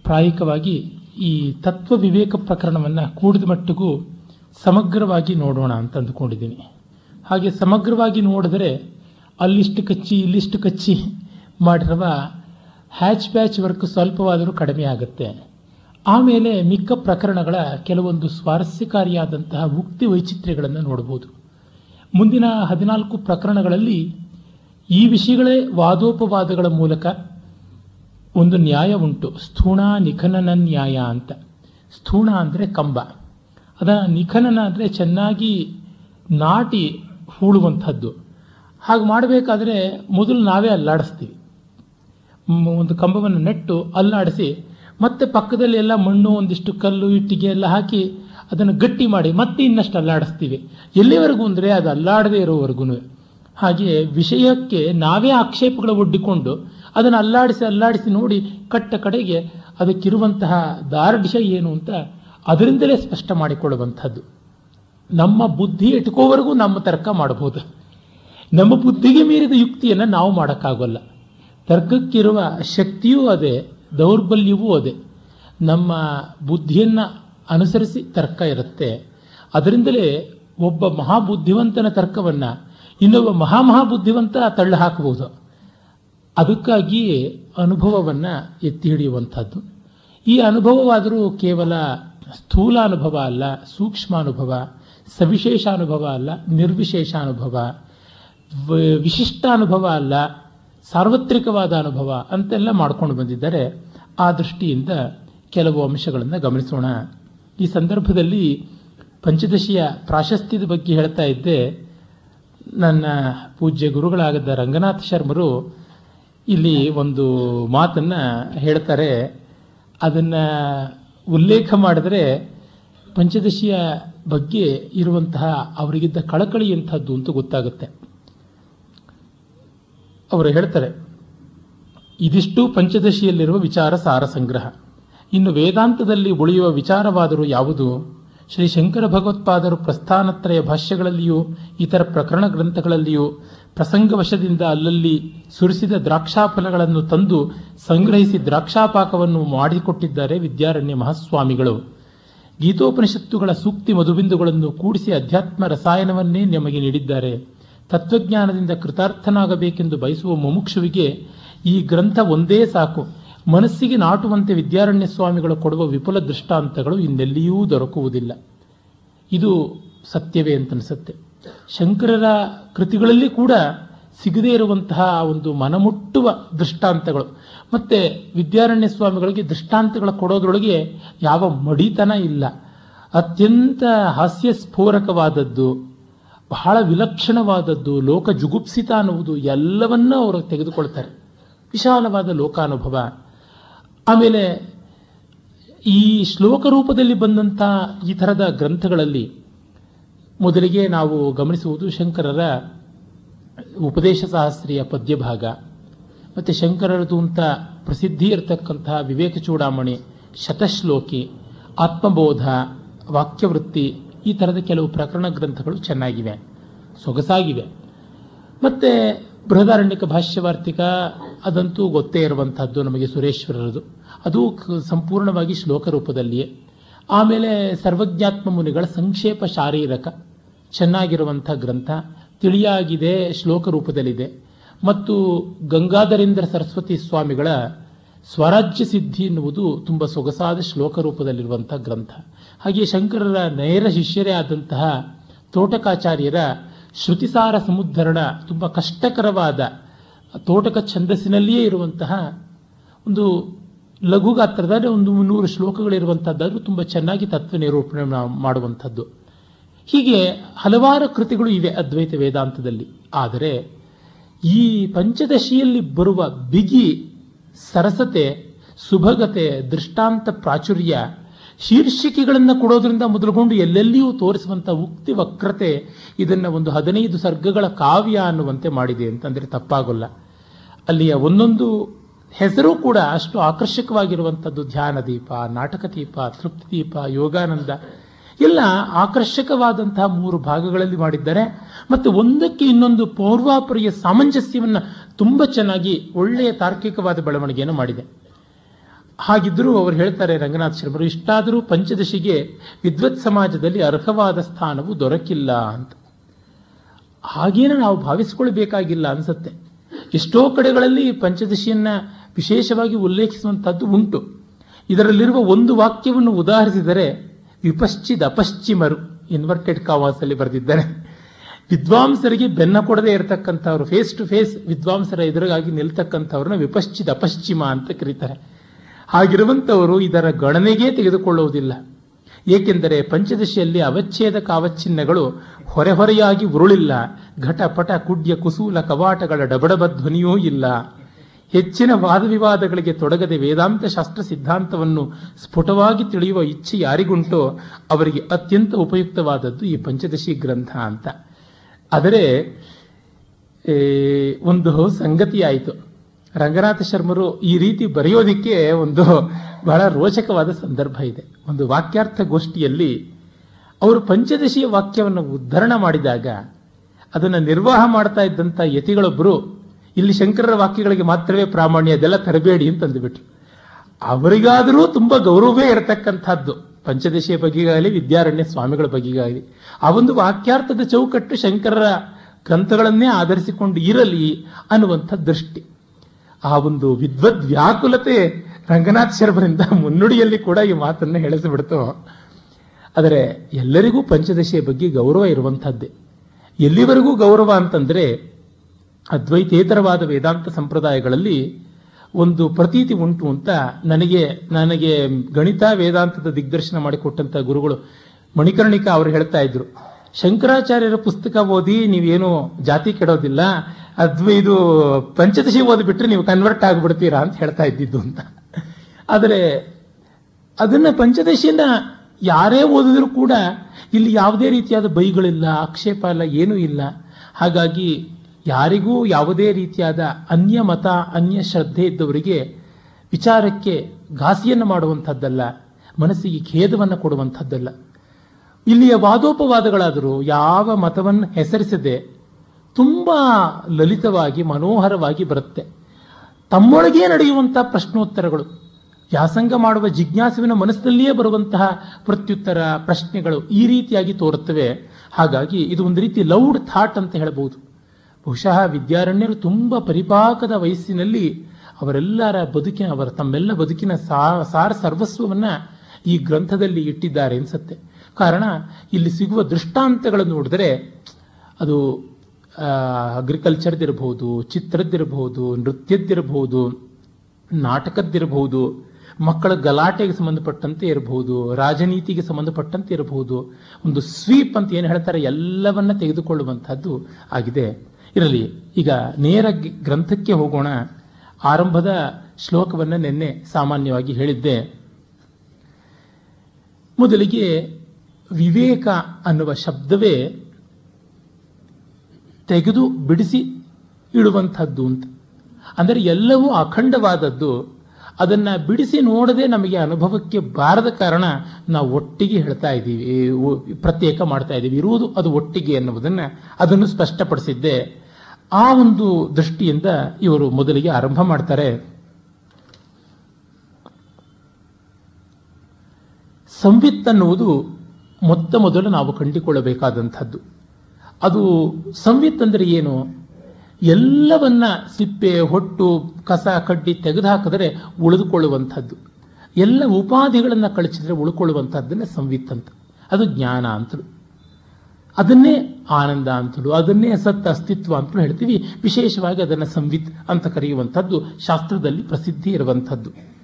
ಪ್ರಾಯಿಕವಾಗಿ ಈ ತತ್ವ ವಿವೇಕ ಪ್ರಕರಣವನ್ನು ಕೂಡಿದ ಮಟ್ಟಿಗೂ ಸಮಗ್ರವಾಗಿ ನೋಡೋಣ ಅಂತ ಅಂದುಕೊಂಡಿದ್ದೀನಿ. ಹಾಗೆ ಸಮಗ್ರವಾಗಿ ನೋಡಿದರೆ ಅಲ್ಲಿಷ್ಟು ಕಚ್ಚಿ, ಇಲ್ಲಿಷ್ಟು ಕಚ್ಚಿ ಮಾಡಿರುವ ಹ್ಯಾಚ್ ಬ್ಯಾಚ್ ವರ್ಕ್ ಸ್ವಲ್ಪವಾದರೂ ಕಡಿಮೆ ಆಗುತ್ತೆ. ಆಮೇಲೆ ಮಿಕ್ಕ ಪ್ರಕರಣಗಳ ಕೆಲವೊಂದು ಸ್ವಾರಸ್ಯಕಾರಿಯಾದಂತಹ ಉಕ್ತಿ ವೈಚಿತ್ರ್ಯಗಳನ್ನು ನೋಡಬಹುದು ಮುಂದಿನ ಹದಿನಾಲ್ಕು ಪ್ರಕರಣಗಳಲ್ಲಿ ಈ ವಿಷಯಗಳೇ ವಾದೋಪವಾದಗಳ ಮೂಲಕ ಒಂದು ನ್ಯಾಯ ಉಂಟು. ಸ್ಥೂಣ ನಿಖನನ ನ್ಯಾಯ ಅಂತ. ಸ್ಥೂಣ ಅಂದರೆ ಕಂಬ. ಅದ ನಿಖನನ ಅಂದರೆ ಚೆನ್ನಾಗಿ ನಾಟಿ ಹೂಳುವಂಥದ್ದು. ಹಾಗೆ ಮಾಡಬೇಕಾದ್ರೆ ಮೊದಲು ನಾವೇ ಅಲ್ಲಾಡಿಸ್ತೀವಿ ಒಂದು ಕಂಬವನ್ನು ನೆಟ್ಟು ಅಲ್ಲಾಡಿಸಿ ಮತ್ತೆ ಪಕ್ಕದಲ್ಲಿ ಎಲ್ಲ ಮಣ್ಣು, ಒಂದಿಷ್ಟು ಕಲ್ಲು, ಇಟ್ಟಿಗೆ ಎಲ್ಲ ಹಾಕಿ ಅದನ್ನು ಗಟ್ಟಿ ಮಾಡಿ ಮತ್ತೆ ಇನ್ನಷ್ಟು ಅಲ್ಲಾಡಿಸ್ತೀವಿ ಎಲ್ಲಿವರೆಗೂ ಅಂದರೆ ಅದು ಅಲ್ಲಾಡದೇ ಇರೋವರೆಗೂ ಹಾಗೆ ವಿಷಯಕ್ಕೆ ನಾವೇ ಆಕ್ಷೇಪಗಳು ಒಡ್ಡಿಕೊಂಡು ಅದನ್ನು ಅಲ್ಲಾಡಿಸಿ ಅಲ್ಲಾಡಿಸಿ ನೋಡಿ ಕಟ್ಟ ಕಡೆಗೆ ಅದಕ್ಕಿರುವಂತಹ ದಾರ್ಢ್ಯ ಏನು ಅಂತ ಅದರಿಂದಲೇ ಸ್ಪಷ್ಟ ಮಾಡಿಕೊಳ್ಳುವಂಥದ್ದು. ನಮ್ಮ ಬುದ್ಧಿ ಇಟ್ಕೋವರೆಗೂ ನಮ್ಮ ತರ್ಕ ಮಾಡಬಹುದು. ನಮ್ಮ ಬುದ್ಧಿಗೆ ಮೀರಿದ ಯುಕ್ತಿಯನ್ನು ನಾವು ಮಾಡೋಕ್ಕಾಗಲ್ಲ. ತರ್ಕಕ್ಕಿರುವ ಶಕ್ತಿಯೂ ಅದೇ, ದೌರ್ಬಲ್ಯವೂ ಅದೇ. ನಮ್ಮ ಬುದ್ಧಿಯನ್ನು ಅನುಸರಿಸಿ ತರ್ಕ ಇರುತ್ತೆ. ಅದರಿಂದಲೇ ಒಬ್ಬ ಮಹಾಬುದ್ಧಿವಂತನ ತರ್ಕವನ್ನು ಇನ್ನೊಬ್ಬ ಮಹಾಮಹಾಬುದ್ಧಿವಂತ ತಳ್ಳು ಹಾಕಬಹುದು. ಅದಕ್ಕಾಗಿಯೇ ಅನುಭವವನ್ನು ಎತ್ತಿ ಹಿಡಿಯುವಂಥದ್ದು. ಈ ಅನುಭವವಾದರೂ ಕೇವಲ ಸ್ಥೂಲ ಅನುಭವ ಅಲ್ಲ, ಸೂಕ್ಷ್ಮ ಅನುಭವ, ಸವಿಶೇಷ ಅನುಭವ ಅಲ್ಲ, ನಿರ್ವಿಶೇಷ ಅನುಭವ ವಿಶಿಷ್ಟ ಅನುಭವ ಅಲ್ಲ, ಸಾರ್ವತ್ರಿಕವಾದ ಅನುಭವ ಅಂತೆಲ್ಲ ಮಾಡ್ಕೊಂಡು ಬಂದಿದ್ದಾರೆ ಆ ದೃಷ್ಟಿಯಿಂದ ಕೆಲವು ಅಂಶಗಳನ್ನು ಗಮನಿಸೋಣ. ಈ ಸಂದರ್ಭದಲ್ಲಿ ಪಂಚದಶಿಯ ಪ್ರಾಶಸ್ತ್ಯದ ಬಗ್ಗೆ ಹೇಳ್ತಾ ಇದ್ದೆ. ನನ್ನ ಪೂಜ್ಯ ಗುರುಗಳಾಗಿದ್ದ ರಂಗನಾಥ ಶರ್ಮರು ಇಲ್ಲಿ ಒಂದು ಮಾತನ್ನ ಹೇಳ್ತಾರೆ. ಅದನ್ನ ಉಲ್ಲೇಖ ಮಾಡಿದ್ರೆ ಪಂಚದಶಿಯ ಬಗ್ಗೆ ಇರುವಂತಹ ಅವರಿಗಿದ್ದ ಕಳಕಳಿ ಎಂಥದ್ದು ಅಂತ ಗೊತ್ತಾಗುತ್ತೆ. ಅವರು ಹೇಳ್ತಾರೆ, ಇದಿಷ್ಟು ಪಂಚದಶಿಯಲ್ಲಿರುವ ವಿಚಾರ ಸಾರ ಸಂಗ್ರಹ. ಇನ್ನು ವೇದಾಂತದಲ್ಲಿ ಉಳಿಯುವ ವಿಚಾರವಾದರೂ ಯಾವುದು? ಶ್ರೀ ಶಂಕರ ಭಗವತ್ಪಾದರು ಪ್ರಸ್ಥಾನತ್ರಯ ಭಾಷ್ಯಗಳಲ್ಲಿಯೂ, ಇತರ ಪ್ರಕರಣ ಗ್ರಂಥಗಳಲ್ಲಿಯೂ ಪ್ರಸಂಗವಶದಿಂದ ಅಲ್ಲಲ್ಲಿ ಸುರಿಸಿದ ದ್ರಾಕ್ಷಾಫಲಗಳನ್ನು ತಂದು ಸಂಗ್ರಹಿಸಿ ದ್ರಾಕ್ಷಾಪಾಕವನ್ನು ಮಾಡಿಕೊಟ್ಟಿದ್ದಾರೆ ವಿದ್ಯಾರಣ್ಯ ಮಹಾಸ್ವಾಮಿಗಳು. ಗೀತೋಪನಿಷತ್ತುಗಳ ಸೂಕ್ತಿ ಮಧುಬಿಂದುಗಳನ್ನು ಕೂಡಿಸಿ ಅಧ್ಯಾತ್ಮ ರಸಾಯನವನ್ನೇ ನಮಗೆ ನೀಡಿದ್ದಾರೆ. ತತ್ವಜ್ಞಾನದಿಂದ ಕೃತಾರ್ಥನಾಗಬೇಕೆಂದು ಬಯಸುವ ಮುಮುಕ್ಷುವಿಗೆ ಈ ಗ್ರಂಥ ಒಂದೇ ಸಾಕು. ಮನಸ್ಸಿಗೆ ನಾಟುವಂತೆ ವಿದ್ಯಾರಣ್ಯ ಸ್ವಾಮಿಗಳು ಕೊಡುವ ವಿಪುಲ ದೃಷ್ಟಾಂತಗಳು ಇನ್ನೆಲ್ಲಿಯೂ ದೊರಕುವುದಿಲ್ಲ. ಇದು ಸತ್ಯವೇ ಅಂತನಿಸುತ್ತೆ ಶಂಕರರ ಕೃತಿಗಳಲ್ಲಿ ಕೂಡ ಸಿಗದೇ ಇರುವಂತಹ ಒಂದು ಮನಮುಟ್ಟುವ ದೃಷ್ಟಾಂತಗಳು. ಮತ್ತೆ ವಿದ್ಯಾರಣ್ಯ ಸ್ವಾಮಿಗಳಿಗೆ ದೃಷ್ಟಾಂತಗಳ ಕೊಡೋದ್ರೊಳಗೆ ಯಾವ ಮಡಿತನ ಇಲ್ಲ. ಅತ್ಯಂತ ಹಾಸ್ಯಸ್ಫೋರಕವಾದದ್ದು, ಬಹಳ ವಿಲಕ್ಷಣವಾದದ್ದು, ಲೋಕ ಜುಗುಪ್ಸಿತ ಅನ್ನುವುದು ಎಲ್ಲವನ್ನ ಅವರು ತೆಗೆದುಕೊಳ್ತಾರೆ. ವಿಶಾಲವಾದ ಲೋಕಾನುಭವ. ಆಮೇಲೆ ಈ ಶ್ಲೋಕ ರೂಪದಲ್ಲಿ ಬಂದಂಥ ಈ ಥರದ ಗ್ರಂಥಗಳಲ್ಲಿ ಮೊದಲಿಗೆ ನಾವು ಗಮನಿಸುವುದು ಶಂಕರರ ಉಪದೇಶ ಸಹಸ್ರಿಯ ಪದ್ಯಭಾಗ. ಮತ್ತು ಶಂಕರರದು ಅಂತ ಪ್ರಸಿದ್ಧಿ ಇರತಕ್ಕಂತಹ ವಿವೇಕ ಚೂಡಾಮಣಿ, ಶತಶ್ಲೋಕಿ, ಆತ್ಮಬೋಧ, ವಾಕ್ಯವೃತ್ತಿ ಈ ಥರದ ಕೆಲವು ಪ್ರಕರಣ ಗ್ರಂಥಗಳು ಚೆನ್ನಾಗಿವೆ, ಸೊಗಸಾಗಿವೆ. ಮತ್ತು ಬೃಹದಾರಣ್ಯಕ ಭಾಷ್ಯವಾರ್ತಿಕ ಅದಂತೂ ಗೊತ್ತೇ ಇರುವಂತಹದ್ದು ನಮಗೆ ಸುರೇಶ್ವರರದು. ಅದು ಸಂಪೂರ್ಣವಾಗಿ ಶ್ಲೋಕ ರೂಪದಲ್ಲಿಯೇ ಆಮೇಲೆ ಸರ್ವಜ್ಞಾತ್ಮ ಮುನಿಗಳ ಸಂಕ್ಷೇಪ ಶಾರೀರಕ ಚೆನ್ನಾಗಿರುವಂಥ ಗ್ರಂಥ ತಿಳಿಯಾಗಿದೆ ಶ್ಲೋಕ ರೂಪದಲ್ಲಿದೆ. ಮತ್ತು ಗಂಗಾಧರೇಂದ್ರ ಸರಸ್ವತಿ ಸ್ವಾಮಿಗಳ ಸ್ವರಾಜ್ಯ ಸಿದ್ಧಿ ಎನ್ನುವುದು ತುಂಬ ಸೊಗಸಾದ ಶ್ಲೋಕ ರೂಪದಲ್ಲಿರುವಂಥ ಗ್ರಂಥ. ಹಾಗೆ ಶಂಕರರ ನೇರ ಶಿಷ್ಯರೇ ಆದಂತಹ ತೋಟಕಾಚಾರ್ಯರ ಶ್ರುತಿಸಾರ ಸಮುದ್ಧರಣ ತುಂಬ ಕಷ್ಟಕರವಾದ ತೋಟಕ ಛಂದಸ್ಸಿನಲ್ಲಿಯೇ ಇರುವಂತಹ ಒಂದು ಲಘು ಗಾತ್ರದ ಒಂದು ಮುನ್ನೂರು ಶ್ಲೋಕಗಳಿರುವಂಥದ್ದಾದರೂ ತುಂಬ ಚೆನ್ನಾಗಿ ತತ್ವ ನಿರೂಪಣೆ ಮಾಡುವಂಥದ್ದು. ಹೀಗೆ ಹಲವಾರು ಕೃತಿಗಳು ಇವೆ ಅದ್ವೈತ ವೇದಾಂತದಲ್ಲಿ. ಆದರೆ ಈ ಪಂಚದಶಿಯಲ್ಲಿ ಬರುವ ಬಿಗಿ ಸರಸತೆ, ಸುಭಗತೆ, ದೃಷ್ಟಾಂತ ಪ್ರಾಚುರ್ಯ, ಶೀರ್ಷಿಕೆಗಳನ್ನು ಕೊಡೋದ್ರಿಂದ ಮೊದಲುಗೊಂಡು ಎಲ್ಲೆಲ್ಲಿಯೂ ತೋರಿಸುವಂಥ ಉಕ್ತಿ ವಕ್ರತೆ ಇದನ್ನು ಒಂದು ಹದಿನೈದು ಸರ್ಗಗಳ ಕಾವ್ಯ ಅನ್ನುವಂತೆ ಮಾಡಿದೆ ಅಂತಂದರೆ ತಪ್ಪಾಗಲ್ಲ. ಅಲ್ಲಿಯ ಒಂದೊಂದು ಹೆಸರು ಕೂಡ ಅಷ್ಟು ಆಕರ್ಷಕವಾಗಿರುವಂಥದ್ದು ಧ್ಯಾನ ದೀಪ ನಾಟಕ ದೀಪ ತೃಪ್ತಿ ದೀಪ ಯೋಗಾನಂದ ಎಲ್ಲ ಆಕರ್ಷಕವಾದಂತಹ ಮೂರು ಭಾಗಗಳಲ್ಲಿ ಮಾಡಿದ್ದಾರೆ. ಮತ್ತು ಒಂದಕ್ಕೆ ಇನ್ನೊಂದು ಪೌರ್ವಾಪುರಿಯ ಸಾಮಂಜಸ್ಯವನ್ನು ತುಂಬ ಚೆನ್ನಾಗಿ ಒಳ್ಳೆಯ ತಾರ್ಕಿಕವಾದ ಬೆಳವಣಿಗೆಯನ್ನು ಮಾಡಿದೆ. ಹಾಗಿದ್ದರೂ ಅವರು ಹೇಳ್ತಾರೆ, ರಂಗನಾಥ್ ಶರ್ಮರು, ಇಷ್ಟಾದರೂ ಪಂಚದಶಿಗೆ ವಿದ್ವತ್ ಸಮಾಜದಲ್ಲಿ ಅರ್ಹವಾದ ಸ್ಥಾನವು ದೊರಕಿಲ್ಲ ಅಂತ. ಹಾಗೇನು ನಾವು ಭಾವಿಸಿಕೊಳ್ಬೇಕಾಗಿಲ್ಲ ಅನ್ಸುತ್ತೆ. ಎಷ್ಟೋ ಕಡೆಗಳಲ್ಲಿ ಪಂಚದಶಿಯನ್ನ ವಿಶೇಷವಾಗಿ ಉಲ್ಲೇಖಿಸುವಂಥದ್ದು ಉಂಟು. ಇದರಲ್ಲಿರುವ ಒಂದು ವಾಕ್ಯವನ್ನು ಉದಾಹರಿಸಿದರೆ ವಿಪಶ್ಚಿದ ಅಪಶ್ಚಿಮರು ಇನ್ವರ್ಟೆಡ್ ಕಾವಾಸಲ್ಲಿ ಬರೆದಿದ್ದಾರೆ. ವಿದ್ವಾಂಸರಿಗೆ ಬೆನ್ನ ಕೊಡದೇ ಇರತಕ್ಕಂಥವ್ರು ಫೇಸ್ ಟು ಫೇಸ್ ವಿದ್ವಾಂಸರ ಎದುರಾಗಿ ನಿಲ್ತಕ್ಕಂಥವ್ರನ್ನ ವಿಪಶ್ಚಿದ ಅಪಶ್ಚಿಮ ಅಂತ ಕರೀತಾರೆ. ಹಾಗಿರುವಂಥವರು ಇದರ ಗಣನೆಗೆ ತೆಗೆದುಕೊಳ್ಳುವುದಿಲ್ಲ. ಏಕೆಂದರೆ ಪಂಚದಶಿಯಲ್ಲಿ ಅವಚ್ಛೇದ ಕಾವಚ್ಛಿನ್ನಗಳು ಹೊರೆ ಹೊರೆಯಾಗಿ ಉರುಳಿಲ್ಲ. ಘಟಪಟ, ಕುಡ್ಯ, ಕುಸೂಲ, ಕವಾಟಗಳ ಡಬಡಬ ಧ್ವನಿಯೂ ಇಲ್ಲ. ಹೆಚ್ಚಿನ ವಾದವಿವಾದಗಳಿಗೆ ತೊಡಗದೆ ವೇದಾಂತ ಶಾಸ್ತ್ರ ಸಿದ್ಧಾಂತವನ್ನು ಸ್ಫುಟವಾಗಿ ತಿಳಿಯುವ ಇಚ್ಛೆ ಯಾರಿಗುಂಟೋ ಅವರಿಗೆ ಅತ್ಯಂತ ಉಪಯುಕ್ತವಾದದ್ದು ಈ ಪಂಚದಶಿ ಗ್ರಂಥ ಅಂತ. ಆದರೆ ಒಂದು ಸಂಗತಿಯಾಯಿತು ರಂಗನಾಥ ಶರ್ಮರು ಈ ರೀತಿ ಬರೆಯೋದಿಕ್ಕೆ ಒಂದು ಬಹಳ ರೋಚಕವಾದ ಸಂದರ್ಭ ಇದೆ. ಒಂದು ವಾಕ್ಯಾರ್ಥ ಗೋಷ್ಠಿಯಲ್ಲಿ ಅವರು ಪಂಚದಶಿಯ ವಾಕ್ಯವನ್ನು ಉದ್ಧರಣ ಮಾಡಿದಾಗ ಅದನ್ನು ನಿರ್ವಾಹ ಮಾಡ್ತಾ ಇದ್ದಂಥ ಯತಿಗಳೊಬ್ಬರು ಇಲ್ಲಿ ಶಂಕರರ ವಾಕ್ಯಗಳಿಗೆ ಮಾತ್ರವೇ ಪ್ರಾಮಾಣ್ಯ, ಅದೆಲ್ಲ ತರಬೇಡಿ ಅಂತ ಅಂದುಬಿಟ್ರು. ಅವರಿಗಾದರೂ ತುಂಬಾ ಗೌರವವೇ ಇರತಕ್ಕಂಥದ್ದು. ಪಂಚದಶಿಯ ಬಗೆಗಾಗಲಿ, ವಿದ್ಯಾರಣ್ಯ ಸ್ವಾಮಿಗಳ ಬಗೆಗಾಗಲಿ. ಆ ಒಂದು ವಾಕ್ಯಾರ್ಥದ ಚೌಕಟ್ಟು ಶಂಕರರ ಗ್ರಂಥಗಳನ್ನೇ ಆಧರಿಸಿಕೊಂಡು ಇರಲಿ ಅನ್ನುವಂಥ ದೃಷ್ಟಿ. ಆ ಒಂದು ವಿದ್ವದ್ ವ್ಯಾಕುಲತೆ ರಂಗನಾಥ್ ಶರ್ಮರಿಂದ ಮುನ್ನುಡಿಯಲ್ಲಿ ಕೂಡ ಈ ಮಾತನ್ನು ಹೇಳಿಸಿಬಿಡ್ತು. ಆದರೆ ಎಲ್ಲರಿಗೂ ಪಂಚದಶಿಯ ಬಗ್ಗೆ ಗೌರವ ಇರುವಂಥದ್ದೇ. ಎಲ್ಲಿವರೆಗೂ ಗೌರವ ಅಂತಂದ್ರೆ ಅದ್ವೈತೇತರವಾದ ವೇದಾಂತ ಸಂಪ್ರದಾಯಗಳಲ್ಲಿ ಒಂದು ಪ್ರತೀತಿ ಉಂಟು ಅಂತ ನನಗೆ ನನಗೆ ಗಣಿತ ವೇದಾಂತದ ದಿಗ್ದರ್ಶನ ಮಾಡಿಕೊಟ್ಟಂತ ಗುರುಗಳು ಮಣಿಕರ್ಣಿಕ ಅವರು ಹೇಳ್ತಾ ಇದ್ರು, ಶಂಕರಾಚಾರ್ಯರ ಪುಸ್ತಕ ಓದಿ ನೀವೇನು ಜಾತಿ ಕೆಡೋದಿಲ್ಲ, ಅದ್ವ ಇದು ಪಂಚದಶಿ ಓದಿಬಿಟ್ರೆ ನೀವು ಕನ್ವರ್ಟ್ ಆಗಿಬಿಡ್ತೀರಾ ಅಂತ ಹೇಳ್ತಾ ಇದ್ದಿದ್ದು ಅಂತ. ಆದರೆ ಅದನ್ನ ಪಂಚದಶಿಯನ್ನ ಯಾರೇ ಓದಿದ್ರು ಕೂಡ ಇಲ್ಲಿ ಯಾವುದೇ ರೀತಿಯಾದ ಬೈಗಳಿಲ್ಲ, ಆಕ್ಷೇಪ ಇಲ್ಲ, ಏನೂ ಇಲ್ಲ. ಹಾಗಾಗಿ ಯಾರಿಗೂ ಯಾವುದೇ ರೀತಿಯಾದ ಅನ್ಯ ಮತ, ಅನ್ಯ ಶ್ರದ್ಧೆ ಇದ್ದವರಿಗೆ ವಿಚಾರಕ್ಕೆ ಘಾಸಿಯನ್ನು ಮಾಡುವಂಥದ್ದಲ್ಲ, ಮನಸ್ಸಿಗೆ ಖೇದವನ್ನು ಕೊಡುವಂಥದ್ದಲ್ಲ. ಇಲ್ಲಿಯ ವಾದೋಪವಾದಗಳಾದರೂ ಯಾವ ಮತವನ್ನು ಹೆಸರಿಸದೆ ತುಂಬ ಲಲಿತವಾಗಿ, ಮನೋಹರವಾಗಿ ಬರುತ್ತೆ. ತಮ್ಮೊಳಗೇ ನಡೆಯುವಂತಹ ಪ್ರಶ್ನೋತ್ತರಗಳು, ವ್ಯಾಸಂಗ ಮಾಡುವ ಜಿಜ್ಞಾಸುವಿನ ಮನಸ್ಸಿನಲ್ಲಿಯೇ ಬರುವಂತಹ ಪ್ರತ್ಯುತ್ತರ, ಪ್ರಶ್ನೆಗಳು ಈ ರೀತಿಯಾಗಿ ತೋರುತ್ತವೆ. ಹಾಗಾಗಿ ಇದು ಒಂದು ರೀತಿ ಲೌಡ್ ಥಾಟ್ ಅಂತ ಹೇಳಬಹುದು. ಬಹುಶಃ ವಿದ್ಯಾರಣ್ಯರು ತುಂಬ ಪರಿಪಾಕದ ವಯಸ್ಸಿನಲ್ಲಿ ಅವರೆಲ್ಲರ ಬದುಕಿನ, ಅವರ ತಮ್ಮೆಲ್ಲ ಬದುಕಿನ ಸಾರ ಸರ್ವಸ್ವವನ್ನ ಈ ಗ್ರಂಥದಲ್ಲಿ ಇಟ್ಟಿದ್ದಾರೆ ಅನ್ಸತ್ತೆ. ಕಾರಣ, ಇಲ್ಲಿ ಸಿಗುವ ದೃಷ್ಟಾಂತಗಳನ್ನು ನೋಡಿದ್ರೆ ಅದು ಅಗ್ರಿಕಲ್ಚರ್ದಿರಬಹುದು ಚಿತ್ರದ್ದಿರಬಹುದು ನೃತ್ಯದ್ದಿರಬಹುದು ನಾಟಕದ್ದಿರಬಹುದು ಮಕ್ಕಳ ಗಲಾಟೆಗೆ ಸಂಬಂಧಪಟ್ಟಂತೆ ಇರಬಹುದು ರಾಜನೀತಿಗೆ ಸಂಬಂಧಪಟ್ಟಂತೆ ಇರಬಹುದು ಒಂದು ಸ್ವೀಪ್ ಅಂತ ಏನು ಹೇಳ್ತಾರೆ ಎಲ್ಲವನ್ನ ತೆಗೆದುಕೊಳ್ಳುವಂತಹದ್ದು ಆಗಿದೆ. ಇರಲಿ. ಈಗ ನೇರ ಗ್ರಂಥಕ್ಕೆ ಹೋಗೋಣ. ಆರಂಭದ ಶ್ಲೋಕವನ್ನ ನಿನ್ನೆ ಸಾಮಾನ್ಯವಾಗಿ ಹೇಳಿದ್ದೆ. ಮೊದಲಿಗೆ ವಿವೇಕ ಅನ್ನುವ ಶಬ್ದವೇ ತೆಗೆದು ಬಿಡಿಸಿ ಇಡುವಂಥದ್ದು ಅಂತ. ಅಂದರೆ ಎಲ್ಲವೂ ಅಖಂಡವಾದದ್ದು. ಅದನ್ನ ಬಿಡಿಸಿ ನೋಡದೆ ನಮಗೆ ಅನುಭವಕ್ಕೆ ಬಾರದ ಕಾರಣ ನಾವು ಒಟ್ಟಿಗೆ ಹೇಳ್ತಾ ಇದ್ದೀವಿ ಪ್ರತ್ಯೇಕ ಮಾಡ್ತಾ ಇದ್ದೀವಿ. ಇರುವುದು ಅದು ಒಟ್ಟಿಗೆ ಅನ್ನುವುದನ್ನು ಅದನ್ನು ಸ್ಪಷ್ಟಪಡಿಸಿದ್ದೆ. ಆ ಒಂದು ದೃಷ್ಟಿಯಿಂದ ಇವರು ಮೊದಲಿಗೆ ಆರಂಭ ಮಾಡ್ತಾರೆ. ಸಂವಿತ್ ಅನ್ನುವುದು ಮೊತ್ತ ಮೊದಲು ನಾವು ಕಂಡುಕೊಳ್ಳಬೇಕಾದಂಥದ್ದು. ಅದು ಸಂವಿತ್ ಅಂದರೆ ಏನು? ಎಲ್ಲವನ್ನ ಸಿಪ್ಪೆ, ಹೊಟ್ಟು, ಕಸ, ಕಡ್ಡಿ ತೆಗೆದುಹಾಕಿದರೆ ಉಳಿದುಕೊಳ್ಳುವಂಥದ್ದು. ಎಲ್ಲ ಉಪಾಧಿಗಳನ್ನು ಕಳಚಿದ್ರೆ ಉಳ್ಕೊಳ್ಳುವಂಥದ್ದನ್ನೇ ಸಂವಿತ್ ಅಂತ. ಅದು ಜ್ಞಾನ ಅಂತಲು ಅದನ್ನೇ ಆನಂದ ಅಂತಲೂ, ಅದನ್ನೇ ಸತ್ ಅಸ್ತಿತ್ವ ಅಂತಲೂ ಹೇಳ್ತೀವಿ. ವಿಶೇಷವಾಗಿ ಅದನ್ನು ಸಂವಿತ್ ಅಂತ ಕರೆಯುವಂಥದ್ದು, ಶಾಸ್ತ್ರದಲ್ಲಿ ಪ್ರಸಿದ್ಧಿ ಇರುವಂಥದ್ದು.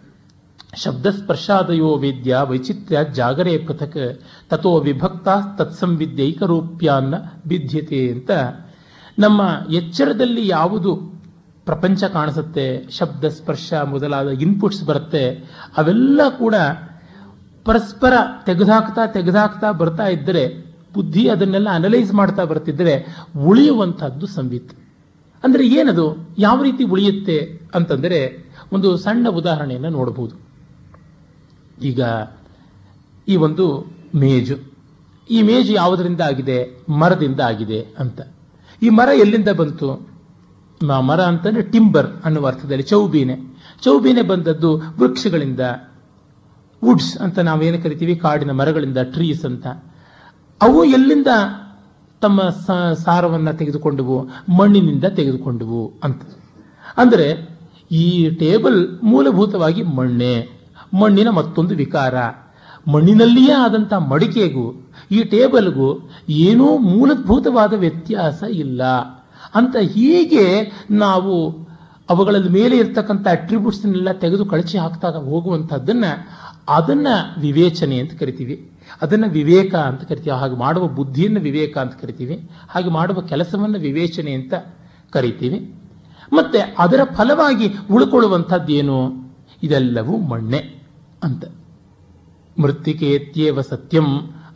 ಶಬ್ದಸ್ಪರ್ಶಾದಯೋ ವೇದ್ಯ ವೈಚಿತ್ರ್ಯ ಜಾಗರೇ ಪೃಥಕ್ ತಥೋ ವಿಭಕ್ತ ತತ್ಸಂವಿದ್ಯೈಕರೂಪ್ಯಾನ್ನ ಬಿದ್ಯತೆ ಅಂತ. ನಮ್ಮ ಎಚ್ಚರದಲ್ಲಿ ಯಾವುದು ಪ್ರಪಂಚ ಕಾಣಿಸುತ್ತೆ ಶಬ್ದ ಸ್ಪರ್ಶ ಮೊದಲಾದ ಇನ್ಪುಟ್ಸ್ ಬರುತ್ತೆ, ಅವೆಲ್ಲ ಕೂಡ ಪರಸ್ಪರ ತೆಗೆದಾಕ್ತಾ ತೆಗೆದಾಕ್ತಾ ಬರ್ತಾ ಇದ್ದರೆ ಬುದ್ಧಿ ಅದನ್ನೆಲ್ಲ ಅನಲೈಸ್ ಮಾಡ್ತಾ ಬರ್ತಿದ್ರೆ ಉಳಿಯುವಂತಹದ್ದು ಸಂವಿತ್. ಅಂದ್ರೆ ಏನದು? ಯಾವ ರೀತಿ ಉಳಿಯುತ್ತೆ ಅಂತಂದರೆ ಒಂದು ಸಣ್ಣ ಉದಾಹರಣೆಯನ್ನು ನೋಡಬಹುದು ಈಗ ಈ ಒಂದು ಮೇಜು. ಈ ಮೇಜು ಯಾವುದರಿಂದ ಆಗಿದೆ? ಮರದಿಂದ ಆಗಿದೆ ಅಂತ. ಈ ಮರ ಎಲ್ಲಿಂದ ಬಂತು? ಮರ ಅಂತಂದರೆ ಟಿಂಬರ್ ಅನ್ನುವ ಅರ್ಥದಲ್ಲಿ ಚೌಬೀನೆ. ಚೌಬೀನೆ ಬಂದದ್ದು ವೃಕ್ಷಗಳಿಂದ. ವುಡ್ಸ್ ಅಂತ ನಾವೇನು ಕರಿತೀವಿ? ಕಾಡಿನ ಮರಗಳಿಂದ, ಟ್ರೀಸ್ ಅಂತ. ಅವು ಎಲ್ಲಿಂದ ತಮ್ಮ ಸಾರವನ್ನ ತೆಗೆದುಕೊಂಡವು? ಮಣ್ಣಿನಿಂದ ತೆಗೆದುಕೊಂಡವು ಅಂತ. ಅಂದರೆ ಈ ಟೇಬಲ್ ಮೂಲಭೂತವಾಗಿ ಮಣ್ಣೆ. ಮಣ್ಣಿನ ಮತ್ತೊಂದು ವಿಕಾರ. ಮಣ್ಣಿನಲ್ಲಿಯೇ ಆದಂಥ ಮಡಿಕೆಗೂ, ಈ ಟೇಬಲ್ಗೂ ಏನೂ ಮೂಲಭೂತವಾದ ವ್ಯತ್ಯಾಸ ಇಲ್ಲ. ಅಂತ ಹೀಗೆ ನಾವು ಅವುಗಳ ಮೇಲೆ ಇರ್ತಕ್ಕಂಥ ಅಟ್ರಿಬ್ಯೂಟ್ಸ್ನೆಲ್ಲ ತೆಗೆದು ಕಳಚಿ ಹಾಕ್ತಾ ಹೋಗುವಂಥದ್ದನ್ನು ಅದನ್ನು ವಿವೇಚನೆ ಅಂತ ಕರಿತೀವಿ. ಅದನ್ನ ವಿವೇಕ ಅಂತ ಕರಿತೀವಿ, ಹಾಗೆ ಮಾಡುವ ಬುದ್ಧಿಯನ್ನು ವಿವೇಕ ಅಂತ ಕರಿತೀವಿ, ಹಾಗೆ ಮಾಡುವ ಕೆಲಸವನ್ನು ವಿವೇಚನೆ ಅಂತ ಕರಿತೀವಿ. ಮತ್ತೆ ಅದರ ಫಲವಾಗಿ ಉಳ್ಕೊಳ್ಳುವಂಥದ್ದೇನು? ಇದೆಲ್ಲವೂ ಮಣ್ಣೆ ಅಂತ. ಮೃತ್ತಿಕೇತ್ಯೇವ ಸತ್ಯಂ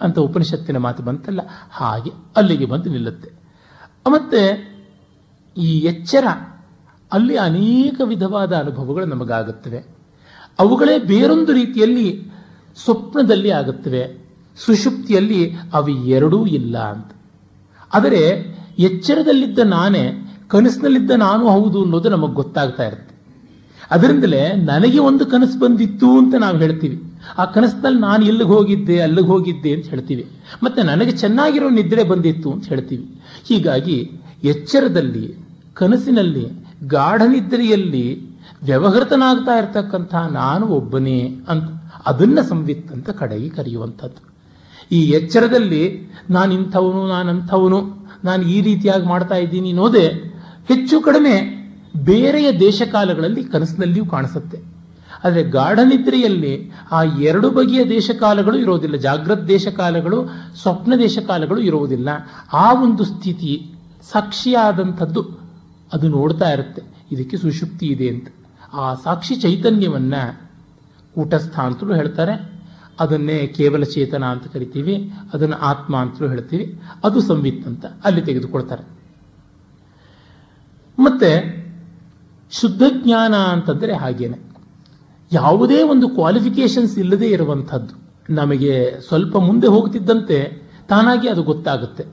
ಅಂತ ಉಪನಿಷತ್ತಿನ ಮಾತು ಬಂತಲ್ಲ, ಹಾಗೆ ಅಲ್ಲಿಗೆ ಬಂದು ನಿಲ್ಲುತ್ತೆ. ಮತ್ತೆ ಈ ಎಚ್ಚರ, ಅಲ್ಲಿ ಅನೇಕ ವಿಧವಾದ ಅನುಭವಗಳು ನಮಗಾಗುತ್ತವೆ. ಅವುಗಳೇ ಬೇರೊಂದು ರೀತಿಯಲ್ಲಿ ಸ್ವಪ್ನದಲ್ಲಿ ಆಗುತ್ತವೆ. ಸುಷುಪ್ತಿಯಲ್ಲಿ ಅವು ಎರಡೂ ಇಲ್ಲ ಅಂತ. ಆದರೆ ಎಚ್ಚರದಲ್ಲಿದ್ದ ನಾನೇ, ಕನಸಿನಲ್ಲಿದ್ದ ನಾನು ಹೌದು ಅನ್ನೋದು ನಮಗೆ ಗೊತ್ತಾಗ್ತಾ ಇರುತ್ತೆ. ಅದರಿಂದಲೇ ನನಗೆ ಒಂದು ಕನಸು ಬಂದಿತ್ತು ಅಂತ ನಾವು ಹೇಳ್ತೀವಿ. ಆ ಕನಸಿನಲ್ಲಿ ನಾನು ಎಲ್ಲಿಗೆ ಹೋಗಿದ್ದೆ, ಅಲ್ಲಿಗೆ ಹೋಗಿದ್ದೆ ಅಂತ ಹೇಳ್ತೀವಿ. ಮತ್ತೆ ನನಗೆ ಚೆನ್ನಾಗಿರೋ ನಿದ್ರೆ ಬಂದಿತ್ತು ಅಂತ ಹೇಳ್ತೀವಿ. ಹೀಗಾಗಿ ಎಚ್ಚರದಲ್ಲಿ, ಕನಸಿನಲ್ಲಿ, ಗಾಢ ನಿದ್ರೆಯಲ್ಲಿ ವ್ಯವಹೃತನಾಗ್ತಾ ಇರತಕ್ಕಂಥ ನಾನು ಒಬ್ಬನೇ ಅಂತ. ಅದನ್ನ ಸಂವಿತ್ ಅಂತ ಕಡೆಗೆ ಕರೆಯುವಂಥದ್ದು. ಈ ಎಚ್ಚರದಲ್ಲಿ ನಾನು ಇಂಥವನು ನಾನು ಅಂಥವನು ನಾನು ಈ ರೀತಿಯಾಗಿ ಮಾಡ್ತಾ ಇದ್ದೀನಿ ಅನ್ನೋದೇ ಹೆಚ್ಚು ಕಡಿಮೆ ಬೇರೆಯ ದೇಶಕಾಲಗಳಲ್ಲಿ ಕನಸಿನಲ್ಲಿಯೂ ಕಾಣಿಸುತ್ತೆ. ಆದರೆ ಗಾಢನಿದ್ರೆಯಲ್ಲಿ ಆ ಎರಡು ಬಗೆಯ ದೇಶಕಾಲಗಳು ಇರೋದಿಲ್ಲ. ಜಾಗೃತ ದೇಶಕಾಲಗಳು, ಸ್ವಪ್ನ ದೇಶಕಾಲಗಳು ಇರುವುದಿಲ್ಲ ಆ ಒಂದು ಸ್ಥಿತಿ ಸಾಕ್ಷಿಯಾದಂಥದ್ದು ಅದು ನೋಡ್ತಾ ಇರುತ್ತೆ. ಇದಕ್ಕೆ ಸುಷುಪ್ತಿ ಇದೆ ಅಂತ. ಆ ಸಾಕ್ಷಿ ಚೈತನ್ಯವನ್ನ ಕೂಟಸ್ಥ ಅಂತಲೂ ಹೇಳ್ತಾರೆ. ಅದನ್ನೇ ಕೇವಲ ಚೇತನ ಅಂತ ಕರಿತೀವಿ, ಅದನ್ನು ಆತ್ಮ ಅಂತಲೂ ಹೇಳ್ತೀವಿ. ಅದು ಸಂವಿತ್ ಅಂತ ಅಲ್ಲಿ ತೆಗೆದುಕೊಳ್ತಾರೆ. ಮತ್ತೆ ಶುದ್ಧ ಜ್ಞಾನ ಅಂತಂದರೆ ಹಾಗೇನೆ. ಯಾವುದೇ ಒಂದು ಕ್ವಾಲಿಫಿಕೇಶನ್ಸ್ ಇಲ್ಲದೆ ಇರುವಂಥದ್ದು, ನಮಗೆ ಸ್ವಲ್ಪ ಮುಂದೆ ಹೋಗ್ತಿದ್ದಂತೆ ತಾನಾಗಿ ಅದು ಗೊತ್ತಾಗುತ್ತೆ.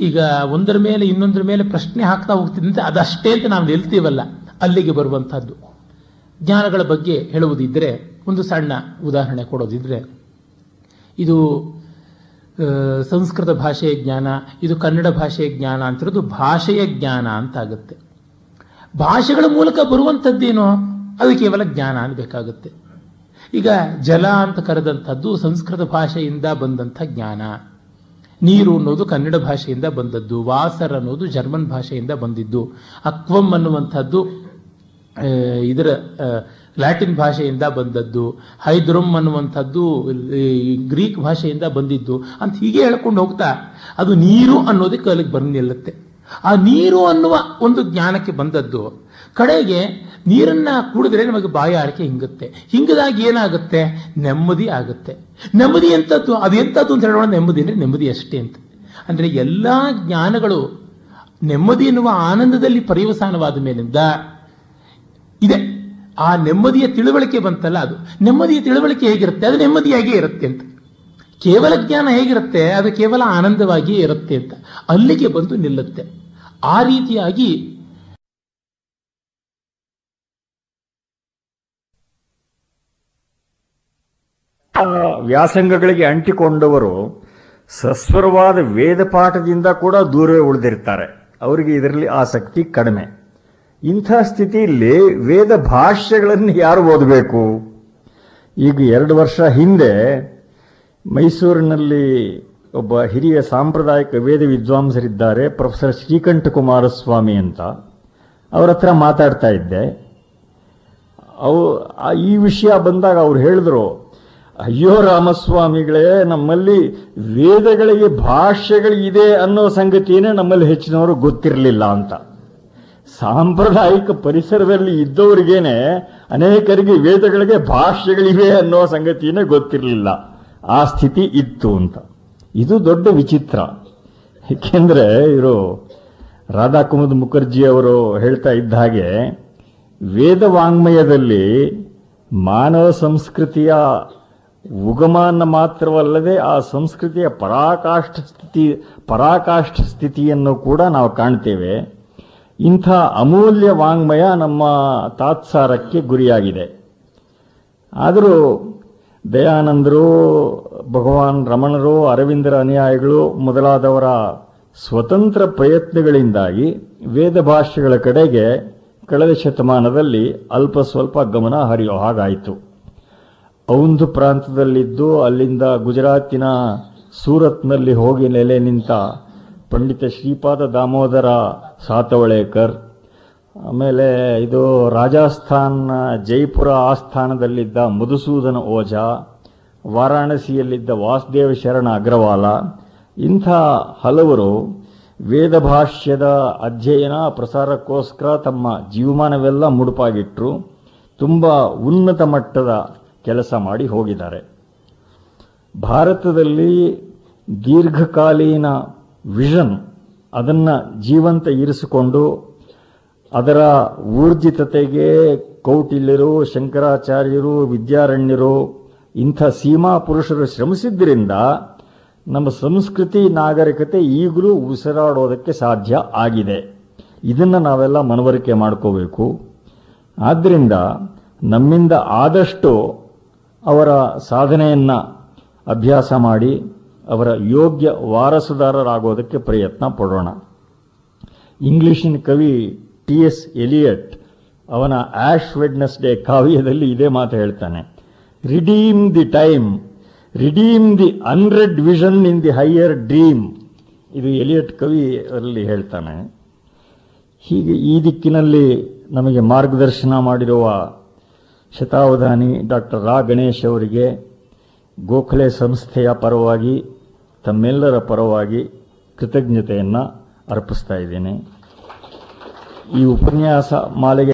ಈಗ ಒಂದರ ಮೇಲೆ ಇನ್ನೊಂದರ ಮೇಲೆ ಪ್ರಶ್ನೆ ಹಾಕ್ತಾ ಹೋಗ್ತಿದ್ದಂತೆ ಅದಷ್ಟೇ ಅಂತ ನಾವು ನಿಲ್ತೀವಲ್ಲ, ಅಲ್ಲಿಗೆ ಬರುವಂತಹದ್ದು ಜ್ಞಾನಗಳ ಬಗ್ಗೆ ಹೇಳುವುದಿದ್ದರೆ ಒಂದು ಸಣ್ಣ ಉದಾಹರಣೆ ಕೊಡೋದಿದ್ರೆ, ಇದು ಸಂಸ್ಕೃತ ಭಾಷೆಯ ಜ್ಞಾನ, ಇದು ಕನ್ನಡ ಭಾಷೆಯ ಜ್ಞಾನ ಅಂತಿರೋದು ಭಾಷೆಯ ಜ್ಞಾನ ಅಂತಾಗುತ್ತೆ. ಭಾಷೆಗಳ ಮೂಲಕ ಬರುವಂಥದ್ದೇನೋ? ಅದು ಕೇವಲ ಜ್ಞಾನ ಅನ್ಬೇಕಾಗುತ್ತೆ. ಈಗ ಜಲ ಅಂತ ಕರೆದಂಥದ್ದು ಸಂಸ್ಕೃತ ಭಾಷೆಯಿಂದ ಬಂದಂಥ ಜ್ಞಾನ. ನೀರು ಅನ್ನೋದು ಕನ್ನಡ ಭಾಷೆಯಿಂದ ಬಂದದ್ದು, ವಾಸರ್ ಅನ್ನೋದು ಜರ್ಮನ್ ಭಾಷೆಯಿಂದ ಬಂದಿದ್ದು, ಅಕ್ವಮ್ ಅನ್ನುವಂಥದ್ದು ಇದರ ಲ್ಯಾಟಿನ್ ಭಾಷೆಯಿಂದ ಬಂದದ್ದು, ಹೈದ್ರಮ್ ಅನ್ನುವಂಥದ್ದು ಗ್ರೀಕ್ ಭಾಷೆಯಿಂದ ಬಂದಿದ್ದು ಅಂತ ಹೀಗೆ ಹೇಳ್ಕೊಂಡು ಹೋಗ್ತಾ, ಅದು ನೀರು ಅನ್ನೋದಕ್ಕೆ ಅಲ್ಲಿಗೆ ಬಂದು ನಿಲ್ಲುತ್ತೆ. ಆ ನೀರು ಅನ್ನುವ ಒಂದು ಜ್ಞಾನಕ್ಕೆ ಬಂದದ್ದು, ಕಡೆಗೆ ನೀರನ್ನ ಕುಡಿದ್ರೆ ನಮಗೆ ಬಾಯಿ ಬಾಯಾರಿಕೆ ಹಿಂಗುತ್ತೆ. ಹಿಂಗದಾಗಿ ಏನಾಗುತ್ತೆ? ನೆಮ್ಮದಿ ಆಗುತ್ತೆ. ನೆಮ್ಮದಿ ಎಂಥದ್ದು ಅದು ಎಂಥದ್ದು ಅಂತ ಹೇಳೋಣ, ನೆಮ್ಮದಿ ಅಂದರೆ ನೆಮ್ಮದಿ ಅಷ್ಟೇ ಅಂತ. ಅಂದರೆ ಎಲ್ಲ ಜ್ಞಾನಗಳು ನೆಮ್ಮದಿ ಎನ್ನುವ ಆನಂದದಲ್ಲಿ ಪರ್ಯವಸಾನವಾದ ಮೇಲಿಂದ ಇದೆ. ಆ ನೆಮ್ಮದಿಯ ತಿಳುವಳಿಕೆ ಬಂತಲ್ಲ ಅದು. ನೆಮ್ಮದಿಯ ತಿಳುವಳಿಕೆ ಹೇಗಿರುತ್ತೆ? ಅದು ನೆಮ್ಮದಿಯಾಗೇ ಇರುತ್ತೆ ಅಂತ. ಕೇವಲ ಜ್ಞಾನ ಹೇಗಿರುತ್ತೆ? ಅದು ಕೇವಲ ಆನಂದವಾಗಿಯೇ ಇರುತ್ತೆ ಅಂತ. ಅಲ್ಲಿಗೆ ಬಂದು ನಿಲ್ಲುತ್ತೆ. ಆ ರೀತಿಯಾಗಿ ವ್ಯಾಸಂಗಗಳಿಗೆ ಅಂಟಿಕೊಂಡವರು ಸಸ್ವರವಾದ ವೇದ ಪಾಠದಿಂದ ಕೂಡ ದೂರವೇ ಉಳಿದಿರ್ತಾರೆ. ಅವರಿಗೆ ಇದರಲ್ಲಿ ಆಸಕ್ತಿ ಕಡಿಮೆ. ಇಂಥ ಸ್ಥಿತಿಯಲ್ಲಿ ವೇದ ಭಾಷ್ಯಗಳನ್ನು ಯಾರು ಓದಬೇಕು? ಈಗ ಎರಡು ವರ್ಷ ಹಿಂದೆ ಮೈಸೂರಿನಲ್ಲಿ ಒಬ್ಬ ಹಿರಿಯ ಸಾಂಪ್ರದಾಯಿಕ ವೇದ ವಿದ್ವಾಂಸರಿದ್ದಾರೆ, ಪ್ರೊಫೆಸರ್ ಶ್ರೀಕಂಠ ಕುಮಾರಸ್ವಾಮಿ ಅಂತ. ಅವರ ಹತ್ರ ಮಾತಾಡ್ತಾ ಇದ್ದೆ. ಅವು ಈ ವಿಷಯ ಬಂದಾಗ ಅವ್ರು ಹೇಳಿದ್ರು, ಅಯ್ಯೋ ರಾಮಸ್ವಾಮಿಗಳೇ, ನಮ್ಮಲ್ಲಿ ವೇದಗಳಿಗೆ ಭಾಷೆಗಳಿದೆ ಅನ್ನೋ ಸಂಗತಿಯೇ ನಮ್ಮಲ್ಲಿ ಹೆಚ್ಚಿನವರು ಗೊತ್ತಿರಲಿಲ್ಲ ಅಂತ. ಸಾಂಪ್ರದಾಯಿಕ ಪರಿಸರದಲ್ಲಿ ಇದ್ದವರಿಗೇನೆ ಅನೇಕರಿಗೆ ವೇದಗಳಿಗೆ ಭಾಷೆಗಳಿವೆ ಅನ್ನೋ ಸಂಗತಿಯೇ ಗೊತ್ತಿರಲಿಲ್ಲ. ಆ ಸ್ಥಿತಿ ಇತ್ತು ಅಂತ. ಇದು ದೊಡ್ಡ ವಿಚಿತ್ರ. ಏಕೆಂದ್ರೆ ಇವರು ರಾಧಾಕುಮುದ್ ಮುಖರ್ಜಿ ಅವರು ಹೇಳ್ತಾ ಇದ್ದ ಹಾಗೆ, ವೇದ ವಾಂಗ್ಮಯದಲ್ಲಿ ಮಾನವ ಸಂಸ್ಕೃತಿಯ ಉಗಮನ ಮಾತ್ರವಲ್ಲದೆ ಆ ಸಂಸ್ಕೃತಿಯ ಪರಾಕಾಷ್ಠ ಸ್ಥಿತಿ, ಪರಾಕಾಷ್ಠ ಸ್ಥಿತಿಯನ್ನು ಕೂಡ ನಾವು ಕಾಣ್ತೇವೆ. ಇಂಥ ಅಮೂಲ್ಯ ವಾಂಗ್ಮಯ ನಮ್ಮ ತಾತ್ಸಾರಕ್ಕೆ ಗುರಿಯಾಗಿದೆ. ಆದರೂ ದಯಾನಂದರು, ಭಗವಾನ್ ರಮಣರು, ಅರವಿಂದರ ಅನುಯಾಯಿಗಳು ಮೊದಲಾದವರ ಸ್ವತಂತ್ರ ಪ್ರಯತ್ನಗಳಿಂದಾಗಿ ವೇದ ಭಾಷೆಗಳ ಕಡೆಗೆ ಕಳೆದ ಶತಮಾನದಲ್ಲಿ ಅಲ್ಪ ಸ್ವಲ್ಪ ಗಮನ ಹರಿಯೋ ಹಾಗಾಯಿತು. ಔಂಧ್ ಪ್ರಾಂತದಲ್ಲಿದ್ದು ಅಲ್ಲಿಂದ ಗುಜರಾತಿನ ಸೂರತ್ನಲ್ಲಿ ಹೋಗಿ ನೆಲೆ ನಿಂತ ಪಂಡಿತ ಶ್ರೀಪಾದ ದಾಮೋದರ ಸಾತವಳೇಕರ್. ಆಮೇಲೆ ಇದು ರಾಜಸ್ಥಾನ ಜೈಪುರ ಆಸ್ಥಾನದಲ್ಲಿದ್ದ ಮಧುಸೂದನ ಓಜಾ, ವಾರಾಣಸಿಯಲ್ಲಿದ್ದ ವಾಸುದೇವ ಶರಣ ಅಗ್ರವಾಲ, ಇಂಥ ಹಲವರು ವೇದ ಭಾಷ್ಯದ ಅಧ್ಯಯನ ಪ್ರಸಾರಕ್ಕೋಸ್ಕರ ತಮ್ಮ ಜೀವಮಾನವೆಲ್ಲ ಮುಡುಪಾಗಿಟ್ಟರು ತುಂಬ ಉನ್ನತ ಮಟ್ಟದ ಕೆಲಸ ಮಾಡಿ ಹೋಗಿದ್ದಾರೆ. ಭಾರತದಲ್ಲಿ ದೀರ್ಘಕಾಲೀನ ವಿಷನ್ ಅದನ್ನು ಜೀವಂತ ಇರಿಸಿಕೊಂಡು ಅದರ ಊರ್ಜಿತತೆಗೆ ಕೌಟಿಲ್ಯರು, ಶಂಕರಾಚಾರ್ಯರು, ವಿದ್ಯಾರಣ್ಯರು, ಇಂಥ ಸೀಮಾ ಪುರುಷರು ಶ್ರಮಿಸಿದ್ದರಿಂದ ನಮ್ಮ ಸಂಸ್ಕೃತಿ ನಾಗರಿಕತೆ ಈಗಲೂ ಉಸಿರಾಡೋದಕ್ಕೆ ಸಾಧ್ಯ ಆಗಿದೆ. ಇದನ್ನು ನಾವೆಲ್ಲ ಮನವರಿಕೆ ಮಾಡ್ಕೋಬೇಕು. ಆದ್ದರಿಂದ ನಮ್ಮಿಂದ ಆದಷ್ಟು ಅವರ ಸಾಧನೆಯನ್ನು ಅಭ್ಯಾಸ ಮಾಡಿ ಅವರ ಯೋಗ್ಯ ವಾರಸುದಾರರಾಗೋದಕ್ಕೆ ಪ್ರಯತ್ನ ಪಡೋಣ. ಇಂಗ್ಲಿಷಿನ ಕವಿ ಟಿ ಎಸ್ ಎಲಿಯಟ್ ಅವನ ಆಶ್ ವೆಡ್ನೆಸ್ಡೇ ಕಾವ್ಯದಲ್ಲಿ ಇದೇ ಮಾತು ಹೇಳ್ತಾನೆ. Redeem the time, redeem the unread vision in the higher dream. ಇದು ಎಲಿಯಟ್ ಕವಿ ಅಲ್ಲಿ ಹೇಳ್ತಾನೆ. ಹೀಗೆ ಈ ದಿಕ್ಕಿನಲ್ಲಿ ನಮಗೆ ಮಾರ್ಗದರ್ಶನ ಮಾಡಿರುವ ಶತಾವಧಾನಿ ಡಾಕ್ಟರ್ ರಾ ಗಣೇಶ್ ಅವರಿಗೆ ಗೋಖಲೆ ಸಂಸ್ಥೆಯ ಪರವಾಗಿ ತಮ್ಮೆಲ್ಲರ ಪರವಾಗಿ ಕೃತಜ್ಞತೆಯನ್ನು ಅರ್ಪಿಸ್ತಾ ಇದ್ದೇನೆ. ಈ ಉಪನ್ಯಾಸ ಮಾಲೆಗೆ